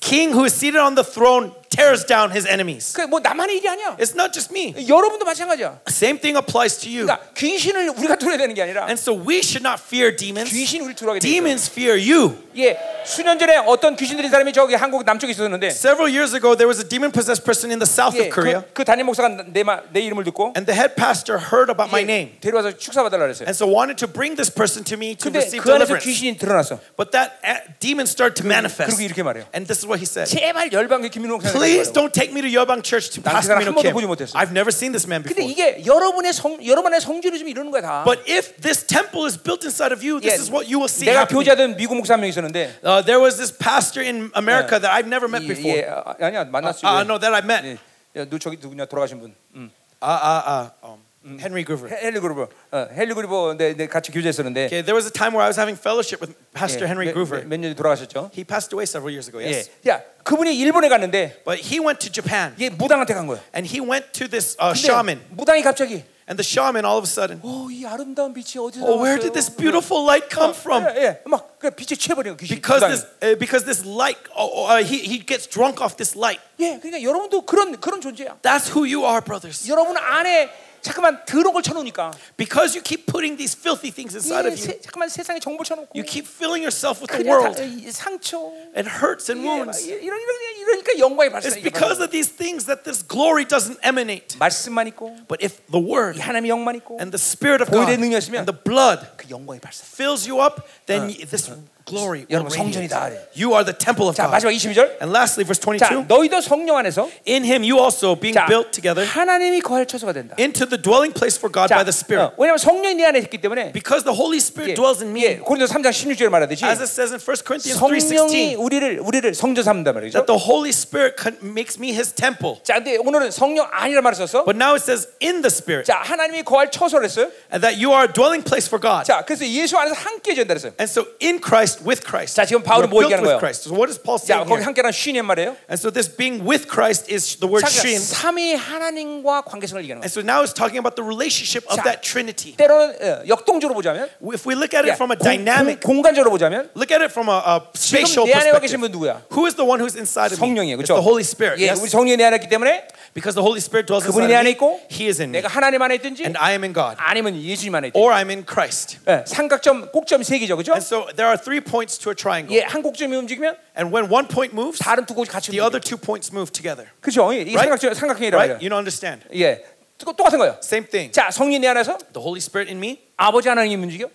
king who is seated on the throne tears down his enemies. 그뭐 나만의 일이 아니야. It's not just me. 여러분도 마찬가지야. Same thing applies to you. 그러니까 귀신을 우리가 뚫어야 되는 게 아니라 And so we should not fear demons. 귀신이 우리 뚫어가게 돼. Demons fear you. 예, 수년 전에 어떤 귀신 들린 사람이 저기 한국 남쪽에 있었는데 Several years ago, there was a demon possessed person in the south 예, of Korea, 그, 그 담임 목사가 내, 마, 내 이름을 듣고 and the head pastor heard about my 예, name, 데려와서 축사 받달라 그랬어요. and so wanted to bring this person to me to 근데 receive 그 안에서 deliverance. 귀신이 드러났어. But that uh, demon started to manifest. 그리고 이렇게 말해요. And this is what he said. 제발 열방교 김민호 목사님. Please don't take me to Yeobang Church to 난 Pastor 그 사람 한 Minho 번도 Kim. 보지 못했어. I've never seen this man 근데 before. 이게 여러분의 성 여러분의 성질이 좀 이러는 거야 다. But if this temple is built inside of you, 예, this is what you will see 내가 happening. 교제하던 미국 목사 한 명 있었는데 Uh, there was this pastor in America that I've never met 예, before. 예, 아, 아니야 만났어. Uh, no, that I met. 예, 야, 너 저기 누구냐 돌아가신 분. 음. Uh, uh, uh, um, 헨리 그리버. 헨리 그리버. 헨리 그리버 내, 같이 교제했었는데. Okay, there was a time where I was having fellowship with Pastor 예, Henry Gruver. 몇년 돌아가셨죠? He passed away several years ago. Yes. 예. 야, 그분이 일본에 갔는데. But he went to Japan. 예, 무당한테 간 거예요. And he went to this uh, shaman. 무당이 갑자기 And the shaman, all of a sudden, oh, oh where did this beautiful light come from? Because this, uh, because this light, oh, uh, he, he gets drunk off this light. That's who you are, brothers. 여러분 안에 잠깐만 더러운 걸 쳐놓으니까 Because you keep putting these filthy things inside 예, of you, 세, 잠깐만 세상에 정보 쳐놓고 you keep filling yourself with the 그냥 world 다, 이 상처 and hurts and 예, 막 wounds. 이런 이런 이러니까 영광이 It's 발생해. because of these things that this glory doesn't emanate. 말씀만 있고 But if the word 이 하나님의 영만 있고 and the spirit of God 보혈의 능력이 있으면 and the blood 그 영광이 발생. fills you up, then y- this glory will 여러분 radiate. 성전이다. 그래. You are the temple of 자 God. 마지막 22절. And lastly, verse 자 22. 너희도 성령 안에서 In him you also being 자 built together 하나님이 거할 처소가 된다. into the dwelling place for God 자, by the Spirit. 어, 왜냐면 성령이 내 안에 있기 때문에 Because the Holy Spirit 예, dwells in 예, me. 고린도 3장 16절에 말하듯이 As it says in 1 Corinthians 성령이 3:16, 우리를 우리를 성전 삼는다 말이죠. that the Holy Spirit con- makes me his temple. 자, 근데 오늘은 성령 아니라 말을 썼어. But now it says in the Spirit, 자, 하나님이 거할 처소를 했어요. and that you are a dwelling place for God. 자, 그래서 예수 안에서 함께 전다 그랬어요. And so in Christ, with Christ, 자, 지금 we're 바울은 뭐 built 얘기하는 with 거예요? Christ. So what is Paul 자, saying 거기 here? 함께란 쉰이란 말이에요. And so this being with Christ is the word 자, shin. 그러니까 삼위 하나님과 관계성을 얘기하는 And 거예요. so now it's talking about the relationship of 자, that Trinity. 때로는 어, 역동적으로 보자면, If we look at 야, it from a 공- dynamic, 공, 공간적으로 보자면, look at it from a, a spatial 지금 내 안에 와 계신 perspective. 분 누구야? Who is the one who's inside of me? 성령이에요, It's 그렇죠? the Holy Spirit. 예, Yes. 우리 성령이 내 안에 있기 때문에 Because the Holy Spirit dwells 그분이 inside 내 안에 of me. 있고, He is in me. 내가 하나님 안에 있든지, And I am in God. 아니면 예수님 안에 있든지. Or I'm in Christ. 예, 삼각점, 꼭점 세 개죠, 그죠? And so there are three points to a triangle. 예, 한 꼭점이 움직이면 And when one point moves, 다른 두 꼭이 같이 the 움직여. other two points move together. 그죠? 이 Right? 삼각점, 삼각형이라고 Right? 해요. You don't understand. 예, 또- 똑같은 거예요. Same thing. 자, 성령 내 안에서 The Holy Spirit in me 아버지 하나님이 움직여,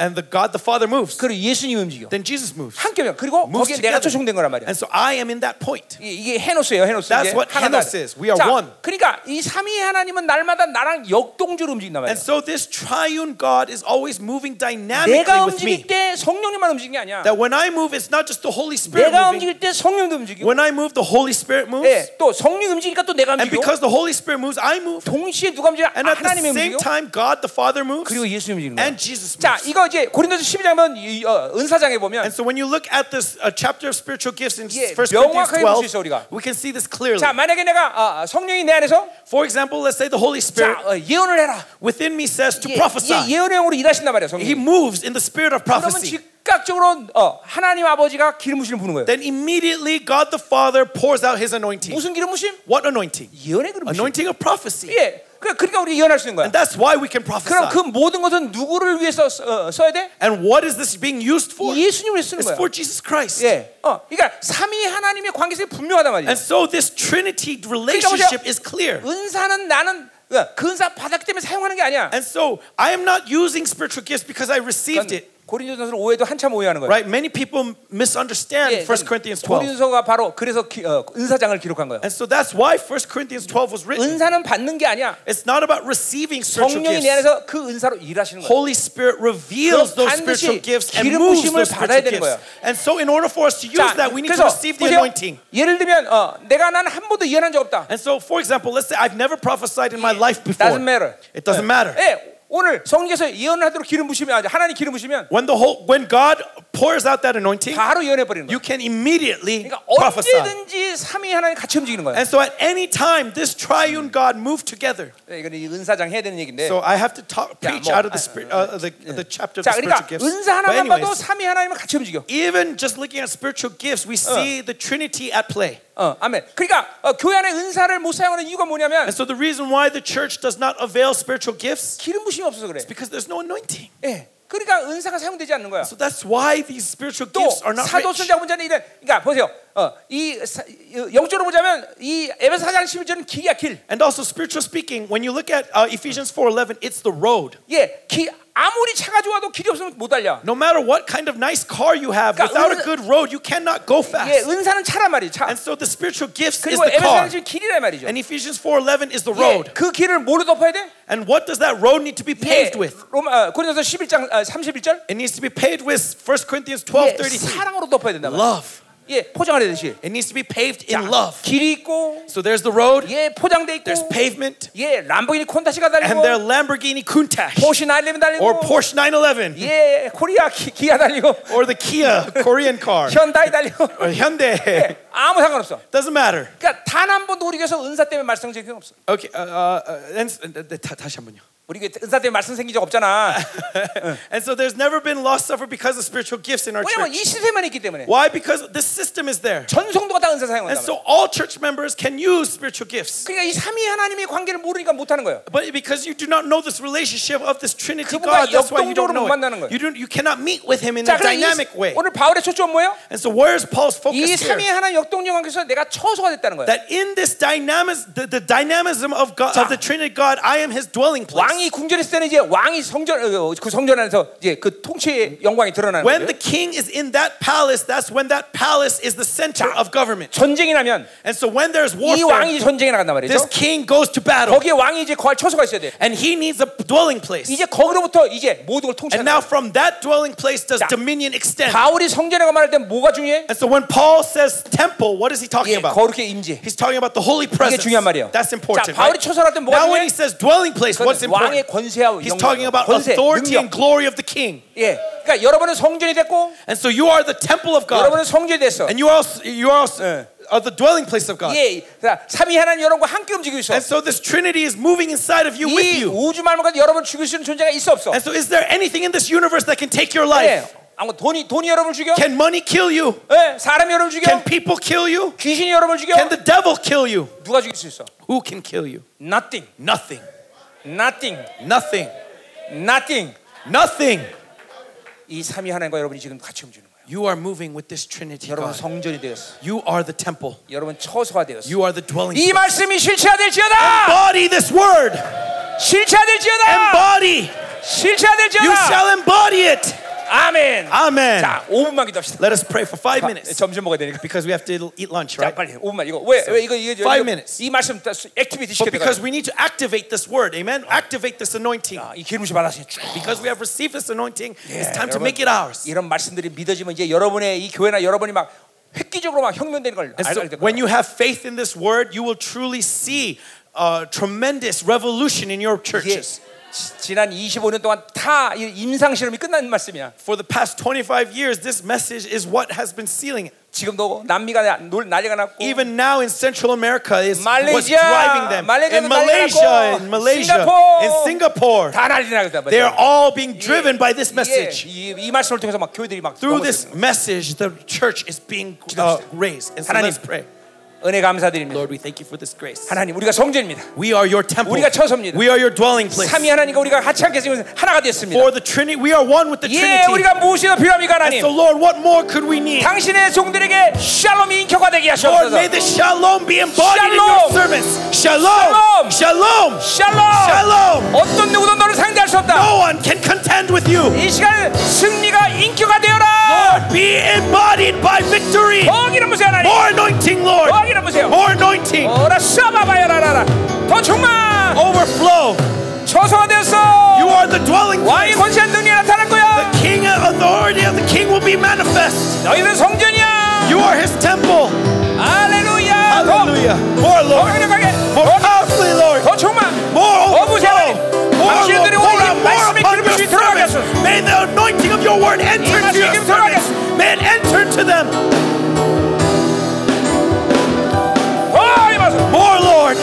and the God the Father moves. 그리고 예수님이 움직여. Then Jesus moves. 함께 면 그리고 Moves 거기에 내가 together. 초청된 거란 말이야. And so I am in that point. 이- 이게 헤노스예요, 헤노스. That's what henos is. We are 자, one. 그러니까 이 삼위 하나님은 날마다 나랑 역동적으로 움직인단 말이야. And so this triune God is always moving dynamically 내가 with 움직일 me. 때 성령님만 움직이는 게 아니야. That when I move, it's not just the Holy Spirit 내가 moving. 움직일 때 성령도 움직이고, When I move, the Holy Spirit moves. 예, 또 성령이 움직이니까 또 내가 And 움직이고, because the Holy Spirit moves, I move. 동시에 누가 움직여? And at the 하나님이 same 움직이고, time, God the Father moves 그리고 예수 님이 움직이는 거야. and Jesus 자, moves. 이거 이제 고린도서 12장면 어, 은사장에 보면 And so when you look at this uh, chapter of spiritual gifts in 예, 1 Corinthians 명확하게 볼수 12, 있어, 우리가. we can see this clearly. 자, 만약에 내가 어, 성령이 내 안에서 For example, let's say the Holy Spirit 자, 어, 예언을 해라. within me says to 예, prophesy. 예, 예언의 영으로 일하신단 말이야, He 성령이. moves in the spirit of 그러면 prophecy. 즉각적으로 어, 하나님 아버지가 기름 부심을 부는 거예요. Then immediately God the Father pours out his anointing. 무슨 기름 부심? What anointing? 예언의 기름 부심. Anointing of prophecy. 예. 그- 그러니까 우리 예언할 수 있는 거야. And that's why we can 그럼 prophesy. 그 모든 것은 누구를 위해서 써, 어, 써야 돼? And what is this being used for? 예수님을 위해서 쓰는 It's 거야. for Jesus Christ. 예. 어, 그러니까 삼위 하나님의 관계성이 분명하단 말이야. And so this Trinity relationship is clear. 은사는 나는 어, 그 은사 받았기 때문에 사용하는 게 아니야. And so I am not using spiritual gifts because I received it. 고린도전서를 오해도 한참 오해하는 거야. Right? Many people misunderstand 예, 1 Corinthians 12. 고린도서가 바로 그래서 기, 어, 은사장을 기록한 거야. And so that's why 1 Corinthians 12 was written. 은사는 받는 게 아니야. It's not about receiving spiritual 성령이 내 gifts. 안에서 그 은사로 일하시는 거야. Holy Spirit reveals 그럼 those spiritual 반드시 gifts and 기름 moves 부심을 those 받아야 spiritual 되는 gifts. 거야. And so in order for us to use 자, that, we need to 그래서 receive the 보세요. anointing. 예를 들면 어, 내가 난 한 번도 예언한 적 없다. And so, for example, let's say I've never prophesied in my life before. Doesn't matter. It doesn't matter. 예, 오늘 성경에서 예언하도록 기름 부시면 하나님 기름 부시면 When the whole, when God pours out that anointing, 바로 예언해 버리는 거야. you can immediately 그러니까 prophesy. 언제든지 삼위 하나님 같이 움직이는 거야. And so, at any time, this triune God move together. 네, 이거는 이 은사장 해야 되는 얘기인데. So I have to talk, 자, preach 뭐, out of the spirit, uh, the, the chapter of 자, the 그러니까 spiritual gifts. 은사 But 하나만 봐도 anyways, 삼위 하나님은 같이 움직여. even just looking at spiritual gifts, we see the Trinity at play. 어, 아멘. 그러니까 어, 교회 안에 은사를 못 사용하는 이유가 뭐냐면 And so the reason why the church does not avail spiritual gifts 기름 부심이 없어서 그래. is because there's no anointing. 예. 그러니까 은사가 사용되지 않는 거야. So that's why these spiritual 또 gifts are not rich. 사도선자 문제는 이런. 그러니까 보세요. 어, 이 사, 이 영적으로 보자면 이 에베소 4장 11절은 길이야 길. And also spiritual speaking, when you look at uh, Ephesians 4:11, it's the road. 예, 기, 아무리 차가 좋아도 길이 없으면 못 달려. No matter what kind of nice car you have, 그러니까 without a 은- good road, you cannot go 예, fast. 은사는 차란 말이지 차. And so the spiritual gifts is 그리고 the car. 에베소는 지금 길이란 말이죠. And Ephesians 4:11 is the 예, road. 그 길을 뭐로 덮어야 돼? And what does that road need to be 예, paved with? 로마 어, 고린도서 11장 어, 31절. It needs to be paved with 1 Corinthians 예, 12:33. 사랑으로 덮어야 된다. 말이야. Love. 예, 포장하듯이. It needs to be paved 자, in love. 길이 있고, So there's the road, 예, 포장돼 있고, there's pavement, 예, 람보기니 콘타시가 달리고, and there Lamborghini Countach 포시 911 달리고, or Porsche 911 예, 코리아 기, 기아 달리고, or the Kia Korean car 현다이 달리고, or Hyundai. 아무 상관없어. Doesn't matter. 그러니까 단 한 번도 우리 교회에서 은사 때문에 말썽 적 없어. Okay, uh, uh, uh, uh, 다, 다시 한번요. 우리 교회 은사 때문에 말썽 생긴 적 없잖아. and so there's never been lost suffer because of spiritual gifts in our 왜냐면 이 church. 시스템만 있기 때문에. Why? Because this system is there. 전 성도가 다 은사 사용한다. And so all church members can use spiritual gifts. 그러니까 이 삼위 하나님의 관계를 모르니까 못 하는 거예요. But because you do not know this relationship of this Trinity 그분과 God, that's why you don't 역동적으로 know 못 만나는 거예요. it. You, don't, you cannot meet with Him in 자, a 그럼 이, dynamic way. 오늘 바울의 초점 뭐예요? And so where is Paul's 이 focus 삼위 here? 하나님 역동적 관계에서 내가 처소가 됐다는 거예요. That in this dynamism, the, the dynamism of God, 자. of the Trinity God, I am His dwelling place. 왕이 궁전했을 때는 이제 왕이 성전 어, 그 성전 안에서 이제 그 통치의 영광이 드러나는 When 거예요. the king is in that palace, that's when that palace is the center of government. 전쟁이 나면 And so when there's 이 warfare, 왕이 전쟁에 나간단 말이죠. this king goes to battle 거기에 왕이 이제 거할 처소가 있어야 돼. and he needs a dwelling place. 이제 거기로부터 이제 모든 걸 And 통치한다. now from that dwelling place does 자. dominion extend. 바울이 성전에 말할 때 뭐가 중요해? And so when Paul says temple, what is he talking 예, about? 거룩의 임재. He's talking about the holy presence. 중요한 말이에요. That's important. 자, 바울이 right? 처소할 때 뭐가 Now when 중요해? he says dwelling place, what's 그건 왕의 important? 권세와 He's 영광, talking about 권세, authority and 능력. glory of the king. 예, 그러니까 여러분은 성전이 됐고, And so you are the temple of God. 여러분은 성전이 됐어. And you are also, you are, also, are the dwelling place of God. 예, 그러니까 삼위 하나님 여러분과 함께 움직이고 있어. And so this Trinity is moving inside of you with 이 you. 우주 만물까지 여러분 죽일 수 있는 존재가 있어 없어? And so is there anything in this universe that can take your 예, life? 아무 돈이 돈이 여러분을 죽여? Can money kill you? 예, 사람이 여러분을 죽여? Can people kill you? 귀신이 여러분을 죽여? Can the devil kill you? 누가 죽일 수 있어? Who can kill you? Nothing, Nothing. nothing, Nothing. nothing. Nothing. 이 삼위 하나님과 여러분이 지금 같이 움직이는 거예요. You are moving with this Trinity 여러분 God. 성전이 되었어. You are the temple. 여러분 처소가 되었어. You are the dwelling 이 place. 말씀이 실체화될지어다. Embody this word. 실체화될지어다. Embody. You 실체화될지어다. shall embody it. 아멘. Amen. 자, 5분만 기도합시다. Let us pray for five 가- minutes 점심 먹어야 되니까. because we have to eat lunch, 자, right? 빨리 5분만 이거 왜, 왜 이거 이거 five 이거- minutes. 이 말씀 다 수- 액티비티 But 시켜야 because 돼. we need to activate this word, amen? Activate this anointing. 이 기름이 받아서 쭉. Because we have received this anointing, it's 예, time to 여러분, make it ours. 이런 말씀들이 믿어지면 이제 여러분의 이 교회나 여러분이 막 획기적으로 막 혁명되는 걸 And so 알게 될 when 거예요. you have faith in this word, you will truly see a tremendous revolution in your 이게 churches. 지- 지난 25년 동안 다 이 임상 실험이 끝난 말씀이야. For the past 25 years, this message is what has been sealing. it. 지금도 남미가 나- 놀- 난리가 났고 Even now in Central America is what's Malaysia, driving them. Malaysia, In Malaysia, in Malaysia, Singapore, in Singapore, 다 난리 나겠다. they are all being driven by this message. 이, 이 말씀을 통해서 막 교회들이 막 Through 넘어졌어요. this message, the church is being uh, raised. And so 하나님. let's pray. 은혜 감사드립니다. Lord, we thank you for this grace. 하나님 우리가 성전입니다. We are your temple. 우리가 처소입니다. We are your dwelling place. 삼위 하나님과 우리가 같이 함께 있으면 하나가 됐습니다. For the Trinity, we are one with the 예, Trinity. 우리가 무엇이 더 필요합니까 하나님? So Lord, what more could we need? 당신의 종들에게 샬롬이 인격화되게 Lord, 하시옵소서. may the shalom be embodied in your Shalom. servants. Shalom. Shalom. 샬롬. Shalom. 어떤 누구도 너를 상대할 수 없다. No one can contend with you. 이 시간 승리가 인격화되어라. Lord, be embodied by victory. 더 기름 부세요 하나님. More anointing, Lord. 더 기름 부세요. More anointing. 오라 샤바바야라라라. 더 충만. Overflow. 처소가 되었어. You are the dwelling 왕의 place. 권세한 능력이 나타날 거야. The king authority of the king will be manifest. 너희는 성전이야. You are his temple. 할렐루야. 더, Hallelujah. More, 더 Lord. 강력하게. More powerfully, Lord. 더 충만. More 더 부세요 overflow. 하나님. More, Lord. 당신들이 Pour 오늘 이 out more 말씀의 upon 기름을 your 들어가게 servants. 하소서. May the anointing of your word enter 이 into 말씀의 your 기름 들어가게 servants. May it enter to them. Lord.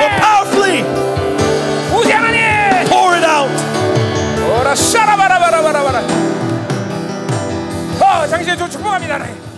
More powerfully. Pour it out. 어, 당신의 주 축복합니다, 하나님.